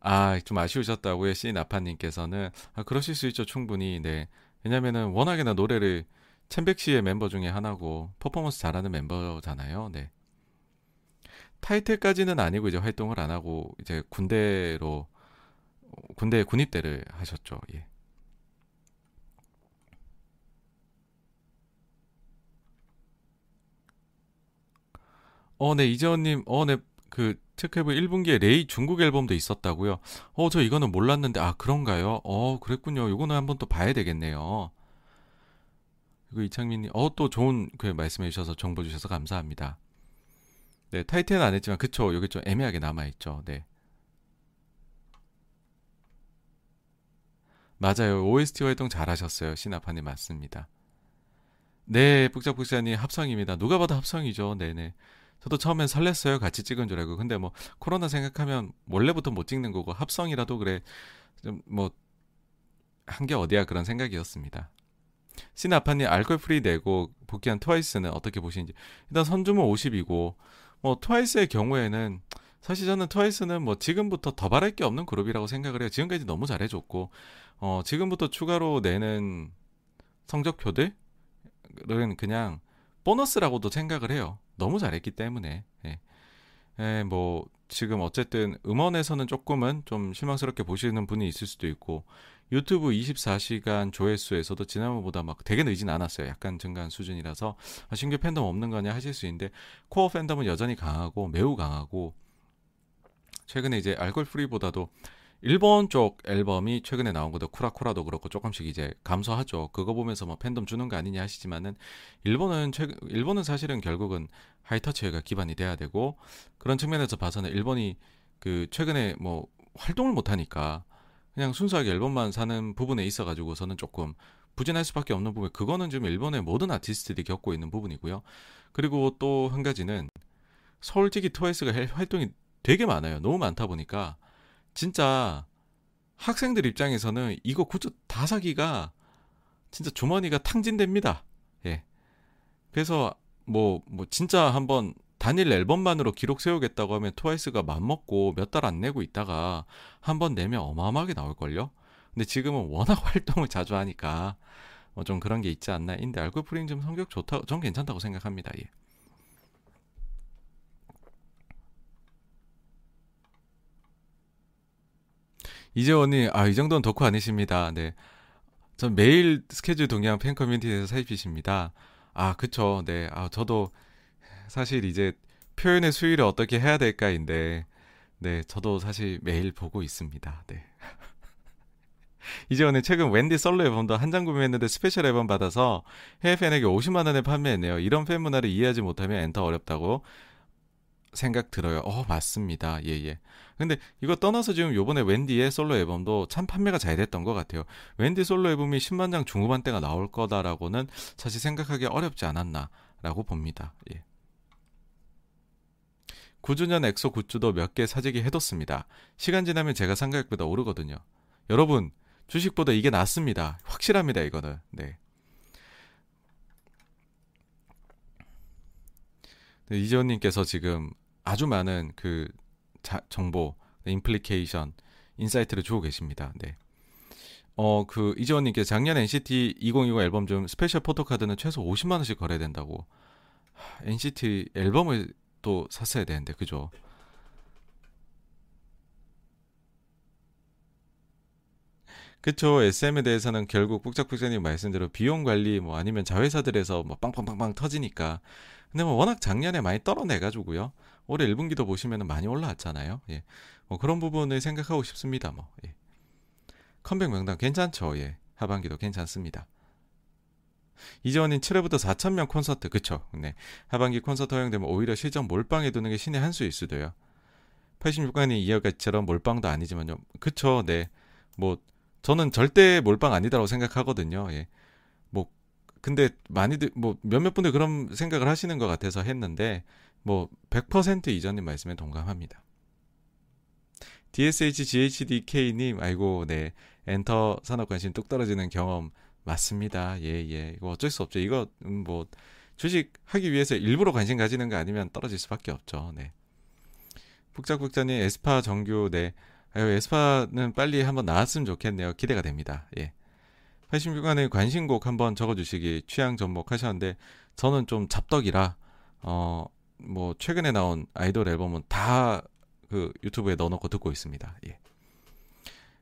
아, 좀 아쉬우셨다고요, 씨 나파님께서는. 아, 그러실 수 있죠, 충분히. 네. 왜냐면은 워낙에 나 노래를 챔백 씨의 멤버 중에 하나고 퍼포먼스 잘하는 멤버잖아요. 네. 타이틀까지는 아니고 이제 활동을 안 하고 이제 군대로 군대 군입대를 하셨죠. 예. 어, 네, 이재원님, 어, 네, 그, 체크해보 1분기에 레이 중국 앨범도 있었다고요? 어, 저 이거는 몰랐는데, 아, 그런가요? 어, 그랬군요. 요거는 한번 또 봐야 되겠네요. 그리고 이창민님, 어, 또 좋은 그 말씀해 주셔서 정보 주셔서 감사합니다. 네, 타이틀은 안 했지만, 그쵸. 여기 좀 애매하게 남아있죠. 네. 맞아요. OST 활동 잘하셨어요. 시나파님 맞습니다. 네, 북작북작님 합성입니다. 누가 봐도 합성이죠. 네네. 저도 처음엔 설렜어요. 같이 찍은 줄 알고. 근데 뭐 코로나 생각하면 원래부터 못 찍는 거고 합성이라도 그래. 좀 뭐 한 게 어디야 그런 생각이었습니다. 시나파님 Alcohol-Free 내고 복귀한 트와이스는 어떻게 보시는지 일단 선주문 50이고 뭐 트와이스의 경우에는 사실 저는 트와이스는 뭐 지금부터 더 바랄 게 없는 그룹이라고 생각을 해요. 지금까지 너무 잘해줬고 어 지금부터 추가로 내는 성적표들은 그냥 보너스라고도 생각을 해요. 너무 잘했기 때문에. 예. 예, 뭐 지금 어쨌든 음원에서는 조금은 좀 실망스럽게 보시는 분이 있을 수도 있고 유튜브 24시간 조회수에서도 지난번보다 막 되게 늦진 않았어요. 약간 증가한 수준이라서 아, 신규 팬덤 없는 거냐 하실 수 있는데 core 팬덤은 여전히 강하고 매우 강하고 최근에 이제 Alcohol-Free보다도 일본 쪽 앨범이 최근에 나온 것도 쿠라쿠라도 그렇고 조금씩 이제 감소하죠. 그거 보면서 뭐 팬덤 주는 거 아니냐 하시지만은 일본은 최근 일본은 사실은 결국은 high touch가 기반이 돼야 되고 그런 측면에서 봐서는 일본이 그 최근에 뭐 활동을 못 하니까 그냥 순수하게 앨범만 사는 부분에 있어 가지고서는 조금 부진할 수밖에 없는 부분. 그거는 지금 일본의 모든 아티스트들이 겪고 있는 부분이고요. 그리고 또 한 가지는 솔직히 트와이스가 활동이 되게 많아요. 너무 많다 보니까 진짜 학생들 입장에서는 이거 굿즈 다 사기가 진짜 주머니가 탕진됩니다. 예. 그래서 뭐, 뭐, 진짜 한번 단일 앨범만으로 기록 세우겠다고 하면 트와이스가 맘먹고 몇 달 안 내고 있다가 한 번 내면 어마어마하게 나올걸요? 근데 지금은 워낙 활동을 자주 하니까 뭐좀 그런 게 있지 않나. 인데 알콜 프링 좀 성격 좋다, 전 괜찮다고 생각합니다. 예. 이재원이 아이 정도는 덕후 아니십니다. 네. 전 매일 스케줄 동양 팬 커뮤니티에서 살피십니다. 아 그쵸. 네. 아 저도 사실 이제 표현의 수위를 어떻게 해야 될까인데 네 저도 사실 매일 보고 있습니다. 네. 이재원님 최근 웬디 솔로 앨범도 한 장 구매했는데 스페셜 앨범 받아서 해외 팬에게 50만 원에 판매했네요. 이런 팬 문화를 이해하지 못하면 엔터 어렵다고 생각 들어요. 어, 맞습니다. 예, 예. 근데 이거 떠나서 지금 요번에 웬디의 솔로 앨범도 참 판매가 잘 됐던 것 같아요. 웬디 솔로 앨범이 10만 장 중후반대가 나올 거다라고는 사실 생각하기 어렵지 않았나라고 봅니다. 예. 9주년 엑소 굿즈도 몇 개 사재기 해뒀습니다. 시간 지나면 제가 산 가격보다 오르거든요. 여러분, 주식보다 이게 낫습니다. 확실합니다, 이거는. 네. 네 이재원님께서 지금 아주 많은 그 자, 정보, implication, insight를 주고 계십니다. 네. 어, 그 이재원님께 작년 NCT 2020 앨범 중 special photo card는 최소 50만 원씩 거래된다고. 하, NCT 앨범을 또 샀어야 되는데 그죠? 그쵸. SM에 대해서는 결국 북작북작님 말씀대로 비용 관리 뭐 아니면 자회사들에서 뭐 빵빵빵빵 터지니까. 근데 뭐 워낙 작년에 많이 털어내가지고요. 올해 1분기도 보시면 많이 올라왔잖아요. 예. 뭐 그런 부분을 생각하고 싶습니다. 뭐. 예. 컴백 명단 괜찮죠. 예. 하반기도 괜찮습니다. 이재원님 7회부터 4천명 콘서트 그쵸 네 하반기 콘서트 허용되면 오히려 실전 몰빵해 두는 게 신의 한 수일 수도 요 86강이 이어가처럼 몰빵도 아니지만요 그쵸 네뭐 저는 절대 몰빵 아니다라고 생각하거든요 예뭐 근데 많이들 뭐 몇몇 분들 그런 생각을 하시는 것 같아서 했는데 뭐 100% 이전님 말씀에 동감합니다. DSH GHDK님 아이고 네 엔터 산업 관심 뚝 떨어지는 경험 맞습니다. 예 예. 이거 어쩔 수 없죠. 이거 음, 뭐 주식 하기 위해서 일부러 관심 가지는 거 아니면 떨어질 수밖에 없죠. 네. 북작북자님 에스파 정규 네. 아유 에스파는 빨리 한번 나왔으면 좋겠네요. 기대가 됩니다. 예. 86관의 관심곡 한번 적어주시기 취향 접목 하셨는데 저는 좀 잡덕이라 어 뭐 최근에 나온 아이돌 앨범은 다 그 유튜브에 넣어놓고 듣고 있습니다. 예.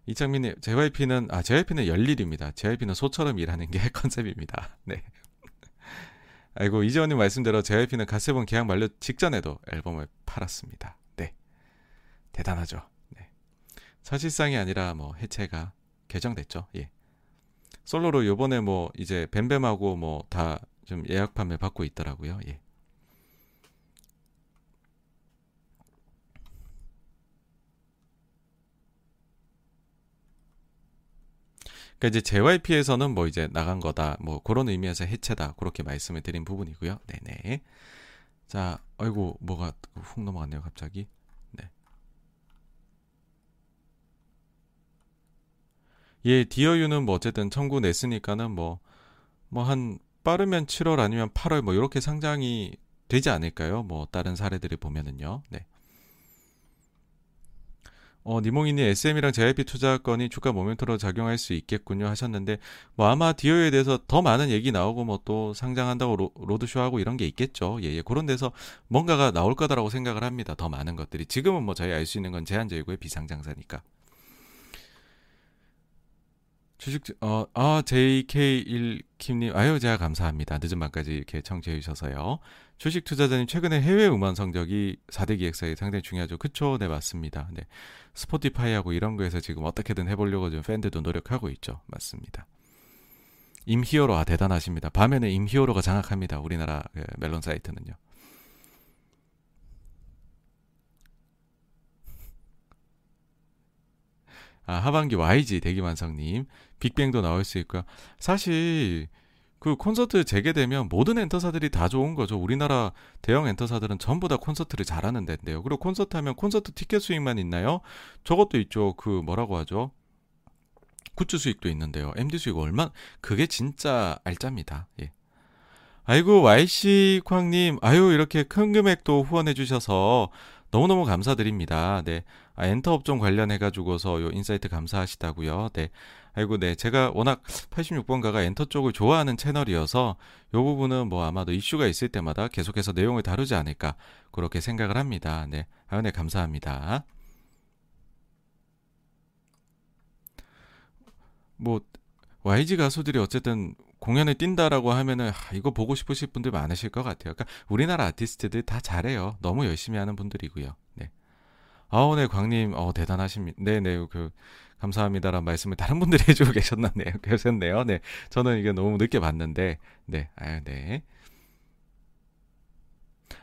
이창민님, JYP는 아 JYP는 열일입니다. JYP는 소처럼 일하는 게 컨셉입니다. 네. 아이고 이재원님 말씀대로 JYP는 가세본 계약 만료 직전에도 앨범을 팔았습니다. 네, 대단하죠. 네. 사실상이 아니라 뭐 해체가 개정됐죠. 예. 솔로로 요번에 뭐 이제 뱀뱀하고 뭐 다 좀 예약 판매 받고 있더라고요. 예. 그러니까 이제 JYP에서는 뭐 이제 나간 거다. 뭐 그런 의미에서 해체다. 그렇게 말씀을 드린 부분이고요. 네네. 자, 아이고 뭐가 훅 넘어갔네요. 갑자기. 네. 예, 디어유는 뭐 어쨌든 청구 냈으니까는 뭐 뭐 한 빠르면 7월 아니면 8월 뭐 이렇게 상장이 되지 않을까요? 뭐 다른 사례들을 보면은요. 네. 어, 니몽이님 SM이랑 JYP 투자 건이 주가 모멘터로 작용할 수 있겠군요 하셨는데 뭐 아마 디오에 대해서 더 많은 얘기 나오고 뭐 또 상장한다고 로, 로드쇼 하고 이런 게 있겠죠. 예, 예. 그런 데서 뭔가가 나올 거다라고 생각을 합니다. 더 많은 것들이 지금은 뭐 저희 알 수 있는 건 제한제고의 비상장사니까. 주식 어, 아, JK1 킴님, 아유, 제가 감사합니다. 늦은 밤까지 이렇게 청취해 주셔서요. 주식 투자자님, 최근에 해외 음원 성적이 4대 기획사에 상당히 중요하죠. 그쵸? 네, 맞습니다. 네. 스포티파이하고 이런 거에서 지금 어떻게든 해보려고 좀 팬들도 노력하고 있죠. 맞습니다. 임히어로, 아, 대단하십니다. 밤에는 임히어로가 장악합니다. 우리나라 그 멜론 사이트는요. 아, 하반기 YG 대기만성님, 빅뱅도 나올 수 있고요. 사실 그 콘서트 재개되면 모든 엔터사들이 다 좋은 거죠. 우리나라 대형 엔터사들은 전부 다 콘서트를 잘하는 데인데요. 그리고 콘서트 하면 콘서트 티켓 수익만 있나요? 저것도 있죠. 그 뭐라고 하죠? 굿즈 수익도 있는데요. MD 수익 얼마? 그게 진짜 알짜입니다. 예. 아이고 YC 쾅님, 아유 이렇게 큰 금액도 후원해 주셔서 너무너무 감사드립니다. 네. 아, 엔터 업종 관련해 가지고서 요 insight 감사하시다고요. 네. 아이고 네. 제가 워낙 86번가가 엔터 쪽을 좋아하는 채널이어서 요 부분은 뭐 아마도 이슈가 있을 때마다 계속해서 내용을 다루지 않을까 그렇게 생각을 합니다. 네. 아유 네 감사합니다. 뭐 YG 가수들이 어쨌든 공연을 뛴다라고 하면은 아, 이거 보고 싶으실 분들 많으실 것 같아요. 그러니까 우리나라 아티스트들 다 잘해요. 너무 열심히 하는 분들이고요. 네. 아우 네 광님 어 대단하십니다. 네네 그 감사합니다라는 말씀을 다른 분들이 해주고 계셨나네요. 계셨네요. 네 저는 이게 너무 늦게 봤는데 네 아유 네.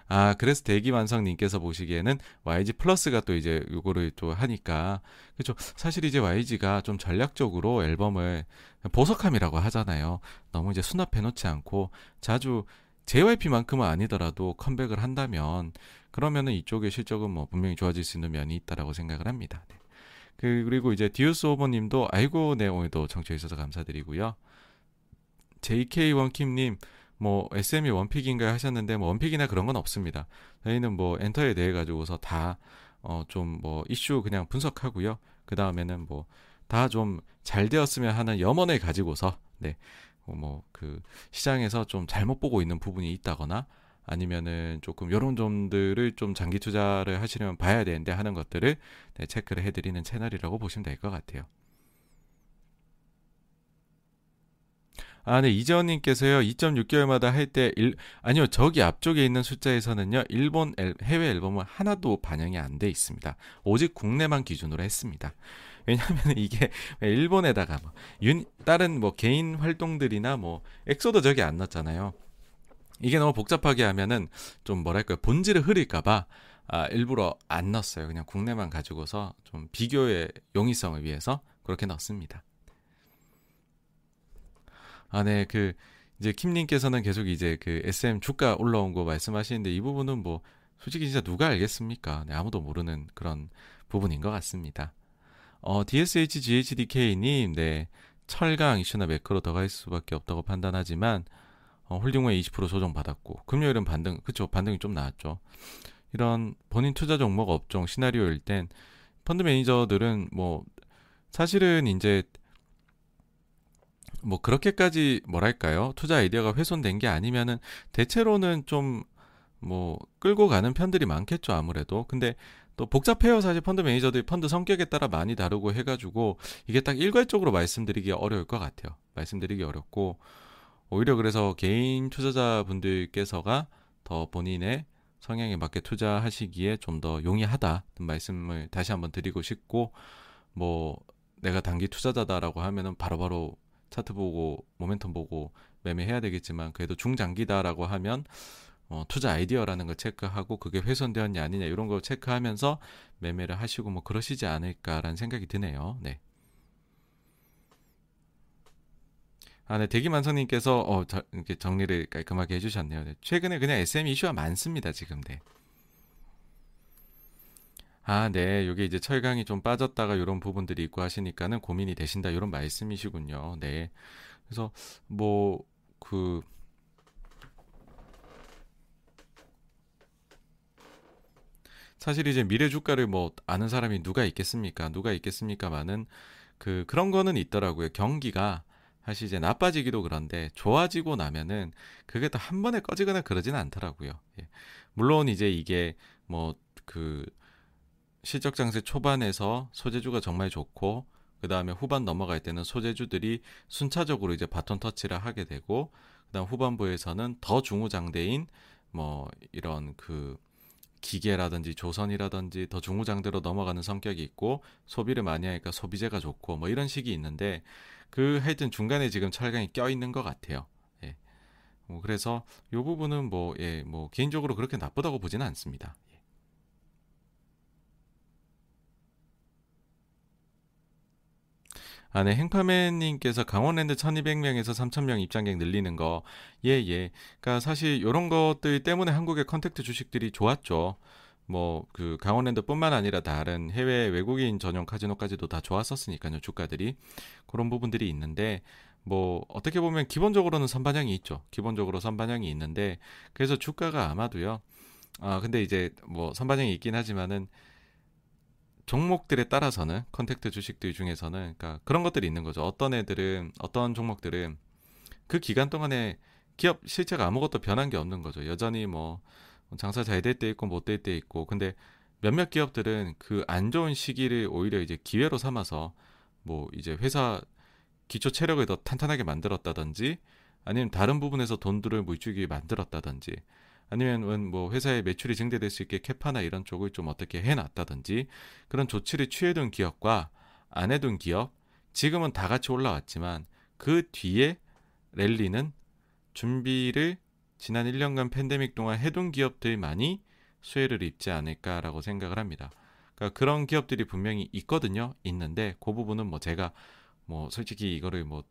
아, 그래서 대기완성님께서 보시기에는 YG 플러스가 또 이제 요거를 또 하니까. 그죠. 사실 이제 YG가 좀 전략적으로 앨범을 보석함이라고 하잖아요. 너무 이제 수납해 놓지 않고 자주 JYP만큼은 아니더라도 컴백을 한다면 그러면은 이쪽의 실적은 뭐 분명히 좋아질 수 있는 면이 있다라고 생각을 합니다. 네. 그, 그리고 이제 디우스 오버님도 아이고 네 오늘도 청취해 주셔서 감사드리고요. JK 원킴님 뭐 SM이 원픽인가 하셨는데 뭐 원픽이나 그런 건 없습니다. 저희는 뭐 엔터에 대해 가지고서 다 어 좀 뭐 이슈 그냥 분석하고요. 그 다음에는 뭐 다 좀 잘 되었으면 하는 염원을 가지고서 네. 어, 뭐그 시장에서 좀 잘못 보고 있는 부분이 있다거나 아니면은 조금 이런 점들을 좀 장기 투자를 하시려면 봐야 되는데 하는 것들을 네, 체크를 해드리는 채널이라고 보시면 될 것 같아요. 아, 네, 이재원님께서요, 2.6개월마다 할 때, 일, 아니요, 저기 앞쪽에 있는 숫자에서는요, 일본 앨, 해외 앨범은 하나도 반영이 안 돼 있습니다. 오직 국내만 기준으로 했습니다. 왜냐하면 이게 일본에다가 뭐, 윤, 다른 뭐 개인 활동들이나 뭐, 엑소도 저기 안 넣었잖아요. 이게 너무 복잡하게 하면은 좀 뭐랄까요, 본질을 흐릴까봐, 아, 일부러 안 넣었어요. 그냥 국내만 가지고서 좀 비교의 용이성을 위해서 그렇게 넣습니다. 아, 네, 그 이제 킴님께서는 계속 이제 그 SM 주가 올라온 거 말씀하시는데 이 부분은 뭐 솔직히 진짜 누가 알겠습니까? 네, 아무도 모르는 그런 부분인 것 같습니다. 어, DSHGHDK님, 네, 철강 이슈나 매크로 더 갈 수밖에 없다고 판단하지만 어, 홀딩후에 20% 조정 받았고 금요일은 반등, 그쵸 반등이 좀 나왔죠. 이런 본인 투자 종목 업종 시나리오일 땐 펀드 매니저들은 뭐 사실은 이제 뭐 그렇게까지 뭐랄까요? 투자 아이디어가 훼손된 게 아니면은 대체로는 좀 뭐 끌고 가는 편들이 많겠죠 아무래도. 근데 또 복잡해요 사실 펀드 매니저들이 펀드 성격에 따라 많이 다르고 해가지고 이게 딱 일괄적으로 말씀드리기 어려울 것 같아요. 말씀드리기 어렵고. 오히려 그래서 개인 투자자분들께서가 더 본인의 성향에 맞게 투자하시기에 좀 더 용이하다는 말씀을 다시 한번 드리고 싶고 뭐 내가 단기 투자자다라고 하면은 바로바로 차트 보고 모멘텀 보고 매매해야 되겠지만 그래도 중장기다라고 하면 어, 투자 아이디어라는 걸 체크하고 그게 훼손되었냐 아니냐 이런 거 체크하면서 매매를 하시고 뭐 그러시지 않을까라는 생각이 드네요. 네. 아, 네, 대기만성님께서 어, 저, 이렇게 정리를 깔끔하게 해주셨네요. 네. 최근에 그냥 SM 이슈가 많습니다, 지금. 네. 아, 네. 요게 이제 철강이 좀 빠졌다가 이런 부분들이 있고 하시니까는 고민이 되신다 이런 말씀이시군요. 네. 그래서 뭐 그 사실 이제 미래 주가를 뭐 아는 사람이 누가 있겠습니까? 누가 있겠습니까만은 그 그런 거는 있더라고요. 경기가 사실 이제 나빠지기도 그런데 좋아지고 나면은 그게 또 한 번에 꺼지거나 그러지는 않더라고요. 예. 물론 이제 이게 뭐그 실적 장세 초반에서 소재주가 정말 좋고 그 다음에 후반 넘어갈 때는 소재주들이 순차적으로 이제 바톤 터치를 하게 되고 그다음 후반부에서는 더 중후장대인 뭐 이런 그 기계라든지 조선이라든지 더 중후장대로 넘어가는 성격이 있고 소비를 많이 하니까 소비재가 좋고 뭐 이런 식이 있는데 그 하여튼 중간에 지금 철강이 껴 있는 것 같아요. 예. 뭐 그래서 요 부분은 뭐 예, 뭐 개인적으로 그렇게 나쁘다고 보지는 않습니다. 아, 네. 행파맨님께서 강원랜드 1200명에서 3000명 입장객 늘리는 거. 예, 예. 그니까 사실 요런 것들 때문에 한국의 contact 주식들이 좋았죠. 뭐, 그, 강원랜드 뿐만 아니라 다른 해외 외국인 전용 카지노까지도 다 좋았었으니까요, 주가들이. 그런 부분들이 있는데, 뭐, 어떻게 보면 기본적으로는 선반영이 있죠. 기본적으로 선반영이 있는데, 그래서 주가가 아마도요, 아, 근데 이제 뭐, 선반영이 있긴 하지만은, 종목들에 따라서는 contact 주식들 중에서는 그러니까 그런 것들이 있는 거죠. 어떤 애들은 어떤 종목들은 그 기간 동안에 기업 실체가 아무것도 변한 게 없는 거죠. 여전히 뭐 장사 잘 될 때 있고 못 될 때 있고 근데 몇몇 기업들은 그 안 좋은 시기를 오히려 이제 기회로 삼아서 뭐 이제 회사 기초 체력을 더 탄탄하게 만들었다든지 아니면 다른 부분에서 돈들을 물줄기 만들었다든지 아니면 뭐 회사의 매출이 증대될 수 있게 캐파나 이런 쪽을 좀 어떻게 해놨다든지 그런 조치를 취해둔 기업과 안 해둔 기업 지금은 다 같이 올라왔지만 그 뒤에 랠리는 준비를 지난 1년간 팬데믹 동안 해둔 기업들만이 수혜를 입지 않을까라고 생각을 합니다. 그러니까 그런 기업들이 분명히 있거든요. 있는데 그 부분은 뭐 제가 뭐 솔직히 이거를 뭐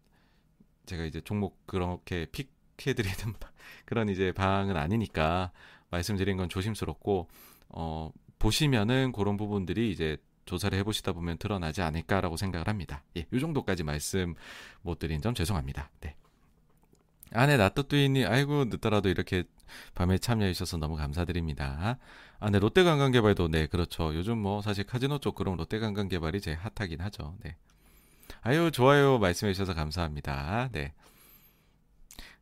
제가 이제 종목 그렇게 픽 해드리는 그런 이제 방은 아니니까 말씀드린 건 조심스럽고 어 보시면은 그런 부분들이 이제 조사를 해보시다 보면 드러나지 않을까라고 생각을 합니다. 예, 이 정도까지 말씀 못 드린 점 죄송합니다. 네. 아네 나또뚜이님 아이고 늦더라도 이렇게 밤에 참여해 주셔서 너무 감사드립니다. 아 네 롯데 관광 개발도 네 그렇죠. 요즘 뭐 사실 카지노 쪽 그럼 롯데 관광 개발이 제일 핫하긴 하죠. 네. 아유 좋아요 말씀해 주셔서 감사합니다. 네.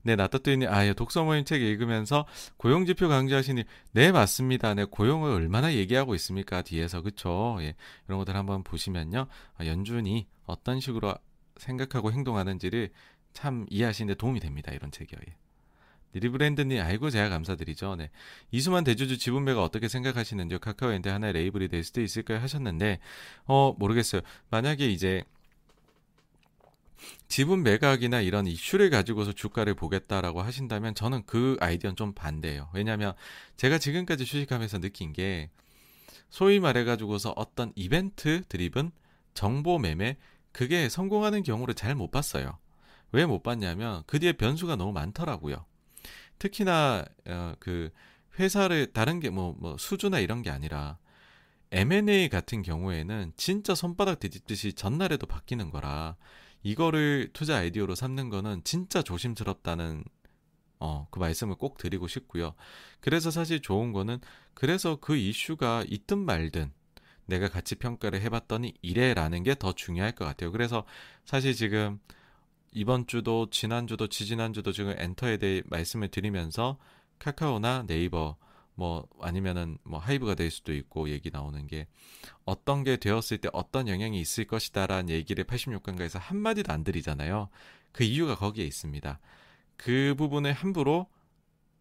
네, 나따뚜이님, 아, 예, 독서 모임 책 읽으면서 고용 지표 강조하시니, 네, 맞습니다. 네, 고용을 얼마나 얘기하고 있습니까? 뒤에서, 그쵸? 예, 이런 것들 한번 보시면요. 아, 연준이 어떤 식으로 생각하고 행동하는지를 참 이해하시는데 도움이 됩니다. 이런 책이요. 예. 리브랜드님, 아이고, 제가 감사드리죠. 네. 이수만 대주주 지분배가 어떻게 생각하시는지요? 카카오엔데 하나의 레이블이 될 수도 있을까요? 하셨는데, 어, 모르겠어요. 만약에 이제, 지분 매각이나 이런 이슈를 가지고서 주가를 보겠다라고 하신다면 저는 그 아이디어는 좀 반대예요. 왜냐하면 제가 지금까지 주식하면서 느낀 게 소위 말해가지고서 어떤 이벤트 드립은 정보 매매 그게 성공하는 경우를 잘 못 봤어요. 왜 못 봤냐면 그 뒤에 변수가 너무 많더라고요. 특히나 어, 그 회사를 다른 게 뭐뭐 뭐 수주나 이런 게 아니라 M&A 같은 경우에는 진짜 손바닥 뒤집듯이 전날에도 바뀌는 거라 이거를 투자 아이디어로 삼는 거는 진짜 조심스럽다는 어, 그 말씀을 꼭 드리고 싶고요. 그래서 사실 좋은 거는 그래서 그 이슈가 있든 말든 내가 같이 평가를 해봤더니 이래라는 게 더 중요할 것 같아요. 그래서 사실 지금 이번 주도 지난주도 지지난주도 지금 엔터에 대해 말씀을 드리면서 카카오나 네이버 뭐 아니면은 뭐 하이브가 될 수도 있고 얘기 나오는 게 어떤 게 되었을 때 어떤 영향이 있을 것이다라는 얘기를 86강가에서 한마디도 안 드리잖아요. 그 이유가 거기에 있습니다. 그 부분을 함부로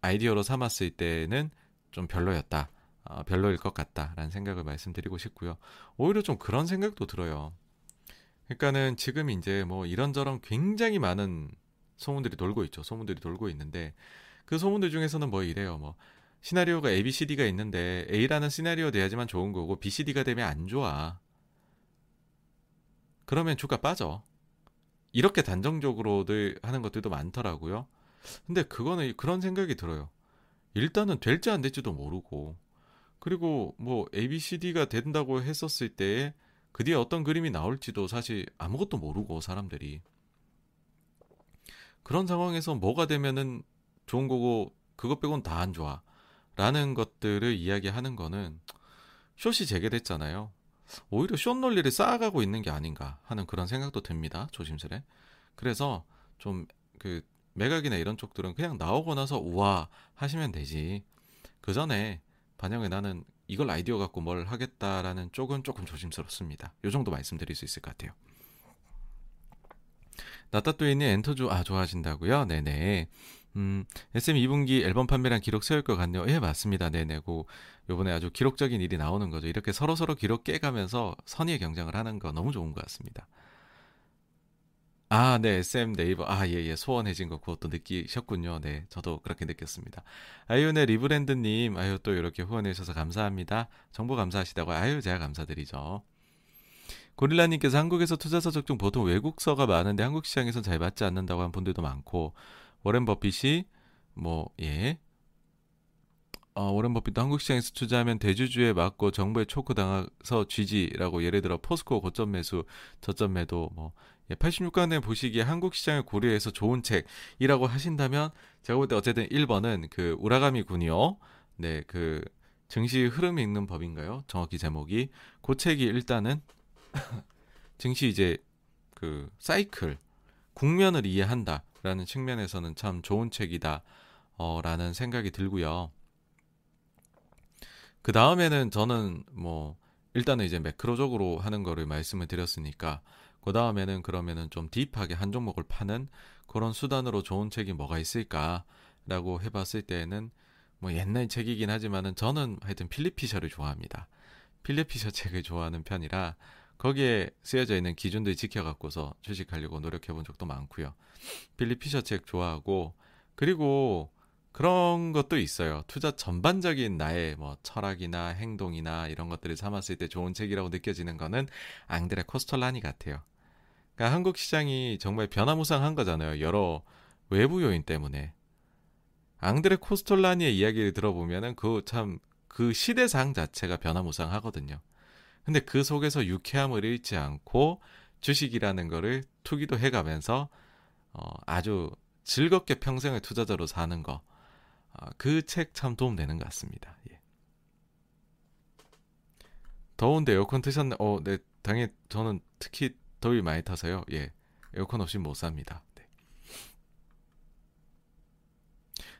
아이디어로 삼았을 때는 좀 별로였다. 어, 별로일 것 같다라는 생각을 말씀드리고 싶고요. 오히려 좀 그런 생각도 들어요. 그러니까는 지금 이제 뭐 이런저런 굉장히 많은 소문들이 돌고 있죠. 소문들이 돌고 있는데 그 소문들 중에서는 뭐 이래요. 뭐 시나리오가 A, B, C, D가 있는데 A라는 시나리오 돼야지만 좋은 거고 B, C, D가 되면 안 좋아. 그러면 주가 빠져. 이렇게 단정적으로들 하는 것들도 많더라고요. 근데 그거는 그런 생각이 들어요. 일단은 될지 안 될지도 모르고 그리고 뭐 A, B, C, D가 된다고 했었을 때그 뒤에 어떤 그림이 나올지도 사실 아무것도 모르고 사람들이 그런 상황에서 뭐가 되면은 좋은 거고 그것 빼곤 다 안 좋아. 라는 것들을 이야기하는 거는 숏이 재개됐잖아요. 오히려 숏 논리를 쌓아가고 있는 게 아닌가 하는 그런 생각도 듭니다. 조심스레. 그래서 좀 그 매각이나 이런 쪽들은 그냥 나오고 나서 우와 하시면 되지. 그 전에 반영에 나는 이걸 아이디어 갖고 뭘 하겠다라는 쪽은 조금 조심스럽습니다. 요 정도 말씀드릴 수 있을 것 같아요. 나따뚜이님 엔터주 아 좋아하신다고요? 네네. 음, SM 2분기 앨범 판매량 기록 세울 것 같네요. 예, 맞습니다. 네네고 요번에 아주 기록적인 일이 나오는 거죠. 이렇게 서로서로 기록 깨가면서 선의의 경쟁을 하는 거 너무 좋은 것 같습니다. 아, 네, SM 네이버. 아, 예, 예. 소원해진 거 그것도 느끼셨군요. 네, 저도 그렇게 느꼈습니다. 아이온의 리브랜드님, 아유, 또 이렇게 후원해주셔서 감사합니다. 정보 감사하시다고. 아유, 제가 감사드리죠. 고릴라님께서 한국에서 투자서 적중 보통 외국서가 많은데 한국 시장에선 잘 받지 않는다고 한 분들도 많고, 워렌 버핏이, 뭐, 예. 어, 워렌 버핏도 한국 시장에서 투자하면 대주주에 맞고 정부에 초크 당해서 쥐지라고 예를 들어 포스코 고점 매수, 저점 매도, 뭐, 예, 86강에 보시기에 한국 시장을 고려해서 좋은 책이라고 하신다면 제가 볼 때 어쨌든 1번은 그 우라가미 군이요. 네, 그 증시 흐름이 있는 법인가요? 정확히 제목이 그 책이 일단은 증시 이제 그 사이클 국면을 이해한다 라는 측면에서는 참 좋은 책이다. 어, 라는 생각이 들고요. 그 다음에는 저는 뭐 일단은 이제 매크로적으로 하는 거를 말씀을 드렸으니까 그 다음에는 그러면은 좀 딥하게 한 종목을 파는 그런 수단으로 좋은 책이 뭐가 있을까라고 해봤을 때에는 뭐 옛날 책이긴 하지만은 저는 하여튼 필립 피셔를 좋아합니다. 필립 피셔 책을 좋아하는 편이라 거기에 쓰여져 있는 기준들 지켜갖고서 주식하려고 노력해본 적도 많고요. 필립 피셔 책 좋아하고 그리고 그런 것도 있어요. 투자 전반적인 나의 뭐 철학이나 행동이나 이런 것들을 삼았을 때 좋은 책이라고 느껴지는 거는 앙드레 코스톨라니 같아요. 그러니까 한국 시장이 정말 변화무쌍한 거잖아요. 여러 외부 요인 때문에. 앙드레 코스톨라니의 이야기를 들어보면은 그 참그 시대상 자체가 변화무쌍하거든요. 근데 그 속에서 유쾌함을 잃지 않고 주식이라는 거를 투기도 해가면서 어, 아주 즐겁게 평생을 투자자로 사는 거. 어, 그책 참 도움되는 것 같습니다. 예. 더운데 에어컨 트셨네. 어, 네, 당연히 저는 특히 더위 많이 타서요. 예. 에어컨 없이 못 삽니다. 네.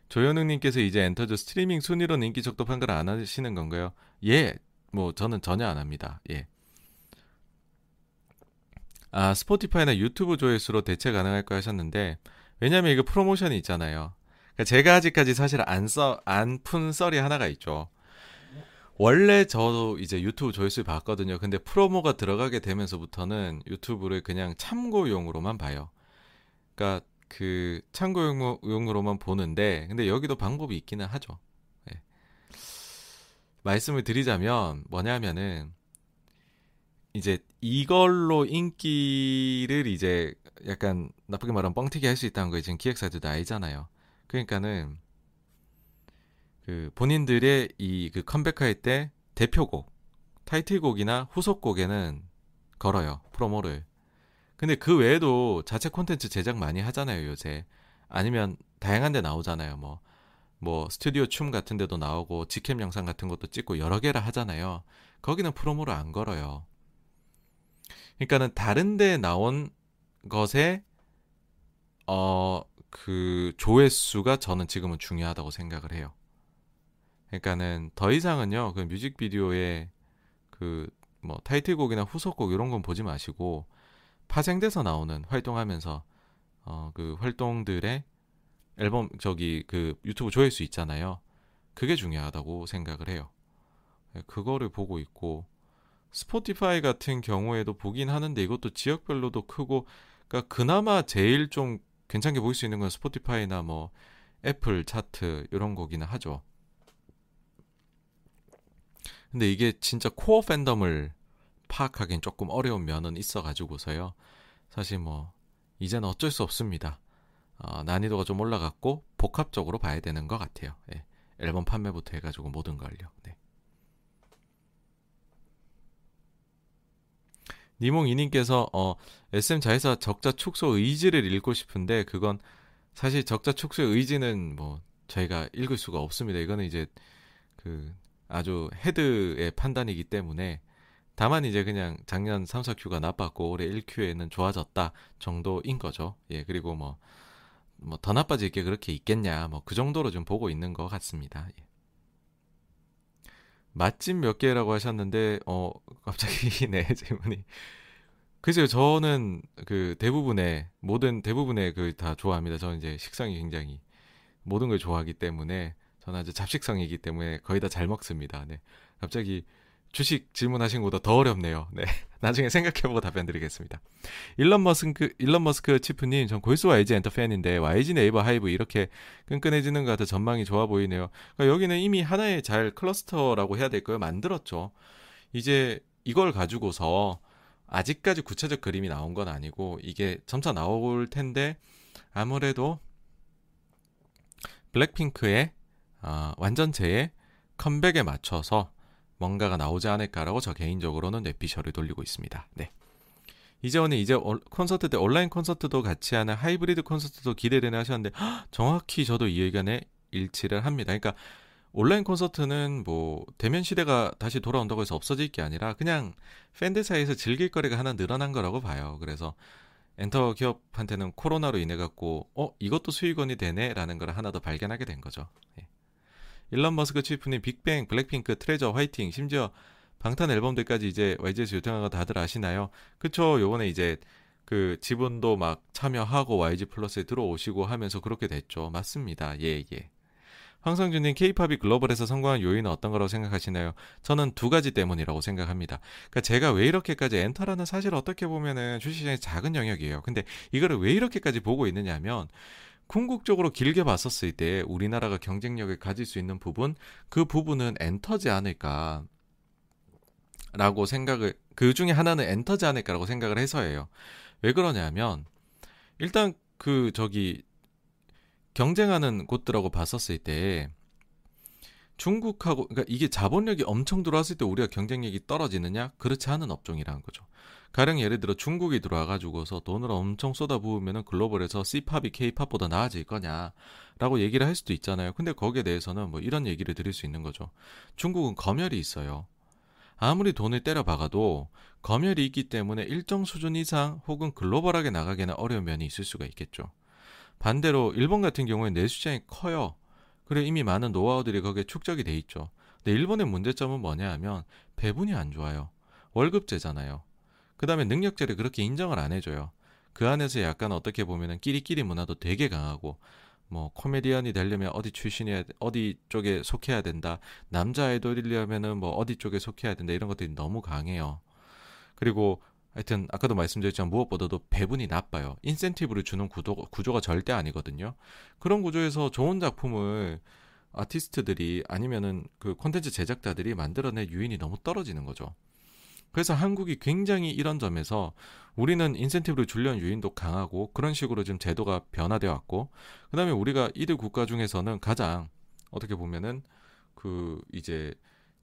조현웅님께서 이제 엔터주 스트리밍 순위로 인기 척도 평가를 안 하시는 건가요? 예. 뭐 저는 전혀 안 합니다. 예. 아 스포티파이나 유튜브 조회수로 대체 가능할까 하셨는데 왜냐하면 이거 프로모션이 있잖아요. 그러니까 제가 아직까지 사실 안 써 안 푼 썰이 하나가 있죠. 원래 저도 이제 유튜브 조회수를 봤거든요. 근데 promo가 들어가게 되면서부터는 유튜브를 그냥 참고용으로만 봐요. 그러니까 그 참고용으로만 보는데 근데 여기도 방법이 있기는 하죠. 네. 말씀을 드리자면 뭐냐면은 이제 이걸로 인기를 이제 약간 나쁘게 말하면 뻥튀기 할 수 있다는 거 지금 기획사들도 알잖아요. 그러니까는 그 본인들의 이 그 컴백할 때 대표곡, 타이틀곡이나 후속곡에는 걸어요. 프로모를. 근데 그 외에도 자체 콘텐츠 제작 많이 하잖아요, 요새. 아니면 다양한 데 나오잖아요. 뭐, 뭐, 스튜디오 춤 같은 데도 나오고, 직캠 영상 같은 것도 찍고 여러 개를 하잖아요. 거기는 프로모를 안 걸어요. 그러니까는 다른 데 나온 것에, 어, 그 조회수가 저는 지금은 중요하다고 생각을 해요. 그러니까는 더 이상은요 그 뮤직비디오에 그 뭐 타이틀곡이나 후속곡 이런 건 보지 마시고 파생돼서 나오는 활동하면서 어 그 활동들의 앨범 저기 그 유튜브 조회수 있잖아요. 그게 중요하다고 생각을 해요. 네, 그거를 보고 있고 스포티파이 같은 경우에도 보긴 하는데 이것도 지역별로도 크고 그러니까 그나마 제일 좀 괜찮게 보일 수 있는 건 스포티파이나 뭐 애플 차트 이런 거기는 하죠. 근데 이게 진짜 코어 팬덤을 파악하기엔 조금 어려운 면은 있어 가지고서요. 사실 뭐 이제는 어쩔 수 없습니다. 어, 난이도가 좀 올라갔고 복합적으로 봐야 되는 것 같아요. 예. 앨범 판매부터 해가지고 모든 걸요. 네. 니몽 이님께서 어, SM 자회사 적자 축소 의지를 읽고 싶은데 그건 사실 적자 축소의 의지는 뭐 저희가 읽을 수가 없습니다. 이거는 이제 그 아주 헤드의 판단이기 때문에 다만 이제 그냥 작년 3, 4큐가 나빴고 올해 1큐에는 좋아졌다 정도인 거죠. 예, 그리고 뭐 뭐 더 나빠질 게 그렇게 있겠냐 뭐 그 정도로 좀 보고 있는 것 같습니다. 예. 맛집 몇 개라고 하셨는데 어 갑자기 네 질문이 글쎄요 저는 그 대부분의 모든 대부분의 그 다 좋아합니다. 저는 이제 식성이 굉장히 모든 걸 좋아하기 때문에 저는 아주 잡식성이기 때문에 거의 다 잘 먹습니다. 네 갑자기 주식 질문하신 것보다 더 어렵네요. 네. 나중에 생각해보고 답변 드리겠습니다. 일론 머스크, 일론 머스크 치프님, 전 골수 YG 엔터 팬인데, YG 네이버 하이브 이렇게 끈끈해지는 것 같아 전망이 좋아 보이네요. 그러니까 여기는 이미 하나의 잘 클러스터라고 해야 될까요? 만들었죠. 이제 이걸 가지고서 아직까지 구체적 그림이 나온 건 아니고, 이게 점차 나올 텐데, 아무래도 블랙핑크의 어, 완전체의 컴백에 맞춰서 뭔가가 나오지 않을까라고 저 개인적으로는 뇌피셜을 돌리고 있습니다. 네. 이재원이 이제 콘서트 때 온라인 콘서트도 같이 하는 하이브리드 콘서트도 기대되네 하셨는데 헉, 정확히 저도 이 의견에 일치를 합니다. 그러니까 온라인 콘서트는 뭐 대면 시대가 다시 돌아온다고 해서 없어질 게 아니라 그냥 팬들 사이에서 즐길 거리가 하나 늘어난 거라고 봐요. 그래서 엔터 기업한테는 코로나로 인해 갖고 어 이것도 수익원이 되네라는 걸 하나 더 발견하게 된 거죠. 예. 일론 머스크 치프님 빅뱅, 블랙핑크, 트레저, 화이팅, 심지어 방탄 앨범들까지 이제 YG에서 요청한 거 다들 아시나요? 그쵸? 요번에 이제 그 지분도 막 참여하고 YG 플러스에 들어오시고 하면서 그렇게 됐죠. 맞습니다. 예, 예. 황성준님, 케이팝이 글로벌에서 성공한 요인은 어떤 거라고 생각하시나요? 저는 두 가지 때문이라고 생각합니다. 그러니까 제가 왜 이렇게까지 엔터라는 사실 어떻게 보면은 주식시장의 작은 영역이에요. 근데 이거를 왜 이렇게까지 보고 있느냐 하면 궁극적으로 길게 봤었을 때 우리나라가 경쟁력을 가질 수 있는 부분 그 부분은 엔터지 않을까 라고 생각을 그 중에 하나는 엔터지 않을까라고 생각을 해서예요. 왜 그러냐면 일단 그 저기 경쟁하는 곳들하고 봤었을 때 중국하고 그러니까 이게 자본력이 엄청 들어왔을 때 우리가 경쟁력이 떨어지느냐? 그렇지 않은 업종이라는 거죠. 가령 예를 들어 중국이 들어와 가지고서 돈을 엄청 쏟아부으면은 글로벌에서 C팝이 K팝보다 나아질 거냐라고 얘기를 할 수도 있잖아요. 근데 거기에 대해서는 뭐 이런 얘기를 드릴 수 있는 거죠. 중국은 검열이 있어요. 아무리 돈을 때려 박아도 검열이 있기 때문에 일정 수준 이상 혹은 글로벌하게 나가기는 어려운 면이 있을 수가 있겠죠. 반대로 일본 같은 경우에 내수장이 커요. 그래 이미 많은 노하우들이 거기에 축적이 돼 있죠. 근데 일본의 문제점은 뭐냐 하면 배분이 안 좋아요. 월급제잖아요. 그 다음에 능력자를 그렇게 인정을 안 해줘요. 그 안에서 약간 어떻게 보면은 끼리끼리 문화도 되게 강하고 뭐 코미디언이 되려면 어디 출신이야 어디 쪽에 속해야 된다 남자 아이돌이려면은 뭐 어디 쪽에 속해야 된다 이런 것들이 너무 강해요 그리고 하여튼 아까도 말씀드렸지만 무엇보다도 배분이 나빠요. 인센티브를 주는 구도, 구조가 절대 아니거든요. 그런 구조에서 좋은 작품을 아티스트들이 아니면은 그 콘텐츠 제작자들이 만들어낼 유인이 너무 떨어지는 거죠. 그래서 한국이 굉장히 이런 점에서 우리는 인센티브를 줄려는 유인도 강하고 그런 식으로 지금 제도가 변화되어 왔고 그다음에 우리가 이들 국가 중에서는 가장 어떻게 보면은 그 이제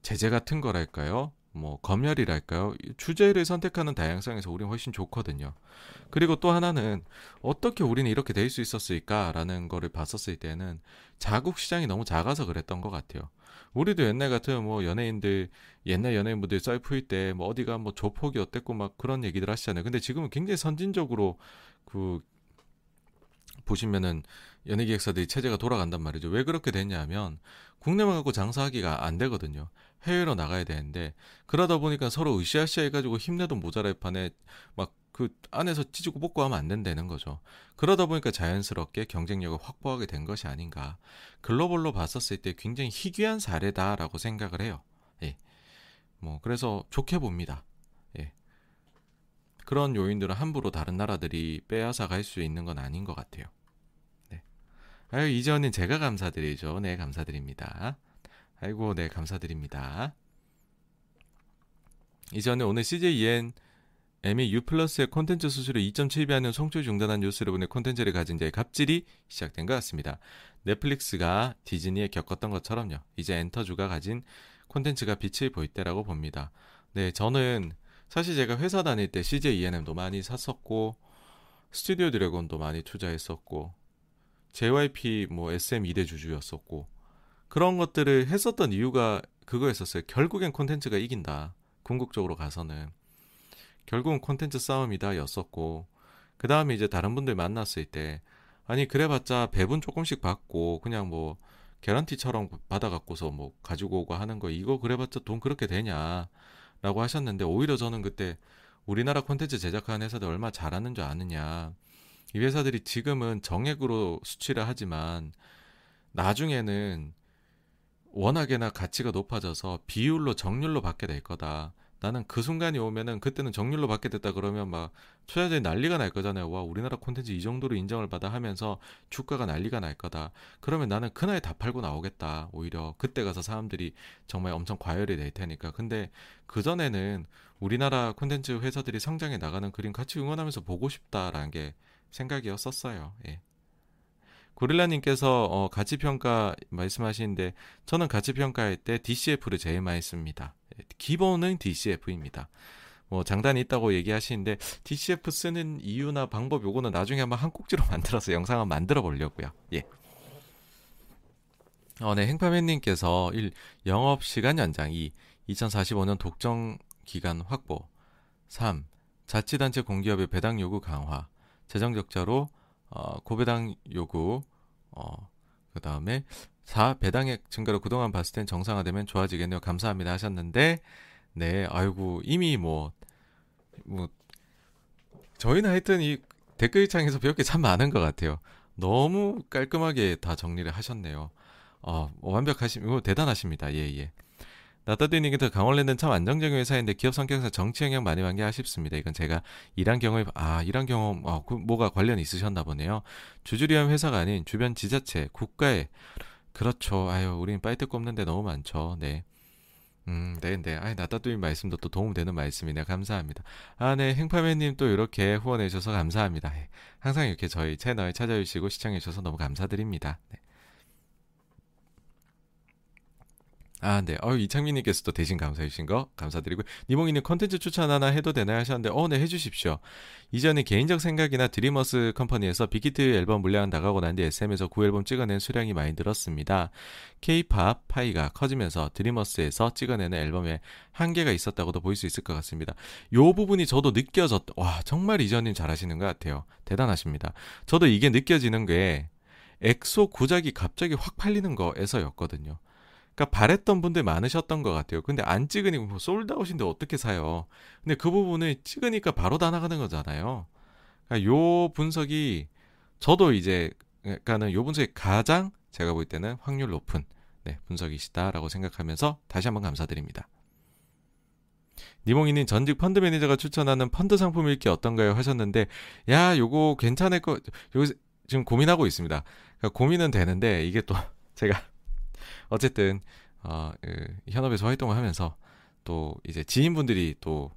제재 같은 거랄까요? 뭐 검열이랄까요? 주제를 선택하는 다양성에서 우리는 훨씬 좋거든요. 그리고 또 하나는 어떻게 우리는 이렇게 될 수 있었을까라는 거를 봤었을 때는 자국 시장이 너무 작아서 그랬던 것 같아요. 우리도 옛날 같은 뭐 연예인들 옛날 연예인분들 썰프일 때뭐 어디가 뭐 조폭이 어땠고 막 그런 얘기들 하시잖아요. 근데 지금은 굉장히 선진적으로 그 보시면은 연예기획사들이 체제가 돌아간단 말이죠. 왜 그렇게 됐냐면 국내만 갖고 장사하기가 안 되거든요. 해외로 나가야 되는데 그러다 보니까 서로 으쌰으쌰 해가지고 힘내도 모자랄 판에 막 그 안에서 찢고 뽑고 하면 안 된다는 거죠. 그러다 보니까 자연스럽게 경쟁력을 확보하게 된 것이 아닌가. 글로벌로 봤었을 때 굉장히 희귀한 사례다라고 생각을 해요. 예. 뭐 그래서 좋게 봅니다. 예. 그런 요인들은 함부로 다른 나라들이 빼앗아 갈 수 있는 건 아닌 것 같아요. 네. 아유 이전은 제가 감사드리죠. 네 감사드립니다. 아이고, 네, 감사드립니다. 이전에 오늘 CJEN M이 U 플러스의 콘텐츠 수수료 2.7배하는 송출 중단한 뉴스를 보내 콘텐츠를 가진 자의 갑질이 시작된 것 같습니다. 넷플릭스가 디즈니에 겪었던 것처럼요. 이제 엔터주가 가진 콘텐츠가 빛을 보일 때라고 봅니다. 네, 저는 사실 제가 회사 다닐 때 CJ ENM도 많이 샀었고 스튜디오 드래곤도 많이 투자했었고 JYP 뭐 SM 2대 주주였었고 그런 것들을 했었던 이유가 그거였었어요. 결국엔 콘텐츠가 이긴다. 궁극적으로 가서는 결국은 콘텐츠 싸움이다였었고 그 다음에 이제 다른 분들 만났을 때 아니 그래봤자 배분 조금씩 받고 그냥 뭐 개런티처럼 받아갖고서 뭐 가지고 오고 하는 거 이거 그래봤자 돈 그렇게 되냐라고 하셨는데 오히려 저는 그때 우리나라 콘텐츠 제작하는 회사들 얼마 잘하는 줄 아느냐 이 회사들이 지금은 정액으로 수치를 하지만 나중에는 워낙에나 가치가 높아져서 비율로 정률로 받게 될 거다. 나는 그 순간이 오면은 그때는 정률로 받게 됐다 그러면 막 투자자들이 난리가 날 거잖아요. 와 우리나라 콘텐츠 이 정도로 인정을 받아 하면서 주가가 난리가 날 거다. 그러면 나는 그날 다 팔고 나오겠다. 오히려 그때 가서 사람들이 정말 엄청 과열이 될 테니까. 근데 그 전에는 우리나라 콘텐츠 회사들이 성장해 나가는 그림 같이 응원하면서 보고 싶다라는 게 생각이었었어요. 예. 고릴라님께서 어, 가치 평가 말씀하시는데 저는 가치 평가할 때 DCF를 제일 많이 씁니다. 기본은 DCF입니다. 뭐 장단이 있다고 얘기하시는데 DCF 쓰는 이유나 방법 요거는 나중에 한번 한 꼭지로 만들어서 영상 한번 만들어 보려고요. 예. 어, 네, 행파맨님께서 1. 영업시간 연장 2. 2045년 독점 기간 확보 3. 자치단체 공기업의 배당 요구 강화 재정 적자로 어, 고배당 요구 어, 그 다음에 4. 배당액 증가로 그동안 봤을 땐 정상화되면 좋아지겠네요. 감사합니다 하셨는데, 네, 아이고, 이미 뭐, 뭐, 저희는 하여튼 이 댓글창에서 배울 게 참 많은 것 같아요. 너무 깔끔하게 다 정리를 하셨네요. 어, 완벽하시고 대단하십니다. 예, 예. 나따디님께서 강원랜드는 참 안정적인 회사인데 기업 성격에서 정치 영향 많이 받는 게 아쉽습니다. 이건 제가 일한 경험이 아 일한 경험 아, 그 뭐가 관련이 있으셨나 보네요. 주주리한 회사가 아닌 주변 지자체 국가에 그렇죠. 아유 우린 빠이트 꼽는데 너무 많죠. 네. 음, 네, 네. 아이, 나따뚜이 말씀도 또 도움되는 말씀이네요. 감사합니다. 아, 네. 행파맨님 또 이렇게 후원해주셔서 감사합니다. 예. 항상 이렇게 저희 채널 찾아주시고 시청해주셔서 너무 감사드립니다. 네. 아, 네. 어, 이창민님께서도 대신 감사해 주신 거 감사드리고, 니몽이님 컨텐츠 추천 하나 해도 되나요? 하셨는데, 어, 네, 해주십시오. 이전에 개인적 생각이나 드림어스 컴퍼니에서 빅히트 앨범 물량 나가고 난 뒤 SM에서 구앨범 찍어낸 수량이 많이 늘었습니다. K-팝 파이가 커지면서 드림어스에서 찍어내는 앨범에 한계가 있었다고도 볼 수 있을 것 같습니다. 요 부분이 저도 느껴졌, 와, 정말 이전님 잘하시는 것 같아요. 대단하십니다. 저도 이게 느껴지는 게, 엑소 구작이 갑자기 확 팔리는 거에서였거든요. 그러니까 바랬던 분들 많으셨던 것 같아요. 근데 안 찍으니까 뭐 sold out인데 어떻게 사요? 근데 그 부분을 찍으니까 바로 다 나가는 거잖아요. 그러니까 요 분석이 저도 이제 그러니까는 요 분석이 가장 제가 볼 때는 확률 높은 네, 분석이시다라고 생각하면서 다시 한번 감사드립니다. 니몽이님 전직 펀드 매니저가 추천하는 펀드 상품 읽기 어떤가요? 하셨는데 야 요거 괜찮을 거 요거 지금 고민하고 있습니다. 그러니까 고민은 되는데 이게 또 제가 어쨌든 어, 그 현업에서 활동을 하면서 또 이제 지인분들이 또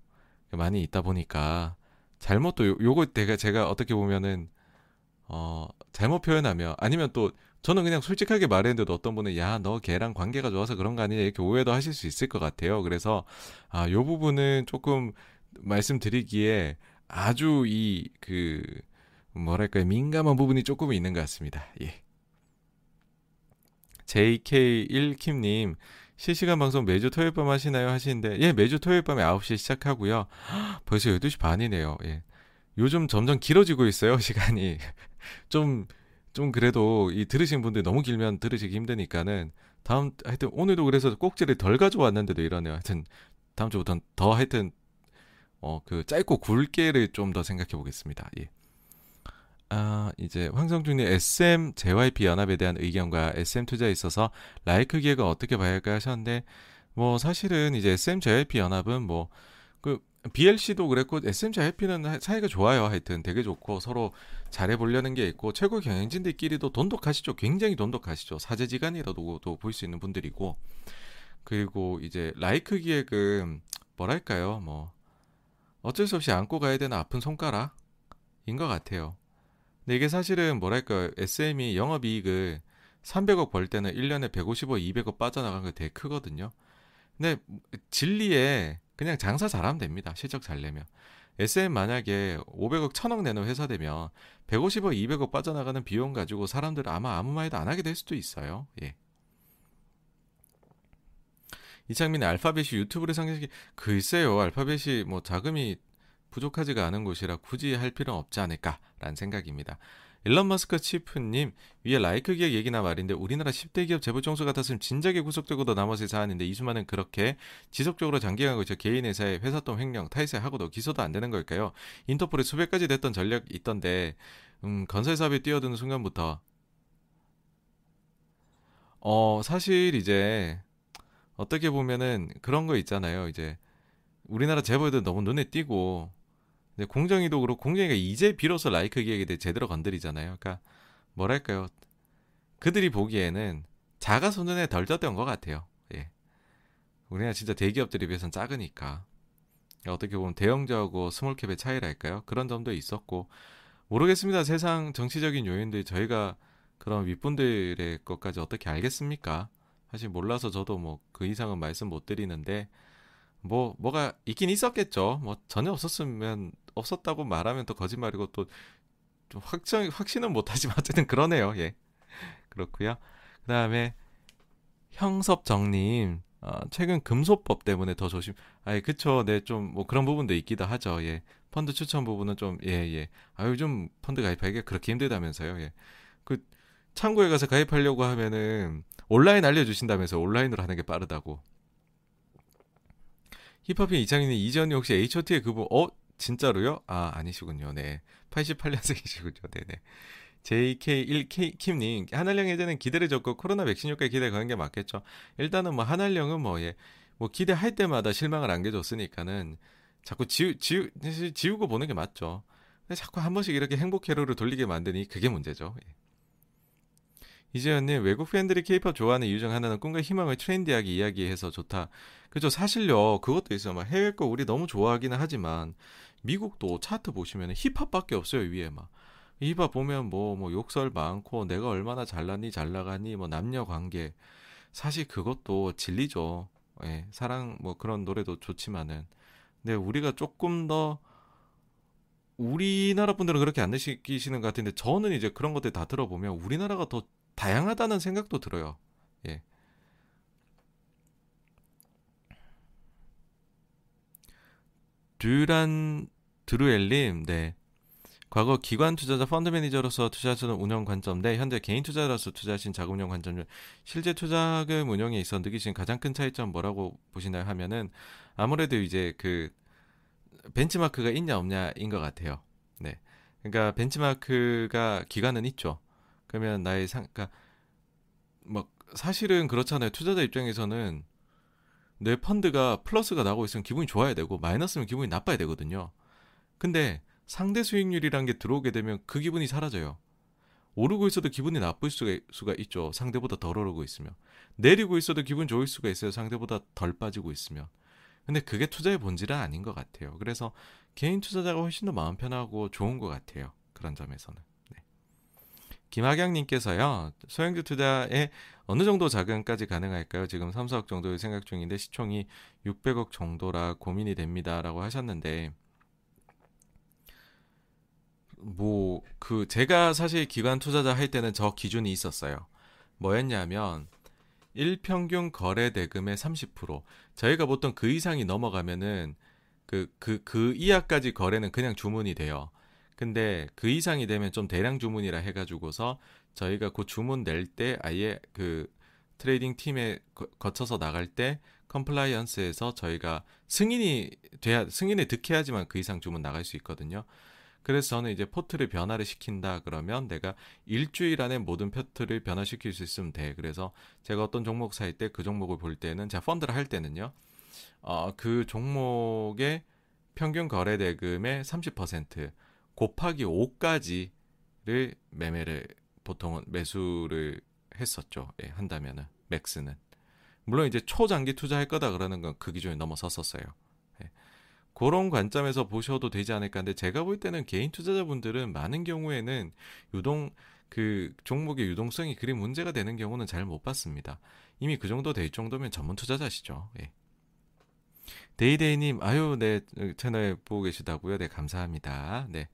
많이 있다 보니까 잘못 또 요, 요거 내가 제가 어떻게 보면은 어 잘못 표현하면 아니면 또 저는 그냥 솔직하게 말했는데도 어떤 분은 야 너 걔랑 관계가 좋아서 그런 거 아니냐 이렇게 오해도 하실 수 있을 것 같아요. 그래서 아 요 부분은 조금 말씀드리기에 아주 이 그 뭐랄까요 민감한 부분이 조금 있는 것 같습니다. 예. JK1킴님, 실시간 방송 매주 토요일 밤 하시나요? 하시는데, 예, 매주 토요일 밤에 9시 시작하고요. 벌써 12시 반이네요. 예. 요즘 점점 길어지고 있어요, 시간이. 좀, 좀 그래도 이 들으신 분들 너무 길면 들으시기 힘드니까는 다음, 하여튼 오늘도 그래서 꼭지를 덜 가져왔는데도 이러네요. 하여튼 다음 주부터는 더 하여튼, 어, 그 짧고 굵게를 좀 더 생각해 보겠습니다. 예. 아, 이제 황성준님 SM JYP 연합에 대한 의견과 SM 투자에 있어서 라이크 기획을 어떻게 봐야 할까 하셨는데 뭐 사실은 이제 SM JYP 연합은 뭐 그 BLC도 그랬고 SM JYP는 사이가 좋아요. 하여튼 되게 좋고 서로 잘해 보려는 게 있고 최고 경영진들끼리도 돈독하시죠. 굉장히 돈독하시죠. 사제지간이라도 볼 수 있는 분들이고 그리고 이제 라이크 기획은 뭐랄까요? 뭐 어쩔 수 없이 안고 가야 되는 아픈 손가락인 것 같아요. 근데 이게 사실은 뭐랄까 SM이 영업이익을 300억 벌 때는 1년에 150억, 200억 빠져나간 게 되게 크거든요. 근데 진리에 그냥 장사 잘하면 됩니다. 실적 잘 내면. SM 만약에 500억, 1000억 내는 회사 되면 150억, 200억 빠져나가는 비용 가지고 사람들 아마 아무 말도 안 하게 될 수도 있어요. 예. 이창민의 알파벳이 유튜브를 상징시 글쎄요 알파벳이 뭐 자금이 부족하지가 않은 곳이라 굳이 할 필요는 없지 않을까라는 생각입니다. 일론 머스크 치프님 위에 라이크 기업 얘기나 말인데 우리나라 10대 기업 재벌 총수 같았으면 진작에 구속되고도 남았을 사안인데 이수만은 그렇게 지속적으로 장기간 거쳐 개인 회사의 회사돈 횡령 탈세하고도 기소도 안 되는 걸까요? 인터폴에 수백 가지 됐던 전력 있던데 음, 건설 사업에 뛰어드는 순간부터 어 사실 이제 어떻게 보면은 그런 거 있잖아요. 이제 우리나라 재벌들 너무 눈에 띄고 공정위도 그렇고 공정위가 이제 비로소 라이크 기획에 대해 제대로 건드리잖아요. 그러니까 뭐랄까요? 그들이 보기에는 작아서 눈에 덜 떴던 것 같아요. 예. 우리나라 진짜 대기업들에 비해서는 작으니까 어떻게 보면 대형주하고 small cap의 차이랄까요? 그런 점도 있었고 모르겠습니다. 세상 정치적인 요인들 저희가 그런 윗분들의 것까지 어떻게 알겠습니까? 사실 몰라서 저도 뭐 그 이상은 말씀 못 드리는데 뭐 뭐가 있긴 있었겠죠. 뭐 전혀 없었으면 없었다고 말하면 또 거짓말이고 또 좀 확정 확신은 못하지만 어쨌든 그러네요. 예 그렇고요. 그 다음에 형섭정님 어, 최근 금소법 때문에 더 조심. 아예 그쵸. 네 좀 뭐 그런 부분도 있기도 하죠. 예 펀드 추천 부분은 좀 예예. 예. 아 요즘 펀드 가입하기가 그렇게 힘들다면서요. 예. 그 창구에 가서 가입하려고 하면은 온라인 알려주신다면서 온라인으로 하는 게 빠르다고. 힙합인 이창희님 이전이 혹시 H.O.T의 그분 어 진짜로요? 아 아니시군요. 네 88년생이시군요. 네네. JK1K 킴님 한알령 예전엔 기대를 줬고 코로나 백신 효과에 기대 거는 게 맞겠죠. 일단은 뭐 한알령은 뭐 예. 뭐 기대할 때마다 실망을 안겨줬으니까는 자꾸 지우, 지우, 지우고 보는 게 맞죠. 근데 자꾸 한 번씩 이렇게 행복 회로를 돌리게 만드니 그게 문제죠. 예. 이재현님 외국 팬들이 케이팝 좋아하는 이유 중 하나는 꿈과 희망을 트렌디하게 이야기해서 좋다. 그죠 사실요 그것도 있어요. 막 해외 거 우리 너무 좋아하기는 하지만 미국도 차트 보시면 힙합밖에 없어요 위에 막 힙합 보면 뭐뭐 뭐 욕설 많고 내가 얼마나 잘났니 잘나가니 뭐 남녀 관계 사실 그것도 진리죠. 예, 사랑 뭐 그런 노래도 좋지만은 근데 우리가 조금 더 우리나라 분들은 그렇게 안 느끼시는 것 같은데 저는 이제 그런 것들 다 들어보면 우리나라가 더 다양하다는 생각도 들어요. 예. 듀란 드루엘님, 네. 과거 기관 투자자 펀드 매니저로서 투자하시는 운영 관점 대 현재 개인 투자자로서 투자하신 자금 운영 관점 중 실제 투자금 운영에 있어 느끼신 가장 큰 차이점 뭐라고 보시나요 하면은 아무래도 이제 그 벤치마크가 있냐 없냐인 것 같아요. 네. 그러니까 벤치마크가 기간은 있죠. 그러면 나의 상, 그러니까 막 사실은 그렇잖아요. 투자자 입장에서는 내 펀드가 플러스가 나고 있으면 기분이 좋아야 되고 마이너스면 기분이 나빠야 되거든요. 근데 상대 수익률이란 게 들어오게 되면 그 기분이 사라져요. 오르고 있어도 기분이 나쁠 수가, 있죠. 상대보다 덜 오르고 있으면. 내리고 있어도 기분 좋을 수가 있어요. 상대보다 덜 빠지고 있으면. 근데 그게 투자의 본질은 아닌 것 같아요. 그래서 개인 투자자가 훨씬 더 마음 편하고 좋은 것 같아요. 그런 점에서는. 김학영님께서요, 소형주 투자에 어느 정도 자금까지 가능할까요? 지금 3, 4억 정도를 생각 중인데 시총이 600억 정도라 고민이 됩니다. 라고 하셨는데, 뭐, 그, 제가 사실 기관 투자자 할 때는 저 기준이 있었어요. 뭐였냐면, 1평균 거래 대금의 30%. 저희가 보통 그 이상이 넘어가면은, 그, 그, 그 이하까지 거래는 그냥 주문이 돼요. 근데 그 이상이 되면 좀 대량 주문이라 해가지고서 저희가 그 주문 낼 때 아예 그 trading 팀에 거쳐서 나갈 때 compliance에서 저희가 승인이 돼야 승인을 득해야지만 그 이상 주문 나갈 수 있거든요. 그래서 저는 이제 포트를 변화를 시킨다 그러면 내가 일주일 안에 모든 포트를 변화시킬 수 있으면 돼. 그래서 제가 어떤 종목 살 때 그 종목을 볼 때는 제가 펀드를 할 때는요. 어, 그 종목의 평균 거래 대금의 30% 곱하기 5까지를 매매를 보통은 매수를 했었죠. 예, 한다면은 맥스는 물론 이제 초장기 투자할 거다 그러는 건 그 기준에 넘어섰었어요. 예. 그런 관점에서 보셔도 되지 않을까 근데 제가 볼 때는 개인 투자자분들은 많은 경우에는 유동 그 종목의 유동성이 그리 문제가 되는 경우는 잘 못 봤습니다. 이미 그 정도 될 정도면 전문 투자자시죠. 예. 데이데이님, 아유, 네, 채널 보고 계시다고요? 네, 감사합니다. 네.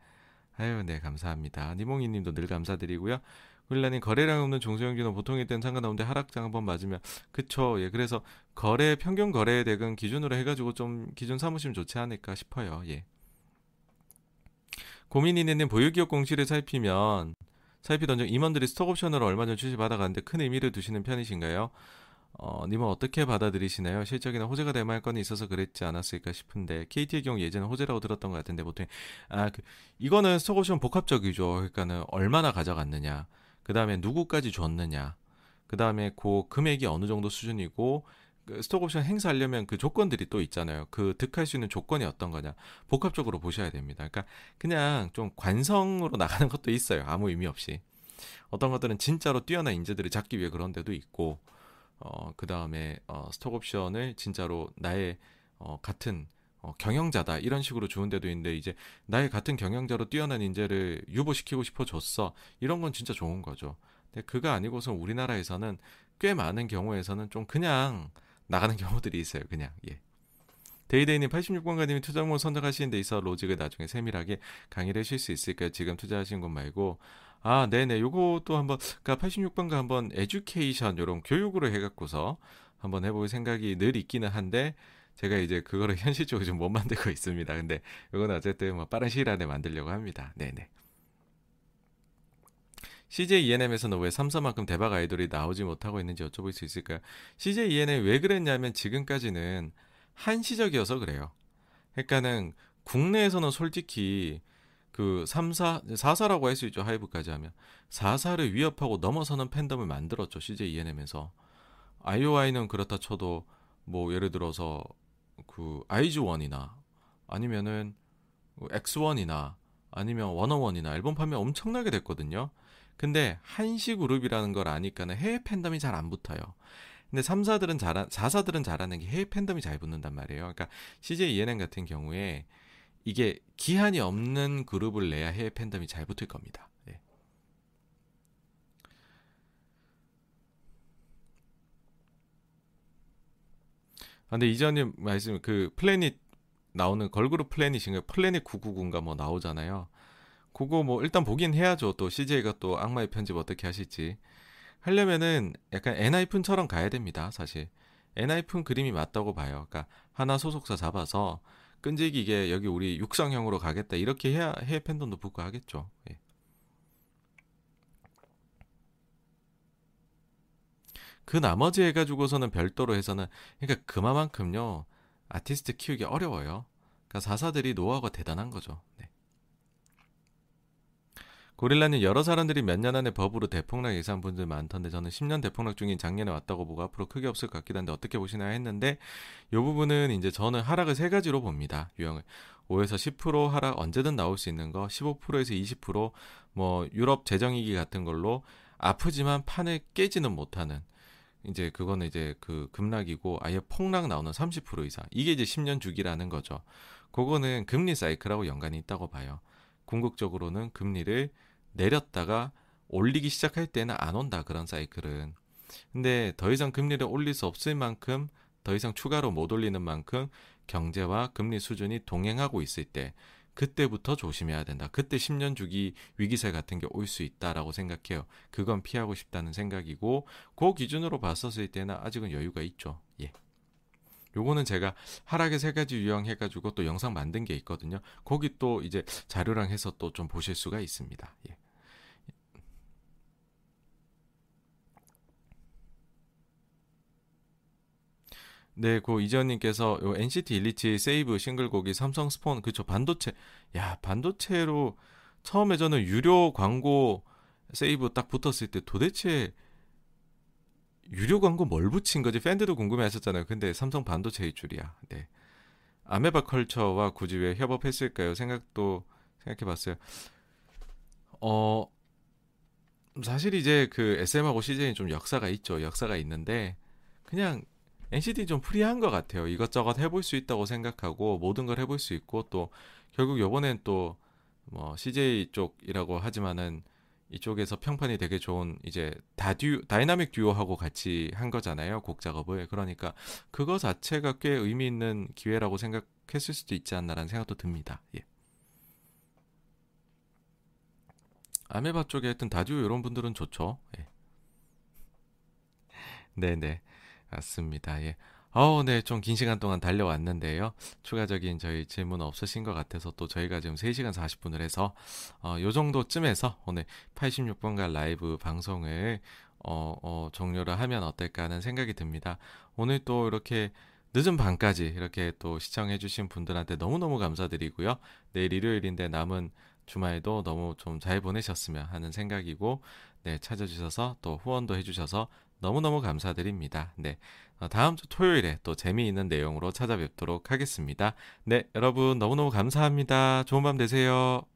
아유, 네, 감사합니다. 니몽이 님도 늘 감사드리고요. 윌라님, 거래량 없는 종소형주는 보통일 땐 상관없는데 하락장 한번 맞으면, 그쵸. 예, 그래서 거래, 평균 거래 대금 기준으로 해가지고 좀 기준 삼으시면 좋지 않을까 싶어요. 예. 고민이네님, 보유기업 공시를 살피면, 살피던 중 임원들이 스톡옵션으로 얼마 전 주식 받아가는데 큰 의미를 두시는 편이신가요? 어, 님은 어떻게 받아들이시나요? 실적이나 호재가 될 만한 건이 있어서 그랬지 않았을까 싶은데 KT의 경우 예전에 호재라고 들었던 것 같은데 보통 아 그, 이거는 스톡옵션 복합적이죠. 그러니까는 얼마나 가져갔느냐, 그 다음에 누구까지 줬느냐, 그 다음에 그 금액이 어느 정도 수준이고 그 스톡옵션 행사하려면 그 조건들이 또 있잖아요. 그 득할 수 있는 조건이 어떤 거냐 복합적으로 보셔야 됩니다. 그러니까 그냥 좀 관성으로 나가는 것도 있어요. 아무 의미 없이 어떤 것들은 진짜로 뛰어난 인재들을 잡기 위해 그런 데도 있고. 어, 그 다음에 어, 스톡 옵션을 진짜로 나의 어, 같은 어, 경영자다 이런 식으로 좋은 데도 있는데 이제 나의 같은 경영자로 뛰어난 인재를 유보시키고 싶어 줬어 이런 건 진짜 좋은 거죠. 근데 그가 아니고서 우리나라에서는 꽤 많은 경우에서는 좀 그냥 나가는 경우들이 있어요. 그냥 예. 데이데이님 86번가님이 투자목을 선정하시는 데 있어 로직을 나중에 세밀하게 강의를 하실 수 있을까요? 지금 투자하신 것 말고 아, 네네. 요것도 한번, 그니까 86번가 한번 에듀케이션, 요런 교육으로 해갖고서 한번 해볼 생각이 늘 있기는 한데, 제가 이제 그거를 현실적으로 좀 못 만들고 있습니다. 근데 요건 어쨌든 뭐 빠른 시일 안에 만들려고 합니다. 네네. CJ ENM에서는 왜 3사만큼 대박 아이돌이 나오지 못하고 있는지 여쭤볼 수 있을까요? CJ ENM 왜 그랬냐면 지금까지는 한시적이어서 그래요. 그러니까는 국내에서는 솔직히 그 3사, 4사라고 할 수 있죠. 하이브까지 하면. 4사를 위협하고 넘어서는 팬덤을 만들었죠. CJ ENM에서. IOI는 그렇다 쳐도 뭐 예를 들어서 그 아이즈1이나 아니면은 X1이나 아니면 워너원이나 앨범 판매 엄청나게 됐거든요. 근데 한시 그룹이라는 걸 아니까는 해외 팬덤이 잘 안 붙어요. 근데 3사들은 잘하, 4사들은 잘하는 게 해외 팬덤이 잘 붙는단 말이에요. 그러니까 CJ ENM 같은 경우에 이게 기한이 없는 그룹을 내야 해외 팬덤이 잘 붙을 겁니다. 예. 아, 근데 이전님 말씀 그 플래닛 나오는 걸그룹 플래닛인가 플래닛 999인가 뭐 나오잖아요. 그거 뭐 일단 보긴 해야죠. 또 CJ가 또 악마의 편집 어떻게 하실지 하려면은 약간 엔하이픈처럼 가야 됩니다. 사실 엔하이픈 그림이 맞다고 봐요. 그러니까 하나 소속사 잡아서 끈질기게 여기 우리 육성형으로 가겠다 이렇게 해야 해외 팬덤도 붙고 하겠죠. 예. 그 나머지 해가지고서는 별도로 해서는 그러니까 그만큼요 아티스트 키우기 어려워요. 그러니까 사사들이 노하우가 대단한 거죠. 네. 고릴라는 여러 사람들이 몇 년 안에 법으로 대폭락 예상 분들 많던데 저는 10년 대폭락 중인 작년에 왔다고 보고 앞으로 크게 없을 것 같기도 한데 어떻게 보시나요 했는데 이 부분은 이제 저는 하락을 세 가지로 봅니다. 유형을 5에서 10% 하락 언제든 나올 수 있는 거 15%에서 20%뭐 유럽 재정위기 같은 걸로 아프지만 판을 깨지는 못하는 이제 그거는 이제 그 급락이고 아예 폭락 나오는 30% 이상 이게 이제 10년 주기라는 거죠. 그거는 금리 사이클하고 연관이 있다고 봐요. 궁극적으로는 금리를 내렸다가 올리기 시작할 때는 안 온다 그런 사이클은 근데 더 이상 금리를 올릴 수 없을 만큼 더 이상 추가로 못 올리는 만큼 경제와 금리 수준이 동행하고 있을 때 그때부터 조심해야 된다. 그때 10년 주기 위기세 같은 게 올 수 있다라고 생각해요. 그건 피하고 싶다는 생각이고 그 기준으로 봤었을 때는 아직은 여유가 있죠. 예. 요거는 제가 하락의 세 가지 유형 해가지고 또 영상 만든 게 있거든요. 거기 또 이제 자료랑 해서 또 좀 보실 수가 있습니다. 예. 네, 고 이전님께서 요 NCT 127 세이브 싱글곡이 삼성 스폰 그쵸 반도체 야 반도체로 처음에 저는 유료 광고 세이브 딱 붙었을 때 도대체 유료 광고 뭘 붙인 거지 팬들도 궁금해하셨잖아요. 근데 삼성 반도체일 줄이야. 네. 아메바 컬처와 굳이 왜 협업했을까요? 생각도 생각해봤어요. 어 사실 이제 그 SM하고 CJ는 좀 역사가 있죠. 역사가 있는데 그냥 NCT 좀 프리한 것 같아요. 이것저것 해볼 수 있다고 생각하고 모든 걸 해볼 수 있고 또 결국 요번엔 또 뭐 CJ 쪽이라고 하지만은 이쪽에서 평판이 되게 좋은 이제 다듀 다이나믹 듀오하고 같이 한 거잖아요 곡 작업을 그러니까 그거 자체가 꽤 의미 있는 기회라고 생각했을 수도 있지 않나라는 생각도 듭니다. 예. 아메바 쪽에 하여튼 다듀오 이런 분들은 좋죠. 예. 네네 맞습니다. 예. 어, 네, 좀 긴 시간 동안 달려왔는데요. 추가적인 저희 질문 없으신 것 같아서 또 저희가 지금 3시간 40분을 해서, 어, 요 정도쯤에서 오늘 86번가 라이브 방송을, 어, 어, 종료를 하면 어떨까 하는 생각이 듭니다. 오늘 또 이렇게 늦은 밤까지 이렇게 또 시청해주신 분들한테 너무너무 감사드리고요. 내일 일요일인데 남은 주말도 너무 좀 잘 보내셨으면 하는 생각이고, 네, 찾아주셔서 또 후원도 해주셔서 너무너무 감사드립니다. 네. 어, 다음 주 토요일에 또 재미있는 내용으로 찾아뵙도록 하겠습니다. 네, 여러분 너무너무 감사합니다. 좋은 밤 되세요.